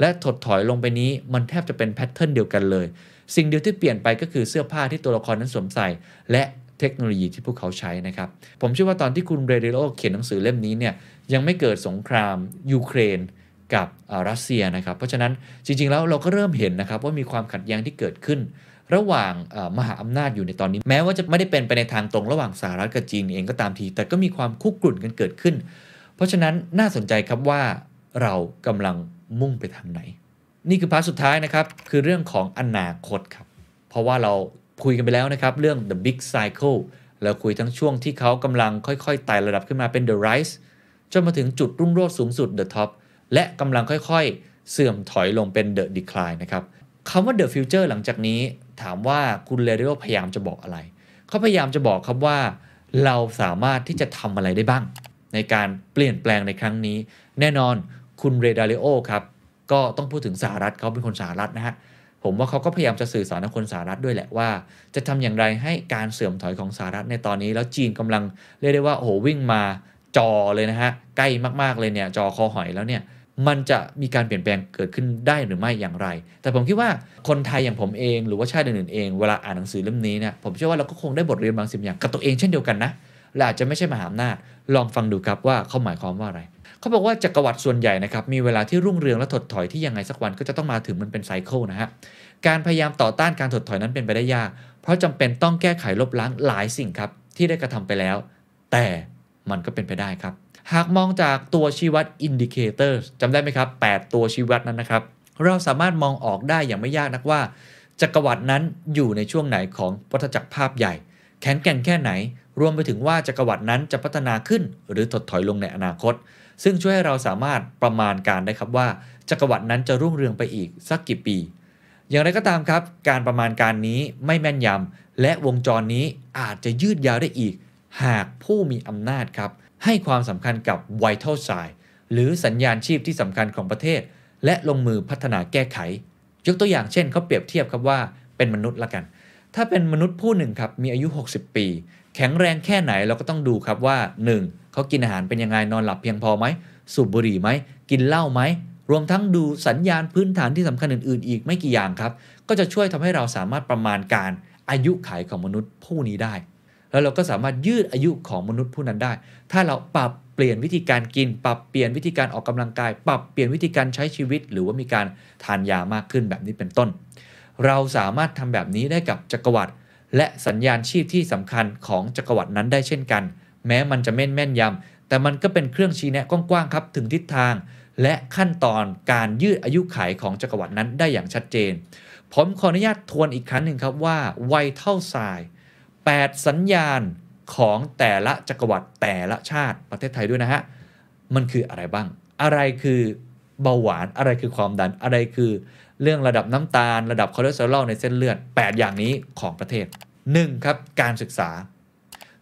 และถดถอยลงไปนี้มันแทบจะเป็นแพทเทิร์นเดียวกันเลย สิ่งเดียวที่เปลี่ยนไปก็คือเสื้อผ้าที่ตัวละครนั้นสวมใส่ และ เทคโนโลยีที่พวกเขาใช้นะครับ ผมเชื่อว่าตอนที่คุณเรเดโอเขียนหนังสือเล่มนี้เนี่ยยังไม่เกิดสงครามยูเครนกับรัสเซียนะครับ เพราะฉะนั้นจริงๆแล้วเราก็เริ่มเห็นนะครับว่ามีความขัดแย้งที่เกิดขึ้น ระหว่างมหาอำนาจอยู่ในตอนนี้ แม้ว่าจะไม่ได้เป็นไปในทางตรงระหว่างสหรัฐกับจีนเองก็ตามที แต่ก็มีความคุกรุ่นกันเกิดขึ้น เพราะฉะนั้นน่าสนใจครับว่าเรากำลังมุ่งไปทางไหน นี่คือ part สุดท้ายนะครับคือเรื่องของอนาคตครับเพราะว่าเรา คุยกันไปแล้วนะครับเรื่อง the big cycle เราคุยทั้งช่วงที่เขากำลังค่อยๆไต่ระดับขึ้นมาเป็น the rise จนมาถึงจุดรุ่งโรจน์สูงสุด the top และกำลังค่อยๆ เสื่อมถอยลงเป็น the decline นะครับคำว่า the future หลังจากนี้ถามว่าคุณเลเดโอพยายามจะบอกอะไร เขาพยายามจะบอกครับว่า เราสามารถที่จะทำอะไรได้บ้าง ในการเปลี่ยนแปลงในครั้งนี้ แน่นอนคุณเรดาริโอครับก็ต้องพูดถึงสหรัฐเขาเป็นคนสหรัฐนะฮะ ผมว่าเขาก็พยายามจะสื่อสารกับคนสหรัฐด้วยแหละว่า จะทำอย่างไรให้การเสื่อมถอยของสหรัฐในตอนนี้ แล้วจีนกำลังเรียกได้ว่าโอ้โหวิ่งมาจอเลยนะฮะใกล้มากๆเลยเนี่ยจอคอหอยแล้วเนี่ยมันจะมีการเปลี่ยนแปลงเกิดขึ้นได้หรือไม่อย่างไร แต่ผมคิดว่าคนไทยอย่างผมเอง หรือว่าชาติอื่นๆเองเวลาอ่านหนังสือเล่มนี้เนี่ยผมเชื่อว่าเราก็คงได้บทเรียนบางสิ่งอย่างกับตัวเองเช่นเดียวกันนะและอาจจะไม่ใช่มหาอำนาจลองฟังดูครับว่าเขาหมายความว่าอะไร เขาบอกว่าจักรวรรดิส่วนใหญ่นะครับมีเวลาที่รุ่งเรืองและถดถอยที่ยังไงสักวันก็จะต้องมาถึงมันเป็นไซเคิลนะฮะการพยายามต่อต้านการถดถอยนั้นเป็นไปได้ยาก เพราะจำเป็นต้องแก้ไขลบล้างหลายสิ่งครับที่ได้กระทำไปแล้ว แต่มันก็เป็นไปได้ครับ หากมองจากตัวชี้วัด indicators จำได้ไหมครับ 8 ตัวชี้วัดนั้นนะครับ เราสามารถมองออกได้อย่างไม่ยากนักว่า จักรวรรดินั้นอยู่ในช่วงไหนของวัฏจักรภาพใหญ่ แข็งแกร่งแค่ไหน รวมไปถึงว่าจักรวรรดินั้นจะพัฒนาขึ้น หรือถดถอยลงในอนาคต ซึ่งช่วยให้เราสามารถประมาณการได้ครับว่าจักรวรรดินั้นจะรุ่งเรืองไปอีกสักกี่ปี อย่างไรก็ตามครับ การประมาณการนี้ไม่แม่นยำและวงจรนี้อาจจะยืดยาวได้อีก หากผู้มีอำนาจครับ ให้ความสำคัญกับ vital sign หรือสัญญาณชีพที่สำคัญของประเทศ และลงมือพัฒนาแก้ไข ยกตัวอย่างเช่นเขาเปรียบเทียบครับว่าเป็นมนุษย์ละกัน ถ้าเป็นมนุษย์ผู้หนึ่งครับมีอายุ 60 ปี แข็งแรงแค่ไหนเราก็ต้องดูครับว่า 1. เขากินอาหารเป็นยังไงนอนหลับเพียงพอไหมสูบบุหรี่ไหมกินเหล้าไหมรวมทั้งดูสัญญาณพื้นฐานที่สำคัญอื่นๆ อีกไม่กี่อย่างครับ ก็จะช่วยทำให้เราสามารถประมาณการอายุขัยของมนุษย์ผู้นี้ได้ แล้วเราก็สามารถยืดอายุของมนุษย์ผู้นั้นได้ ถ้าเราปรับเปลี่ยนวิธีการกิน ปรับเปลี่ยนวิธีการออกกำลังกาย ปรับเปลี่ยนวิธีการใช้ชีวิต หรือว่ามีการทานยามากขึ้นแบบนี้เป็นต้น เราสามารถทำแบบนี้ได้กับจักรวรรดิและสัญญาณชีพที่สำคัญของจักรวรรดินั้นได้เช่นกัน แม้มันจะแม่นแม่นยำแต่มันก็เป็นเครื่องชี้แนะกว้างๆครับถึงทิศทาง และขั้นตอนการยืดอายุขัยของจักรวรรดินั้นได้อย่างชัดเจน ผมขออนุญาตทวนอีกครั้งหนึ่งครับว่าไวเท่าทราย 8 สัญญาณของแต่ละจักรวรรดิแต่ละชาติประเทศไทยด้วยนะฮะ มันคืออะไรบ้าง อะไรคือเบาหวานอะไรคือความดันอะไรคือเรื่องระดับน้ำตาล ระดับคอเลสเตอรอลในเส้นเลือด 8 อย่างนี้ของประเทศ 1. ครับการศึกษา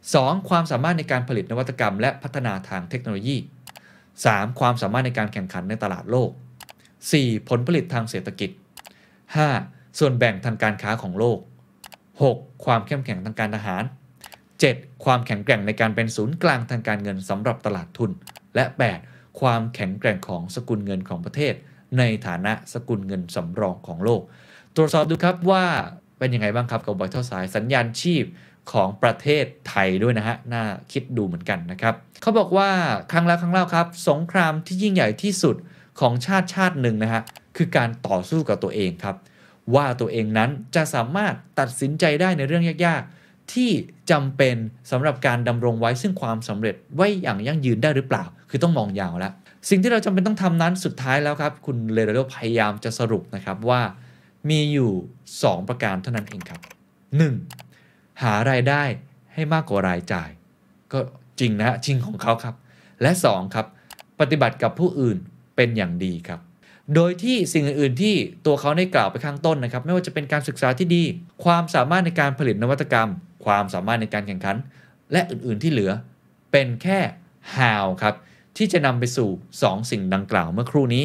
2. ความสามารถในการผลิตนวัตกรรม และพัฒนาทางเทคโนโลยี 3. ความสามารถในการแข่งขันในตลาดโลก 4. ผลผลิตทางเศรษฐกิจ 5. ส่วนแบ่งทางการค้าของโลก 6. ความเข้มแข็งทางการทหาร 7. ความแข็งแกร่งในการเป็นศูนย์กลางทางการเงินสำหรับตลาดทุน และ 8. ความแข็งแกร่งของสกุลเงินของประเทศ ในฐานะสกุลเงินสำรองของโลก ตรวจสอบดูครับว่าเป็นยังไงบ้างครับกับไวท์เท่าสายสัญญาณชีพ ของประเทศไทยด้วยนะฮะ น่าคิดดูเหมือนกันนะครับ เขาบอกว่าครั้งแล้วครั้งเล่าครับ สงครามที่ยิ่งใหญ่ที่สุดของชาติชาติหนึ่งนะฮะ คือการต่อสู้กับตัวเองครับ ว่าตัวเองนั้นจะสามารถตัดสินใจได้ในเรื่องยากๆ ที่จำเป็นสำหรับการดำรงไว้ซึ่งความสำเร็จไว้อย่างยั่งยืนได้หรือเปล่า คือต้องมองยาวแล้วสิ่งที่เราจำเป็นต้องทำนั้นสุดท้ายแล้วครับ คุณเลโรโดพยายามจะสรุปนะครับว่ามีอยู่ 2 ประการเท่านั้นเองครับ 1. หารายได้ให้มากกว่ารายจ่าย ก็จริงนะจริงของเขาครับ และ2ครับปฏิบัติกับผู้อื่นเป็นอย่างดีครับ โดยที่สิ่งอื่นๆที่ตัวเขาได้กล่าวไปข้างต้นนะครับ ไม่ว่าจะเป็นการศึกษาที่ดี ความสามารถในการผลิตนวัตกรรม ความสามารถในการแข่งขัน และอื่นๆที่เหลือ เป็นแค่ how ครับที่จะนำไปสู่ 2 สิ่งดังกล่าวเมื่อครู่นี้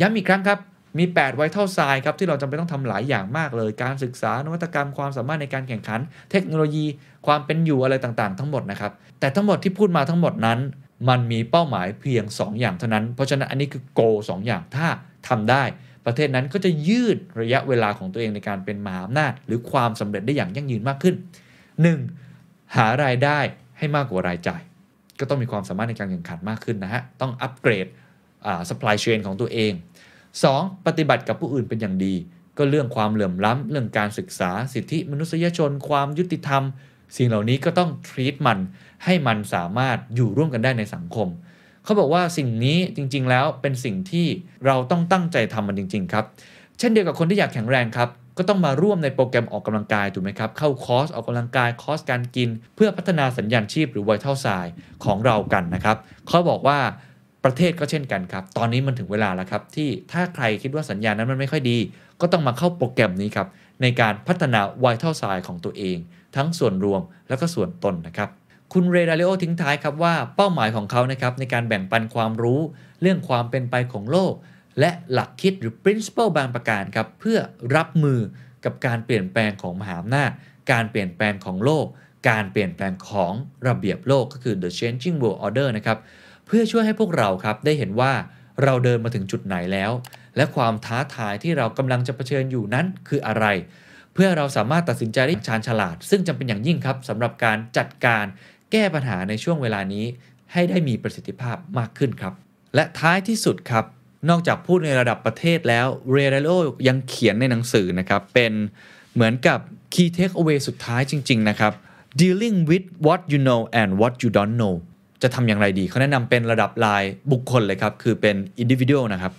ย้ำอีกครั้งครับ มี 8 ไวท์เท่าทรายครับที่เราจำเป็นต้องทำหลายอย่างมากเลย การศึกษานวัตกรรมความสามารถในการแข่งขัน เทคโนโลยี ความเป็นอยู่อะไรต่างๆ ทั้งหมดนะครับ แต่ทั้งหมดที่พูดมาทั้งหมดนั้น มันมีเป้าหมายเพียง 2 อย่างเท่านั้น เพราะฉะนั้นอันนี้คือโกสองอย่างถ้าทำได้ ประเทศนั้นก็จะยืดระยะเวลาของตัวเองในการเป็นมหาอำนาจ หรือความสำเร็จได้อย่างยั่งยืนมากขึ้น 1. หารายได้ให้มากกว่ารายจ่าย ก็ต้องมีความสามารถในการแข่งขันมากขึ้นนะฮะต้องอัปเกรดอ่า supply chain ของตัวเอง 2. ปฏิบัติกับผู้อื่นเป็นอย่างดี ก็เรื่องความเหลื่อมล้ำเรื่องการศึกษาสิทธิมนุษยชน ความยุติธรรม สิ่งเหล่านี้ก็ต้อง treat มันให้มันสามารถอยู่ร่วมกันได้ในสังคม เขาบอกว่าสิ่งนี้จริง ๆ แล้วเป็นสิ่งที่เราต้องตั้งใจทำมันจริง ๆ ครับ เช่นเดียวกับคนที่อยากแข็งแรงครับก็ต้องมาร่วมในโปรแกรมออกกำลังกายถูกไหมครับ เข้าคอร์สออกกำลังกายคอร์สการกิน เพื่อพัฒนาสัญญาณชีพหรือไวท์เท่าสายของเรากันนะครับ เขาบอกว่า ประเทศก็เช่นกันครับ ตอนนี้มันถึงเวลาแล้วครับ ที่ถ้าใครคิดว่าสัญญาณนั้นมันไม่ค่อยดี ก็ต้องมาเข้าโปรแกรมนี้ครับ ในการพัฒนาไวท์เท่าสายของตัวเอง ทั้งส่วนรวมและก็ส่วนตนนะครับ คุณเรดาริโอทิ้งท้ายครับว่าเป้าหมายของเขานะครับในการแบ่งปันความรู้ เรื่องความเป็นไปของโลก และหลักคิดหรือ principle บางประการครับเพื่อรับมือกับการเปลี่ยนแปลงของมหาอำนาจการเปลี่ยนแปลงของโลก การเปลี่ยนแปลงของระเบียบโลกก็คือ the changing world order นะครับ เพื่อช่วยให้พวกเราครับได้เห็นว่าเราเดินมาถึงจุดไหนแล้ว และความท้าทายที่เรากำลังจะเผชิญอยู่นั้นคืออะไร เพื่อเราสามารถตัดสินใจได้ชาญฉลาด ซึ่งจำเป็นอย่างยิ่งครับสำหรับการจัดการแก้ปัญหาในช่วงเวลานี้ให้ได้มีประสิทธิภาพมากขึ้นครับ และท้ายที่สุดครับ นอกจากพูดในระดับประเทศแล้วเรเดโลยังเขียนในหนังสือนะครับ เป็นเหมือนกับ key takeaway สุดท้ายจริง ๆ นะครับ dealing with what you know and what you don't know จะทำอย่างไรดีเขาแนะนำเป็นระดับรายบุคคลเลยครับ คือเป็น individual นะครับ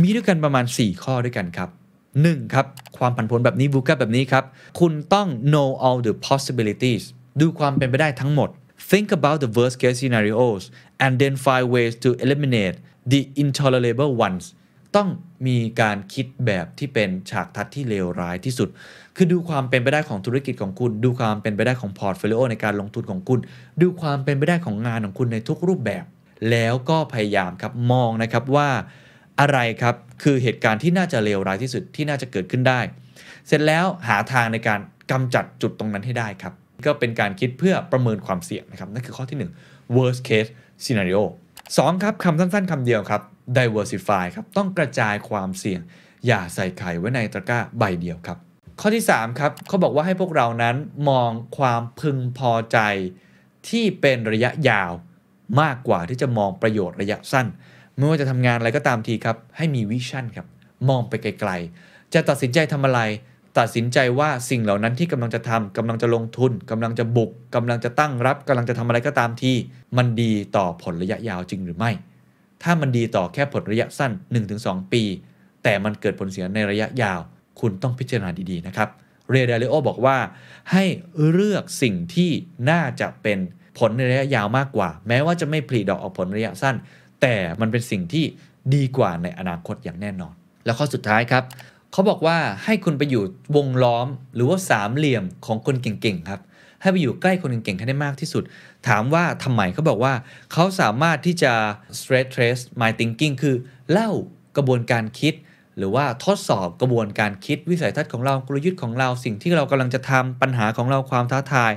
มีด้วยกันประมาณ 4 ข้อด้วยกันครับ 1. ครับ ความผันผวนแบบนี้ VUCA แบบนี้ครับ คุณต้อง know all the possibilities ดูความเป็นไปได้ทั้งหมด think about the worst case scenarios and then find ways to eliminate the intolerable ones ต้อง มีการคิดแบบที่เป็นฉากทัศน์ที่เลวร้ายที่สุด คือดูความเป็นไปได้ของธุรกิจของคุณ ดูความเป็นไปได้ของ portfolio ในการลงทุนของคุณ ดูความเป็นไปได้ของงานของคุณในทุกรูปแบบ แล้วก็พยายามครับมองนะครับว่าอะไรครับคือเหตุการณ์ที่น่าจะเลวร้ายที่สุดที่น่าจะเกิดขึ้นได้ เสร็จแล้วหาทางในการกำจัดจุดตรงนั้นให้ได้ครับ ก็เป็นการคิดเพื่อประเมินความเสี่ยงนะครับนั่นคือข้อที่ 1 worst case scenario 2ครับคำสั้นๆคำเดียวครับ diversify ครับต้องกระจายความเสี่ยง อย่าใส่ไข่ไว้ในตะกร้าใบเดียวครับ ข้อที่ 3 ครับเขาบอกว่าให้พวกเรานั้นมองความพึงพอใจที่เป็นระยะยาวมากกว่าที่จะมองประโยชน์ระยะสั้น ไม่ว่าจะทำงานอะไรก็ตามทีครับ ให้มีวิชั่นครับ มองไปไกลๆ จะตัดสินใจทำอะไร ตัดสินใจว่าสิ่งเหล่านั้นที่กำลังจะทำกำลังจะลงทุนกำลังจะบุกกำลังจะตั้งรับกำลังจะทำอะไรก็ตามทีมันดีต่อผลระยะยาวจริงหรือไม่ ถ้ามันดีต่อแค่ผลระยะสั้น 1-2 ปี แต่มันเกิดผลเสียในระยะยาว คุณต้องพิจารณาดีๆนะครับเรเดลิโอบอกว่าให้เลือกสิ่งที่น่าจะเป็นผลในระยะยาวมากกว่า แม้ว่าจะไม่ผลิดอกออกผลระยะสั้น แต่มันเป็นสิ่งที่ดีกว่าในอนาคตอย่างแน่นอน แล้วข้อสุดท้ายครับ เขาบอกว่าให้คุณไปอยู่วงล้อมหรือว่าสามเหลี่ยมของคนเก่งๆครับ ให้ไปอยู่ใกล้คนเก่งๆให้ได้มากที่สุด ถามว่าทำไมเขาบอกว่าเขาสามารถที่จะ stress trace my thinking คือเล่ากระบวนการคิด หรือว่าทดสอบกระบวนการคิดวิสัยทัศน์ของเรากลยุทธ์ของเราสิ่งที่เรากำลังจะทำปัญหาของเราความท้าทาย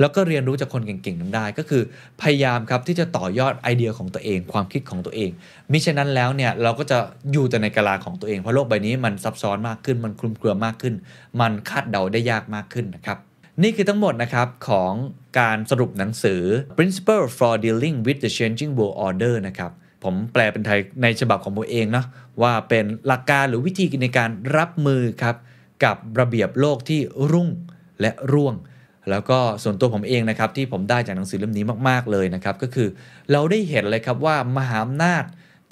แล้วก็เรียนรู้จากคนเก่งๆนั้นได้ ก็คือพยายามครับที่จะต่อยอดไอเดียของตัวเอง ความคิดของตัวเองมิฉะนั้นแล้วเนี่ยเราก็จะอยู่แต่ในกะลาของตัวเองเพราะโลกใบนี้มันซับซ้อนมากขึ้นมันคลุมเครือมากขึ้น มันคาดเดาได้ยากมากขึ้นนะครับ นี่คือทั้งหมดนะครับของการสรุปหนังสือ Principle for Dealing with the Changing World Order นะครับผมแปลเป็นไทยในฉบับของผมเองนะว่าเป็นหลักการหรือวิธีในการรับมือครับกับระเบียบโลกที่รุ่งและร่วง แล้วก็ส่วนตัวผมเองนะครับที่ผมได้จากหนังสือเล่มนี้มาก ๆ เลยนะครับก็คือเราได้เห็นเลยครับว่ามหาอำนาจ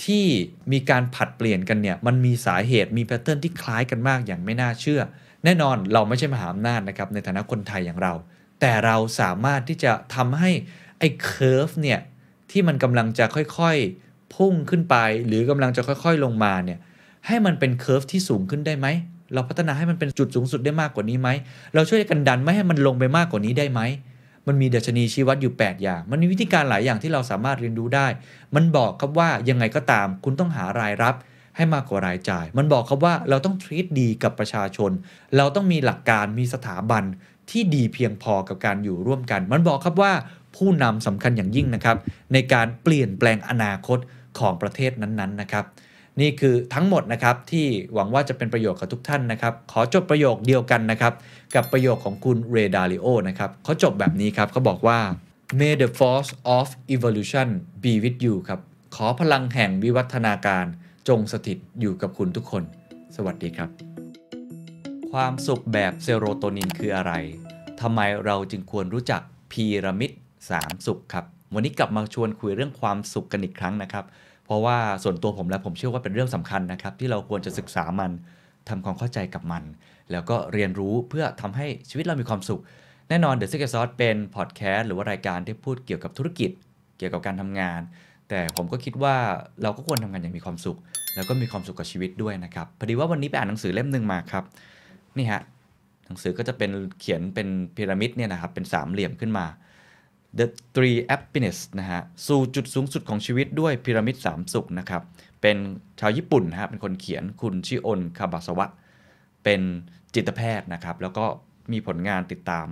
ที่มีการผัดเปลี่ยนกันเนี่ยมันมีสาเหตุมีแพทเทิร์นที่คล้ายกันมากอย่างไม่น่าเชื่อ แน่นอนเราไม่ใช่มหาอำนาจนะครับในฐานะคนไทยอย่างเรา แต่เราสามารถที่จะทำให้ไอ้ curve เนี่ยที่มันกำลังจะค่อยๆ พุ่งขึ้นไป หรือกำลังจะค่อยๆลงมาเนี่ยให้มันเป็น curve ที่สูงขึ้นได้ไหมเราพัฒนาให้มันเป็นจุดสูงสุดได้มากกว่านี้ไหม เราช่วยกันดันไม่ให้มันลงไปมากกว่านี้ได้ไหม มันมีดัชนีชี้วัดอยู่ 8 อย่าง มันมีวิธีการหลายอย่างที่เราสามารถเรียนรู้ได้ มันบอกครับว่ายังไงก็ตาม คุณต้องหารายรับ ให้มากกว่ารายจ่าย มันบอกครับว่าเราต้อง treat ดีกับประชาชน เราต้องมีหลักการมีสถาบันที่ดีเพียงพอกับการอยู่ร่วมกัน มันบอกครับว่าผู้นำสำคัญอย่างยิ่งนะครับ ในการเปลี่ยนแปลงอนาคตของประเทศนั้นๆนะครับ นี่คือทั้งหมดนะครับที่หวังว่าจะเป็นประโยชน์กับทุกท่านนะครับ ขอจบประโยคเดียวกันนะครับ กับประโยคของคุณเรดาริโอนะครับเขาจบแบบนี้ครับเขาบอกว่า May the force of evolution be with you ครับขอพลังแห่งวิวัฒนาการ จงสถิตอยู่กับคุณทุกคน สวัสดีครับ ความสุขแบบเซโรโทนินคืออะไรทำไมเราจึงควรรู้จักพีระมิด3 สุขครับ วันนี้กลับมาชวนคุยเรื่องความสุขกันอีกครั้งนะครับ เพราะว่าส่วนตัวผมและผมเชื่อว่าเป็นเรื่องสำคัญนะครับ ที่เราควรจะศึกษามันทำความเข้าใจกับมัน แล้วก็เรียนรู้เพื่อทำให้ชีวิตเรามีความสุข แน่นอน The Secret Sauce เป็นพอดแคสต์หรือว่ารายการที่พูดเกี่ยวกับธุรกิจ เกี่ยวกับการทำงาน แต่ผมก็คิดว่าเราก็ควรทำงานอย่างมีความสุข แล้วก็มีความสุขกับชีวิตด้วยนะครับพอดีว่าวันนี้ไปอ่านหนังสือเล่มหนึ่งมาครับนี่ฮะหนังสือก็จะเป็นเขียนเป็นพีระมิดเนี่ยนะครับเป็นสามเหลี่ยมขึ้นมา The Three Happiness นะฮะสู่จุดสูงสุดของชีวิตด้วยพีระมิดสามสุขนะครับเป็นชาวญี่ปุ่นนะฮะเป็นคนเขียนคุณชิโอนคาบาสวะเป็นจิตแพทย์นะครับ แล้วก็มีผลงานติดตาม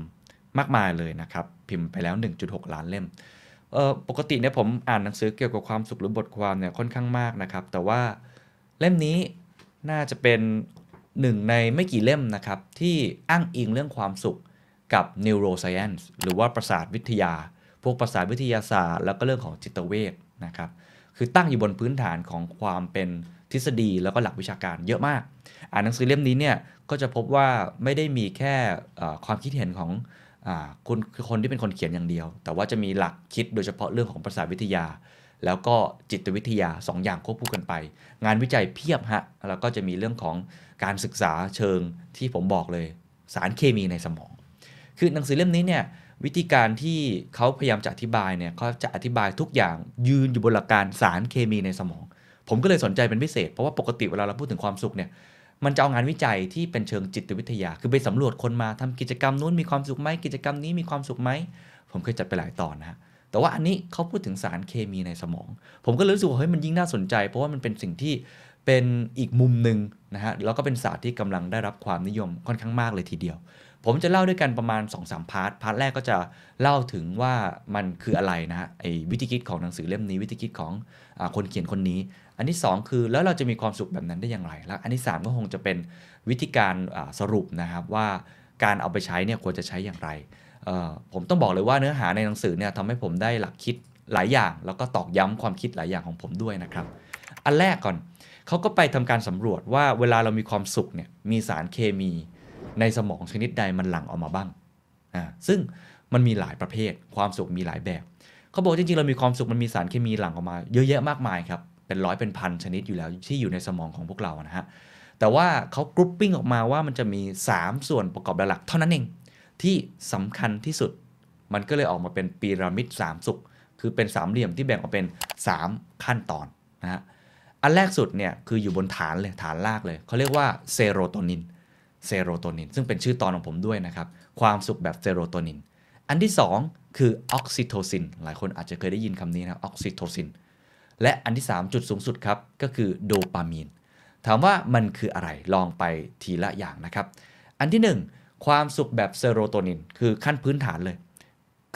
มากมายเลยนะครับ พิมพ์ไปแล้ว 1.6 ล้านเล่ม ปกติเนี่ยผมอ่านหนังสือเกี่ยวกับความสุขหรือบทความเนี่ยค่อนข้างมากนะครับ แต่ว่าเล่มนี้น่าจะเป็นหนึ่งในไม่กี่เล่มนะครับ ที่อ้างอิงเรื่องความสุขกับ neuroscience หรือว่าประสาทวิทยา พวกประสาทวิทยาศาสตร์ แล้วก็เรื่องของจิตเวชนะครับ คือตั้งอยู่บนพื้นฐานของความเป็นทฤษฎีแล้วก็หลักวิชาการเยอะมาก อ่านหนังสือเล่มนี้เนี่ยก็จะพบว่าไม่ได้มีแค่ความคิดเห็นของ คุณคือคนที่เป็นคนเขียนอย่างเดียว แต่ว่าจะมีหลักคิดโดยเฉพาะเรื่องของประสาวิทยา แล้วก็จิตวิทยา2อย่างควบคู่กันไป งานวิจัยเพียบฮะแล้วก็จะมีเรื่องของการศึกษาเชิงที่ผมบอกเลย สารเคมีในสมอง คือหนังสือเล่มนี้เนี่ยวิธีการที่เขาพยายามจะอธิบายเนี่ยเขาจะอธิบายทุกอย่างยืนอยู่บนหลักการสารเคมีในสมอง ผมก็เลยสนใจเป็นพิเศษ เพราะว่าปกติเวลาเราพูดถึงความสุขเนี่ย มันจะเอางานวิจัยที่เป็นเชิงจิตวิทยา คือไปสำรวจคนมาทำกิจกรรมนู้นมีความสุขไหมกิจกรรมนี้มีความสุขไหม ผมเคยจัดไปหลายตอนนะฮะแต่ว่าอันนี้เขาพูดถึงสารเคมีในสมอง ผมก็รู้สึกว่าเฮ้ยมันยิ่งน่าสนใจ เพราะว่ามันเป็นสิ่งที่เป็นอีกมุมหนึ่งนะฮะแล้วก็เป็นศาสตร์ที่กำลังได้รับความนิยมค่อนข้างมากเลยทีเดียว ผมจะเล่าด้วยกันประมาณ 2-3 part part แรกก็จะเล่าถึงว่ามันคืออะไรนะฮะไอ้วิธีคิดของหนังสือเล่มนี้ วิธีคิดของอคนเขียนคนนี้ อันที่ 2 คือแล้วเราจะมีความสุขแบบนั้นได้อย่างไร แล้วอันที่ 3 ก็คงจะเป็นวิธีการสรุปนะครับว่าการเอาไปใช้เนี่ยควรจะใช้อย่างไร ผมต้องบอกเลยว่าเนื้อหาในหนังสือเนี่ยทำให้ผมได้หลักคิดหลายอย่าง แล้วก็ตอกย้ำความคิดหลายอย่างของผมด้วยนะครับ อันแรกก่อนเขาก็ไปทำการสำรวจว่าเวลาเรามีความสุขเนี่ยมีสารเคมีในสมองชนิดใดมันหลั่งออกมาบ้างอ่าซึ่งมันมีหลายประเภท ความสุขมีหลายแบบ เขาบอกจริงๆเรามีความสุขมันมีสารเคมีหลั่งออกมา เยอะแยะมากมายครับ เป็นร้อยเป็นพันชนิดอยู่แล้วที่อยู่ในสมองของพวกเรานะฮะแต่ว่าเขากรุ๊ปปิ้งออกมาว่ามันจะมี 3 ส่วนประกอบหลักเท่านั้นเอง ที่สำคัญที่สุด มันก็เลยออกมาเป็นพีระมิด3สุข คือเป็นสามเหลี่ยมที่แบ่งออกเป็น 3 ขั้นตอนนะฮะอันแรกสุดเนี่ยคืออยู่บนฐานเลยฐานลากเลยเขาเรียกว่าเซโรโทนินเซโรโทนินซึ่งเป็นชื่อตอนของผมด้วยนะครับ ความสุขแบบเซโรโทนินอันที่ 2 คือออกซิโทซินหลายคนอาจจะเคยได้ยินคำนี้นะออกซิโทซิน และอันที่ 3 จุดสูงสุดครับ ก็คือโดปามีน ถามว่ามันคืออะไรลองไปทีละอย่างนะครับ อันที่หนึ่งความสุขแบบเซโรโทนิน คือขั้นพื้นฐานเลย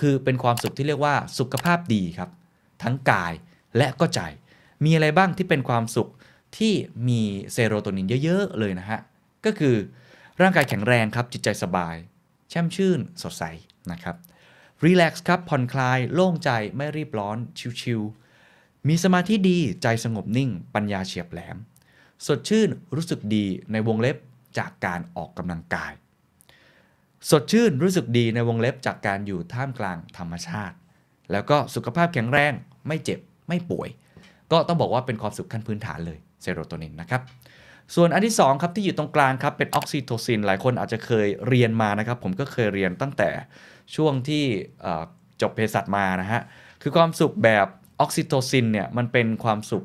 คือเป็นความสุขที่เรียกว่าสุขภาพดีครับ ทั้งกายและก็ใจ มีอะไรบ้างที่เป็นความสุขที่มีเซโรโทนินเยอะๆเลยนะฮะ ก็คือร่างกายแข็งแรงครับจิตใจสบาย แช่มชื่นสดใสนะครับรีแลกซ์ครับผ่อนคลายโล่งใจไม่รีบร้อนชิวๆ มีสมาธิดีใจสงบนิ่ง ปัญญาเฉียบแหลม สดชื่นรู้สึกดีในวงเล็บจากการออกกำลังกาย สดชื่นรู้สึกดีในวงเล็บจากการอยู่ท่ามกลางธรรมชาติ แล้วก็สุขภาพแข็งแรงไม่เจ็บไม่ป่วย ก็ต้องบอกว่าเป็นความสุขขั้นพื้นฐานเลยเซโรโทนินนะครับส่วนอันที่2ครับที่อยู่ตรงกลางครับเป็นออกซิโทซิน หลายคนอาจจะเคยเรียนมานะครับ ผมก็เคยเรียนตั้งแต่ช่วงที่จบเภสัชมานะฮะคือความสุขแบบ ออกซิโทซินเนี่ยมันเป็นความสุข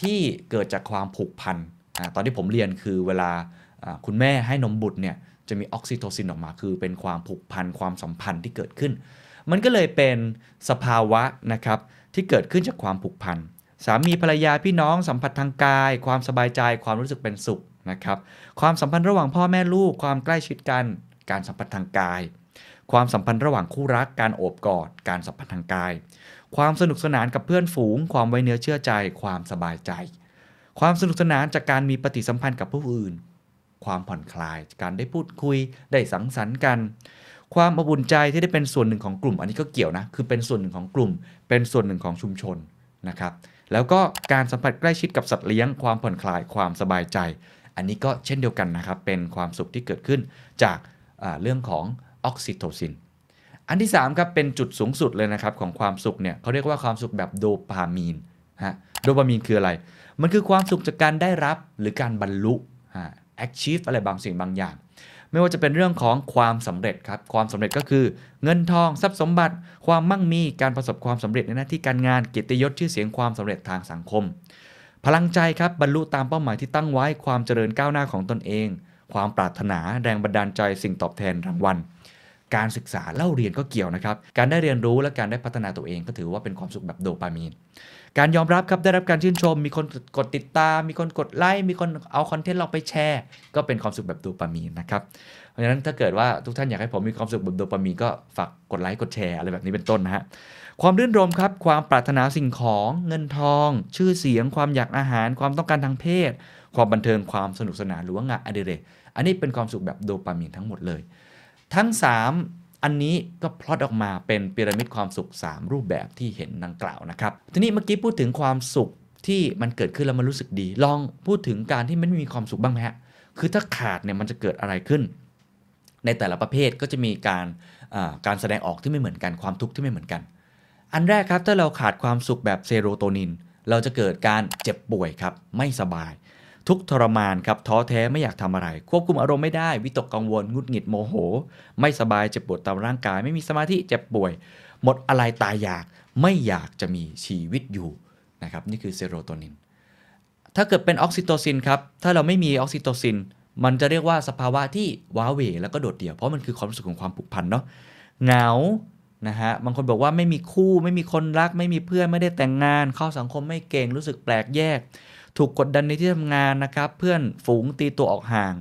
ที่เกิดจากความผูกพันอตอนที่ผมเรียนคือเวลาอ่าคุณแม่ให้นมบุตรเนี่ยจะมีออกซิโทซินออกมาคือเป็นความผูกพันความสัมพันธ์ที่เกิดขึ้น มันก็เลยเป็นสภาวะนะครับที่เกิดขึ้นจากความผูกพันสามีภรรยาพี่น้องสัมผัสทางกาย ความสบายใจความรู้สึกเป็นสุขนะครับความสัมพันธ์ระหว่างพ่อแม่ลูก ความใกล้ชิดกัน การสัมผัสทางกาย ความสัมพันธ์ระหว่างคู่รักการโอบกอด การสัมผัสทางกาย ความสนุกสนานกับเพื่อนฝูง ความไว้เนื้อเชื่อใจ ความสบายใจ ความสนุกสนานจากการมีปฏิสัมพันธ์กับผู้อื่น ความผ่อนคลายจากการได้พูดคุยได้สังสรรค์กัน ความอบอุ่นใจที่ได้เป็นส่วนหนึ่งของกลุ่ม อันนี้ก็เกี่ยวนะคือเป็นส่วนหนึ่งของกลุ่ม เป็นส่วนหนึ่งของชุมชนนะครับแล้วก็การสัมผัสใกล้ชิดกับสัตว์เลี้ยง ความผ่อนคลายความสบายใจ อันนี้ก็เช่นเดียวกันนะครับเป็นความสุขที่เกิดขึ้นจากเรื่องของออกซิโทซิน อันที่3ครับเป็นจุดสูงสุดเลยนะครับของความสุขเนี่ยเขาเรียกว่าความสุขแบบโดปามีนฮะโดปามีนคืออะไร มันคือความสุขจากการได้รับหรือการบรรลุฮะ achieve อะไรบางสิ่งบางอย่าง ไม่ว่าจะเป็นเรื่องของความสำเร็จครับความสำเร็จก็คือเงินทองทรัพย์สมบัติ ความมั่งมีการประสบความสำเร็จในหน้าที่การงานเกียรติยศชื่อเสียงความสำเร็จทางสังคม พลังใจครับบรรลุตามเป้าหมายที่ตั้งไว้ความเจริญก้าวหน้าของตนเอง ความปรารถนาแรงบันดาลใจสิ่งตอบแทนรางวัล การศึกษาเล่าเรียนก็เกี่ยวนะครับ การได้เรียนรู้และการได้พัฒนาตัวเองก็ถือว่าเป็นความสุขแบบโดปามีน การยอมรับครับได้รับการชื่นชม มีคนกดติดตาม มีคนกดไลค์ มีคนเอาคอนเทนต์เราไปแชร์ ก็เป็นความสุขแบบโดปามีนนะครับ เพราะฉะนั้นถ้าเกิดว่าทุกท่านอยากให้ผมมีความสุขแบบโดปามีนก็ฝากกดไลค์กดแชร์อะไรแบบนี้เป็นต้นนะฮะความรื่นรมครับ ความปรารถนาสิ่งของเงินทอง ชื่อเสียง ความอยากอาหาร ความต้องการทางเพศ ความบันเทิงความสนุกสนานหรือว่างานอดิเรกอันนี้เป็นความสุขแบบโดปามีนทั้งหมดเลย ทั้ง 3 อันนี้ก็พลอตออกมาเป็นพีระมิดความสุข 3 รูปแบบที่เห็นดังกล่าวนะครับ ทีนี้เมื่อกี้พูดถึงความสุขที่มันเกิดขึ้นแล้วมันรู้สึกดี ลองพูดถึงการที่มันไม่มีความสุขบ้างไหมฮะ คือถ้าขาดเนี่ยมันจะเกิดอะไรขึ้น ในแต่ละประเภทก็จะมีการการแสดงออกที่ไม่เหมือนกันความทุกข์ที่ไม่เหมือนกัน อันแรกครับถ้าเราขาดความสุขแบบเซโรโทนิน เราจะเกิดการเจ็บป่วยครับไม่สบาย ทุกทรมานครับท้อแท้ไม่อยากทำอะไร ควบคุมอารมณ์ไม่ได้วิตกกังวลงุดหงิดโมโห ไม่สบายเจ็บปวดตามร่างกาย ไม่มีสมาธิเจ็บป่วย หมดอาลัยตายอยากไม่อยากจะมีชีวิตอยู่นะครับนี่คือเซโรโทนิน ถ้าเกิดเป็นออกซิโตซินครับถ้าเราไม่มีออกซิโตซิน มันจะเรียกว่าสภาวะที่ว้าเหว่แล้วก็โดดเดี่ยวเพราะมันคือความรู้สึกของความผูกพันเนาะเหงานะฮะบางคนบอกว่าไม่มีคู่ไม่มีคนรัก ไม่มีเพื่อนไม่ได้แต่งงาน เข้าสังคมไม่เก่งรู้สึกแปลกแยก ถูกกดดันในที่ทำงานนะครับ เพื่อนฝูงตีตัวออกห่าง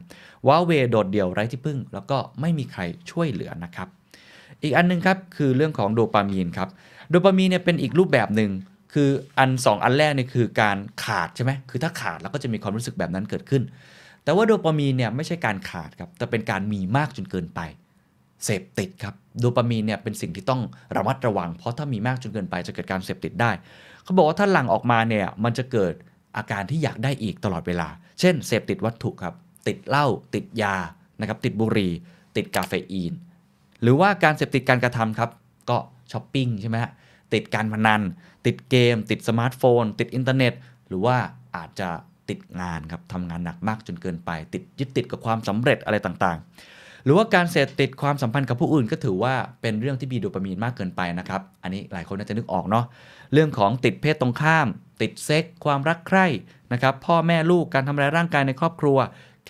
ว้าเวโดดเดี่ยวไร้ที่พึ่ง แล้วก็ไม่มีใครช่วยเหลือนะครับ อีกอันหนึงครับคือเรื่องของโดปามีนครับ โดปามีนเนี่ยเป็นอีกรูปแบบหนึ่งคืออันสองอันแรกเนี่ยคือการขาดใช่ไหมคือถ้าขาดเราก็จะมีความรู้สึกแบบนั้นเกิดขึ้น แต่ว่าโดปามีนเนี่ยไม่ใช่การขาดครับ แต่เป็นการมีมากจนเกินไป เสพติดครับ โดปามีนเนี่ยเป็นสิ่งที่ต้องระมัดระวัง เพราะถ้ามีมากจนเกินไปจะเกิดการเสพติดได้ เขาบอกว่าถ้าหลั่งออกมาเนี่ยมันจะเกิด อาการที่อยากได้อีกตลอดเวลา เช่น เสพติดวัตถุครับ ติดเหล้า ติดยา นะครับ ติดบุหรี่ ติดกาเฟอีน หรือว่าการเสพติดการกระทำครับ ก็ช้อปปิ้งใช่ไหมฮะ ติดการพนัน ติดเกม ติดสมาร์ทโฟน ติดอินเทอร์เน็ต หรือว่าอาจจะติดงานครับ ทำงานหนักมากจนเกินไป ติดยึดติดกับความสำเร็จอะไรต่างๆ หรือว่าการเสพติดความสัมพันธ์กับผู้อื่นก็ถือว่าเป็นเรื่องที่มีโดปามีนมากเกินไปนะครับ อันนี้หลายคนน่าจะนึกออกเนาะ เรื่องของติดเพศตรงข้าม ติดเซ็ก ความรักใคร่นะครับ พ่อแม่ลูกการทำร้ายร่างกายในครอบครัว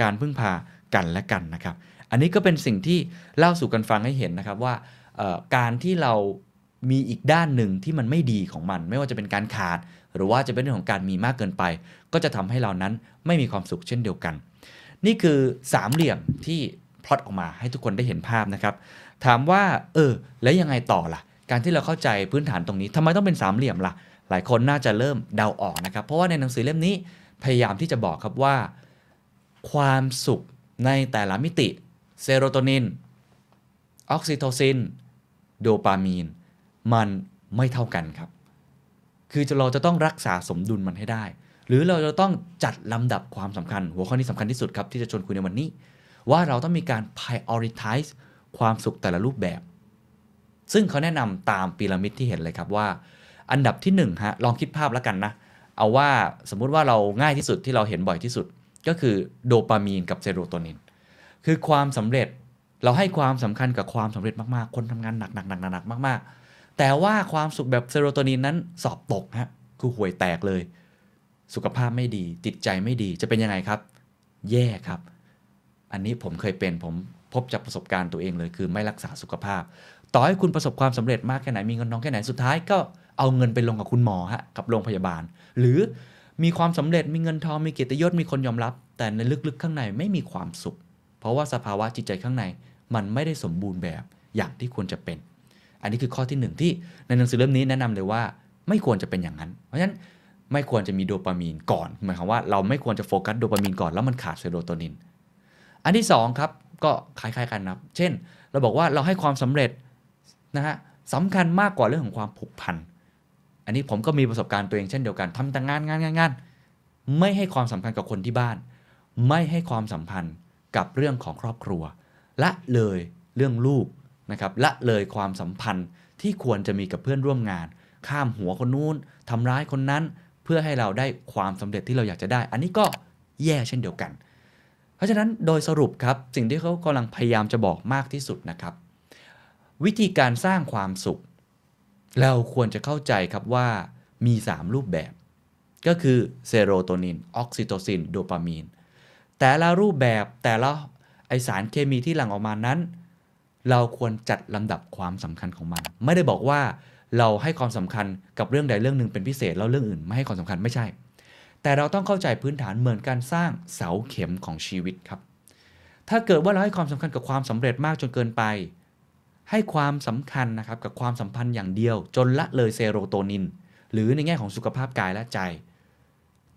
การพึ่งพากันและกันนะครับ อันนี้ก็เป็นสิ่งที่เล่าสู่กันฟังให้เห็นนะครับว่าการที่เรามีอีกด้านหนึ่งที่มันไม่ดีของมัน ไม่ว่าจะเป็นการขาด หรือว่าจะเป็นเรื่องของการมีมากเกินไป ก็จะทำให้เรานั้นไม่มีความสุขเช่นเดียวกัน นี่คือสามเหลี่ยมที่พลอตออกมาให้ทุกคนได้เห็นภาพนะครับ ถามว่า เออ แล้วยังไงต่อล่ะ การที่เราเข้าใจพื้นฐานตรงนี้ทำไมต้องเป็นสามเหลี่ยมล่ะ หลายคนน่าจะเริ่มเดาออกนะครับ เพราะว่าในหนังสือเล่มนี้พยายามที่จะบอกครับว่า ความสุขในแต่ละมิติเซโรโทนิน ออกซิโทซิน โดปามีน มันไม่เท่ากันครับ คือเราจะต้องรักษาสมดุลมันให้ได้ หรือเราจะต้องจัดลำดับความสำคัญ หัวข้อนี้สำคัญที่สุดครับ ที่จะชวนคุยในวันนี้ ว่าเราต้องมีการ prioritize ความสุขแต่ละรูปแบบ ซึ่งเขาแนะนำตามพีระมิดที่เห็นเลยครับว่า อันดับที่1ฮะลองคิดภาพแล้วกันนะ เอาว่าสมมุติว่าเราง่ายที่สุดที่เราเห็นบ่อยที่สุด ก็คือโดปามีนกับเซโรโทนิน คือความสำเร็จเราให้ความสำคัญกับความสำเร็จมากๆ คนทำงานหนักๆหนักๆมาก ๆ แต่ว่าความสุขแบบเซโรโทนินนั้นสอบตกฮะคือห่วยแตกเลย สุขภาพไม่ดี จิตใจไม่ดีจะเป็นยังไงครับ แย่ครับ อันนี้ผมเคยเป็นผมพบจากประสบการณ์ตัวเองเลย คือไม่รักษาสุขภาพ ต่อให้คุณประสบความสำเร็จมากแค่ไหนมีเงินน้องแค่ไหนสุดท้ายก็ เอาเงินไปลงกับคุณหมอฮะกับโรงพยาบาล หรือมีความสำเร็จมีเงินทองมีเกียรติยศมีคนยอมรับ แต่ในลึกๆข้างในไม่มีความสุข เพราะว่าสภาวะจิตใจข้างในมันไม่ได้สมบูรณ์แบบอย่างที่ควรจะเป็น อันนี้คือข้อที่หนึ่งที่ในหนังสือเล่มนี้แนะนำเลยว่าไม่ควรจะเป็นอย่างนั้น เพราะฉะนั้นไม่ควรจะมีโดปามีนก่อนหมายความว่าเราไม่ควรจะโฟกัสโดปามีนก่อนแล้วมันขาดเซโรโทนิน อันที่2ครับก็คล้ายๆกันนะครับเช่น เราบอกว่าเราให้ความสำเร็จนะฮะสำคัญมากกว่าเรื่องของความผูกพัน อันนี้ผมก็มีประสบการณ์ตัวเองเช่นเดียวกันทำแต่งานงานงานงานไม่ให้ความสำคัญกับคนที่บ้าน ไม่ให้ความสัมพันธ์กับเรื่องของครอบครัว ละเลยเรื่องลูกนะครับละเลยความสัมพันธ์ที่ควรจะมีกับเพื่อนร่วมงาน ข้ามหัวคนนู้นทำร้ายคนนั้น เพื่อให้เราได้ความสำเร็จที่เราอยากจะได้ อันนี้ก็แย่เช่นเดียวกัน เพราะฉะนั้นโดยสรุปครับสิ่งที่เขากำลังพยายามจะบอกมากที่สุดนะครับ วิธีการสร้างความสุข เราควรจะเข้าใจครับว่ามี 3 รูปแบบ ก็คือเซโรโทนิน ออกซิโตซิน โดปามีน แต่ละรูปแบบแต่ละไอสารเคมีที่หลั่งออกมานั้น เราควรจัดลำดับความสำคัญของมัน ไม่ได้บอกว่าเราให้ความสำคัญกับเรื่องใดเรื่องหนึ่งเป็นพิเศษแล้วเรื่องอื่นไม่ให้ความสำคัญไม่ใช่ แต่เราต้องเข้าใจพื้นฐานเหมือนการสร้างเสาเข็มของชีวิตครับ ถ้าเกิดว่าเราให้ความสำคัญกับความสำเร็จมากจนเกินไป ให้ความสำคัญนะครับกับความสัมพันธ์อย่างเดียว จนละเลยเซโรโทนิน หรือในแง่ของสุขภาพกายและใจ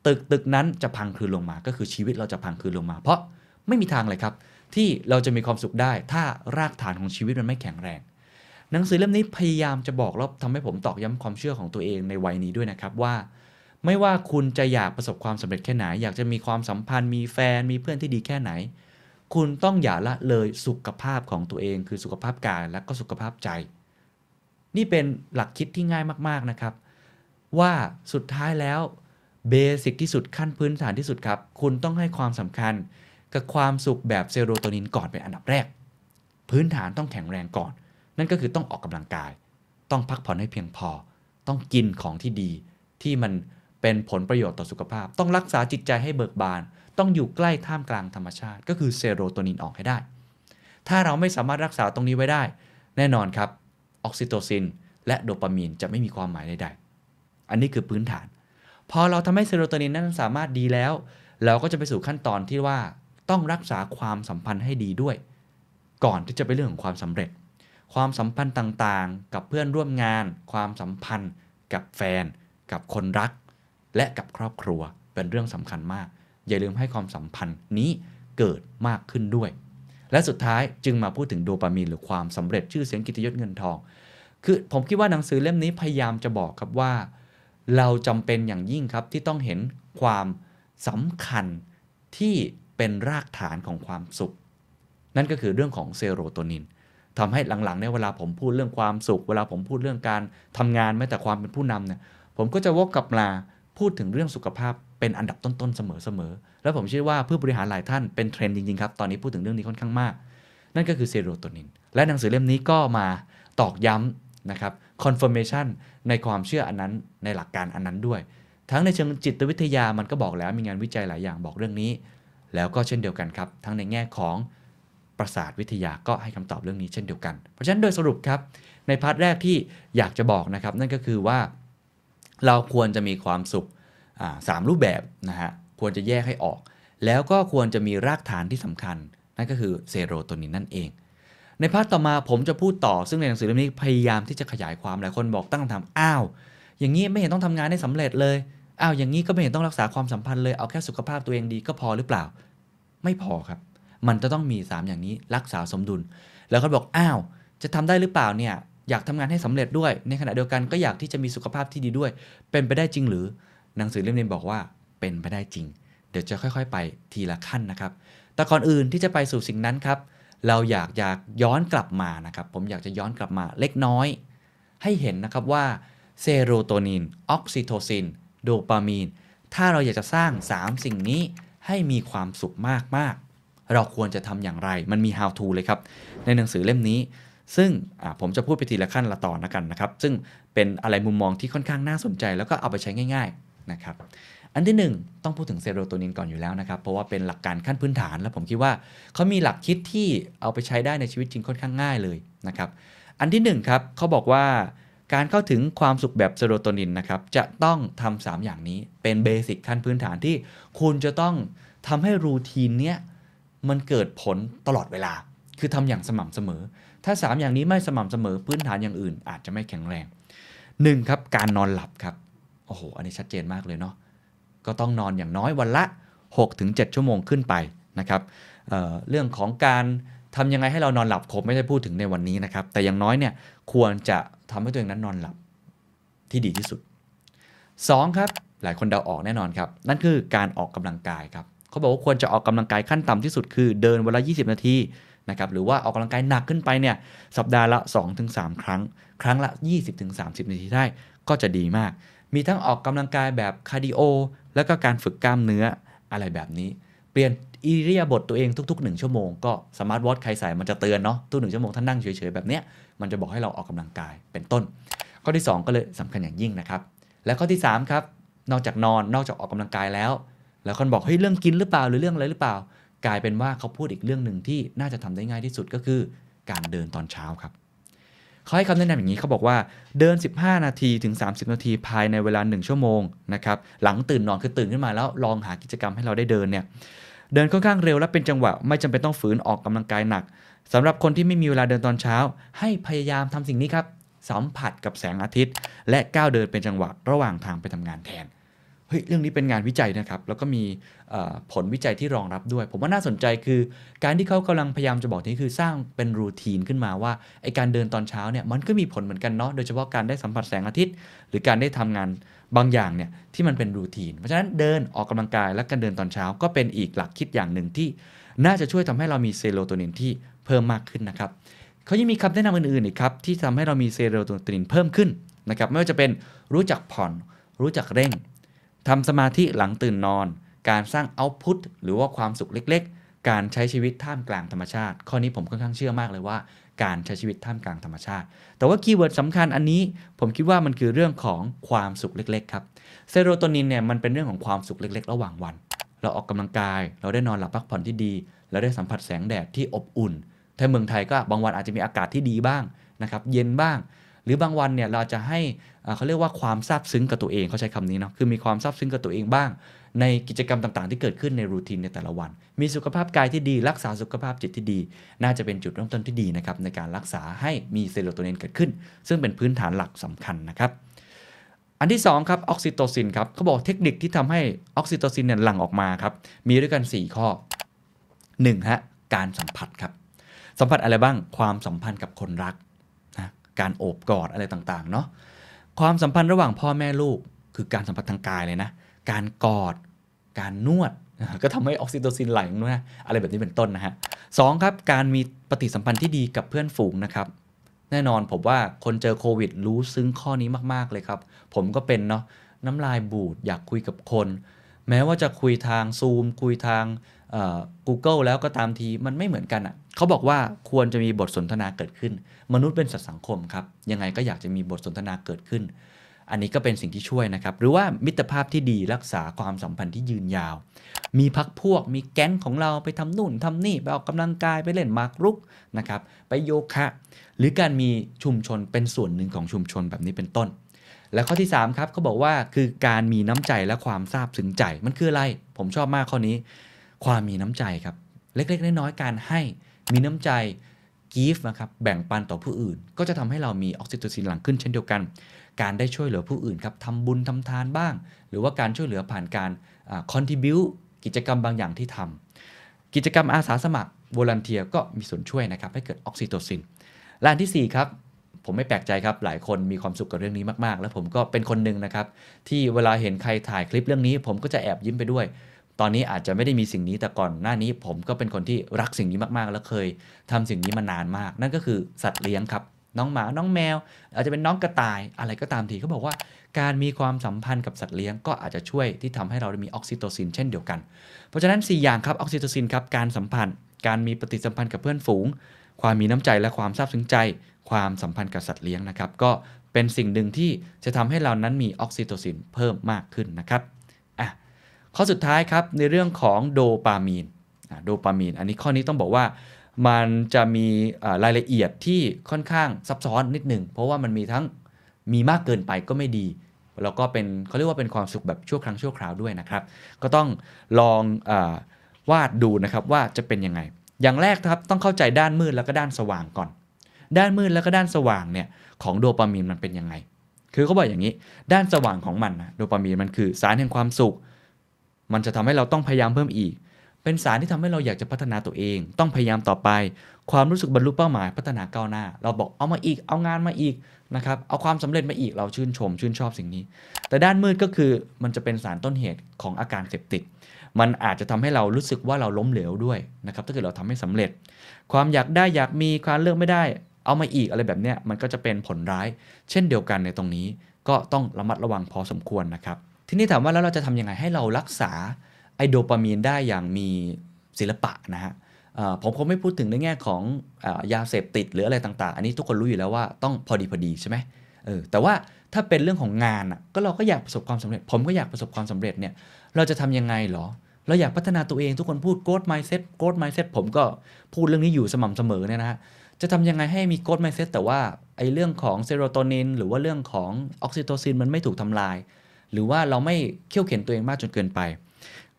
ตึกตึกนั้นจะพังคืนลงมา ก็คือชีวิตเราจะพังคืนลงมา เพราะไม่มีทางเลยครับ ที่เราจะมีความสุขได้ ถ้ารากฐานของชีวิตมันไม่แข็งแรง หนังสือเล่มนี้พยายามจะบอกแล้วทำให้ผมตอกย้ำความเชื่อของตัวเองในวัยนี้ด้วยนะครับว่า ไม่ว่าคุณจะอยากประสบความสำเร็จแค่ไหน อยากจะมีความสัมพันธ์มีแฟนมีเพื่อนที่ดีแค่ไหน คุณต้องอย่าละเลยสุขภาพของตัวเอง คือสุขภาพกายและก็สุขภาพใจ นี่เป็นหลักคิดที่ง่ายมากๆนะครับ ว่าสุดท้ายแล้ว basic ที่สุดขั้นพื้นฐานที่สุดครับ คุณต้องให้ความสำคัญกับความสุขแบบเซโรโทนินก่อนเป็นอันดับแรก พื้นฐานต้องแข็งแรงก่อน นั่นก็คือต้องออกกำลังกาย ต้องพักผ่อนให้เพียงพอ ต้องกินของที่ดี ที่มันเป็นผลประโยชน์ต่อสุขภาพ ต้องรักษาจิตใจให้เบิกบาน ต้องอยู่ใกล้ท่ามกลางธรรมชาติ ก็คือเซโรโทนินออกให้ได้ ถ้าเราไม่สามารถรักษาตรงนี้ไว้ได้ แน่นอนครับ ออกซิโตซิน และโดปามีนจะไม่มีความหมายใดๆ อันนี้คือพื้นฐาน พอเราทำให้เซโรโทนินนั้นสามารถดีแล้ว เราก็จะไปสู่ขั้นตอนที่ว่าต้องรักษาความสัมพันธ์ให้ดีด้วย ก่อนที่จะไปเรื่องของความสำเร็จ ความสัมพันธ์ต่างๆ กับเพื่อนร่วมงาน ความสัมพันธ์ กับแฟน กับคนรัก และกับครอบครัวเป็นเรื่องสำคัญมาก อย่าลืมให้ความสัมพันธ์นี้เกิดมากขึ้นด้วย และสุดท้ายจึงมาพูดถึงโดปามีนหรือความสำเร็จชื่อเสียงกิตยศเงินทอง คือผมคิดว่าหนังสือเล่มนี้พยายามจะบอกครับว่า เราจำเป็นอย่างยิ่งครับที่ต้องเห็นความสำคัญที่เป็นรากฐานของความสุข นั่นก็คือเรื่องของเซโรโทนินทำให้หลังๆเนี่ยเวลาผมพูดเรื่องความสุข เวลาผมพูดเรื่องการทำงานแม้แต่ความเป็นผู้นำเนี่ยผมก็จะวกกลับมาพูดถึงเรื่องสุขภาพ เป็นอันดับต้นๆเสมอๆแล้วผมเชื่อว่าผู้บริหารหลายท่านเป็นเทรนด์จริงๆครับตอนนี้พูดถึงเรื่องนี้ค่อนข้างมาก นั่นก็คือเซโรโทนินและหนังสือเล่มนี้ก็มาตอกย้ำนะครับ confirmation ในความเชื่ออันนั้นในหลักการอันนั้นด้วย ทั้งในเชิงจิตวิทยามันก็บอกแล้วมีงานวิจัยหลายอย่างบอกเรื่องนี้ แล้วก็เช่นเดียวกันครับ ทั้งในแง่ของประสาทวิทยาก็ให้คำตอบเรื่องนี้เช่นเดียวกัน เพราะฉะนั้นโดยสรุปครับ ใน part แรกที่อยากจะบอกนะครับ นั่นก็คือว่า เราควรจะมีความสุข สามรูปแบบนะฮะควรจะแยกให้ออก แล้วก็ควรจะมีรากฐานที่สำคัญ นั่นก็คือเซโรโทนินนั่นเอง ใน part ต่อมาผมจะพูดต่อ ซึ่งในหนังสือเล่มนี้พยายามที่จะขยายความหลายคนบอกตั้งคำถามอ้าว อย่างนี้ไม่เห็นต้องทำงานให้สำเร็จเลยอ้าวอย่างนี้ก็ไม่เห็นต้องรักษาความสัมพันธ์เลยเอาแค่สุขภาพตัวเองดีก็พอหรือเปล่า ไม่พอครับ มันจะต้องมี 3 อย่างนี้รักษาสมดุล แล้วก็บอกอ้าว จะทำได้หรือเปล่าเนี่ยอยากทำงานให้สำเร็จด้วย ในขณะเดียวกันก็อยากที่จะมีสุขภาพที่ดีด้วย เป็นไปได้จริงหรือ หนังสือเล่มนี้บอกว่าเป็นไปได้จริง เดี๋ยวจะค่อยๆ ไปทีละขั้นนะครับ แต่ก่อนอื่นที่จะไปสู่สิ่งนั้นครับ เราอยากอยากย้อนกลับมานะครับ ผมอยากจะย้อนกลับมาเล็กน้อย ให้เห็นนะครับว่าเซโรโทนิน ออกซิโทซิน โดปามีน ถ้าเราอยากจะสร้าง 3 สิ่งนี้ให้มีความสุขมากๆ เราควรจะทำอย่างไร มันมี how to เลยครับ ในหนังสือเล่มนี้ ซึ่งผมจะพูดไปทีละขั้นละตอนนะกันนะครับ ซึ่งเป็นอะไรมุมมองที่ค่อนข้างน่าสนใจ แล้วก็เอาไปใช้ง่าย ๆ นะครับ อันที่ 1 ต้องพูดถึงเซโรโทนินก่อนอยู่แล้วนะครับ เพราะว่าเป็นหลักการขั้นพื้นฐาน แล้วผมคิดว่าเขามีหลักคิดที่เอาไปใช้ได้ในชีวิตจริงค่อนข้างง่ายเลยนะครับ อันที่1ครับเขาบอกว่าการเข้าถึงความสุขแบบเซโรโทนินนะครับจะต้องทำ3อย่างนี้เป็นเบสิกขั้นพื้นฐานที่คุณจะต้องทำให้รูทีนเนี้ยมันเกิดผลตลอดเวลา คือทำอย่างสม่ำเสมอ ถ้า 3 อย่างนี้ไม่สม่ำเสมอพื้นฐานอย่างอื่น อาจจะไม่แข็งแรง 1. ครับการนอนหลับครับ โอ้โห อันนี้ชัดเจนมากเลยเนาะ ก็ต้องนอนอย่างน้อยวันละ 6-7 ชั่วโมงขึ้นไปนะครับเเรื่องของการทำยังไงให้เรานอนหลับผมไม่ได้พูดถึงในวันนี้นะครับ แต่อย่างน้อยเนี่ยควรจะทำให้ตัวเองนั้นนอนหลับที่ดีที่สุด 2. ครับ หลายคนเดาออกแน่นอนครับ นั่นคือการออกกำลังกายครับเขาบอกว่าควรจะออกกำลังกายขั้นต่ำที่สุดคือเดินวันละ 20 นาทีนะครับหรือว่าออกกำลังกายหนักขึ้นไปเนี่ยสัปดาห์ละ 2-3 ครั้ง ครั้งละ 20-30 นาทีได้ก็จะดีมาก มีทั้งออกกำลังกายแบบคาร์ดิโอ แล้วก็การฝึกกล้ามเนื้ออะไรแบบนี้ เปลี่ยนอิริยาบถตัวเองทุกๆ 1 ชั่วโมงก็ smart watch ใครใส่มันจะเตือนเนาะทุกหนึ่งชั่วโมงถ้านั่งเฉยๆแบบเนี้ยมันจะบอกให้เราออกกำลังกายเป็นต้น ข้อที่ 2 ก็เลยสำคัญอย่างยิ่งนะครับ และข้อที่3ครับนอกจากนอนนอกจากออกกำลังกายแล้ว แล้วคนบอกเฮ้ยเรื่องกินหรือเปล่าหรือเรื่องอะไรหรือเปล่า กลายเป็นว่าเขาพูดอีกเรื่องหนึ่งที่น่าจะทำได้ง่ายที่สุดก็คือ การเดินตอนเช้าครับ เขาให้คำแนะนำอย่างนี้เขาบอกว่าเดิน 15 นาทีถึง 30 นาทีภายในเวลา 1 ชั่วโมงนะครับหลังตื่นนอนคือตื่นขึ้นมาแล้วลองหากิจกรรมให้เราได้เดินเนี่ยเดินค่อนข้างเร็วและเป็นจังหวะ ไม่จำเป็นต้องฝืนออกกำลังกายหนักสำหรับคนที่ไม่มีเวลาเดินตอนเช้า ให้พยายามทำสิ่งนี้ครับสัมผัสกับแสงอาทิตย์ และก้าวเดินเป็นจังหวะระหว่างทางไปทำงานแทน เฮ้ยเรื่องนี้เป็นงานวิจัยนะครับ แล้วก็มีผลวิจัยที่รองรับด้วย ผมว่าน่าสนใจคือ การที่เขากำลังพยายามจะบอกนี่คือสร้างเป็นรูทีนขึ้นมาว่าไอการเดินตอนเช้าเนี่ยมันก็มีผลเหมือนกันเนาะโดยเฉพาะการได้สัมผัสแสงอาทิตย์ หรือการได้ทำงานบางอย่างเนี่ยที่มันเป็นรูทีน เพราะฉะนั้นเดินออกกำลังกายและการเดินตอนเช้า ก็เป็นอีกหลักคิดอย่างหนึ่งที่ น่าจะช่วยทำให้เรามีเซโรโทนินที่เพิ่มมากขึ้นนะครับเขายังมีคำแนะนำอื่นๆอีกครับที่ทำให้เรามีเซโรโทนินเพิ่มขึ้นนะครับไม่ว่าจะเป็นรู้จักผ่อนรู้จักเร่ง ทำสมาธิหลังตื่นนอน การสร้างเอาต์พุตหรือว่าความสุขเล็ก ๆ การใช้ชีวิตท่ามกลางธรรมชาติ ข้อนี้ผมค่อนข้างเชื่อมากเลยว่า การใช้ชีวิตท่ามกลางธรรมชาติ แต่ว่า keyword สำคัญอันนี้ ผมคิดว่ามันคือเรื่องของความสุขเล็ก ๆ ครับเซโรโทนินเนี่ยมันเป็นเรื่องของความสุขเล็ก ๆ ระหว่างวัน เราออกกำลังกาย เราได้นอนหลับพักผ่อนที่ดี เราได้สัมผัสแสงแดดที่อบอุ่นถ้าเมืองไทยก็บางวันอาจจะมีอากาศที่ดีบ้างนะครับ เย็นบ้าง หรือบางวันเนี่ยเราจะให้เขาเรียกว่าความซาบซึ้งกับตัวเองเขาใช้คำนี้เนาะคือมีความซาบซึ้งกับตัวเองบ้าง ในกิจกรรมต่างๆ ที่เกิดขึ้นใน routine ในแต่ละวัน มีสุขภาพกายที่ดี รักษาสุขภาพจิตที่ดี น่าจะเป็นจุดเริ่มต้นที่ดีนะครับในการรักษาให้มีเซโรโทนินเกิดขึ้น ซึ่งเป็นพื้นฐานหลักสำคัญนะครับอันที่2ครับออกซิโตซินครับเขาบอกเทคนิคที่ทำให้ออกซิโตซินเนี่ยหลั่งออกมาครับมีด้วยกัน 4 ข้อ1ฮะการสัมผัสครับสัมผัสอะไรบ้างความสัมพันธ์กับคนรัก การโอบกอดอะไรต่างๆเนาะความสัมพันธ์ระหว่างพ่อแม่ลูกคือการสัมผัสทางกายเลยนะ การกอด การนวด ก็ทำให้ออกซิโตซินไหลนะอะไรแบบนี้เป็นต้นนะฮะสองครับ การมีปฏิสัมพันธ์ที่ดีกับเพื่อนฝูงนะครับ แน่นอนผมว่าคนเจอโควิดรู้ซึ้งข้อนี้มากๆเลยครับ ผมก็เป็นเนาะน้ำลายบูดอยากคุยกับคน แม้ว่าจะคุยทางซูมคุยทาง Google แล้วก็ตามทีมันไม่เหมือนกันอะ่ะ เขาบอกว่าควรจะมีบทสนทนาเกิดขึ้น มนุษย์เป็นสัตว์สังคมครับ ยังไงก็อยากจะมีบทสนทนาเกิดขึ้น อันนี้ก็เป็นสิ่งที่ช่วยนะครับ หรือว่ามิตรภาพที่ดีรักษาความสัมพันธ์ที่ยืนยาว มีพักพวก มีแก๊งของเราไปทำนู่นทำนี่ ไปออกกำลังกายไปเล่นมากรุกนะครับ ไปโยคะ หรือการมีชุมชนเป็นส่วนหนึ่งของชุมชนแบบนี้เป็นต้น และข้อที่3ครับเขาบอกว่าคือการมีน้ำใจและความซาบซึ้งใจมันคืออะไร ผมชอบมากข้อนี้ ความมีน้ำใจครับ เล็กๆน้อยๆการให้ มีน้ำใจ give นะครับแบ่งปันต่อผู้อื่น ก็จะทำให้เรามีออกซิโตซินหลั่งขึ้นเช่นเดียวกัน การได้ช่วยเหลือผู้อื่นครับทำบุญทำทานบ้าง หรือว่าการช่วยเหลือผ่านการคอ่า contribute กิจกรรมบางอย่างที่ทำกิจกรรมอาสาสมัคร volunteer ก็มีส่วนช่วยนะครับให้เกิดออกซิโตซินและอันทีสี่ 4 ครับ ผมไม่แปลกใจครับ หลายคนมีความสุขกับเรื่องนี้มากๆ แล้วผมก็เป็นคนหนึ่งนะครับ ที่เวลาเห็นใครถ่ายคลิปเรื่องนี้ ผมก็จะแอบยิ้มไปด้วย ตอนนี้อาจจะไม่ได้มีสิ่งนี้แต่ก่อนหน้านี้ผมก็เป็นคนที่รักสิ่งนี้มากๆ แล้วเคยทำสิ่งนี้มานานมาก นั่นก็คือสัตว์เลี้ยงครับ น้องหมาน้องแมว อาจจะเป็นน้องกระต่ายอะไรก็ตามทีเขาบอกว่า การมีความสัมพันธ์กับสัตว์เลี้ยงก็อาจจะช่วยที่ทำให้เราได้มีออกซิโตซินเช่นเดียวกัน เพราะฉะนั้น 4 อย่างครับออกซิโตซินครับการสัมพันธ์ การมีปฏิสัมพันธ์กับเพื่อนฝูง ความมีน้ำใจและความซาบซึ้งใจ ความสัมพันธ์กับสัตว์เลี้ยงนะครับก็เป็นสิ่งหนึ่งที่จะทำให้เรานั้นมีออกซิโตซินเพิ่มมากขึ้นนะครับ ข้อสุดท้ายครับในเรื่องของโดปามีนโดปามีน อันนี้ข้อนี้ต้องบอกว่ามันจะมีรายละเอียดที่ค่อนข้างซับซ้อนนิดหนึ่งเพราะว่ามันมีทั้งมีมากเกินไปก็ไม่ดี แล้วก็เป็นเขาเรียกว่าเป็นความสุขแบบชั่วครั้งชั่วคราวด้วยนะครับ ก็ต้องลองอวาดดูนะครับว่าจะเป็นยังไง อย่างแรกครับต้องเข้าใจด้านมืดแล้วก็ด้านสว่างก่อน ด้านมืดแล้วก็ด้านสว่างเนี่ยของโดปามีนมันเป็นยังไง คือเขาบอกอย่างนี้ ด้านสว่างของมันนะโดปามีนมันคือสารแห่งความสุข มันจะทำให้เราต้องพยายามเพิ่มอีก เป็นสารที่ทำให้เราอยากจะพัฒนาตัวเอง ต้องพยายามต่อไป ความรู้สึกบรรลุเป้าหมายพัฒนาก้าวหน้า เราบอกเอามาอีก เอางานมาอีกนะครับ เอาความสำเร็จมาอีก เราชื่นชม ชื่นชอบสิ่งนี้ แต่ด้านมืดก็คือมันจะเป็นสารต้นเหตุของอาการเสพติด มันอาจจะทำให้เรารู้สึกว่าเราล้มเหลวด้วยนะครับ ถ้าเกิดเราทำให้สำเร็จ ความอยากได้อยากมีความเลือกไม่ได้ เอามาอีกอะไรแบบเนี้ย มันก็จะเป็นผลร้าย เช่นเดียวกันในตรงนี้ ก็ต้องระมัดระวังพอสมควรนะครับ ทีนี้ถามว่าแล้วเราจะทำยังไงให้เรารักษาไอโดปามีนได้อย่างมีศิลปะนะฮะผมคงไม่พูดถึงในแง่ของอยาเสพติดหรืออะไรต่างๆ อันนี้ทุกคนรู้อยู่แล้วว่าต้องพอดีพอดีใช่ไหมเออแต่ว่าถ้าเป็นเรื่องของงานอะก็เราก็อยากประสบความสำเร็จ ผมก็อยากประสบความสำเร็จเนี่ยเราจะทำยังไงเหรอ เราอยากพัฒนาตัวเองทุกคนพูด growth mindset growth mindset ผมก็พูดเรื่องนี้อยู่สม่ำเสมอเนี่ยนะฮะจะทำยังไงให้มี growth mindset แต่ว่าไอ้เรื่องของเซโรโทนินหรือว่าเรื่องของออกซิโตซินมันไม่ถูกทำลาย หรือว่าเราไม่เคี่ยวเข็นตัวเองมากจนเกินไป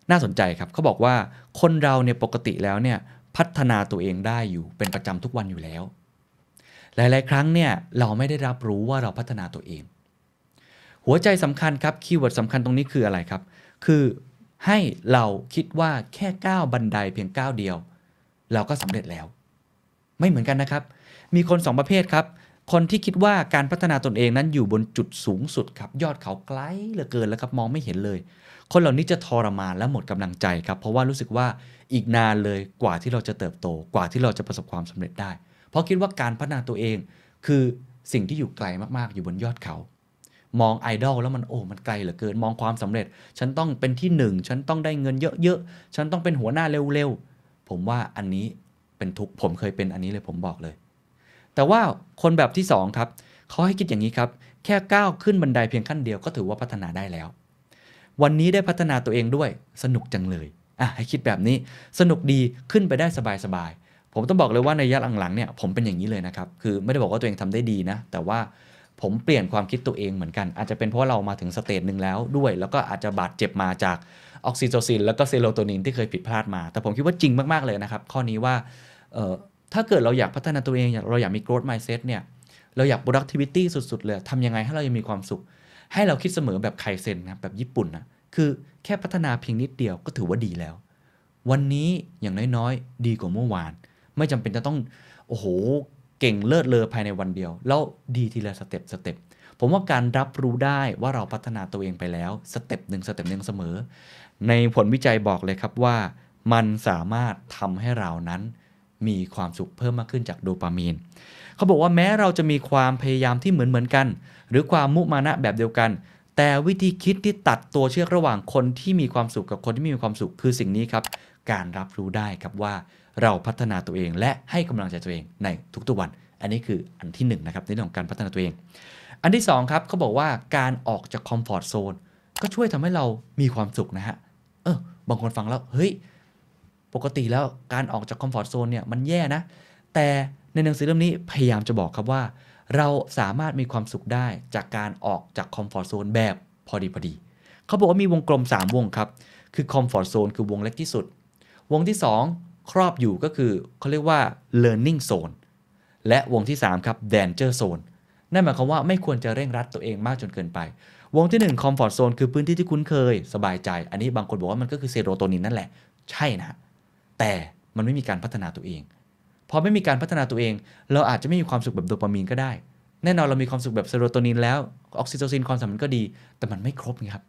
น่าสนใจครับเขาบอกว่าคนเราเนี่ยปกติแล้วเนี่ยพัฒนาตัวเองได้อยู่เป็นประจำทุกวันอยู่แล้ว หลายๆ ครั้งเนี่ยเราไม่ได้รับรู้ว่าเราพัฒนาตัวเอง หัวใจสำคัญครับ keyword สำคัญตรงนี้คืออะไรครับ คือให้เราคิดว่าแค่ก้าวบันไดเพียงก้าวเดียว เราก็สำเร็จแล้ว ไม่เหมือนกันนะครับ มีคนสองประเภทครับ คนที่คิดว่าการพัฒนาตนเองนั้นอยู่บนจุดสูงสุดครับ ยอดเขาไกลเหลือเกินแล้วครับมองไม่เห็นเลย คนเหล่านี้จะทรมานและหมดกำลังใจครับ เพราะว่ารู้สึกว่าอีกนานเลยกว่าที่เราจะเติบโต กว่าที่เราจะประสบความสำเร็จได้ เพราะคิดว่าการพัฒนาตัวเอง คือสิ่งที่อยู่ไกลมากๆ อยู่บนยอดเขา มองไอดอลแล้วมันโอ้มันไกลเหลือเกิน มองความสำเร็จ ฉันต้องเป็นที่หนึ่งฉันต้องได้เงินเยอะๆฉันต้องเป็นหัวหน้าเร็วๆผมว่าอันนี้เป็นทุกข์ผมเคยเป็นอันนี้เลยผมบอกเลย แต่ว่าคนแบบที่สองครับเขาให้คิดอย่างนี้ครับ แค่ก้าวขึ้นบันไดเพียงขั้นเดียวก็ถือว่าพัฒนาได้แล้ว วันนี้ได้พัฒนาตัวเองด้วยสนุกจังเลยอะให้คิดแบบนี้สนุกดีขึ้นไปได้สบายๆผมต้องบอกเลยว่าในระยะหลังๆเนี่ยผมเป็นอย่างนี้เลยนะครับคือไม่ได้บอกว่าตัวเองทำได้ดีนะ แต่ว่าผมเปลี่ยนความคิดตัวเองเหมือนกัน อาจจะเป็นเพราะเรามาถึงสเตจหนึ่งแล้วด้วย แล้วก็อาจจะบาดเจ็บมาจากออกซิโตซิน แล้วก็เซโรโทนินที่เคยผิดพลาดมา แต่ผมคิดว่าจริงมาก ๆ เลยนะครับ ข้อนี้ว่า ถ้าเกิดเราอยากพัฒนาตัวเองเราอยากมี growth mindset เนี่ยเราอยาก productivity สุดๆเลยทำยังไงให้เรายังมีความสุข ให้เราคิดเสมอแบบไคเซนนะแบบญี่ปุ่นนะคือแค่พัฒนาเพียงนิดเดียวก็ถือว่าดีแล้ว วันนี้อย่างน้อยๆ ดีกว่าเมื่อวาน ไม่จำเป็นจะต้องโอ้โหเก่งเลิศเลอภายในวันเดียว แล้วดีทีละ step stepผมว่าการรับรู้ได้ว่าเราพัฒนาตัวเองไปแล้ว step หนึ่ง step หนึ่งเสมอ ในผลวิจัยบอกเลยครับว่า มันสามารถทำให้เรานั้น มีความสุขเพิ่มมากขึ้นจากโดปามีน เขาบอกว่าแม้เราจะมีความพยายามที่เหมือนเหมือนกัน หรือความมุมานะแบบเดียวกัน แต่วิธีคิดที่ตัดตัวเชือกระหว่างคนที่มีความสุขกับคนที่ไม่มีความสุขคือสิ่งนี้ครับ การรับรู้ได้ครับว่าเราพัฒนาตัวเองและให้กำลังใจตัวเองในทุกๆวัน อันนี้คืออันที่1นงนะครับในเรื่องของการพัฒนาตัวเอง อันที่2ครับเขาบอกว่าการออกจาก comfort zone ก็ช่วยทำให้เรามีความสุขนะฮะเออบางคนฟังแล้วเฮ้ย ปกติแล้วการออกจาก comfort zone เนี่ยมันแย่นะ แต่ในหนังสือเล่มนี้พยายามจะบอกครับว่า เราสามารถมีความสุขได้จากการออกจากคอมฟอร์ z โซนแบบพอดีพอดีเขาบอกว่ามีวงกลม 3 วงครับ คือคอมฟอร์ z โซนคือวงเล็กที่สุด วงที่ 2 ครอบอยู่ก็คือเขาเรียกว่า learning zone และวงที่ 3 ครับ danger zone นั่นหมายความว่าไม่ควรจะเร่งรัดตัวเองมากจนเกินไป วงที่ 1 comfort zone คือพื้นที่ที่คุ้นเคย สบายใจ อันนี้บางคนบอกว่ามันก็คือเซโรโทนินนั่นแหละ ใช่นะ แต่มันไม่มีการพัฒนาตัวเอง พอไม่มีการพัฒนาตัวเอง เราอาจจะไม่มีความสุขแบบโดปามีนก็ได้ แน่นอนเรามีความสุขแบบเซโรโทนินแล้ว ออกซิโตซินความสัมพันธ์ก็ดี แต่มันไม่ครบครับ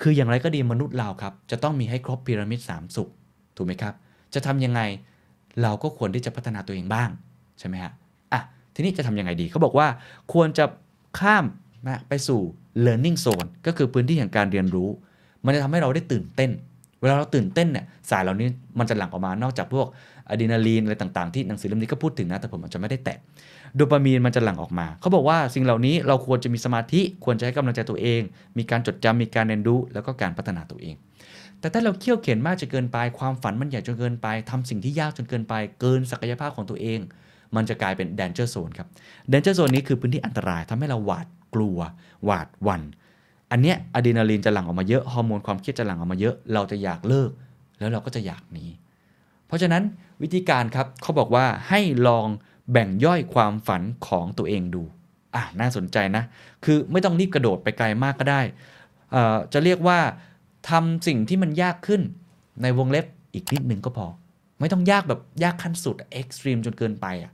คืออย่างไรก็ดีมนุษย์เราครับ จะต้องมีให้ครบพีระมิด3สุข ถูกไหมครับ จะทำยังไง เราก็ควรที่จะพัฒนาตัวเองบ้างใช่ไหมฮะ อะ ทีนี้จะทำยังไงดี เขาบอกว่าควรจะข้ามนะไปสู่ learning zone ก็คือพื้นที่แห่งการเรียนรู้ มันจะทำให้เราได้ตื่นเต้น เวลาเราตื่นเต้นเนี่ยสารเหล่านี้มันจะหลั่งออกมานอกจากพวกอะดรีนาลีนอะไรต่างๆที่หนังสือเล่มนี้ก็พูดถึงนะ แต่ผมอาจจะไม่ได้แตะโดปามีนมันจะหลั่งออกมา เขาบอกว่าสิ่งเหล่านี้เราควรจะมีสมาธิควรจะให้กำลังใจตัวเอง มีการจดจำมีการเรียนรู้แล้วก็การพัฒนาตัวเอง แต่ถ้าเราเขี่ยวเข็นมากจนเกินไป ความฝันมันใหญ่จนเกินไปทำสิ่งที่ยากจนเกินไป เกินศักยภาพของตัวเอง มันจะกลายเป็น danger zone ครับ danger zone นี้คือพื้นที่อันตรายทำให้เราหวาดกลัว หวาดหวัน่น อันเนี้ยอะดรีนาลีนจะหลั่งออกมาเยอะฮอร์โมนความเครียดจะหลั่งออกมาเยอะเราจะอยากเลิก แล้วเราก็จะอยากหนีเพราะฉะนั้นวิธีการครับเขาบอกว่าให้ลองแบ่งย่อยความฝันของตัวเองดูอะน่าสนใจนะ คือไม่ต้องรีบกระโดดไปไกลมากก็ได้เอ่อจะเรียกว่าทำสิ่งที่มันยากขึ้นในวงเล็บอีกนิดนึงก็พอ ไม่ต้องยากแบบยากขั้นสุด extreme จนเกินไปอะ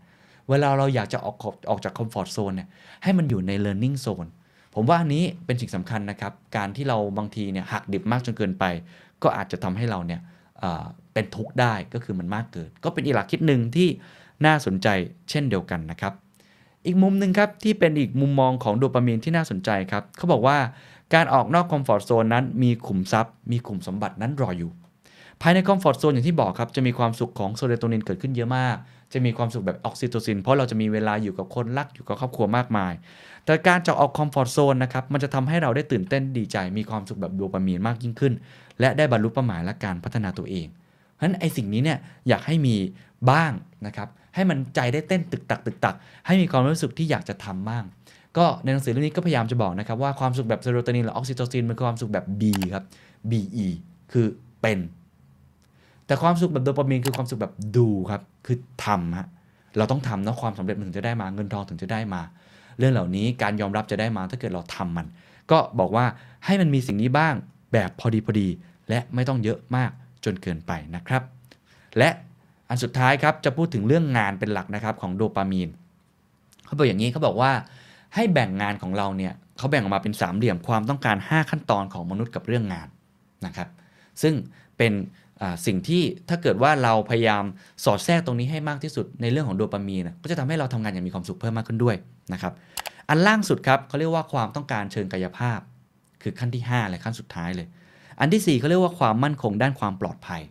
เวลาเราอยากจะออกขอบออกจาก comfort zone เนี่ยให้มันอยู่ใน learning zone ผมว่านี้เป็นสิ่งสำคัญนะครับ การที่เราบางทีเนี่ยหักดิบมากจนเกินไป ก็อาจจะทำให้เราเนี่ยเป็นทุกข์ได้ก็คือมันมากเกิน ก็เป็นอีกหลักคิดหนึ่งที่น่าสนใจเช่นเดียวกันนะครับ อีกมุมหนึ่งครับที่เป็นอีกมุมมองของโดปามีนที่น่าสนใจครับเขาบอกว่าการออกนอก comfort zone นั้นมีขุมทรัพย์ มีขุมสมบัตินั้นรออยู่ ภายใน comfort zone อย่างที่บอกครับจะมีความสุขของเซโรโทนินเกิดขึ้นเยอะมาก จะมีความสุขแบบออกซิโตซิน เพราะเราจะมีเวลาอยู่กับคนรักอยู่กับครอบครัวมากมาย แต่การจะออก comfort zone นะครับมันจะทำให้เราได้ตื่นเต้นดีใจมีความสุขแบบโดปามีนมากยิ่งขึ้น และได้บรรลุเป้าหมายและการพัฒนาตัวเองเพราะฉะนั้นไอสิ่งนี้เนี่ยอยากให้มีบ้างนะครับให้มันใจได้เต้นตึกตักตึกตัก ให้มีความรู้สึกที่อยากจะทำบ้าง ก็ในหนังสือเล่มนี้ก็พยายามจะบอกนะครับว่าความสุขแบบเซโรโทนินหรือออกซิโตซินมันคือความสุขแบบ B ครับ BE คือเป็น แต่ความสุขแบบโดปามีนคือความสุขแบบดูครับคือทำฮะเราต้องทำนะความสำเร็จมันถึงจะได้มาเงินทองถึงจะได้มา เรื่องเหล่านี้การยอมรับจะได้มาถ้าเกิดเราทำมัน ก็บอกว่าให้มันมีสิ่งนี้บ้างแบบพอดีพอดี และไม่ต้องเยอะมากจนเกินไปนะครับ และอันสุดท้ายครับจะพูดถึงเรื่องงานเป็นหลักนะครับของโดปามีนเขาบอกอย่างนี้เขาบอกว่าให้แบ่งงานของเราเนี่ยเขาแบ่งออกมาเป็นสามเหลี่ยมความต้องการ 5 ขั้นตอนของมนุษย์กับเรื่องงานนะครับ ซึ่งเป็น สิ่งที่ถ้าเกิดว่าเราพยายามสอดแทรกตรงนี้ให้มากที่สุดในเรื่องของโดปามีนะก็จะทำให้เราทำงานอย่างมีความสุขเพิ่มมากขึ้นด้วยนะครับอันล่างสุดครับเขาเรียกว่าความต้องการเชิงกายภาพ คือขั้นที่5และขั้นสุดท้ายเลย อันที่4เขาเรียกว่าความมั่นคงด้านความปลอดภัย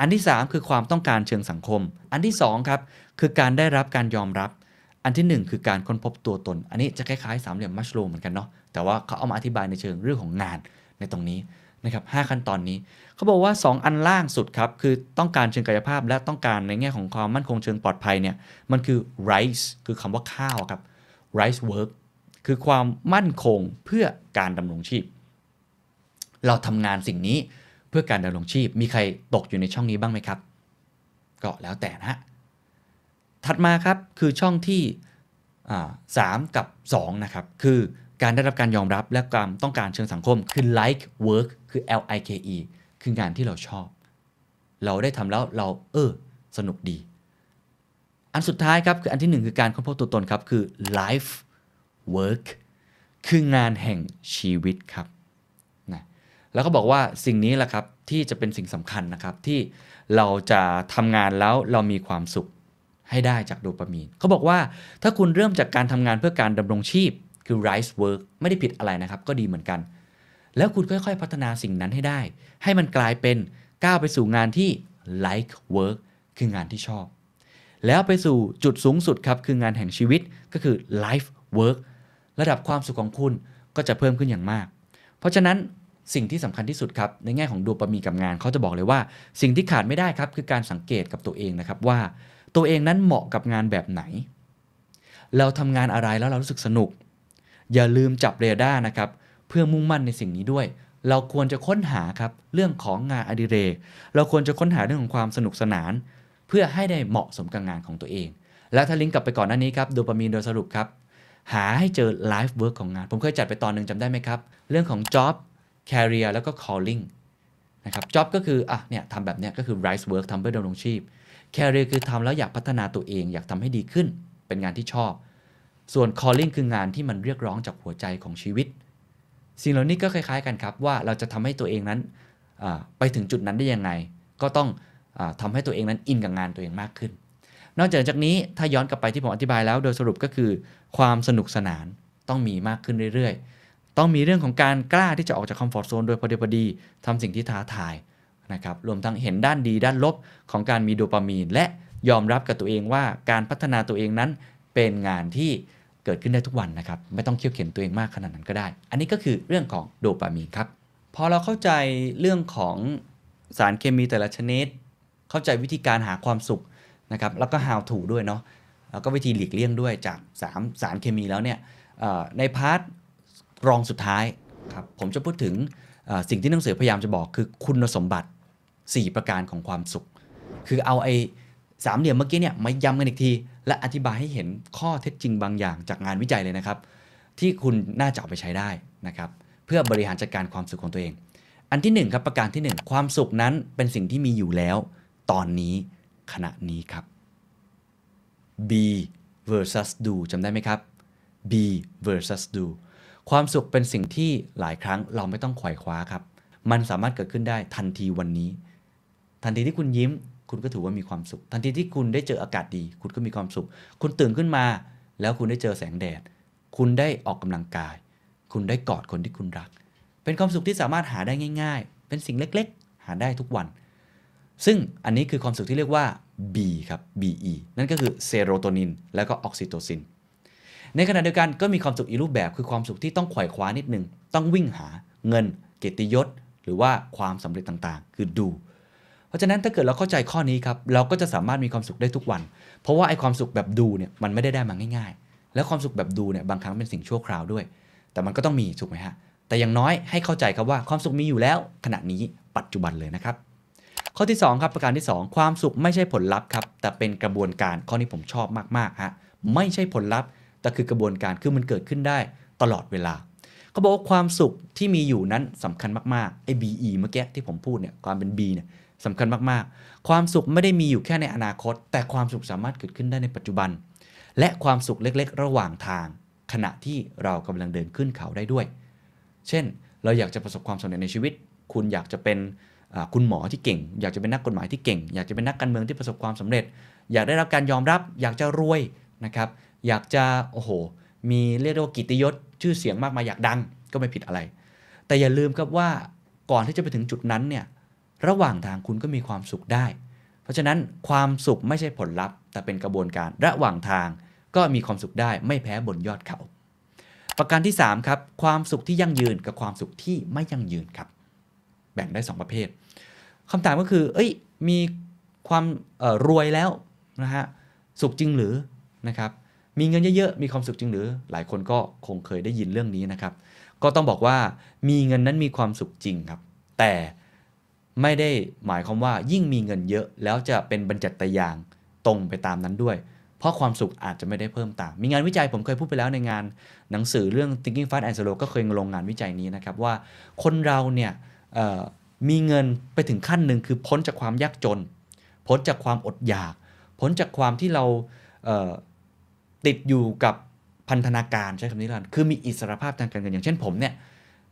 อันที่ 3 คือความต้องการเชิงสังคม อันที่2ครับคือการได้รับการยอมรับ อันที่ 1 คือการค้นพบตัวตน อันนี้จะคล้ายๆสามเหลี่ยมมัชโลเหมือนกันเนาะแต่ว่าเขาเอามาอธิบายในเชิงเรื่องของงานในตรงนี้ นะครับหขั้นตอนนี้ เขาบอกว่า 2 อันล่างสุดครับ คือต้องการเชิงกายภาพและต้องการในแง่ของความมั่นคงเชิงปลอดภัยเนี่ยมันคือ rice คือคำว่าข้าวครับ rice work คือความมั่นคงเพื่อการดำรงชีพ เราทำงานสิ่งนี้เพื่อการดำรงชีพ มีใครตกอยู่ในช่องนี้บ้างไหมครับ ก็แล้วแต่นะฮะถัดมาครับคือช่องที่สามกับ 2 นะครับ คือการได้รับการยอมรับและความต้องการเชิงสังคมคือ like work คือ L I K E คืองานที่เราชอบ เราได้ทำแล้วเราเออ สนุกดี อันสุดท้ายครับ คืออันที่หนึ่งคือการค้นพบตัวตนครับ คือ life work คืองานแห่งชีวิตครับนะแล้วก็บอกว่าสิ่งนี้แหละครับ ที่จะเป็นสิ่งสำคัญนะครับ ที่เราจะทำงานแล้วเรามีความสุขให้ได้จากโดปามีนเขาบอกว่าถ้าคุณเริ่มจากการทำงานเพื่อการดำรงชีพคือ rice work ไม่ได้ผิดอะไรนะครับ ก็ดีเหมือนกัน แล้วคุณค่อยๆ พัฒนาสิ่งนั้นให้ได้ ให้มันกลายเป็นก้าวไปสู่งานที่ like work คืองานที่ชอบ แล้วไปสู่จุดสูงสุดครับ คืองานแห่งชีวิตก็คือ life work ระดับความสุขของคุณก็จะเพิ่มขึ้นอย่างมาก เพราะฉะนั้นสิ่งที่สำคัญที่สุดครับ ในแง่ของโดปามีนกับงานเขาจะบอกเลยว่า สิ่งที่ขาดไม่ได้ครับ คือการสังเกตกับตัวเองนะครับว่า ตัวเองนั้นเหมาะกับงานแบบไหน เราทำงานอะไรแล้วเรารู้สึกสนุก อย่าลืมจับเรดาร์นะครับ เพื่อมุ่งมั่นในสิ่งนี้ด้วย เราควรจะค้นหาครับเรื่องของงานอดิเรก เราควรจะค้นหาเรื่องของความสนุกสนาน เพื่อให้ได้เหมาะสมกับงานของตัวเอง และถ้าลิงก์กลับไปก่อนหน้านี้ครับโดปามีนโดยสรุปครับหาให้เจอ life work ของงาน ผมเคยจัดไปตอนหนึ่งจำได้ไหมครับ เรื่องของ job career แล้วก็ calling นะครับ job ก็คืออะเนี่ยทำแบบเนี้ยก็คือ rice work ทำเพื่อดำรงชีพ career คือทำแล้วอยากพัฒนาตัวเอง อยากทำให้ดีขึ้น เป็นงานที่ชอบ ส่วน calling คืองานที่มันเรียกร้องจากหัวใจของชีวิต สิ่งเหล่านี้ก็คล้าย ๆกันครับว่าเราจะทำให้ตัวเองนั้นไปถึงจุดนั้นได้ยังไง ก็ต้องอาทำให้ตัวเองนั้นอินกับงานตัวเองมากขึ้น นอกจากจากนี้ถ้าย้อนกลับไปที่ผมอธิบายแล้ว โดยสรุปก็คือความสนุกสนานต้องมีมากขึ้นเรื่อยๆ ต้องมีเรื่องของการกล้าที่จะออกจากคอมฟอร์ทโซนโดยพอดีพอดีทำสิ่งที่ท้าทายนะครับรวมทั้งเห็นด้านดีด้านลบของการมีโดปามีน และยอมรับกับตัวเองว่าการพัฒนาตัวเองนั้นเป็นงานที่ เกิดขึ้นได้ทุกวันนะครับ ไม่ต้องเคี่ยวเข็นตัวเองมากขนาดนั้นก็ได้ อันนี้ก็คือเรื่องของโดปามีนครับ พอเราเข้าใจเรื่องของสารเคมีแต่ละชนิด เข้าใจวิธีการหาความสุขนะครับ แล้วก็ how to ด้วยเนาะ แล้วก็วิธีหลีกเลี่ยงด้วยจาก 3 สารเคมีแล้วเนี่ยในพาร์ทรองสุดท้ายครับ ผมจะพูดถึงสิ่งที่หนังสือพยายามจะบอกคือคุณสมบัติ 4 ประการของความสุข คือเอาไอ้ สามเหลี่ยมเมื่อกี้เนี่ยมาย้ำกันอีกที และอธิบายให้เห็นข้อเท็จจริงบางอย่างจากงานวิจัยเลยนะครับ ที่คุณน่าจะเอาไปใช้ได้นะครับ เพื่อบริหารจัดการความสุขของตัวเอง อันที่หนึ่งครับประการที่หนึ่งความสุขนั้นเป็นสิ่งที่มีอยู่แล้ว ตอนนี้ขณะนี้ครับ be versus do จำได้ไหมครับ be versus do ความสุขเป็นสิ่งที่หลายครั้งเราไม่ต้องไขว่คว้าครับ มันสามารถเกิดขึ้นได้ทันทีวันนี้ ทันทีที่คุณยิ้ม คุณก็ถือว่ามีความสุข ทันทีที่คุณได้เจออากาศดี คุณก็มีความสุข คุณตื่นขึ้นมา แล้วคุณได้เจอแสงแดด คุณได้ออกกำลังกาย คุณได้กอดคนที่คุณรัก เป็นความสุขที่สามารถหาได้ง่าย ๆ เป็นสิ่งเล็กๆ หาได้ทุกวัน ซึ่งอันนี้คือความสุขที่เรียกว่า B ครับ BE นั่นก็คือเซโรโทนินแล้วก็ออกซิโตซิน ในขณะเดียวกันก็มีความสุขอีกรูปแบบคือความสุขที่ต้องขว่คว้านิดนึง ต้องวิ่งหาเงิน เกียรติยศ หรือว่าความสำเร็จต่างๆ คือดู เพราะฉะนั้นถ้าเกิดเราเข้าใจข้อนี้ครับเราก็จะสามารถมีความสุขได้ทุกวัน เพราะว่าไอ้ความสุขแบบดูเนี่ยมันไม่ได้ได้มาง่ายๆ แล้วความสุขแบบดูเนี่ยบางครั้งเป็นสิ่งชั่วคราวด้วย แต่มันก็ต้องมีถูกไหมฮะแต่อย่างน้อยให้เข้าใจครับว่าความสุขมีอยู่แล้ว ขณะนี้ปัจจุบันเลยนะครับ ข้อที่ 2 ครับประการที่ 2 ความสุขไม่ใช่ผลลัพธ์ครับแต่เป็นกระบวนการข้อนี้ผมชอบมากๆฮะไม่ใช่ผลลัพธ์แต่คือกระบวนการคือมันเกิดขึ้นได้ตลอดเวลาเขาบอกว่าความสุขที่มีอยู่นั้นสำคัญมากๆไอ้ BE เมื่อกี้ที่ผมพูดเนี่ยความเป็น B เนี่ย สำคัญมากๆ ความสุขไม่ได้มีอยู่แค่ในอนาคต แต่ความสุขสามารถเกิดขึ้นได้ในปัจจุบัน และความสุขเล็กๆ ระหว่างทาง ขณะที่เรากำลังเดินขึ้นเขาได้ด้วย เช่น เราอยากจะประสบความสำเร็จในชีวิต คุณอยากจะเป็นคุณหมอที่เก่ง อยากจะเป็นนักกฎหมายที่เก่ง อยากจะเป็นนักการเมืองที่ประสบความสำเร็จ อยากได้รับการยอมรับ อยากจะรวยนะครับ อยากจะโอ้โห มีเรียกได้ว่ากิติยศชื่อเสียงมากมายอยากดังก็ไม่ผิดอะไร แต่อย่าลืมครับว่าก่อนที่จะไปถึงจุดนั้นเนี่ย ระหว่างทางคุณก็มีความสุขได้ เพราะฉะนั้นความสุขไม่ใช่ผลลัพธ์ แต่เป็นกระบวนการระหว่างทางก็มีความสุขได้ไม่แพ้บนยอดเขา ประการที่3ครับความสุขที่ยั่งยืนกับความสุขที่ไม่ยั่งยืนครับ แบ่งได้ 2 ประเภทคำถามก็คือ เอ้ย มีความรวยแล้วนะฮะสุขจริงหรือนะครับมีเงินเยอะๆ มีความสุขจริงหรือ หลายคนก็คงเคยได้ยินเรื่องนี้นะครับ ก็ต้องบอกว่ามีเงินนั้นมีความสุขจริงครับ แต่ ไม่ได้หมายความว่ายิ่งมีเงินเยอะ แล้วจะเป็นบรรจัตยางตรงไปตามนั้นด้วย เพราะความสุขอาจจะไม่ได้เพิ่มตาม มีงานวิจัยผมเคยพูดไปแล้วในงานหนังสือเรื่อง Thinking Fast and Slow ก็เคยลงงานวิจัยนี้นะครับว่าคนเราเนี่ยมีเงินไปถึงขั้นหนึ่งคือพ้นจากความยากจน พ้นจากความอดอยาก พ้นจากความที่เราเติดอยู่กับพันธนาการใช้คำนี้แล้วคือมีอิสรภาพทางการเงินอย่างเช่นผมเนี่ย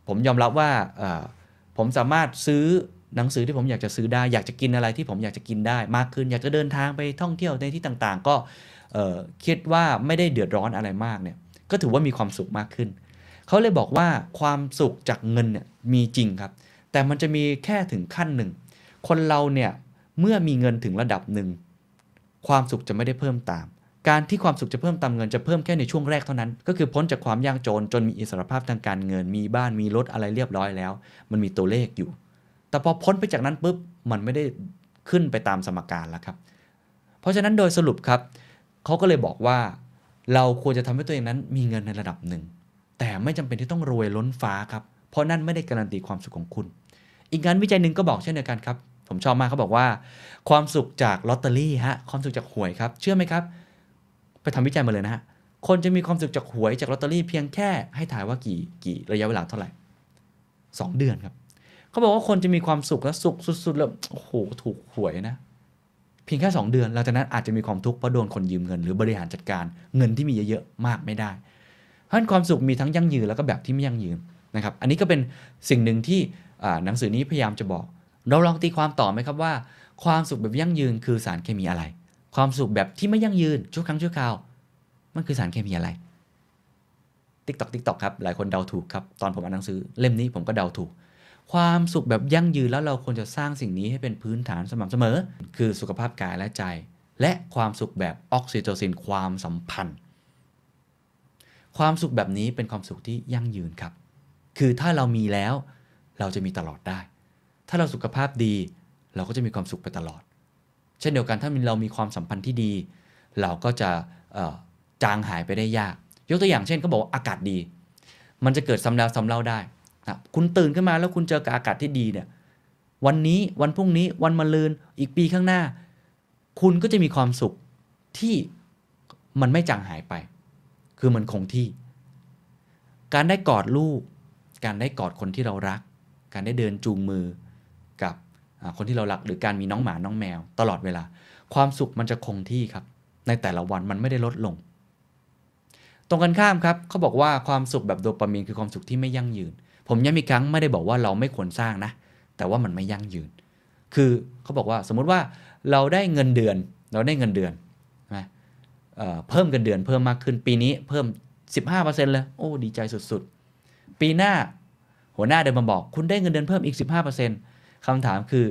ผมยอมรับว่าผมสามารถซื้อ หนังสือที่ผมอยากจะซื้อได้ อยากจะกินอะไรที่ผมอยากจะกินได้มากขึ้น อยากจะเดินทางไปท่องเที่ยวในที่ต่างๆ ก็คิดว่าไม่ได้เดือดร้อนอะไรมากเนี่ยก็ถือว่ามีความสุขมากขึ้น เขาเลยบอกว่าความสุขจากเงินเนี่ยมีจริงครับ แต่มันจะมีแค่ถึงขั้นหนึ่ง คนเราเนี่ยเมื่อมีเงินถึงระดับหนึ่ง ความสุขจะไม่ได้เพิ่มตาม การที่ความสุขจะเพิ่มตามเงินจะเพิ่มแค่ในช่วงแรกเท่านั้น ก็คือพ้นจากความยากจนจนมีอิสรภาพทางการเงิน มีบ้านมีรถอะไรเรียบร้อยแล้ว มันมีตัวเลขอยู่ แต่พอพ้นไปจากนั้นปุ๊บมันไม่ได้ขึ้นไปตามสมการแล้วครับ เพราะฉะนั้นโดยสรุปครับเขาก็เลยบอกว่า เราควรจะทำให้ตัวเองนั้นมีเงินในระดับหนึ่ง แต่ไม่จำเป็นที่ต้องรวยล้นฟ้าครับ เพราะนั่นไม่ได้การันตีความสุขของคุณ อีกงานวิจัยหนึ่งก็บอกเช่นเดียวกันครับ ผมชอบมากเขาบอกว่า ความสุขจากลอตเตอรี่ฮะความสุขจากหวยครับเชื่อไหมครับ ไปทำวิจัยมาเลยนะฮะคนจะมีความสุขจากหวยจากลอตเตอรี่เพียงแค่ให้ถ่ายว่ากี่กี่ระยะเวลาเท่าไหร่สองเดือนครับ เขาบอกว่าคนจะมีความสุขและสุขสุดๆแล้วโอ้โหถูกหวยนะ เพียงแค่ 2 เดือนหลังจากนั้นอาจจะมีความทุกข์เพราะโดนคนยืมเงิน หรือบริหารจัดการเงินที่มีเยอะๆมากไม่ได้เพราะนั้นความสุขมีทั้งยั่งยืนแล้วก็แบบที่ไม่ยั่งยืนนะครับ อันนี้ก็เป็นสิ่งหนึ่งที่หนังสือนี้พยายามจะบอก เราลองตีความต่อไหมครับว่า ความสุขแบบยั่งยืนคือสารเคมีอะไร ความสุขแบบที่ไม่ยั่งยืนชั่วครั้งชั่วคราวมันคือสารเคมีอะไรติ๊กตอกติ๊กตอกครับ หลายคนเดาถูกครับ ตอนผมอ่านหนังสือเล่มนี้ผมก็เดาถูก ความสุขแบบยั่งยืนแล้วเราควรจะสร้างสิ่งนี้ให้เป็นพื้นฐานสม่ำเสมอ คือสุขภาพกายและใจ และความสุขแบบออกซิโตซินความสัมพันธ์ ความสุขแบบนี้เป็นความสุขที่ยั่งยืนครับ คือถ้าเรามีแล้วเราจะมีตลอดได้ ถ้าเราสุขภาพดี เราก็จะมีความสุขไปตลอด เช่นเดียวกันถ้าเรามีความสัมพันธ์ที่ดี เราก็จะจางหายไปได้ยาก ยกตัวอย่างเช่นเขาบอกว่าอากาศดี มันจะเกิดซ้ำแล้วซ้ำเล่าได้ คุณตื่นขึ้นมาแล้วคุณเจอกับอากาศที่ดีเนี่ย วันนี้วันพรุ่งนี้วันมะรืนอีกปีข้างหน้า คุณก็จะมีความสุขที่มันไม่จางหายไป คือมันคงที่ การได้กอดลูก การได้กอดคนที่เรารัก การได้เดินจูงมือกับคนที่เรารัก หรือการมีน้องหมาน้องแมว ตลอดเวลา ความสุขมันจะคงที่ครับ ในแต่ละวันมันไม่ได้ลดลง ตรงกันข้ามครับเขาบอกว่าความสุขแบบโดปามีนคือความสุขที่ไม่ยั่งยืน ผมย้ำอีกครั้งไม่ได้บอกว่าเราไม่ควรสร้างนะ แต่ว่ามันไม่ยั่งยืน คือเขาบอกว่าสมมุติว่าเราได้เงินเดือน เราได้เงินเดือนใช่ไหมเเพิ่มเงินเดือนเพิ่มมากขึ้นปีนี้เพิ่ม 15%เลยโอ้ดีใจสุดๆ ปีหน้าหัวหน้าเดินมาบอก คุณได้เงินเดือนเพิ่มอีก 15%คำถามคือ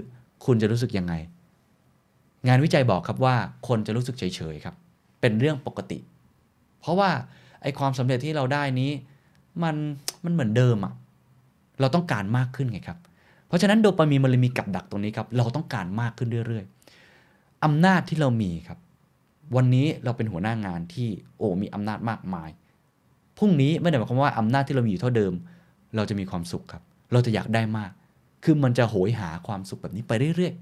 คุณจะรู้สึกยังไง งานวิจัยบอกครับว่าคนจะรู้สึกเฉยๆครับ เป็นเรื่องปกติ เพราะว่าไอความสำเร็จที่เราได้นี้ มันมันเหมือนเดิมอะ เราต้องการมากขึ้นไงครับ เพราะฉะนั้นโดปามีนมันเลยมีกับดักตรงนี้ครับ เราต้องการมากขึ้นเรื่อยๆอำนาจที่เรามีครับ วันนี้เราเป็นหัวหน้างานที่โอ้มีอำนาจมากมายพรุ่งนี้ไม่ได้หมายความว่าอำนาจที่เรามีอยู่เท่าเดิม เราจะมีความสุขครับ เราจะอยากได้มาก คือมันจะโหยหาความสุขแบบนี้ไปเรื่อย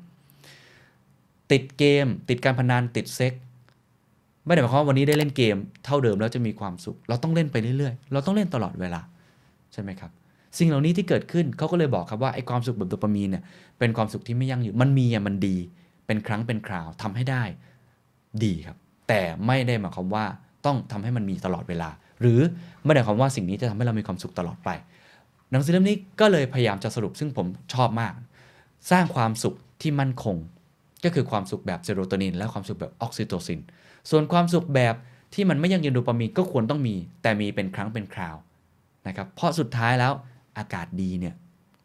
ๆติดเกม ติดการพนันติดเซ็กไม่ได้หมายความว่าวันนี้ได้เล่นเกม เท่าเดิมแล้วจะมีความสุข เราต้องเล่นไปเรื่อยๆ เราต้องเล่นตลอดเวลาใช่ไหมครับ สิ่งเหล่านี้ที่เกิดขึ้นเขาก็เลยบอกครับว่าไอ้ความสุขแบบโดปามีนเนี่ยเป็นความสุขที่ไม่ยั่งยืนมันมีอะมันดี เป็นครั้งเป็นคราวทำให้ได้ดีครับ แต่ไม่ได้หมายความว่าต้องทำให้มันมีตลอดเวลา หรือไม่ได้หมายความว่าสิ่งนี้จะทำให้เรามีความสุขตลอดไปหนังสือเล่มนี้ก็เลยพยายามจะสรุปซึ่งผมชอบมาก สร้างความสุขที่มั่นคง ก็คือความสุขแบบเซโรโทนิน และความสุขแบบออกซิโตซิน ส่วนความสุขแบบที่มันไม่ยั่งยืนโดปามีนก็ควรต้องมี แต่มีเป็นครั้งเป็นคราวนะครับเพราะสุดท้ายแล้ว อากาศดีเนี่ย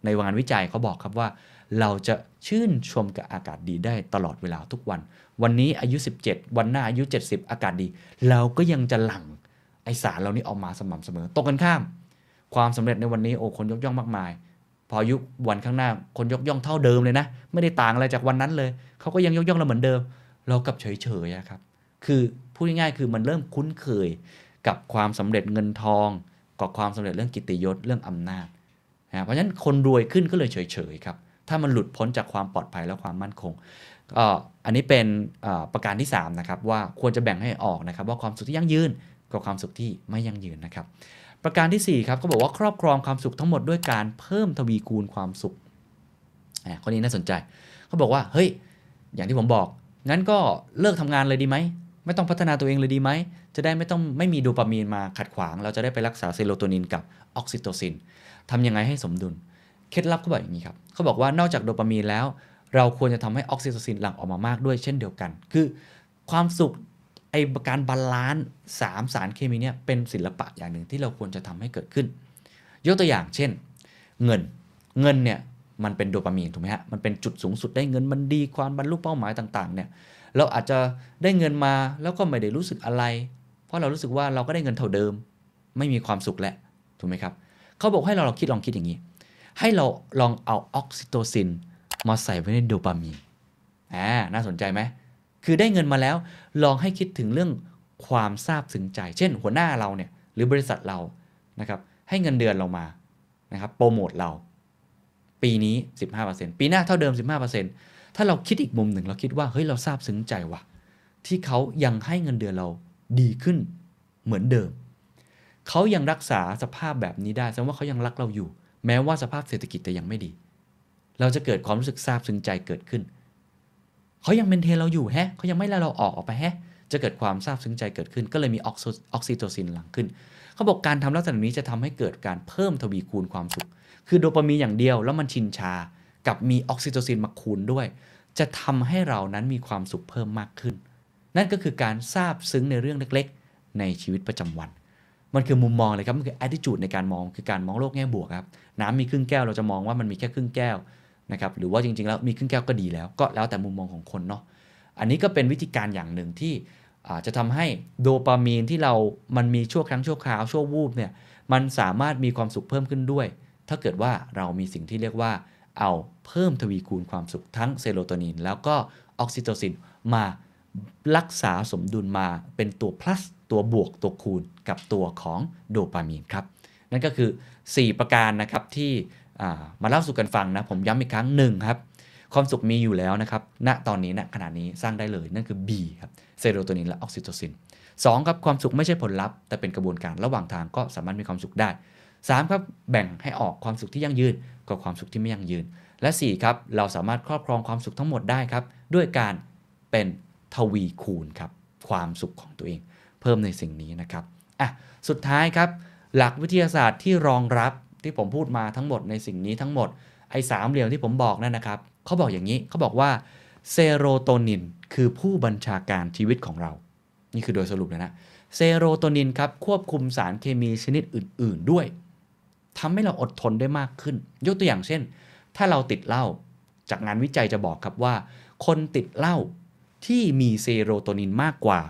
ในงานวิจัยเขาบอกครับว่า เราจะชื่นชมกับอากาศดีได้ตลอดเวลาทุกวัน วันนี้อายุ 17 วันหน้าอายุ 70 อากาศดี เราก็ยังจะหลั่งไอสารเหล่านี้ออกมาสม่ำเสมอตรงกันข้าม ความสำเร็จในวันนี้โอ้คนยกย่องมากมาย พออายุวันข้างหน้าคนยกย่องเท่าเดิมเลยนะ ไม่ได้ต่างอะไรจากวันนั้นเลย เขาก็ยังยกย่องเราเหมือนเดิม เรากับเฉยๆอะครับ คือพูดง่ายๆคือมันเริ่มคุ้นเคยกับความสำเร็จเงินทอง กับความสำเร็จเรื่องกิตติยศเรื่องอำนาจ นะเพราะฉะนั้นคนรวยขึ้นก็เลยเฉยๆครับ ถ้ามันหลุดพ้นจากความปลอดภัยและความมั่นคงก็อันนี้เป็นประการที่3นะครับว่าควรจะแบ่งให้ออกนะครับ ว่าความสุขที่ยั่งยืนกับความสุขที่ไม่ยั่งยืนนะครับ ประการที่4ครับเขาบอกว่าครอบครองความสุขทั้งหมดด้วยการเพิ่มทวีคูณความสุขอ่าข้อนี้น่าสนใจเขาบอกว่าเฮ้ยอย่างที่ผมบอก งั้นก็เลิกทำงานเลยดีไหมไม่ต้องพัฒนาตัวเองเลยดีไหม จะได้ไม่ต้องไม่มีโดปามีนมาขัดขวาง เราจะได้ไปรักษาเซโรโทนินกับออกซิโตซิน ทำยังไงให้สมดุล เคล็ดลับเขาบอกอย่างนี้ครับเขาบอกว่านอกจากโดปามีนแล้ว เราควรจะทำให้ออกซิโตซินหลั่งออกมามากด้วยเช่นเดียวกัน คือความสุขไอการ balance สามสารเคมีเนี่ยเป็นศิลปะอย่างหนึ่งที่เราควรจะทำให้เกิดขึ้น ยกตัวอย่างเช่น เงินเงินเนี่ยมันเป็นโดปามีนถูกไหมฮะมันเป็นจุดสูงสุดได้เงินมันดีความบรรลุเป้าหมายต่างๆเนี่ยเราอาจจะได้เงินมาแล้วก็ไม่ได้รู้สึกอะไร เพราะเรารู้สึกว่าเราก็ได้เงินเท่าเดิม ไม่มีความสุขแล้วถูกไหมครับ เขาบอกให้เราลองคิดลองคิดอย่างนี้ ให้เราลองเอาออกซิโตซินมาใส่ไว้ในโดปามีนอ่าน่าสนใจไหมคือได้เงินมาแล้ว ลองให้คิดถึงเรื่องความซาบซึ้งใจ เช่น หัวหน้าเราเนี่ยหรือบริษัทเรานะครับให้เงินเดือนเรามานะครับโปรโมทเรา ปีนี้ 15%ปีหน้าเท่าเดิม 15%ถ้าเราคิดอีกมุมหนึ่งเราคิดว่าเฮ้ยเราซาบซึ้งใจว่ะที่เขายังให้เงินเดือนเราดีขึ้นเหมือนเดิม เขายังรักษาสภาพแบบนี้ได้แสดงว่าเขายังรักเราอยู่ แม้ว่าสภาพเศรษฐกิจจะยังไม่ดี เราจะเกิดความรู้สึกซาบซึ้งใจเกิดขึ้น เขายังเมนเทนเราอยู่แฮะเขายังไม่ไล่เราออกออกไปแฮะ จะเกิดความซาบซึ้งใจเกิดขึ้น ก็เลยมีออกซิโตซินหลั่งขึ้น เขาบอกการทำลักษณะนี้จะทำให้เกิดการเพิ่มทวีคูณความสุข คือโดปามีนอย่างเดียวแล้วมันชินชา กับมีออกซิโตซินมาคูณด้วย จะทำให้เรานั้นมีความสุขเพิ่มมากขึ้น นั่นก็คือการซาบซึ้งในเรื่องเล็ก ๆ ในชีวิตประจำวัน มันคือมุมมองเลยครับ มันคือ attitude ในการมองคือการมองโลกแง่บวกครับ น้ำมีครึ่งแก้วเราจะมองว่ามันมีแค่ครึ่งแก้วนะครับหรือว่าจริงๆแล้วมีครึ่งแก้วก็ดีแล้ว ก็แล้วแต่มุมมองของคนเนาะอันนี้ก็เป็นวิธีการอย่างหนึ่งที่จะทำให้โดปามีนที่เรามันมีชั่วครั้งชั่วคราวชั่ววูบเนี่ยมันสามารถมีความสุขเพิ่มขึ้นด้วย ถ้าเกิดว่าเรามีสิ่งที่เรียกว่าเอาเพิ่มทวีคูณความสุขทั้งเซโรโทนิน แล้วก็ออกซิโตซินมารักษาสมดุลมาเป็นตัว plus ตัวบวกตัวคูณ กับตัวของโดปามีนครับ นั่นก็คือ 4 ประการนะครับที่มาเล่าสู่กันฟังนะ ผมย้ำอีกครั้งหนึ่งครับ ความสุขมีอยู่แล้วนะครับ ณ ตอนนี้ณขณะนี้สร้างได้เลย นั่นคือ B ครับ เซโรโทนินและออกซิโตซิน 2 ครับ ความสุขไม่ใช่ผลลัพธ์ แต่เป็นกระบวนการระหว่างทางก็สามารถมีความสุขได้ 3 ครับ แบ่งให้ออกความสุขที่ยั่งยืนกับความสุขที่ไม่ยั่งยืน และ 4 ครับ เราสามารถครอบครองความสุขทั้งหมดได้ครับ ด้วยการเป็นทวีคูณครับ ความสุขของตัวเอง เพิ่มในสิ่งนี้นะครับ อะสุดท้ายครับ หลักวิทยาศาสตร์ที่รองรับที่ผมพูดมาทั้งหมดในสิ่งนี้ทั้งหมดไอ้สามเหลี่ยมที่ผมบอกนั่นนะครับเขาบอกอย่างนี้เขาบอกว่าเซโรโทนินคือผู้บัญชาการชีวิตของเรา นี่คือโดยสรุปเลยนะเซโรโทนินครับควบคุมสารเคมีชนิดอื่น ๆด้วยทำให้เราอดทนได้มากขึ้น ยกตัวอย่างเช่น ถ้าเราติดเหล้าจากงานวิจัยจะบอกครับว่า คนติดเหล้าที่มีเซโรโทนินมากกว่า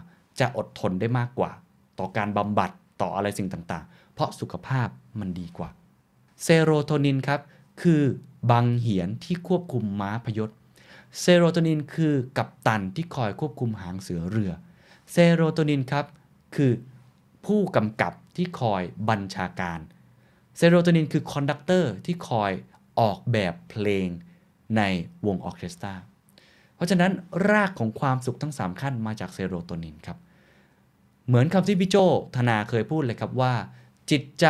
จะอดทนได้มากกว่า ต่อการบำบัดต่ออะไรสิ่งต่างๆ เพราะสุขภาพมันดีกว่า เซโรโทนินครับ คือบังเหียนที่ควบคุมม้าพยศ เซโรโทนินคือกัปตันที่คอยควบคุมหางเสือเรือ เซโรโทนินครับ คือผู้กำกับที่คอยบัญชาการ เซโรโทนินคือ conductor ที่คอยออกแบบเพลงในวงออเคสตรา เพราะฉะนั้นรากของความสุขทั้ง 3 ขั้นมาจากเซโรโทนินครับ เหมือนคำที่พี่โจ้ ธนาเคยพูดเลยครับว่า จิตใจ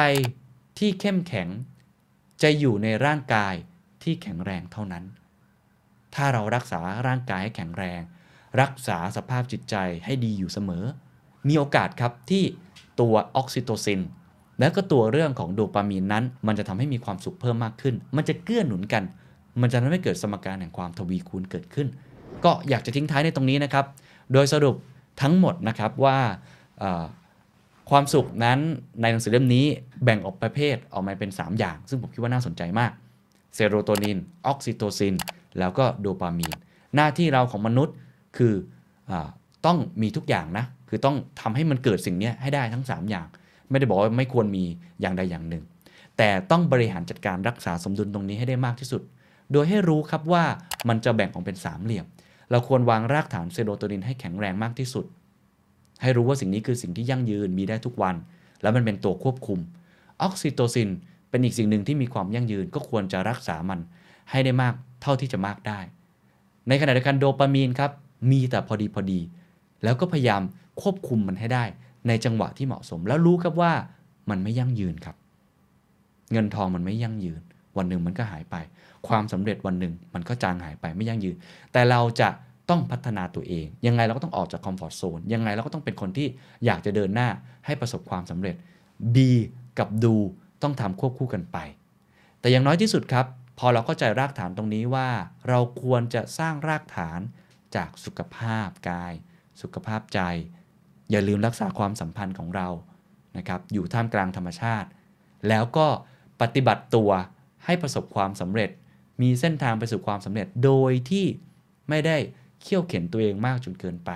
ที่เข้มแข็ง จะอยู่ในร่างกายที่แข็งแรงเท่านั้น ถ้าเรารักษาร่างกายให้แข็งแรง รักษาสภาพจิตใจให้ดีอยู่เสมอ มีโอกาสครับที่ตัวออกซิโตซินและก็ตัวเรื่องของโดปามีนนั้น มันจะทำให้มีความสุขเพิ่มมากขึ้น มันจะเกื้อหนุนกัน มันจะทำให้เกิดสมการแห่งความทวีคูณเกิดขึ้น ก็อยากจะทิ้งท้ายในตรงนี้นะครับ โดยสรุปทั้งหมดนะครับว่า ความสุขนั้นในหนังสือเล่มนี้แบ่งออกประเภทออกมาเป็น 3 อย่าง ซึ่งผมคิดว่าน่าสนใจมาก เซโรโทนิน ออกซิโตซิน แล้วก็โดปามีน หน้าที่เราของมนุษย์คืออต้องมีทุกอย่างนะ คือต้องทำให้มันเกิดสิ่งนี้ให้ได้ทั้ง 3 อย่าง ไม่ได้บอกว่าไม่ควรมีอย่างใดอย่างหนึ่ง แต่ต้องบริหารจัดการรักษาสมดุลตรงนี้ให้ได้มากที่สุด โดยให้รู้ครับว่ามันจะแบ่งออกเป็นสามเหลี่ยม เราควรวางรากฐานเซโรโทนินให้แข็งแรงมากที่สุด ให้รู้ว่าสิ่งนี้คือสิ่งที่ยั่งยืนมีได้ทุกวัน แล้วมันเป็นตัวควบคุม ออกซิโตซิน เป็นอีกสิ่งหนึ่งที่มีความยั่งยืนก็ควรจะรักษามัน ให้ได้มากเท่าที่จะมากได้ ในขณะเดียวกันโดปามีนครับมีแต่พอดีพอดี แล้วก็พยายามควบคุมมันให้ได้ ในจังหวะที่เหมาะสม แล้วรู้ครับว่ามันไม่ยั่งยืนครับ เงินทองมันไม่ยั่งยืน วันหนึ่งมันก็หายไป ความสำเร็จวันหนึ่งมันก็จางหายไปไม่ยั่งยืน แต่เราจะ ต้องพัฒนาตัวเอง ยังไงเราก็ต้องออกจากคอมฟอร์ทโซนยังไงเราก็ต้องเป็นคนที่อยากจะเดินหน้าให้ประสบความสำเร็จ B กับดูต้องทำควบคู่กันไป แต่อย่างน้อยที่สุดครับ พอเราเข้าใจรากฐานตรงนี้ว่า เราควรจะสร้างรากฐานจากสุขภาพกาย สุขภาพใจ อย่าลืมรักษาความสัมพันธ์ของเรานะครับอยู่ท่ามกลางธรรมชาติ แล้วก็ปฏิบัติตัวให้ประสบความสำเร็จ มีเส้นทางไปสู่ความสำเร็จโดยที่ไม่ได้ เขี่ยวเข็นตัวเองมากจนเกินไป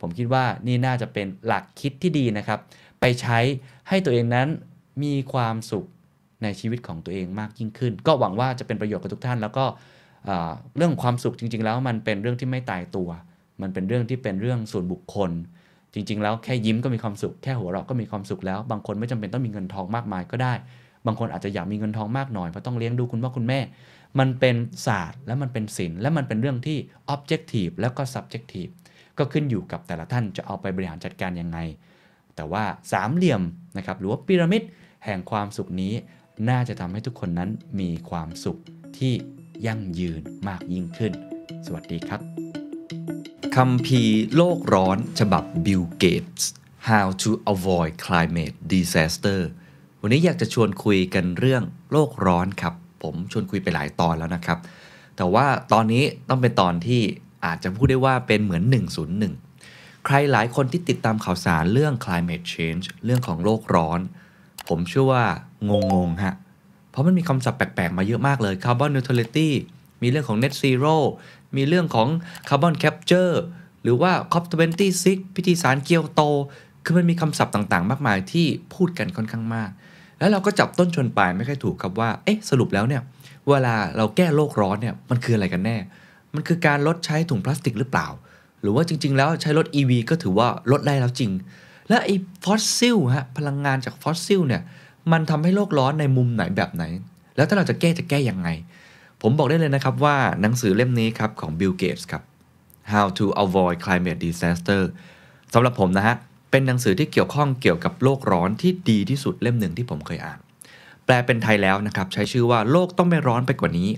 ผมคิดว่านี่น่าจะเป็นหลักคิดที่ดีนะครับ ไปใช้ให้ตัวเองนั้นมีความสุขในชีวิตของตัวเองมากยิ่งขึ้น ก็หวังว่าจะเป็นประโยชน์กับทุกท่าน แล้วก็เรื่องความสุขจริง ๆ แล้วมันเป็นเรื่องที่ไม่ตายตัว มันเป็นเรื่องที่เป็นเรื่องส่วนบุคคล จริง ๆ แล้วแค่ยิ้มก็มีความสุขแค่หัวเราะก็มีความสุขแล้ว บางคนไม่จำเป็นต้องมีเงินทองมากมายก็ได้ บางคนอาจจะอยากมีเงินทองมากหน่อยเพราะต้องเลี้ยงดูคุณพ่อคุณแม่ มันเป็นศาสตร์และมันเป็นศิลป์และมันเป็นเรื่องที่ objective แล้วก็ subjective ก็ขึ้นอยู่กับแต่ละท่านจะเอาไปบริหารจัดการยังไง แต่ว่าสามเหลี่ยมนะครับหรือว่าพีระมิดแห่งความสุขนี้ น่าจะทำให้ทุกคนนั้นมีความสุขที่ยั่งยืนมากยิ่งขึ้น สวัสดีครับคำพีโลกร้อนฉบับ Bill Gates How to Avoid Climate Disaster วันนี้อยากจะชวนคุยกันเรื่องโลกร้อนครับ ผมชวนคุยไปหลายตอนแล้วนะครับ แต่ว่าตอนนี้ต้องเป็นตอนที่อาจจะพูดได้ว่าเป็นเหมือน 101 ใครหลายคนที่ติดตามข่าวสารเรื่อง climate change เรื่องของโลกร้อน ผมเชื่อว่างงๆฮะ เพราะมันมีคำศัพท์แปลกๆมาเยอะมากเลย carbon neutrality มีเรื่องของ net zero มีเรื่องของ carbon capture หรือว่า COP26 พิธีสารเกียวโต คือมันมีคำศัพท์ต่างๆ มากมายที่พูดกันค่อนข้างมาก แล้วเราก็จับต้นชนปลายไม่ค่อยถูกครับว่า เอ๊ะ สรุปแล้วเนี่ย เวลาเราแก้โลกร้อนเนี่ย มันคืออะไรกันแน่ มันคือการลดใช้ถุงพลาสติกหรือเปล่า หรือว่าจริง ๆ แล้วใช้รถ EV ก็ถือว่าลดได้แล้วจริง และไอ้ฟอสซิลฮะ พลังงานจากฟอสซิลเนี่ย มันทำให้โลกร้อนในมุมไหนแบบไหน แล้วถ้าเราจะแก้จะแก้ยังไง ผมบอกได้เลยนะครับว่าหนังสือเล่มนี้ครับของ Bill Gates ครับ How to Avoid Climate Disaster สำหรับผมนะฮะ เป็นหนังสือที่เกี่ยวข้องเกี่ยวกับโลกร้อนที่ดีที่สุดเล่มหนึ่งที่ผมเคยอ่าน แปลเป็นไทยแล้วนะครับ ใช้ชื่อว่าโลกต้องไม่ร้อนไปกว่านี้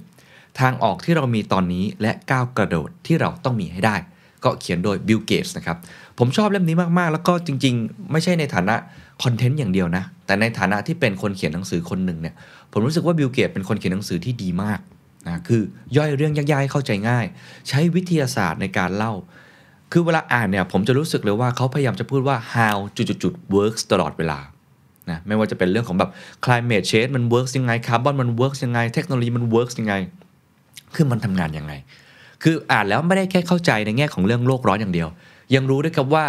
ทางออกที่เรามีตอนนี้และก้าวกระโดดที่เราต้องมีให้ได้ ก็เขียนโดย Bill Gates นะครับ ผมชอบเล่มนี้มากๆ แล้วก็จริง ๆ ไม่ใช่ในฐานะคอนเทนต์อย่างเดียวนะ แต่ในฐานะที่เป็นคนเขียนหนังสือคนหนึ่งเนี่ยผมรู้สึกว่าบิลเกตเป็นคนเขียนหนังสือที่ดีมากนะคือย่อยเรื่องยากๆให้เข้าใจง่าย ใช้วิทยาศาสตร์ในการเล่า คือเวลาอ่านเนี่ยผมจะรู้สึกเลยว่าเขาพยายามจะพูดว่า how จุดๆ works ตลอดเวลานะไม่ว่าจะเป็นเรื่องของแบบ climate change มัน works ยังไง carbon มัน works ยังไง เทคโนโลยีมัน works ยังไง คือมันทำงานยังไง คืออ่านแล้วไม่ได้แค่เข้าใจในแง่ของเรื่องโลกร้อนอย่างเดียว ยังรู้ด้วยครับว่า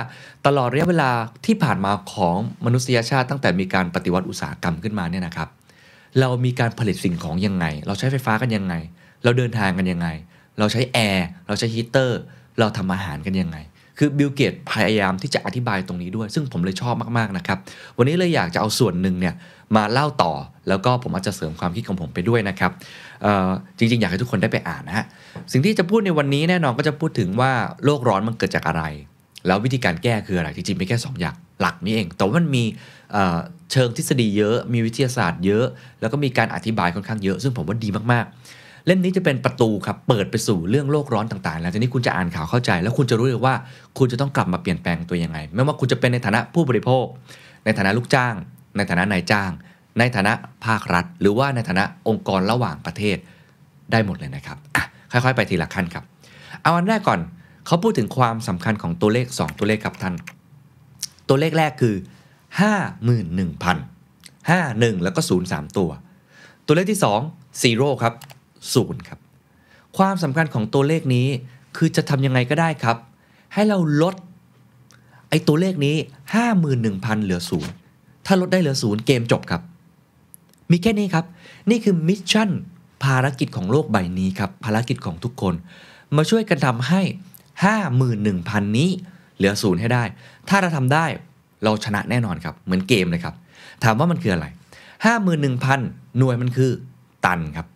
ตลอดระยะเวลาที่ผ่านมาของมนุษยชาติตั้งแต่มีการปฏิวัติอุตสาหกรรมขึ้นมาเนี่ยนะครับ เรามีการผลิตสิ่งของยังไง เราใช้ไฟฟ้ากันยังไง เราเดินทางกันยังไง เราใช้แอร์เราใช้ฮีเตอร์ เราทำอาหารกันยังไง คือบิลเกตพยายามที่จะอธิบายตรงนี้ด้วย ซึ่งผมเลยชอบมากๆนะครับ วันนี้เลยอยากจะเอาส่วนหนึ่งเนี่ยมาเล่าต่อ แล้วก็ผมอาจจะเสริมความคิดของผมไปด้วยนะครับจริงๆ อยากให้ทุกคนได้ไปอ่านนะฮะ สิ่งที่จะพูดในวันนี้แน่นอนก็จะพูดถึงว่าโลกร้อนมันเกิดจากอะไร แล้ววิธีการแก้คืออะไร จริงๆไม่แค่2อย่างหลักนี่เอง แต่ว่ามันมีเเชิงทฤษฎีเยอะ มีวิทยาศาสตร์เยอะ แล้วก็มีการอธิบายค่อนข้างเยอะ ซึ่งผมว่าดีมากๆ เล่มนี้จะเป็นประตูครับเปิดไปสู่เรื่องโลกร้อนต่างๆแล้วทีนี้คุณจะอ่านข่าวเข้าใจ แล้วคุณจะรู้เลยว่าคุณจะต้องกลับมาเปลี่ยนแปลงตัวยังไง ไม่ว่าคุณจะเป็นในฐานะผู้บริโภค ในฐานะลูกจ้าง ในฐานะนายจ้าง ในฐานะภาครัฐ หรือว่าในฐานะองค์กรระหว่างประเทศได้หมดเลยนะครับอะค่อยๆ ไปทีละขั้นครับ เอาอันแรกก่อนเขาพูดถึงความสำคัญของตัวเลข 2 ตัวเลขครับท่านตัวเลขแรกคือ 51,000 51 แล้วก็ 0 3 ตัว ตัวเลขที่2 0ครับ 0ครับ ความสำคัญของตัวเลขนี้คือจะทำยังไงก็ได้ครับ ให้เราลดไอ้ตัวเลขนี้ 51,000 เหลือ0ถ้าลดได้เหลือ0เกมจบครับ มีแค่นี้ครับ นี่คือ mission ภารกิจของโลกใบนี้ครับ ภารกิจของทุกคน มาช่วยกันทำให้ 51,000 นี้เหลือศูนย์ให้ได้ ถ้าเราทำได้เราชนะแน่นอนครับ เหมือนเกมเลยครับ ถามว่ามันคืออะไร 51,000 หน่วยมันคือตันครับ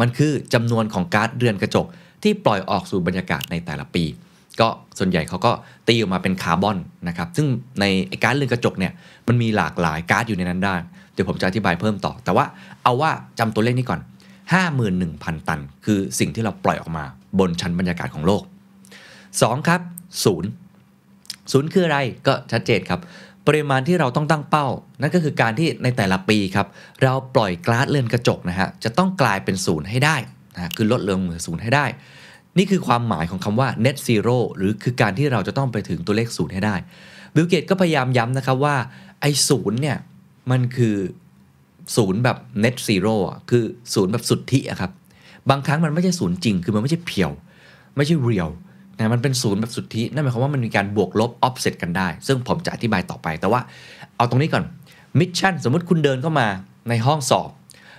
มันคือจำนวนของก๊าซเรือนกระจก ที่ปล่อยออกสู่บรรยากาศในแต่ละปี ก็ส่วนใหญ่เขาก็ตีออกมาเป็นคาร์บอนนะครับซึ่งในไอ้ก๊าซเรือนกระจกเนี่ยมันมีหลากหลายก๊าซอยู่ในนั้นได้เดี๋ยวผมจะอธิบายเพิ่มต่อ แต่ว่าเอาว่าจำตัวเลขนี้ก่อน 51,000 ตัน คือสิ่งที่เราปล่อยออกมาบนชั้นบรรยากาศของโลก 2 ครับศูนย์ศูนย์คืออะไรก็ชัดเจนครับ ปริมาณที่เราต้องตั้งเป้า นั่นก็คือการที่ในแต่ละปีครับ เราปล่อยก๊าซเรือนกระจกนะฮะจะต้องกลายเป็นศูนย์ให้ได้นะคือลดลงเหลือศูนย์ให้ได้ นี่คือความหมายของคำว่า net zero หรือคือการที่เราจะต้องไปถึงตัวเลขศูนย์ให้ได้บิลเกตก็พยายามย้ำนะครับว่าไอ้ศูนย์เนี่ยมันคือศูนย์แบบ net zero อ่คือศูนย์แบบสุทธิอะครับบางครั้งมันไม่ใช่ศูนย์จริง คือมันไม่ใช่ pure ไม่ใช่ real นะมันเป็นศูนย์แบบสุทธินั่นหมายความว่ามันมีการบวกลบ offset กันได้ ซึ่งผมจะอธิบายต่อไป แต่ว่าเอาตรงนี้ก่อน mission สมมุติคุณเดินเข้ามาในห้องสอบ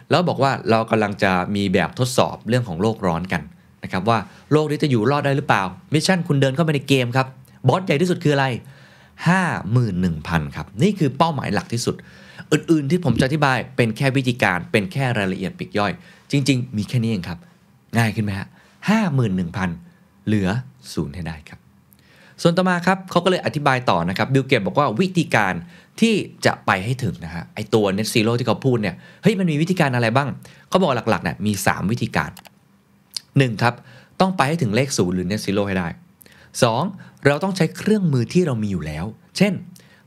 แล้วบอกว่าเรากำลังจะมีแบบทดสอบเรื่องของโลกร้อนกันนะครับว่าโลกนี้จะอยู่รอดได้หรือเปล่า mission คุณเดินเข้าไปในเกมครับบอสใหญ่ที่สุดคืออะไร 51,000 ครับ นี่คือเป้าหมายหลักที่สุด อื่นๆที่ผมจะอธิบายเป็นแค่วิธีการเป็นแค่รายละเอียดปีกย่อย จริง ๆ มีแค่นี้เองครับ ง่ายขึ้นไหมฮะ51,000 เหลือศูนย์ให้ได้ครับ ส่วนต่อมาครับเขาก็เลยอธิบายต่อนะครับบิลเกตบอกว่าวิธีการที่จะไปให้ถึงนะฮะไอตัว net zero ที่เขาพูดเนี่ยเฮ้ยมันมีวิธีการอะไรบ้าง เขาบอกหลักๆเนี่ยมี 3 วิธีการ 1. ครับต้องไปให้ถึงเลขศูนย์หรือ net zero ให้ได้ 2. เราต้องใช้เครื่องมือที่เรามีอยู่แล้ว เช่น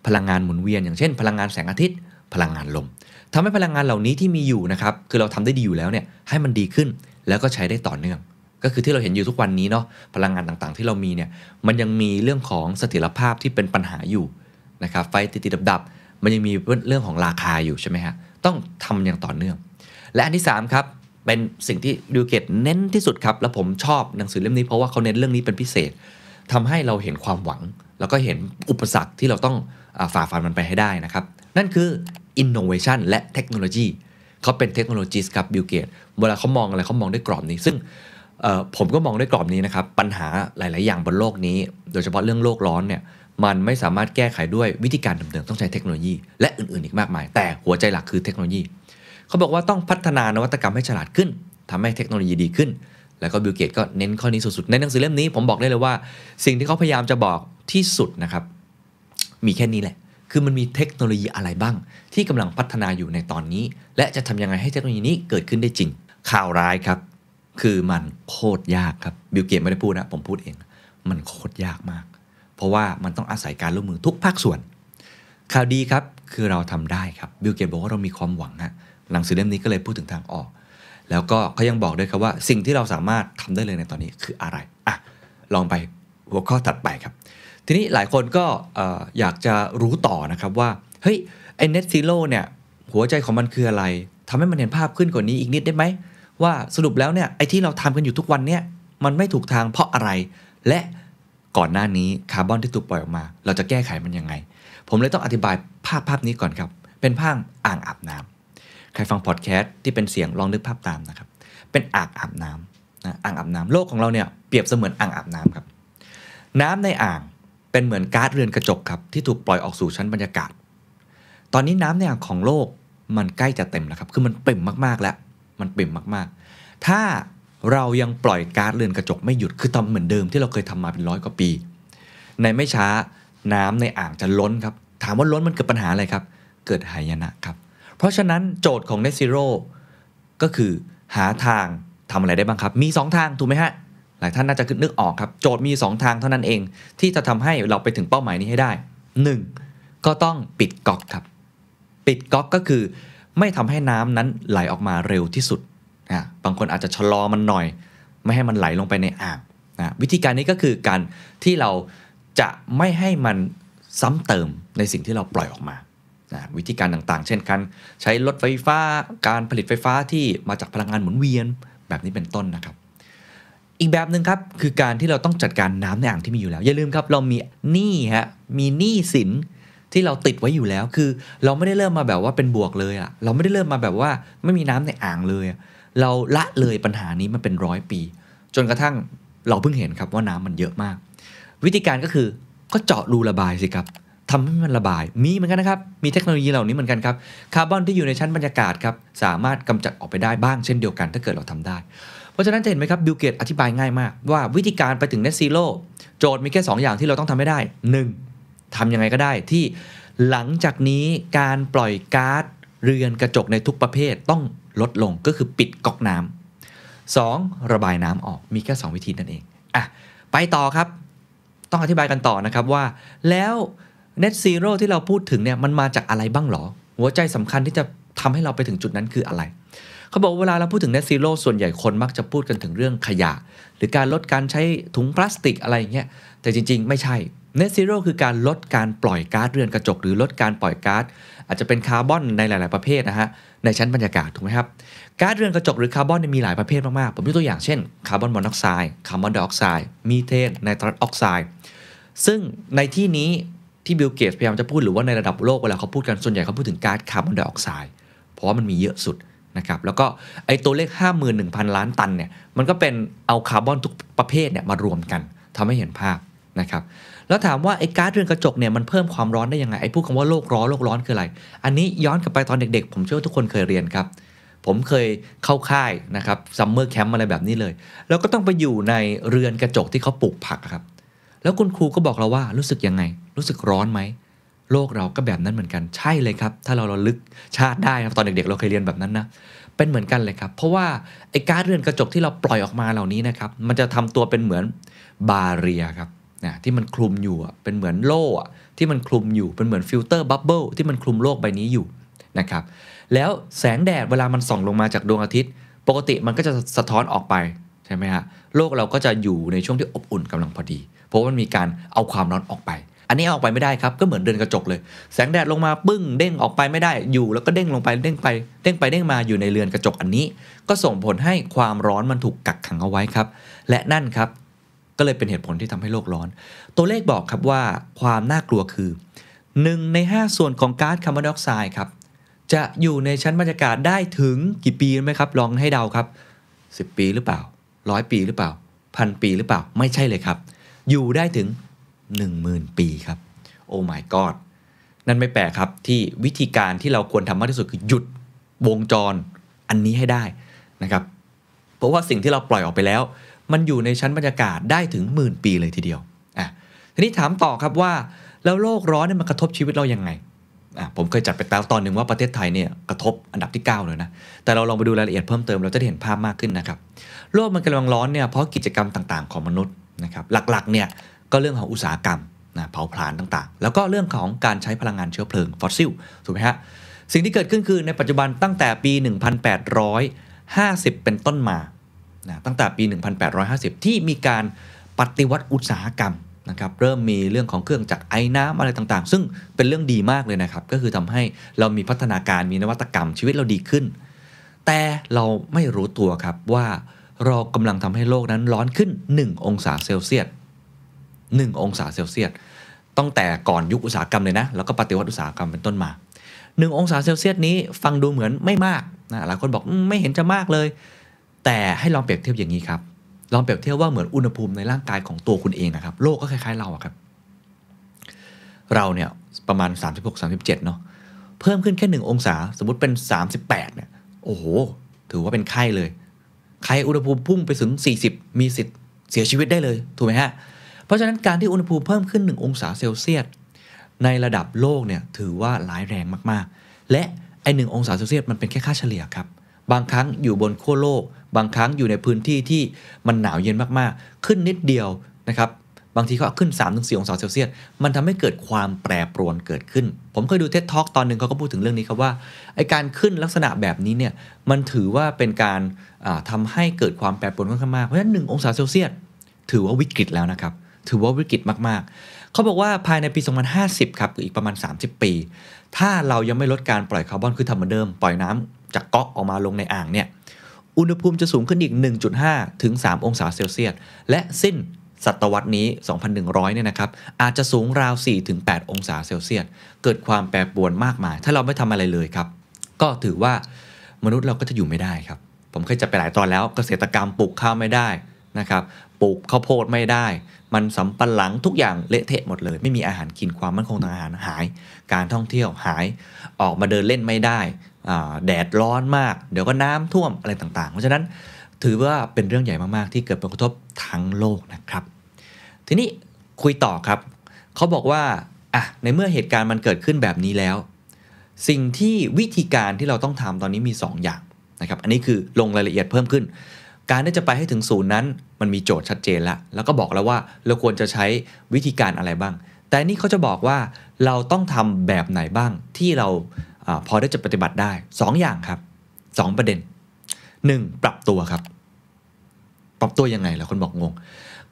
พลังงานหมุนเวียน อย่างเช่น พลังงานแสงอาทิตย์ พลังงานลมทำให้พลังงานเหล่านี้ที่มีอยู่นะครับคือเราทำได้ดีอยู่แล้วเนี่ยให้มันดีขึ้นแล้วก็ใช้ได้ต่อเนื่อง ก็คือที่เราเห็นอยู่ทุกวันนี้เนาะพลังงานต่างๆ ที่เรามีเนี่ยมันยังมีเรื่องของเสถียรภาพที่เป็นปัญหาอยู่นะครับไฟติดๆดับๆ มันยังมีเรื่องของราคาอยู่ใช่ไหมฮะต้องทำอย่างต่อเนื่อง และอันที่3ครับเป็นสิ่งที่บิลเกตเน้นที่สุดครับแล้วผมชอบหนังสือเล่มนี้เพราะว่าเขาเน้นเรื่องนี้เป็นพิเศษทำให้เราเห็นความหวัง แล้วก็เห็นอุปสรรคที่เราต้องฝ่าฟันมันไปให้ได้นะครับนั่นคือ innovation และเทคโนโลยีเขาเป็นเทคโนโลยีครับบิลเกตเวลาเขามองอะไรเขามองด้วยกรอบนี้ ซึ่ง ผมก็มองด้วยกรอบนี้นะครับ ปัญหาหลาย ๆ อย่างบนโลกนี้ โดยเฉพาะเรื่องโลกร้อนเนี่ยมันไม่สามารถแก้ไขด้วยวิธีการเดิมๆต้องใช้เทคโนโลยี และอื่น ๆ อีกมากมาย แต่หัวใจหลักคือเทคโนโลยี เขาบอกว่าต้องพัฒนานวัตกรรมให้ฉลาดขึ้นทำให้เทคโนโลยีดีขึ้น แล้วก็บิลเกตก็เน้นข้อนี้สุด ๆ ในหนังสือเล่มนี้ผมบอกได้เลยว่า สิ่งที่เขาพยายามจะบอกที่สุดนะครับ มีแค่นี้แหละ คือมันมีเทคโนโลยีอะไรบ้าง ที่กำลังพัฒนาอยู่ในตอนนี้ และจะทำยังไงให้เทคโนโลยีนี้เกิดขึ้นได้จริง ข่าวร้ายครับ คือมันโคตรยากครับบิลเกตไม่ได้พูดนะผมพูดเอง มันโคตรยากมาก เพราะว่ามันต้องอาศัยการร่วมมือทุกภาคส่วน ข่าวดีครับคือเราทำได้ครับบิลเกตบอกว่าเรามีความหวังฮะหนังสือเล่มนี้ก็เลยพูดถึงทางออก แล้วก็เขายังบอกด้วยครับว่า สิ่งที่เราสามารถทำได้เลยในตอนนี้คืออะไรอะลองไปหัวข้อถัดไปครับ ทีนี้หลายคนก็เอ่อยากจะรู้ต่อนะครับว่าเฮ้ยไอ้ net zero เนี่ยหัวใจของมันคืออะไรทำให้มันเห็นภาพขึ้นกว่านี้อีกนิดได้ไหม ว่าสรุปแล้วเนี่ยไอ้ที่เราทำกันอยู่ทุกวันเนี่ยมันไม่ถูกทางเพราะอะไร และก่อนหน้านี้คาร์บอนที่ถูกปล่อยออกมา เราจะแก้ไขมันยังไง ผมเลยต้องอธิบายภาพภาพนี้ก่อนครับ เป็นภาพอ่างอาบน้ำใครฟังพอดแคสต์ที่เป็นเสียงลองนึกภาพตามนะครับเป็นอ่างอาบน้ำนะอ่างอาบน้ำโลกของเราเนี่ยเปรียบเสมือนอ่างอาบน้ำครับ น้ำในอ่างเป็นเหมือนก๊าซเรือนกระจกครับที่ถูกปล่อยออกสู่ชั้นบรรยากาศ ตอนนี้น้ำในอ่างของโลกมันใกล้จะเต็มแล้วครับคือมันปริ่มมากๆแล้ว มันปริ่มมากๆ ถ้าเรายังปล่อยก๊าซเรือนกระจกไม่หยุดคือทำเหมือนเดิมที่เราเคยทำมาเป็นร้อยกว่าปี ในไม่ช้าน้ำในอ่างจะล้นครับ ถามว่าล้นมันเกิดปัญหาอะไรครับ เกิดหายนะครับ เพราะฉะนั้นโจทย์ของ Net Zero ก็คือหาทางทำอะไรได้บ้างครับ มี 2 ทางถูกไหมฮะ หลายท่านน่าจะคิดนึกออกครับ โจทย์มี 2 ทางเท่านั้นเอง ที่จะทำให้เราไปถึงเป้าหมายนี้ให้ได้ 1. ก็ต้องปิดก๊อกครับ ปิดก๊อกก็คือ ไม่ทำให้น้ำนั้นไหลออกมาเร็วที่สุดนะบางคนอาจจะชะลอมันหน่อย ไม่ให้มันไหลลงไปในอ่างนะวิธีการนี้ก็คือการที่เราจะไม่ให้มันซ้ำเติมในสิ่งที่เราปล่อยออกมานะวิธีการต่างๆ เช่นการใช้รถไฟฟ้า การผลิตไฟฟ้าที่มาจากพลังงานหมุนเวียนแบบนี้เป็นต้นนะครับ อีกแบบหนึ่งครับคือการที่เราต้องจัดการน้ำในอ่างที่มีอยู่แล้ว อย่าลืมครับเรามีหนี้ฮะมีหนี้สิน ที่เราติดไว้อยู่แล้ว คือเราไม่ได้เริ่มมาแบบว่าเป็นบวกเลยอะเราไม่ได้เริ่มมาแบบว่าไม่มีน้ำในอ่างเลย เราละเลยปัญหานี้มาเป็นร้อยปี จนกระทั่งเราเพิ่งเห็นครับว่าน้ำมันเยอะมาก วิธีการก็คือก็เจาะรูระบายสิครับทำให้มันระบาย มีเหมือนกันนะครับ มีเทคโนโลยีเหล่านี้เหมือนกันครับ คาร์บอนที่อยู่ในชั้นบรรยากาศครับ สามารถกำจัดออกไปได้บ้างเช่นเดียวกันถ้าเกิดเราทำได้ เพราะฉะนั้นจะเห็นไหมครับ บิลเกตอธิบายง่ายมาก ว่าวิธีการไปถึง net zero โจทย์มีแค่ 2 อย่างที่เราต้องทำให้ได้ 1. ทำยังไงก็ได้ที่หลังจากนี้การปล่อยก๊าซเรือนกระจกในทุกประเภทต้องลดลงก็คือปิดก๊อกน้ำ 2. ระบายน้ำออกมีแค่ 2 วิธีนั่นเองอะไปต่อครับ ต้องอธิบายกันต่อนะครับว่า แล้ว net zero ที่เราพูดถึงเนี่ยมันมาจากอะไรบ้างหรอ หัวใจสำคัญที่จะทำให้เราไปถึงจุดนั้นคืออะไรเขาบอกเวลาเราพูดถึง net zero ส่วนใหญ่คนมักจะพูดกันถึงเรื่องขยะ หรือการลดการใช้ถุงพลาสติกอะไรอย่างเงี้ยแต่จริง ๆ ไม่ใช่ net zero คือการลดการปล่อยก๊าซเรือนกระจก หรือลดการปล่อยก๊าซอาจจะเป็นคาร์บอนในหลาย ๆ ประเภทนะฮะในชั้นบรรยากาศถูกไหมครับก๊าซเรือนกระจกหรือคาร์บอนมีหลายประเภทมาก ๆ ผมยกตัวอย่างเช่นคาร์บอนมอนอกไซด์คาร์บอนไดออกไซด์มีเทนไนตรัสออกไซด์ซึ่งในที่นี้ที่บิลเกตพยายามจะพูดหรือว่าในระดับโลกเวลาเขาพูดกันส่วนใหญ่เขาพูดถึงก๊าซคาร์บอนไดออกไซด์เพราะว่ามันมีเยอะสุดนะครับแล้วก็ไอ้ตัวเลข 51,000 ล้านตันเนี่ยมันก็เป็นเอาคาร์บอนทุกประเภทเนี่ยมารวมกันทำให้เห็นภาพนะครับ แล้วถามว่าไอ้ก๊าซเรือนกระจกเนี่ยมันเพิ่มความร้อนได้ยังไงไอ้พูดคำว่าโลกร้อนโลกร้อนคืออะไร อันนี้ย้อนกลับไปตอนเด็กๆ ผมเชื่อว่าทุกคนเคยเรียนครับ ผมเคยเข้าค่ายนะครับ summer camp อะไรแบบนี้เลย แล้วก็ต้องไปอยู่ในเรือนกระจกที่เขาปลูกผักครับ แล้วคุณครูก็บอกเราว่ารู้สึกยังไง รู้สึกร้อนไหมโลกเราก็แบบนั้นเหมือนกันใช่เลยครับ ถ้าเราเราลึกชาติได้ครับตอนเด็กๆ เราเคยเรียนแบบนั้นนะเป็นเหมือนกันเลยครับ เพราะว่าไอ้ก๊าซเรือนกระจกที่เราปล่อยออกมาเหล่านี้นะครับ มันจะทำตัวเป็นเหมือน barrier ครับ นะที่มันคลุมอยู่เป็นเหมือนโล่ที่มันคลุมอยู่เป็นเหมือน filter bubble ที่มันคลุมโลกใบนี้อยู่นะครับแล้วแสงแดดเวลามันส่องลงมาจากดวงอาทิตย์ ปกติมันก็จะสะท้อนออกไปใช่ไหมฮะโลกเราก็จะอยู่ในช่วงที่อบอุ่นกำลังพอดี เพราะว่ามันมีการเอาความร้อนออกไป อันนี้เอาออกไปไม่ได้ครับก็เหมือนเรือนกระจกเลย แสงแดดลงมาปึ้งเด้งออกไปไม่ได้อยู่แล้วก็เด้งลงไปเด้งไปเด้งไปเด้งมาอยู่ในเรือนกระจกอันนี้ ก็ส่งผลให้ความร้อนมันถูกกักขังเอาไว้ครับ และนั่นครับ ก็เลยเป็นเหตุผลที่ทำให้โลกร้อน ตัวเลขบอกครับว่าความน่ากลัวคือ 1 ใน 5 ส่วนของก๊าซคาร์บอนไดออกไซด์ครับจะอยู่ในชั้นบรรยากาศได้ถึงกี่ปีไหมครับ ลองให้เดาครับ 10 ปีหรือเปล่าร้อยปีหรือเปล่าพันปีหรือเปล่าไม่ใช่เลยครับ อยู่ได้ถึง 10,000 ปีครับ โอ้ my god นั่นไม่แปลกครับที่วิธีการที่เราควรทำมากที่สุดคือหยุดวงจรอันนี้ให้ได้นะครับ เพราะว่าสิ่งที่เราปล่อยออกไปแล้ว มันอยู่ในชั้นบรรยากาศได้ถึงหมื่นปีเลยทีเดียวอะทีนี้ถามต่อครับว่าแล้วโลกร้อนเนี่ยมันกระทบชีวิตเรายังไงอะผมเคยจัดไปแล้วตอนหนึ่งว่าประเทศไทยเนี่ยกระทบอันดับที่ 9 เลยนะ แต่เราลองไปดูรายละเอียดเพิ่มเติมเราจะได้เห็นภาพมากขึ้นนะครับ โลกมันกำลังร้อนเนี่ยเพราะกิจกรรมต่างๆ ของมนุษย์นะครับหลักๆเนี่ยก็เรื่องของอุตสาหกรรมนะเผาผลาญต่างๆ แล้วก็เรื่องของการใช้พลังงานเชื้อเพลิงฟอสซิลถูกไหมฮะสิ่งที่เกิดขึ้นคือในปัจจุบันตั้งแต่ปี 1850 เป็นต้นมา นะตั้งแต่ปี 1850 ที่มีการปฏิวัติอุตสาหกรรมนะครับเริ่มมีเรื่องของเครื่องจักรไอ้น้ำอะไรต่างๆ ซึ่งเป็นเรื่องดีมากเลยนะครับ ก็คือทำให้เรามีพัฒนาการมีนวัตกรรมชีวิตเราดีขึ้น แต่เราไม่รู้ตัวครับว่าเรากำลังทำให้โลกนั้นร้อนขึ้น 1 องศาเซลเซียส1องศาเซลเซียสตั้งแต่ก่อนยุคอุตสาหกรรมเลยนะ แล้วก็ปฏิวัติอุตสาหกรรมเป็นต้นมา 1 องศาเซลเซียสนี้ฟังดูเหมือนไม่มากนะหลายคนบอกไม่เห็นจะมากเลย แต่ให้ลองเปรียบเทียบอย่างนี้ครับ ลองเปรียบเทียบว่าเหมือนอุณหภูมิในร่างกายของตัวคุณเองนะครับ โลกก็คล้ายๆเราครับ เราเนี่ยประมาณ 36-37 เนาะ เพิ่มขึ้นแค่ 1 องศา สมมติเป็น 38 เนี่ย โอ้โห ถือว่าเป็นไข้เลยใครอุณหภูมิพุ่งไปถึง 40 มีสิทธิ์เสียชีวิตได้เลย ถูกไหมฮะ เพราะฉะนั้นการที่อุณหภูมิเพิ่มขึ้น 1 องศาเซลเซียสในระดับโลกเนี่ยถือว่าร้ายแรงมากๆ และไอหนึ่งองศาเซลเซียสมันเป็นแค่ค่าเฉลี่ยครับ บางครั้งอยู่บนขั้วโลก บางครั้งอยู่ในพื้นที่ที่มันหนาวเย็นมากๆ ขึ้นนิดเดียวนะครับบางทีก็ขึ้น 3-4 องศาเซลเซียส มันทำให้เกิดความแปรปรวนเกิดขึ้น ผมเคยดูเท็ d ท a l k ตอนหนึ่งเขาก็พูดถึงเรื่องนี้ครับว่าไอการขึ้นลักษณะแบบนี้เนี่ยมันถือว่าเป็นการาทำาให้เกิดความแปรปรวนค่อนข้างมาก เพราะฉะนั้น 1 องศาเซลเซียสถือว่าวิกฤตแล้วนะครับ ถือว่าวิกฤตมากๆ เขาบอกว่าภายในปี 2050 ครับอีกประมาณ 30 ปี ถ้าเรายังไม่ลดการปล่อยคาร์บอนคือทำเหมือนเดิม ปล่อยน้ำจากก๊อกออกมาลงในอ่างเนี่ย อุณหภูมิจะสูงขึ้นอีก 1.5 ถึง 3 องศาเซลเซียส และสิ้นศตวรรษนี้ 2,100 เนี่ยนะครับ อาจจะสูงราว4ถึง8องศาเซลเซียส เกิดความแปรปรวนมากมาย ถ้าเราไม่ทำอะไรเลยครับ ก็ถือว่ามนุษย์เราก็จะอยู่ไม่ได้ครับ ผมเคยจะไปหลายตอนแล้ว เกษตรกรรมปลูกข้าวไม่ได้นะครับ ปลูกข้าวโพดไม่ได้ มันสำปะหลังทุกอย่างเละเทะหมดเลย ไม่มีอาหารกินความมั่นคงทางอาหารหาย การท่องเที่ยวหาย ออกมาเดินเล่นไม่ได้ แดดร้อนมาก เดี๋ยวก็น้ำท่วมอะไรต่างๆ เพราะฉะนั้นถือว่าเป็นเรื่องใหญ่มากๆ ที่เกิดผลกระทบทั้งโลกนะครับ ทีนี้คุยต่อครับ เขาบอกว่าอะในเมื่อเหตุการณ์มันเกิดขึ้นแบบนี้แล้ว สิ่งที่วิธีการที่เราต้องทำตอนนี้มี 2ออย่างนะครับ อันนี้คือลงรายละเอียดเพิ่มขึ้น การที่จะไปให้ถึงศูนย์นั้น มันมีโจทย์ชัดเจนแล้วแล้วก็บอกแล้วว่าเราควรจะใช้วิธีการอะไรบ้าง แต่นี่เขาจะบอกว่าเราต้องทำแบบไหนบ้างที่เรา อพอได้จะปฏิบัติได้ 2ออย่างครับ 2 ประเด็น 1. ปรับตัวครับ ปรับตัวยังไงหลายคนบอกงง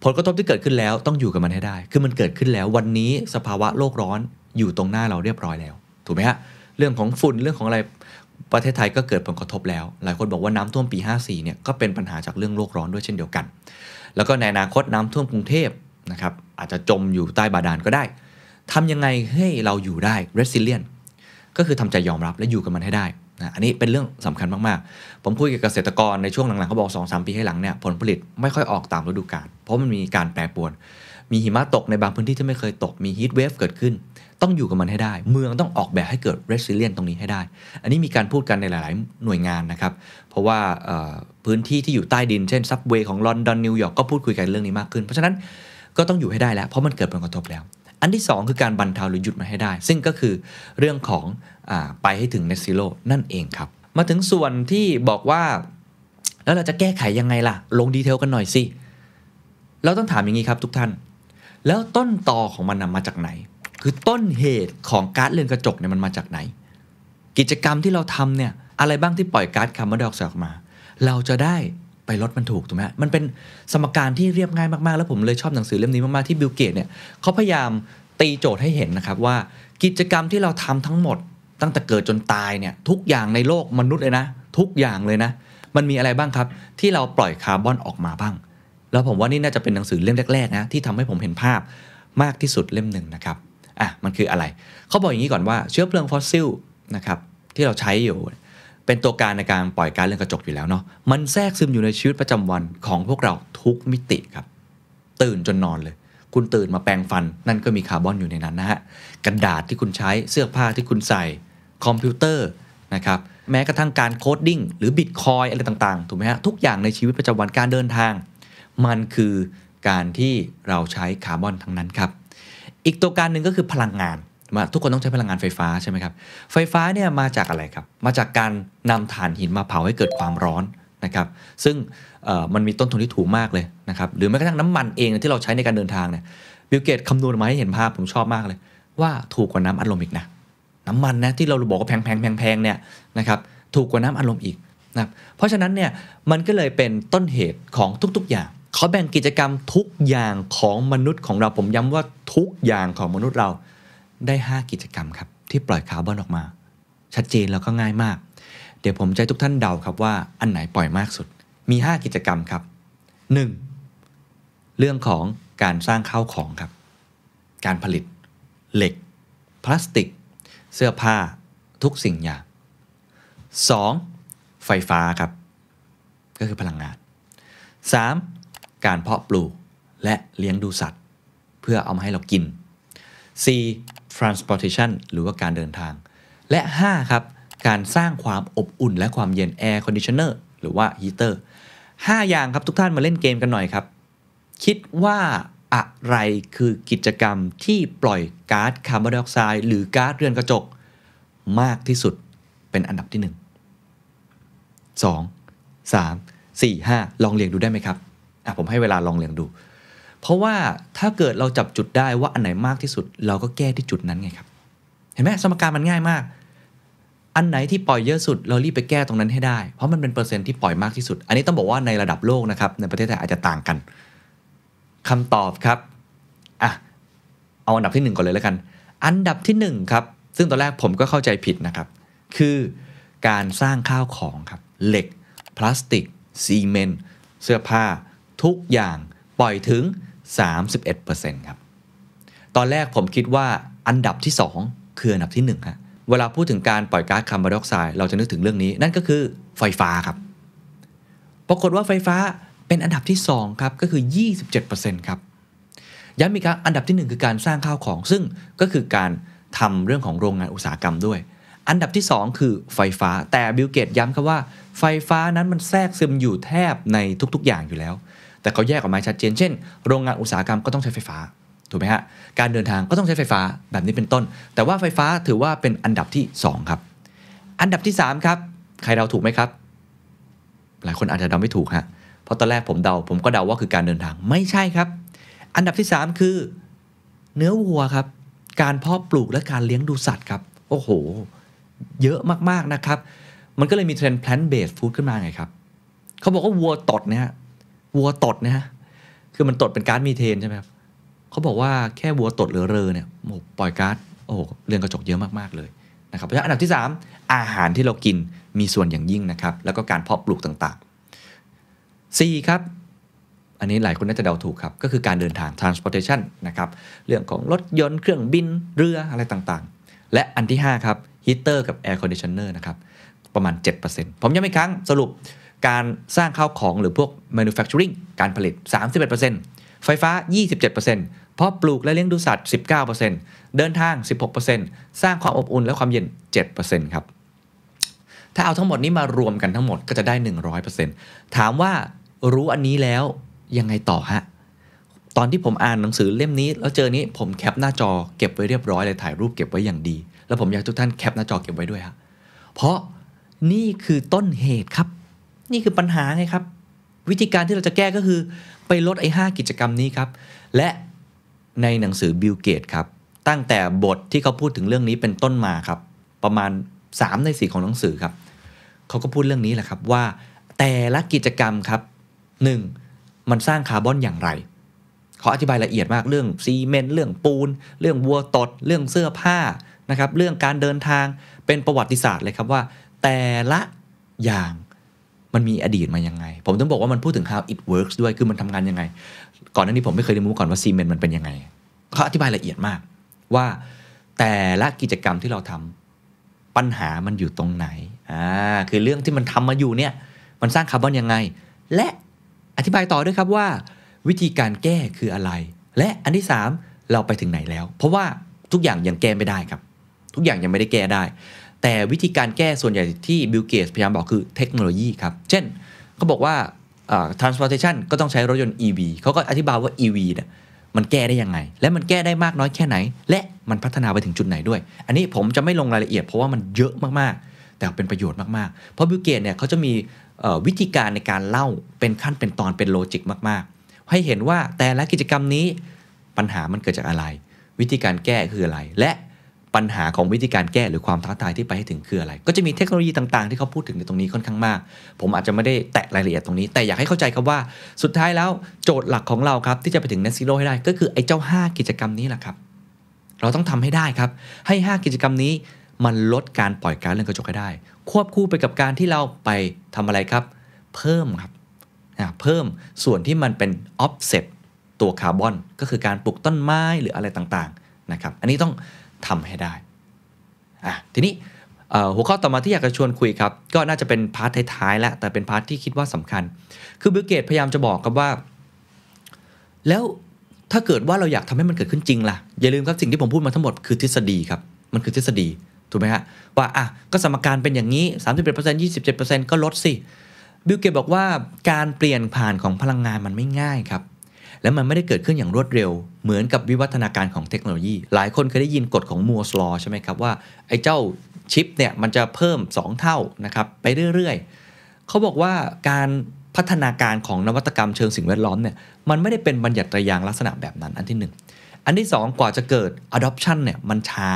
ผลกระทบที่เกิดขึ้นแล้วต้องอยู่กับมันให้ได้ คือมันเกิดขึ้นแล้ววันนี้สภาวะโลกร้อนอยู่ตรงหน้าเราเรียบร้อยแล้ว ถูกไหมฮะเรื่องของฝุ่นเรื่องของอะไรประเทศไทยก็เกิดผลกระทบแล้ว หลายคนบอกว่าน้ำท่วมปี 54เนี่ยก็เป็นปัญหาจากเรื่องโลกร้อนด้วยเช่นเดียวกัน แล้วก็ในอนาคตน้ำท่วมกรุงเทพนะครับอาจจะจมอยู่ใต้บาดาลก็ได้ทำยังไงให้เราอยู่ได้ resilient ก็คือทำใจยอมรับและอยู่กับมันให้ได้นะอันนี้เป็นเรื่องสำคัญมาก ๆ ผมคุยกับเกษตรกรในช่วงหลัง ๆ เขาบอก2-3ปีให้หลังเนี่ยผลผลิตไม่ค่อยออกตามฤดูกาลเพราะมันมีการแปรปรวน มีหิมะตกในบางพื้นที่ที่ไม่เคยตกมี heat wave เกิดขึ้น ต้องอยู่กับมันให้ได้ เมืองต้องออกแบบให้เกิด resilient ตรงนี้ให้ได้ อันนี้มีการพูดกันในหลาย ๆ หน่วยงานนะครับ เพราะว่าพื้นที่ที่อยู่ใต้ดินเช่น subway ของลอนดอนนิวยอร์กก็พูดคุยกันเรื่องนี้มากขึ้น เพราะฉะนั้นก็ต้องอยู่ให้ได้แล้วเพราะมันเกิดผลกระทบแล้ว อันที่ 2 คือการบรรเทาหรือหยุดมันให้ได้ ซึ่งก็คือเรื่องของเอ่อไปให้ถึง net zero นั่นเองครับ มาถึงส่วนที่บอกว่า แล้วเราจะแก้ไขยังไงล่ะ ลง detail กันหน่อยสิ เราต้องถามอย่างนี้ครับทุกท่าน แล้วต้นตอของมันนะมาจากไหน คือต้นเหตุของก๊าซเรือนกระจกเนี่ยมันมาจากไหน กิจกรรมที่เราทำเนี่ยอะไรบ้างที่ปล่อยก๊าซคาร์บอนไดออกไซด์ออกมา เราจะได้ ไปลดมันถูกถูกไหมมันเป็นสมการที่เรียบง่ายมาก ๆ แล้วผมเลยชอบหนังสือเล่มนี้มาก ๆ ที่บิลเกตเนี่ยเขาพยายามตีโจทย์ให้เห็นนะครับว่ากิจกรรมที่เราทำทั้งหมด ตั้งแต่เกิดจนตายเนี่ยทุกอย่างในโลกมนุษย์เลยนะ ทุกอย่างเลยนะ มันมีอะไรบ้างครับ ที่เราปล่อยคาร์บอนออกมาบ้าง แล้วผมว่านี่น่าจะเป็นหนังสือเล่มแรก ๆ นะที่ทำให้ผมเห็นภาพมากที่สุดเล่มหนึ่งนะครับอะมันคืออะไรเขาบอกอย่างนี้ก่อนว่าเชื้อเพลิงฟอสซิลนะครับที่เราใช้อยู่ เป็นตัวการในการปล่อยก๊าซเรือนกระจกอยู่แล้วเนาะมันแทรกซึมอยู่ในชีวิตประจำวันของพวกเราทุกมิติครับ ตื่นจนนอนเลย คุณตื่นมาแปรงฟัน นั่นก็มีคาร์บอนอยู่ในนั้นนะฮะกระดาษที่คุณใช้เสื้อผ้าที่คุณใส่คอมพิวเตอร์นะครับแม้กระทั่งการ coding หรือบิตคอยอะไรต่างๆถูกไหมฮะทุกอย่างในชีวิตประจำวันการเดินทาง มันคือการที่เราใช้คาร์บอนทั้งนั้นครับ อีกตัวการหนึ่งก็คือพลังงาน มาทุกคนต้องใช้พลังงานไฟฟ้าใช่ไหมครับ ไฟฟ้าเนี่ยมาจากอะไรครับ มาจากการนำถ่านหินมาเผาให้เกิดความร้อนนะครับ ซึ่งมันมีต้นทุนที่ถูกมากเลยนะครับ หรือแม้กระทั่งน้ำมันเองที่เราใช้ในการเดินทางเนี่ย บิลเกตคำนวณมาให้เห็นภาพผมชอบมากเลย ว่าถูกกว่าน้ำอัดลมอีกนะ น้ำมันนะที่เราบอกว่าแพงแพงแพงแพงเนี่ยนะครับ ถูกกว่าน้ำอัดลมอีกนะเพราะฉะนั้นเนี่ยมันก็เลยเป็นต้นเหตุของทุกๆอย่างเขาแบ่งกิจกรรมทุกอย่างของมนุษย์ของเราผมย้ำว่าทุกอย่างของมนุษย์เรา ได้ 5 กิจกรรมครับที่ปล่อยคาร์บอนออกมา ชัดเจนแล้วก็ง่ายมาก เดี๋ยวผมจะให้ทุกท่านเดาครับว่าอันไหนปล่อยมากสุด มี 5 กิจกรรมครับ 1. เรื่องของการสร้างข้าวของครับ การผลิต เหล็ก พลาสติก เสื้อผ้า ทุกสิ่งอย่าง 2. ไฟฟ้าครับ ก็คือพลังงาน 3. การเพาะปลูกและเลี้ยงดูสัตว์ เพื่อเอามาให้เรากิน 4. Transportation หรือว่าการเดินทาง และ 5 ครับ การสร้างความอบอุ่นและความเย็น air conditioner หรือว่า heater 5 อย่างครับทุกท่านมาเล่นเกมกันหน่อยครับ คิดว่าอะไรคือกิจกรรมที่ปล่อยก๊าซคาร์บอนไดออกไซด์หรือก๊าซเรือนกระจก มากที่สุดเป็นอันดับที่ 1 2 3 4 5 ลองเรียงดูได้ไหมครับอะผมให้เวลาลองเรียงดู เพราะว่าถ้าเกิดเราจับจุดได้ว่าอันไหนมากที่สุด เราก็แก้ที่จุดนั้นไงครับ เห็นไหมสมการมันง่ายมาก อันไหนที่ปล่อยเยอะสุด เรารีบไปแก้ตรงนั้นให้ได้ เพราะมันเป็นเปอร์เซ็นต์ที่ปล่อยมากที่สุด อันนี้ต้องบอกว่าในระดับโลกนะครับ ในประเทศไทยอาจจะต่างกันคำตอบครับอะเอาอันดับที่หนึ่งก่อนเลยแล้วกัน อันดับที่หนึ่งครับซึ่งตอนแรกผมก็เข้าใจผิดนะครับ คือการสร้างข้าวของครับ เหล็ก พลาสติก ซีเมนต์ เสื้อผ้า ทุกอย่าง ปล่อยถึง 31%ครับ ตอนแรกผมคิดว่าอันดับที่ 2 คืออันดับที่1ฮะเวลาพูดถึงการปล่อยก๊าซคาร์บอนไดออกไซด์เราจะนึกถึงเรื่องนี้ นั่นก็คือไฟฟ้าครับ ปรากฏว่าไฟฟ้าเป็นอันดับที่ 2 ครับ ก็คือ 27%ครับย้ำอีกครั้งอันดับที่ 1 คือการสร้างข้าวของ ซึ่งก็คือการทำเรื่องของโรงงานอุตสาหกรรมด้วย อันดับที่ 2 คือไฟฟ้าแต่บิลเกตย้ำครับว่าไฟฟ้านั้นมันแทรกซึมอยู่แทบในทุกๆอย่างอยู่แล้ว แต่เขาแยกออกมาชัดเจน เช่น โรงงานอุตสาหกรรมก็ต้องใช้ไฟฟ้า ถูกไหมฮะ การเดินทางก็ต้องใช้ไฟฟ้าแบบนี้เป็นต้น แต่ว่าไฟฟ้าถือว่าเป็นอันดับที่ 2 ครับ อันดับที่ 3 ครับ ใครเดาถูกไหมครับ หลายคนอาจจะเดาไม่ถูกฮะ เพราะตอนแรกผมเดา ผมก็เดาว่าคือการเดินทาง ไม่ใช่ครับ อันดับที่ 3 คือ เนื้อวัวครับ การเพาะปลูกและการเลี้ยงดูสัตว์ครับ โอ้โห เยอะมากๆนะครับ มันก็เลยมีเทรนด์ plant based food ขึ้นมาไงครับ เขาบอกว่าวัวตดเนี่ย วัวตดนี่ยฮะคือมันตดเป็นก๊าซมีเทนใช่ไหมครับเขาบอกว่าแค่วัวตดหรือเรอเนี่ยโอ้โหปล่อยก๊าซโอ้โหเรือนกระจกเยอะมากๆเลยนะครับเพราะฉะนั้นอันดับที่ 3 อาหารที่เรากินมีส่วนอย่างยิ่งนะครับ แล้วก็การเพาะปลูกต่างๆ 4 ครับ อันนี้หลายคนน่าจะเดาถูกครับ ก็คือการเดินทาง transportation นะครับ เรื่องของรถยนต์เครื่องบินเรืออะไรต่างๆ และอันที่ 5 ครับ heater กับ air conditioner นะครับ ประมาณ 7%ผมย้ำอีกครั้งสรุป การสร้างข้าวของหรือพวก manufacturing การผลิต 31%ไฟฟ้า 27%เพราะปลูกและเลี้ยงดูสัตว์ 19%เดินทาง 16%สร้างความอบอุ่นและความเย็น 7%ครับ ถ้าเอาทั้งหมดนี้มารวมกันทั้งหมดก็จะได้ 100%ถามว่ารู้อันนี้แล้วยังไงต่อฮะ ตอนที่ผมอ่านหนังสือเล่มนี้ แล้วเจอนี้ผมแคปหน้าจอเก็บไว้เรียบร้อยเลยถ่ายรูปเก็บไว้อย่างดี แล้วผมอยากให้ทุกท่านแคปหน้าจอเก็บไว้ด้วยฮะ เพราะนี่คือต้นเหตุครับ นี่คือปัญหาไงครับ วิธีการที่เราจะแก้ก็คือ ไปลดไอ้ห้ากิจกรรมนี้ครับ และในหนังสือบิลเกตครับ ตั้งแต่บทที่เขาพูดถึงเรื่องนี้เป็นต้นมาครับ ประมาณ 3 ใน 4 ของหนังสือครับ เขาก็พูดเรื่องนี้แหละครับว่า แต่ละกิจกรรมครับ 1. มันสร้างคาร์บอนอย่างไรเขาอธิบายละเอียดมากเรื่องซีเมนต์เรื่องปูน เรื่องวัวตด เรื่องเสื้อผ้านะครับ เรื่องการเดินทางเป็นประวัติศาสตร์เลยครับว่า แต่ละอย่าง มันมีอดีตมายังไง ผมต้องบอกว่ามันพูดถึง how it works ด้วยคือมันทำงานยังไง ก่อนหน้านี้ผมไม่เคยเรียนรู้มาก่อนว่าซีเมนต์มันเป็นยังไงเขาอธิบายละเอียดมาก ว่าแต่ละกิจกรรมที่เราทำปัญหามันอยู่ตรงไหนอ่าคือเรื่องที่มันทำมาอยู่เนี่ยมันสร้างคาร์บอนยังไง และอธิบายต่อด้วยครับว่า วิธีการแก้คืออะไร และอันที่ 3 เราไปถึงไหนแล้ว เพราะว่าทุกอย่างยังแก้ไม่ได้ครับ ทุกอย่างยังไม่ได้แก้ได้ แต่วิธีการแก้ส่วนใหญ่ที่บิลเกตพยายามบอกคือเทคโนโลยีครับ เช่นเขาบอกว่าอ่า transportation ก็ต้องใช้รถยนต์ EV เขาก็อธิบายว่า EV เนี่ยมันแก้ได้ยังไง และมันแก้ได้มากน้อยแค่ไหน และมันพัฒนาไปถึงจุดไหนด้วย อันนี้ผมจะไม่ลงรายละเอียดเพราะว่ามันเยอะมากๆ แต่เป็นประโยชน์มากๆ เพราะบิลเกตเนี่ยเขาจะมีวิธีการในการเล่าเป็นขั้นเป็นตอนเป็น logic มากๆ ให้เห็นว่าแต่ละกิจกรรมนี้ปัญหามันเกิดจากอะไร วิธีการแก้คืออะไร และ ปัญหาของวิธีการแก้หรือความท้าทายที่ไปให้ถึงคืออะไร ก็จะมีเทคโนโลยีต่างๆ ที่เขาพูดถึงในตรงนี้ค่อนข้างมาก ผมอาจจะไม่ได้แตะรายละเอียดตรงนี้ แต่อยากให้เข้าใจครับว่าสุดท้ายแล้วโจทย์หลักของเราครับที่จะไปถึง net zero ให้ได้ก็คือไอ้เจ้า 5 กิจกรรมนี้แหละครับ เราต้องทำให้ได้ครับ ให้ 5 กิจกรรมนี้มันลดการปล่อยก๊าซเรือนกระจกให้ได้ ควบคู่ไปกับการที่เราไปทำอะไรครับ เพิ่มครับอ่าเพิ่มส่วนที่มันเป็น offset ตัวคาร์บอนก็คือการปลูกต้นไม้หรืออะไรต่างๆนะครับ อันนี้ต้อง ทำให้ได้อะทีนี้หัวข้อต่อมาที่อยากจะชวนคุยครับ ก็น่าจะเป็น part ท้ายๆแล้วแต่เป็น part ที่คิดว่าสำคัญ คือบิลเกตพยายามจะบอกครับว่า แล้วถ้าเกิดว่าเราอยากทำให้มันเกิดขึ้นจริงล่ะ อย่าลืมครับสิ่งที่ผมพูดมาทั้งหมดคือทฤษฎีครับ มันคือทฤษฎีถูกไหมฮะว่าอะก็สมการเป็นอย่างนี้ 31% 27%ก็ลดสิบิลเกตบอกว่าการเปลี่ยนผ่านของพลังงานมันไม่ง่ายครับ และมันไม่ได้เกิดขึ้นอย่างรวดเร็ว เหมือนกับวิวัฒนาการของเทคโนโลยี หลายคนเคยได้ยินกฎของ Moore's Law ใช่ไหมครับว่าไอ้เจ้าชิปเนี่ยมันจะเพิ่ม 2 เท่านะครับไปเรื่อยๆเขาบอกว่าการพัฒนาการของนวัตกรรมเชิงสิ่งแวดล้อมเนี่ยมันไม่ได้เป็นบัญญัติระยางลักษณะแบบนั้นอันที่หนึ่งอันที่สองกว่าจะเกิด adoption เนี่ยมันช้า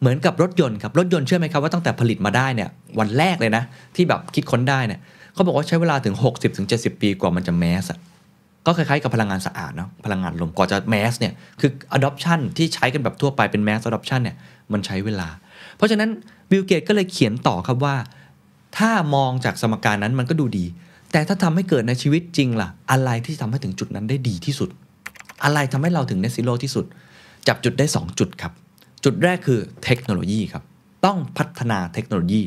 เหมือนกับรถยนต์ครับรถยนต์เชื่อไหมครับว่าตั้งแต่ผลิตมาได้เนี่ยวันแรกเลยนะที่แบบคิดค้นได้เนี่ยเขาบอกว่าใช้เวลาถึง 60-70 ปีกว่ามันจะแมสอะ ก็คล้ายๆกับพลังงานสะอาดเนาะพลังงานลมกว่าจะแมสเนี่ยคือ adoption ที่ใช้กันแบบทั่วไปเป็น mass adoption เนี่ยมันใช้เวลา เพราะฉะนั้นบิลเกตก็เลยเขียนต่อครับว่า ถ้ามองจากสมการนั้นมันก็ดูดี แต่ถ้าทำให้เกิดในชีวิตจริงล่ะ อะไรที่ทำให้ถึงจุดนั้นได้ดีที่สุด อะไรทำให้เราถึง net zero ที่สุด จับจุดได้ 2 จุดครับ จุดแรกคือเทคโนโลยีครับต้องพัฒนาเทคโนโลยี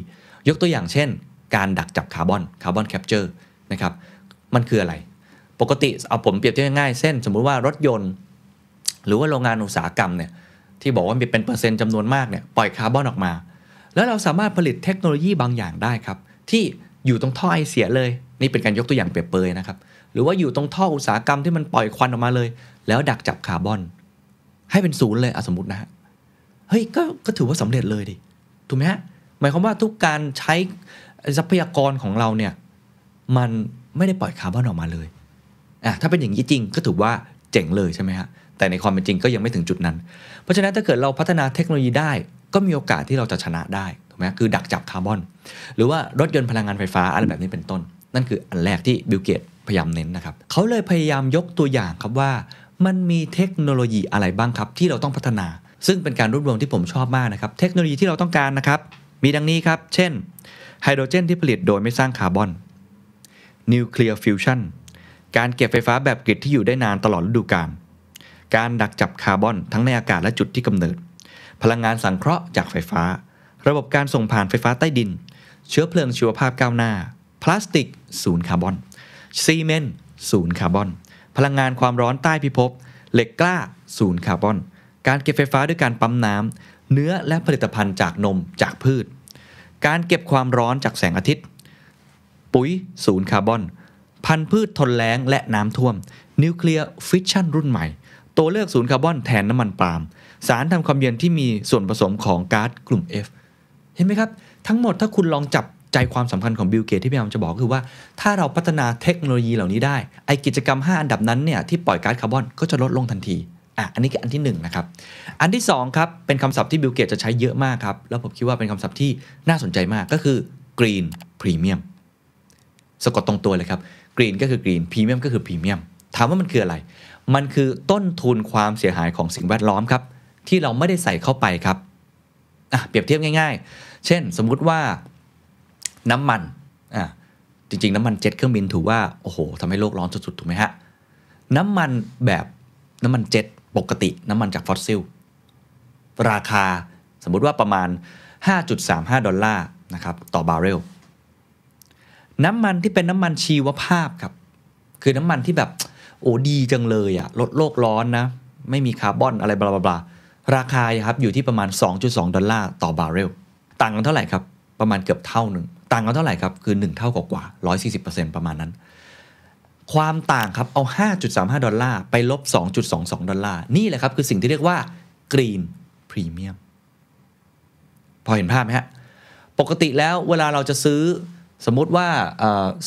ยกตัวอย่างเช่น การดักจับคาร์บอน carbon capture นะครับมันคืออะไร ปกติเอาผมเปรียบเทียบง่ายๆเช่นสมมุติว่ารถยนต์ หรือว่าโรงงานอุตสาหกรรมเนี่ยที่บอกว่ามีเป็นเปอร์เซ็นต์จำนวนมากเนี่ยปล่อยคาร์บอนออกมา แล้วเราสามารถผลิตเทคโนโลยีบางอย่างได้ครับ ที่อยู่ตรงท่อไอเสียเลย นี่เป็นการยกตัวอย่างเปรียบเปยนะครับหรือว่าอยู่ตรงท่ออุตสาหกรรมที่มันปล่อยควันออกมาเลย แล้วดักจับคาร์บอน ให้เป็นศูนย์เลยอะสมมตินะฮะเฮ้ยก็ก็ถือว่าสำเร็จเลยดิถูกไหมฮะหมายความว่าทุกการใช้ทรัพยากรของเราเนี่ยมันไม่ได้ปล่อยคาร์บอนออกมาเลย อะถ้าเป็นอย่างนี้จริงก็ถือว่าเจ๋งเลยใช่ไหมฮะแต่ในความเป็นจริงก็ยังไม่ถึงจุดนั้น เพราะฉะนั้นถ้าเกิดเราพัฒนาเทคโนโลยีได้ ก็มีโอกาสที่เราจะชนะได้ถูกไหมคือดักจับคาร์บอน หรือว่ารถยนต์พลังงานไฟฟ้าอะไรแบบนี้เป็นต้น นั่นคืออันแรกที่บิลเกตพยายามเน้นนะครับเขาเลยพยายามยกตัวอย่างครับว่า มันมีเทคโนโลยีอะไรบ้างครับ ที่เราต้องพัฒนา ซึ่งเป็นการรวบรวมที่ผมชอบมากนะครับ เทคโนโลยีที่เราต้องการนะครับ มีดังนี้ครับ เช่นไฮโดรเจนที่ผลิตโดยไม่สร้างคาร์บอนนิวเคลียร์ฟิวชั่น การเก็บไฟฟ้าแบบ grid ที่อยู่ได้นานตลอดฤดูกาล การดักจับคาร์บอนทั้งในอากาศและจุดที่กำเนิด พลังงานสังเคราะห์จากไฟฟ้า ระบบการส่งผ่านไฟฟ้าใต้ดิน เชื้อเพลิงชีวภาพก้าวหน้า พลาสติกศูนย์คาร์บอนซีเมนต์ศูนย์คาร์บอน พลังงานความร้อนใต้พิภพ เหล็กกล้าศูนย์คาร์บอน การเก็บไฟฟ้าด้วยการปั๊มน้ำ เนื้อและผลิตภัณฑ์จากนมจากพืช การเก็บความร้อนจากแสงอาทิตย์ ปุ๋ยศูนย์คาร์บอน พันธุ์พืชทนแล้งและน้ำท่วม นิวเคลียร์ฟิชชันรุ่นใหม่ ตัวเลือกศูนย์คาร์บอนแทนน้ำมันปาล์ม สารทำความเย็นที่มีส่วนผสมของก๊าซกลุ่ม F เห็นไหมครับ ทั้งหมดถ้าคุณลองจับใจความสำคัญของบิลเกตที่พยายามจะบอกคือว่า ถ้าเราพัฒนาเทคโนโลยีเหล่านี้ได้ ไอ้กิจกรรม 5 อันดับนั้นเนี่ยที่ปล่อยก๊าซคาร์บอนก็จะลดลงทันทีอะอันนี้คืออันที่1นะครับ อันที่2ครับ เป็นคำศัพท์ที่บิลเกตจะใช้เยอะมากครับ แล้วผมคิดว่าเป็นคำศัพท์ที่น่าสนใจมากก็คือ green premium สะกดตรงตัวเลยครับ green ก็คือ green premium ก็คือ premium ถามว่ามันคืออะไร มันคือต้นทุนความเสียหายของสิ่งแวดล้อมครับ ที่เราไม่ได้ใส่เข้าไปครับอะเปรียบเทียบง่าย ๆ เช่น สมมุติว่าน้ำมันอะจริงๆ น้ำมันเจ็ตเครื่องบินถือว่าโอ้โหทำให้โลกร้อนสุดๆถูกไหมฮะน้ำมันแบบน้ำมันเจ็ตปกติน้ำมันจากฟอสซิลราคาสมมุติว่าประมาณ 5.35 ดอลลาร์นะครับต่อบาร์เรล น้ำมันที่เป็นน้ำมันชีวภาพครับ คือน้ำมันที่แบบโอ้ดีจังเลยอะลดโลกร้อนนะ ไม่มีคาร์บอนอะไร blah blah ราคาครับอยู่ที่ประมาณ 2.2 ดอลลาร์ต่อบาร์เรล ต่างกันเท่าไหร่ครับ ประมาณเกือบเท่าหนึ่ง ต่างกันเท่าไหร่ครับ คือ 1 เท่ากว่าๆ140%ประมาณนั้น ความต่างครับเอา 5.35 ดอลลาร์ไปลบ 2.22 ดอลลาร์ นี่แหละครับ คือสิ่งที่เรียกว่า Green Premium พอเห็นภาพไหมฮะ ปกติแล้วเวลาเราจะซื้อ สมมุติว่า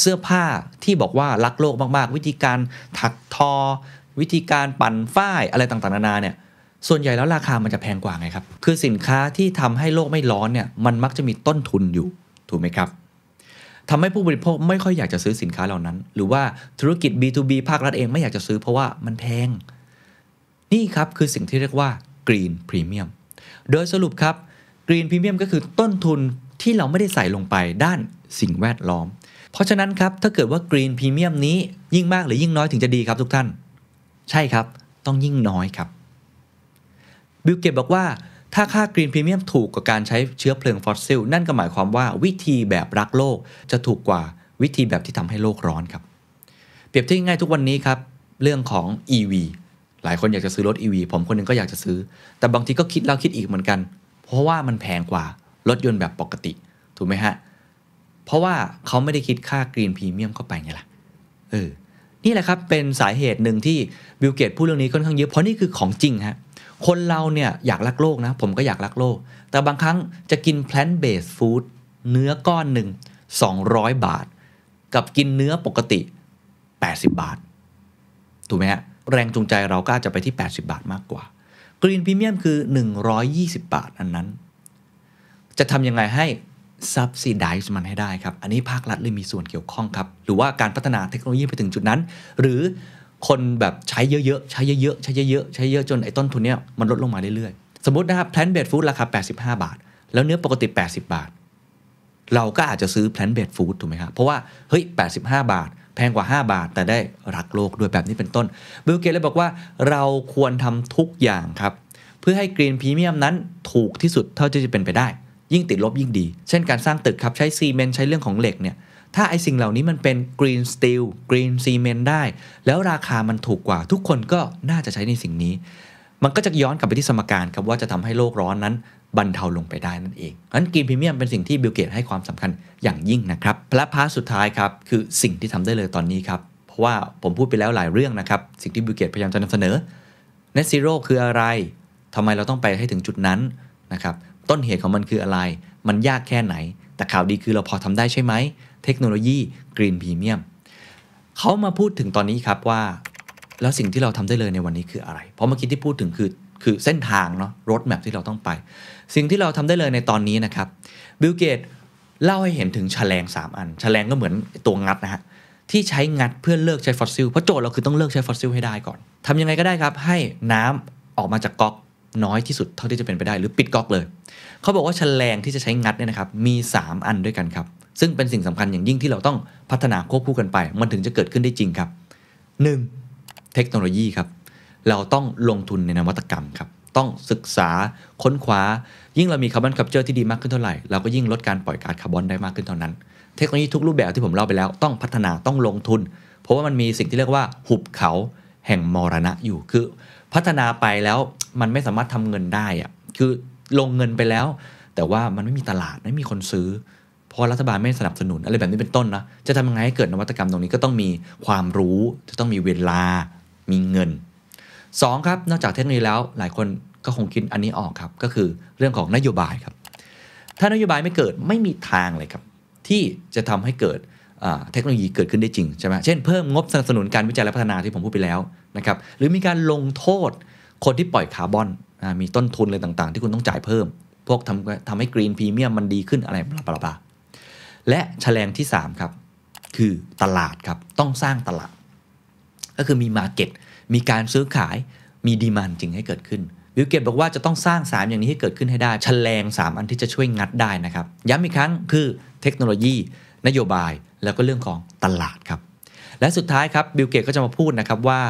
เสื้อผ้าที่บอกว่ารักโลกมาก ๆ วิธีการถักทอ วิธีการปั่นฝ้ายอะไรต่าง ๆ นานาเนี่ยส่วนใหญ่แล้วราคามันจะแพงกว่าไงครับ คือสินค้าที่ทำให้โลกไม่ร้อนเนี่ยมันมักจะมีต้นทุนอยู่ถูกไหมครับทำให้ผู้บริโภคไม่ค่อยอยากจะซื้อสินค้าเหล่านั้น หรือว่าธุรกิจ B2B ภาครัฐเองไม่อยากจะซื้อเพราะว่ามันแพง นี่ครับคือสิ่งที่เรียกว่า Green Premium โดยสรุปครับ Green Premium ก็คือต้นทุน ที่เราไม่ได้ใส่ลงไปด้านสิ่งแวดล้อม เพราะฉะนั้นครับถ้าเกิดว่า Green Premium นี้ยิ่งมากหรือยิ่งน้อยถึงจะดีครับทุกท่าน ใช่ครับ ต้องยิ่งน้อยครับบิลเกตบอกว่าถ้าค่า Green Premium ถูกกว่าการใช้เชื้อเพลิงฟอสซิล นั่นก็หมายความว่าวิธีแบบรักโลกจะถูกกว่าวิธีแบบที่ทำให้โลกร้อนครับ เปรียบเทียบง่ายทุกวันนี้ครับเรื่องของ EV หลายคนอยากจะซื้อรถ EV ผมคนหนึ่งก็อยากจะซื้อ แต่บางทีก็คิดแล้วคิดอีกเหมือนกัน เพราะว่ามันแพงกว่า รถยนต์แบบปกติ ถูกไหมฮะ เพราะว่าเขาไม่ได้คิดค่า Green Premium เข้าไปไงล่ะเออนี่แหละครับเป็นสาเหตุหนึ่งที่บิลเกตพูดเรื่องนี้ค่อนข้างเยอะเพราะนี่คือของจริงฮะคนเราเนี่ยอยากรักโลกนะ ผมก็อยากรักโลก แต่บางครั้งจะกิน plant based food เนื้อก้อนหนึ่ง 200 บาท กับกินเนื้อปกติ 80 บาท ถูกไหมฮะแรงจูงใจเราก็อาจจะไปที่ 80 บาทมากกว่า Green Premium คือ 120 บาทอันนั้น จะทำยังไงให้ subsidize มันให้ได้ครับ อันนี้ภาครัฐเลยมีส่วนเกี่ยวข้องครับ หรือว่าการพัฒนาเทคโนโลยีไปถึงจุดนั้น หรือคนแบบใช้เยอะๆ ใช้เยอะๆ ใช้เยอะๆ ใช้เยอะจนไอ้ต้นทุนเนี้ยมันลดลงมาเรื่อยๆ สมมตินะครับ plant based food ราคา 85 บาท แล้วเนื้อปกติ 80 บาท เราก็อาจจะซื้อ plant based food ถูกไหมครับ เพราะว่าเฮ้ย 85 บาท แพงกว่า 5 บาท แต่ได้รักโลกด้วยแบบนี้เป็นต้นบิลเกตเลยบอกว่าเราควรทำทุกอย่างครับ เพื่อให้ Green Premium นั้นถูกที่สุดเท่าที่จะเป็นไปได้ ยิ่งติดลบยิ่งดี เช่นการสร้างตึกครับใช้ซีเมนต์ใช้เรื่องของเหล็กเนี่ยถ้าไอสิ่งเหล่านี้มันเป็น green steel green cement ได้ แล้วราคามันถูกกว่า ทุกคนก็น่าจะใช้ในสิ่งนี้ มันก็จะย้อนกลับไปที่สมการครับว่าจะทำให้โลกร้อนนั้นบรรเทาลงไปได้นั่นเองงั้น Green Premium เป็นสิ่งที่บิลเกตให้ความสำคัญอย่างยิ่งนะครับและ part สุดท้ายครับคือสิ่งที่ทำได้เลยตอนนี้ครับเพราะว่าผมพูดไปแล้วหลายเรื่องนะครับสิ่งที่บิลเกตพยายามจะนำเสนอ Net Zero คืออะไรทำไมเราต้องไปให้ถึงจุดนั้นนะครับ ต้นเหตุของมันคืออะไร มันยากแค่ไหน แต่ข่าวดีคือเราพอทำได้ใช่ไหม เทคโนโลยี Green Premium เขามาพูดถึงตอนนี้ครับว่า แล้วสิ่งที่เราทำได้เลยในวันนี้คืออะไร เพราะเมื่อกี้ที่พูดถึงคือคือเส้นทางเนาะ roadmap ที่เราต้องไป สิ่งที่เราทำได้เลยในตอนนี้นะครับบิลเกตเล่าให้เห็นถึงชะแลง 3 อันชะแลงก็เหมือนตัวงัดนะฮะที่ใช้งัดเพื่อเลิกใช้ฟอสซิลเพราะโจทย์เราคือต้องเลิกใช้ฟอสซิลให้ได้ก่อนทำยังไงก็ได้ครับ ให้น้ำออกมาจากก๊อก น้อยที่สุดเท่าที่จะเป็นไปได้หรือปิดก๊อกเลย เขาบอกว่าชะแลงที่จะใช้งัดเนี่ยนะครับมี 3 อันด้วยกันครับ ซึ่งเป็นสิ่งสำคัญอย่างยิ่งที่เราต้องพัฒนาควบคู่กันไป มันถึงจะเกิดขึ้นได้จริงครับ 1. เทคโนโลยีครับ เราต้องลงทุนในนวัตกรรมครับ ต้องศึกษาค้นคว้า ยิ่งเรามี carbon capture ที่ดีมากขึ้นเท่าไหร่ เราก็ยิ่งลดการปล่อยก๊าซคาร์บอนได้มากขึ้นเท่านั้น เทคโนโลยีทุกรูปแบบที่ผมเล่าไปแล้วต้องพัฒนาต้องลงทุน เพเพราะว่ามันมีสิ่งที่เรียกว่าหุบเขาแห่งมรณะอยู่คือ พัฒนาไปแล้วมันไม่สามารถทำเงินได้อะคือลงเงินไปแล้ว แต่ว่ามันไม่มีตลาดไม่มีคนซื้อ เพราะรัฐบาลไม่สนับสนุนอะไรแบบนี้เป็นต้นนะจะทำยังไงให้เกิดนวัตกรรมตรงนี้ก็ต้องมีความรู้จะต้องมีเวลา มีเงิน 2 ครับ นอกจากเทคโนโลยีแล้วหลายคนก็คงคิดอันนี้ออกครับ ก็คือเรื่องของนโยบายครับ ถ้านโยบายไม่เกิดไม่มีทางเลยครับ ที่จะทำให้เกิดเทคโนโลยีเกิดขึ้นได้จริงใช่ไหมเช่นเพิ่มงบสนับสนุนการวิจัยและพัฒนาที่ผมพูดไปแล้วนะครับหรือมีการลงโทษคนที่ปล่อยคาร์บอนมีต้นทุนอะไรต่างๆ ที่คุณต้องจ่ายเพิ่ม พวกทำทำให้ Green Premium มันดีขึ้นอะไร blah blah และชะแลงที่ 3 ครับ คือตลาดครับ ต้องสร้างตลาด ก็คือมี market มีการซื้อขายมี demand จริงให้เกิดขึ้นบิลเกตบอกว่าจะต้องสร้าง 3 อย่างนี้ให้เกิดขึ้นให้ได้ชะแลง 3 อันที่จะช่วยงัดได้นะครับ ย้ำอีกครั้งคือเทคโนโลยี นโยบายแล้วก็เรื่องของตลาดครับ และสุดท้ายครับบิลเกตก็จะมาพูดนะครับว่า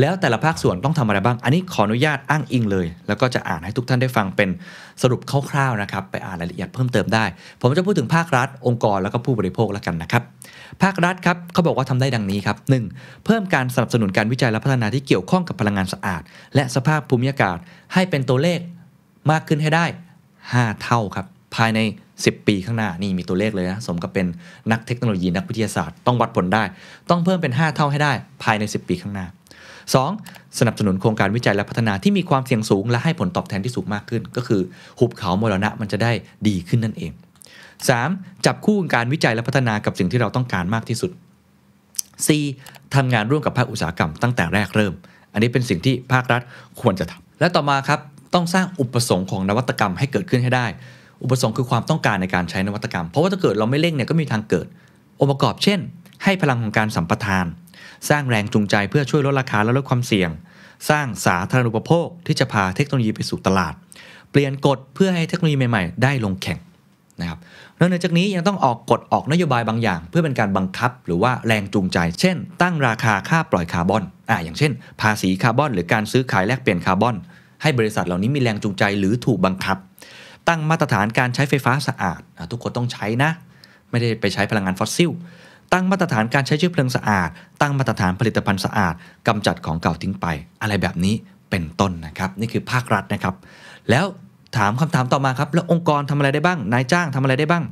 แล้วแต่ละภาคส่วนต้องทำอะไรบ้าง อันนี้ขออนุญาตอ้างอิงเลย แล้วก็จะอ่านให้ทุกท่านได้ฟังเป็นสรุปคร่าวๆนะครับ ไปอ่านรายละเอียดเพิ่มเติมได้ ผมจะพูดถึงภาครัฐ องค์กรแล้วก็ผู้บริโภคแล้วกันนะครับ ภาครัฐครับเขาบอกว่าทำได้ดังนี้ครับ 1. เพิ่มการสนับสนุนการวิจัยและพัฒนาที่เกี่ยวข้องกับพลังงานสะอาด และสภาพภูมิอากาศ ให้เป็นตัวเลขมากขึ้นให้ได้ 5 เท่าครับภายใน 10 ปีข้างหน้านี่มีตัวเลขเลยนะสมกับเป็นนักเทคโนโลยีนักวิทยาศาสตร์ ต้องวัดผลได้ ต้องเพิ่มเป็น 5 เท่าให้ได้ ภายใน 10 ปีข้างหน้า 2. สนับสนุนโครงการวิจัยและพัฒนาที่มีความเสี่ยงสูง และให้ผลตอบแทนที่สูงมากขึ้น ก็คือหุบเขามรณะมันจะได้ดีขึ้นนั่นเอง 3. จับคู่การวิจัยและพัฒนากับสิ่งที่เราต้องการมากที่สุด 4. ทำงานร่วมกับภาคอุตสาหกรรมตั้งแต่แรกเริ่ม อันนี้เป็นสิ่งที่ภาครัฐควรจะทำและต่อมาครับต้องสร้างอุปสงค์ของนวัตกรรมให้เกิดขึ้นให้ได้ อุปสงค์คือความต้องการในการใช้นวัตกรรม เพราะว่าถ้าเกิดเราไม่เร่งเนี่ยก็มีทางเกิด องค์ประกอบเช่น ให้พลังของการสัมปทาน สร้างแรงจูงใจเพื่อช่วยลดราคาและลดความเสี่ยง สร้างสาธารณูปโภคที่จะพาเทคโนโลยีไปสู่ตลาด เปลี่ยนกฎเพื่อให้เทคโนโลยีใหม่ๆ ได้ลงแข่งนะครับนอกจากนี้ยังต้องออกกฎออกนโยบายบางอย่าง เพื่อเป็นการบังคับหรือว่าแรงจูงใจ เช่น ตั้งราคาค่าปล่อยคาร์บอนอ่าอย่างเช่น ภาษีคาร์บอน หรือการซื้อขายแลกเปลี่ยนคาร์บอน ให้บริษัทเหล่านี้มีแรงจูงใจหรือถูกบังคับ ตั้งมาตรฐานการใช้ไฟฟ้าสะอาด ทุกคนต้องใช้นะ ไม่ได้ไปใช้พลังงานฟอสซิล ตั้งมาตรฐานการใช้เชื้อเพลิงสะอาด ตั้งมาตรฐานผลิตภัณฑ์สะอาดกำจัดของเก่าทิ้งไป อะไรแบบนี้เป็นต้นนะครับ นี่คือภาครัฐนะครับ แล้วถามคำถามต่อมาครับ แล้วองค์กรทำอะไรได้บ้าง นายจ้างทำอะไรได้บ้าง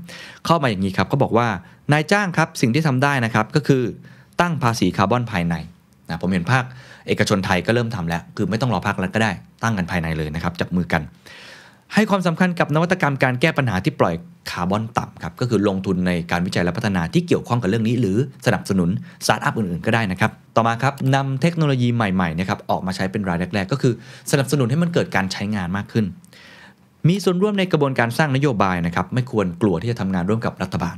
เขาว่าอย่างนี้ครับเขาบอกว่านายจ้างครับสิ่งที่ทำได้นะครับก็คือตั้งภาษีคาร์บอนภายในนะผมเห็นภาคเอกชนไทยก็เริ่มทำแล้ว คือไม่ต้องรอภาครัฐก็ได้ตั้งกันภายในเลยนะครับจับมือกัน ให้ความสำคัญกับนวัตกรรมการแก้ปัญหาที่ปล่อยคาร์บอนต่ำครับก็คือลงทุนในการวิจัยและพัฒนาที่เกี่ยวข้องกับเรื่องนี้ หรือสนับสนุนสตาร์ทอัพอื่นๆก็ได้นะครับ ต่อมาครับนำเทคโนโลยีใหม่ๆนะครับออกมาใช้เป็นรายแรกๆ ก็คือสนับสนุนให้มันเกิดการใช้งานมากขึ้น มีส่วนร่วมในกระบวนการสร้างนโยบายนะครับไม่ควรกลัวที่จะทำงานร่วมกับรัฐบาล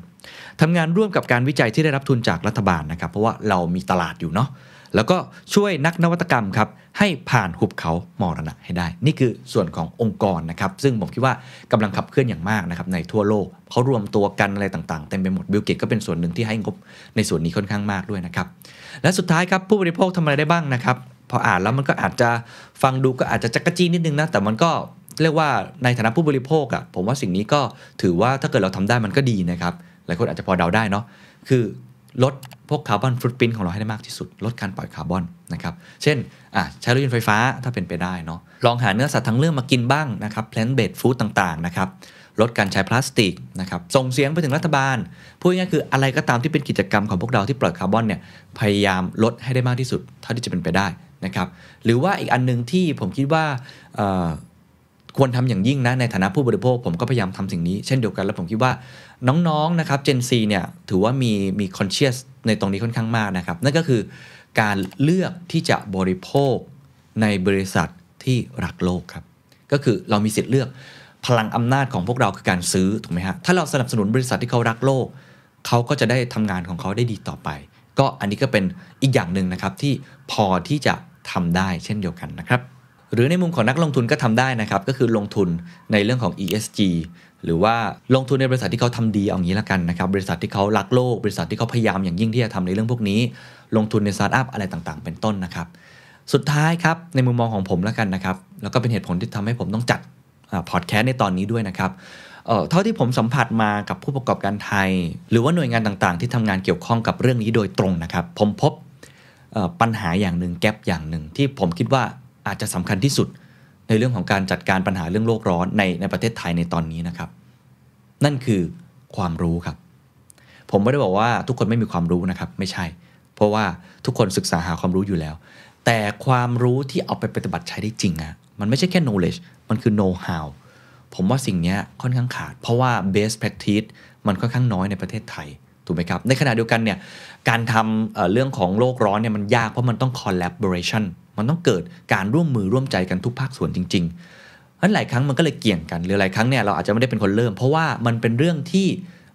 ทำงานร่วมกับการวิจัยที่ได้รับทุนจากรัฐบาลนะครับเพราะว่าเรามีตลาดอยู่เนาะ แล้วก็ช่วยนักนวัตกรรมครับให้ผ่านหุบเขามรณะให้ได้ นี่คือส่วนขององค์กรนะครับ ซึ่งผมคิดว่ากำลังขับเคลื่อนอย่างมากนะครับในทั่วโลกเขารวมตัวกันอะไรต่างๆเต็มไปหมดบิลเกตก็เป็นส่วนหนึ่งที่ให้งบในส่วนนี้ค่อนข้างมากด้วยนะครับและสุดท้ายครับผู้บริโภคทำอะไรได้บ้างนะครับพออ่านแล้วมันก็อาจจะฟังดูก็อาจจะจักกะจี้นิดนึงนะแต่มันก็เรียกว่าในฐานะผู้บริโภคอะผมว่าสิ่งนี้ก็ถือว่าถ้าเกิดเราทำได้มันก็ดีนะครับหลายคนอาจจะพอเดาได้เนาะคือ ลดพวกคาร์บอนฟุตปรินของเราให้ได้มากที่สุด ลดการปล่อยคาร์บอนนะครับ เช่นใช้รถยนต์ไฟฟ้าถ้าเป็นไปได้เนาะลองหาเนื้อสัตว์ทั้งเรื่องมากินบ้างนะครับ plant based food ต่างๆนะครับลดการใช้พลาสติกนะครับส่งเสียงไปถึงรัฐบาลพูดง่ายๆคืออะไรก็ตามที่เป็นกิจกรรมของพวกเราที่ปล่อยคาร์บอนเนี่ยพยายามลดให้ได้มากที่สุดเท่าที่จะเป็นไปได้นะครับหรือว่าอีกอันนึงที่ผมคิดว่าควรทำอย่างยิ่งนะในฐานะผู้บริโภค ผมก็พยายามทำสิ่งนี้เช่นเดียวกัน แล้วผมคิดว่า น้องๆนะครับ Gen Z เนี่ยถือว่ามีมี conscious ในตรงนี้ค่อนข้างมากนะครับ นั่นก็คือการเลือกที่จะบริโภคในบริษัทที่รักโลกครับ ก็คือเรามีสิทธิ์เลือกพลังอำนาจของพวกเราคือการซื้อถูกไหมฮะถ้าเราสนับสนุนบริษัทที่เขารักโลก เขาก็จะได้ทำงานของเขาได้ดีต่อไป ก็อันนี้ก็เป็นอีกอย่างหนึ่งนะครับที่พอที่จะทำได้เช่นเดียวกันนะครับหรือในมุมของนักลงทุนก็ทำได้นะครับ ก็คือลงทุนในเรื่องของ ESG หรือว่าลงทุนในบริษัทที่เขาทำดีเอางี้ละกันนะครับบริษัทที่เขารักโลก บริษัทที่เขาพยายามอย่างยิ่งที่จะทำในเรื่องพวกนี้ ลงทุนในสตาร์ทอัพอะไรต่างๆ เป็นต้นนะครับ สุดท้ายครับในมุมมองของผมแล้วกันนะครับแล้วก็เป็นเหตุผลที่ทำให้ผมต้องจัดพอดแคสต์ในตอนนี้ด้วยนะครับเท่าที่ผมสัมผัสมากับผู้ประกอบการไทย หรือว่าหน่วยงานต่างๆ ที่ทำงานเกี่ยวข้องกับเรื่องนี้โดยตรงนะครับ ผมพบปัญหาอย่างหนึ่งแกลบอย่างหนึ่งที่ผมคิดว่าอาจจะสำคัญที่สุด ในเรื่องของการจัดการปัญหาเรื่องโลกร้อนในในประเทศไทยในตอนนี้นะครับ นั่นคือความรู้ครับ ผมไม่ได้บอกว่าทุกคนไม่มีความรู้นะครับ ไม่ใช่ เพราะว่าทุกคนศึกษาหาความรู้อยู่แล้ว แต่ความรู้ที่เอาไปปฏิบัติใช้ได้จริงอะมันไม่ใช่แค่ knowledge มันคือ know how ผมว่าสิ่งนี้ค่อนข้างขาด เพราะว่า best practice มันค่อนข้างน้อยในประเทศไทยถูกไหมครับ ในขณะเดียวกันเนี่ยการทำเเรื่องของโลกร้อนเนี่ยมันยากเพราะมันต้อง collaboration มันต้องเกิดการร่วมมือร่วมใจกันทุกภาคส่วนจริงๆเพราะฉะนั้นหลายครั้งมันก็เลยเกี่ยงกันหรือหลายครั้งเนี่ยเราอาจจะไม่ได้เป็นคนเริ่ม เพราะว่ามันเป็นเรื่องที่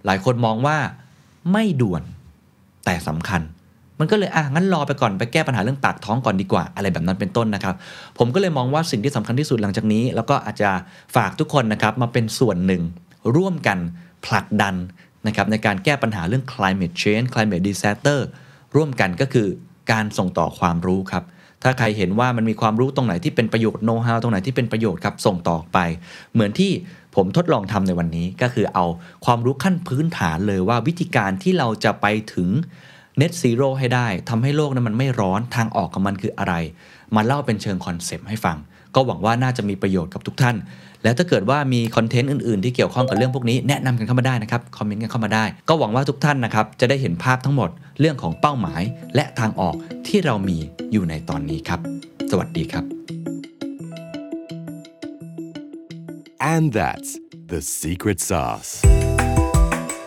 หลายคนมองว่าไม่ด่วนแต่สำคัญ มันก็เลยอะงั้นรอไปก่อนไปแก้ปัญหาเรื่องปากท้องก่อนดีกว่า อะไรแบบนั้นเป็นต้นนะครับ ผมก็เลยมองว่าสิ่งที่สำคัญที่สุดหลังจากนี้ แล้วก็อาจจะฝากทุกคนนะครับมาเป็นส่วนหนึ่ง ร่วมกันผลักดันนะครับในการแก้ปัญหาเรื่อง climate change climate disaster ร่วมกันก็คือการส่งต่อความรู้ครับ ถ้าใครเห็นว่ามันมีความรู้ตรงไหนที่เป็นประโยชน์โน้ตฮาวตรงไหนที่เป็นประโยชน์ครับส่งต่อไป เหมือนที่ผมทดลองทำในวันนี้ก็คือเอาความรู้ขั้นพื้นฐานเลยว่าวิธีการที่เราจะไปถึง Net Zero ให้ได้ทำให้โลกนั้นมันไม่ร้อนทางออกของมันคืออะไร มาเล่าเป็นเชิง concept ให้ฟัง ก็หวังว่าน่าจะมีประโยชน์กับทุกท่าน แล้วถ้าเกิดว่ามี content อื่นๆ ที่เกี่ยวข้องกับเรื่องพวกนี้แนะนำกันเข้ามาได้นะครับ comment กันเข้ามาได้ ก็หวังว่าทุกท่านนะครับจะได้เห็นภาพทั้งหมดเรื่องของเป้าหมาย และทางออกที่เรามีอยู่ในตอนนี้ครับ สวัสดีครับ And that's the secret sauce.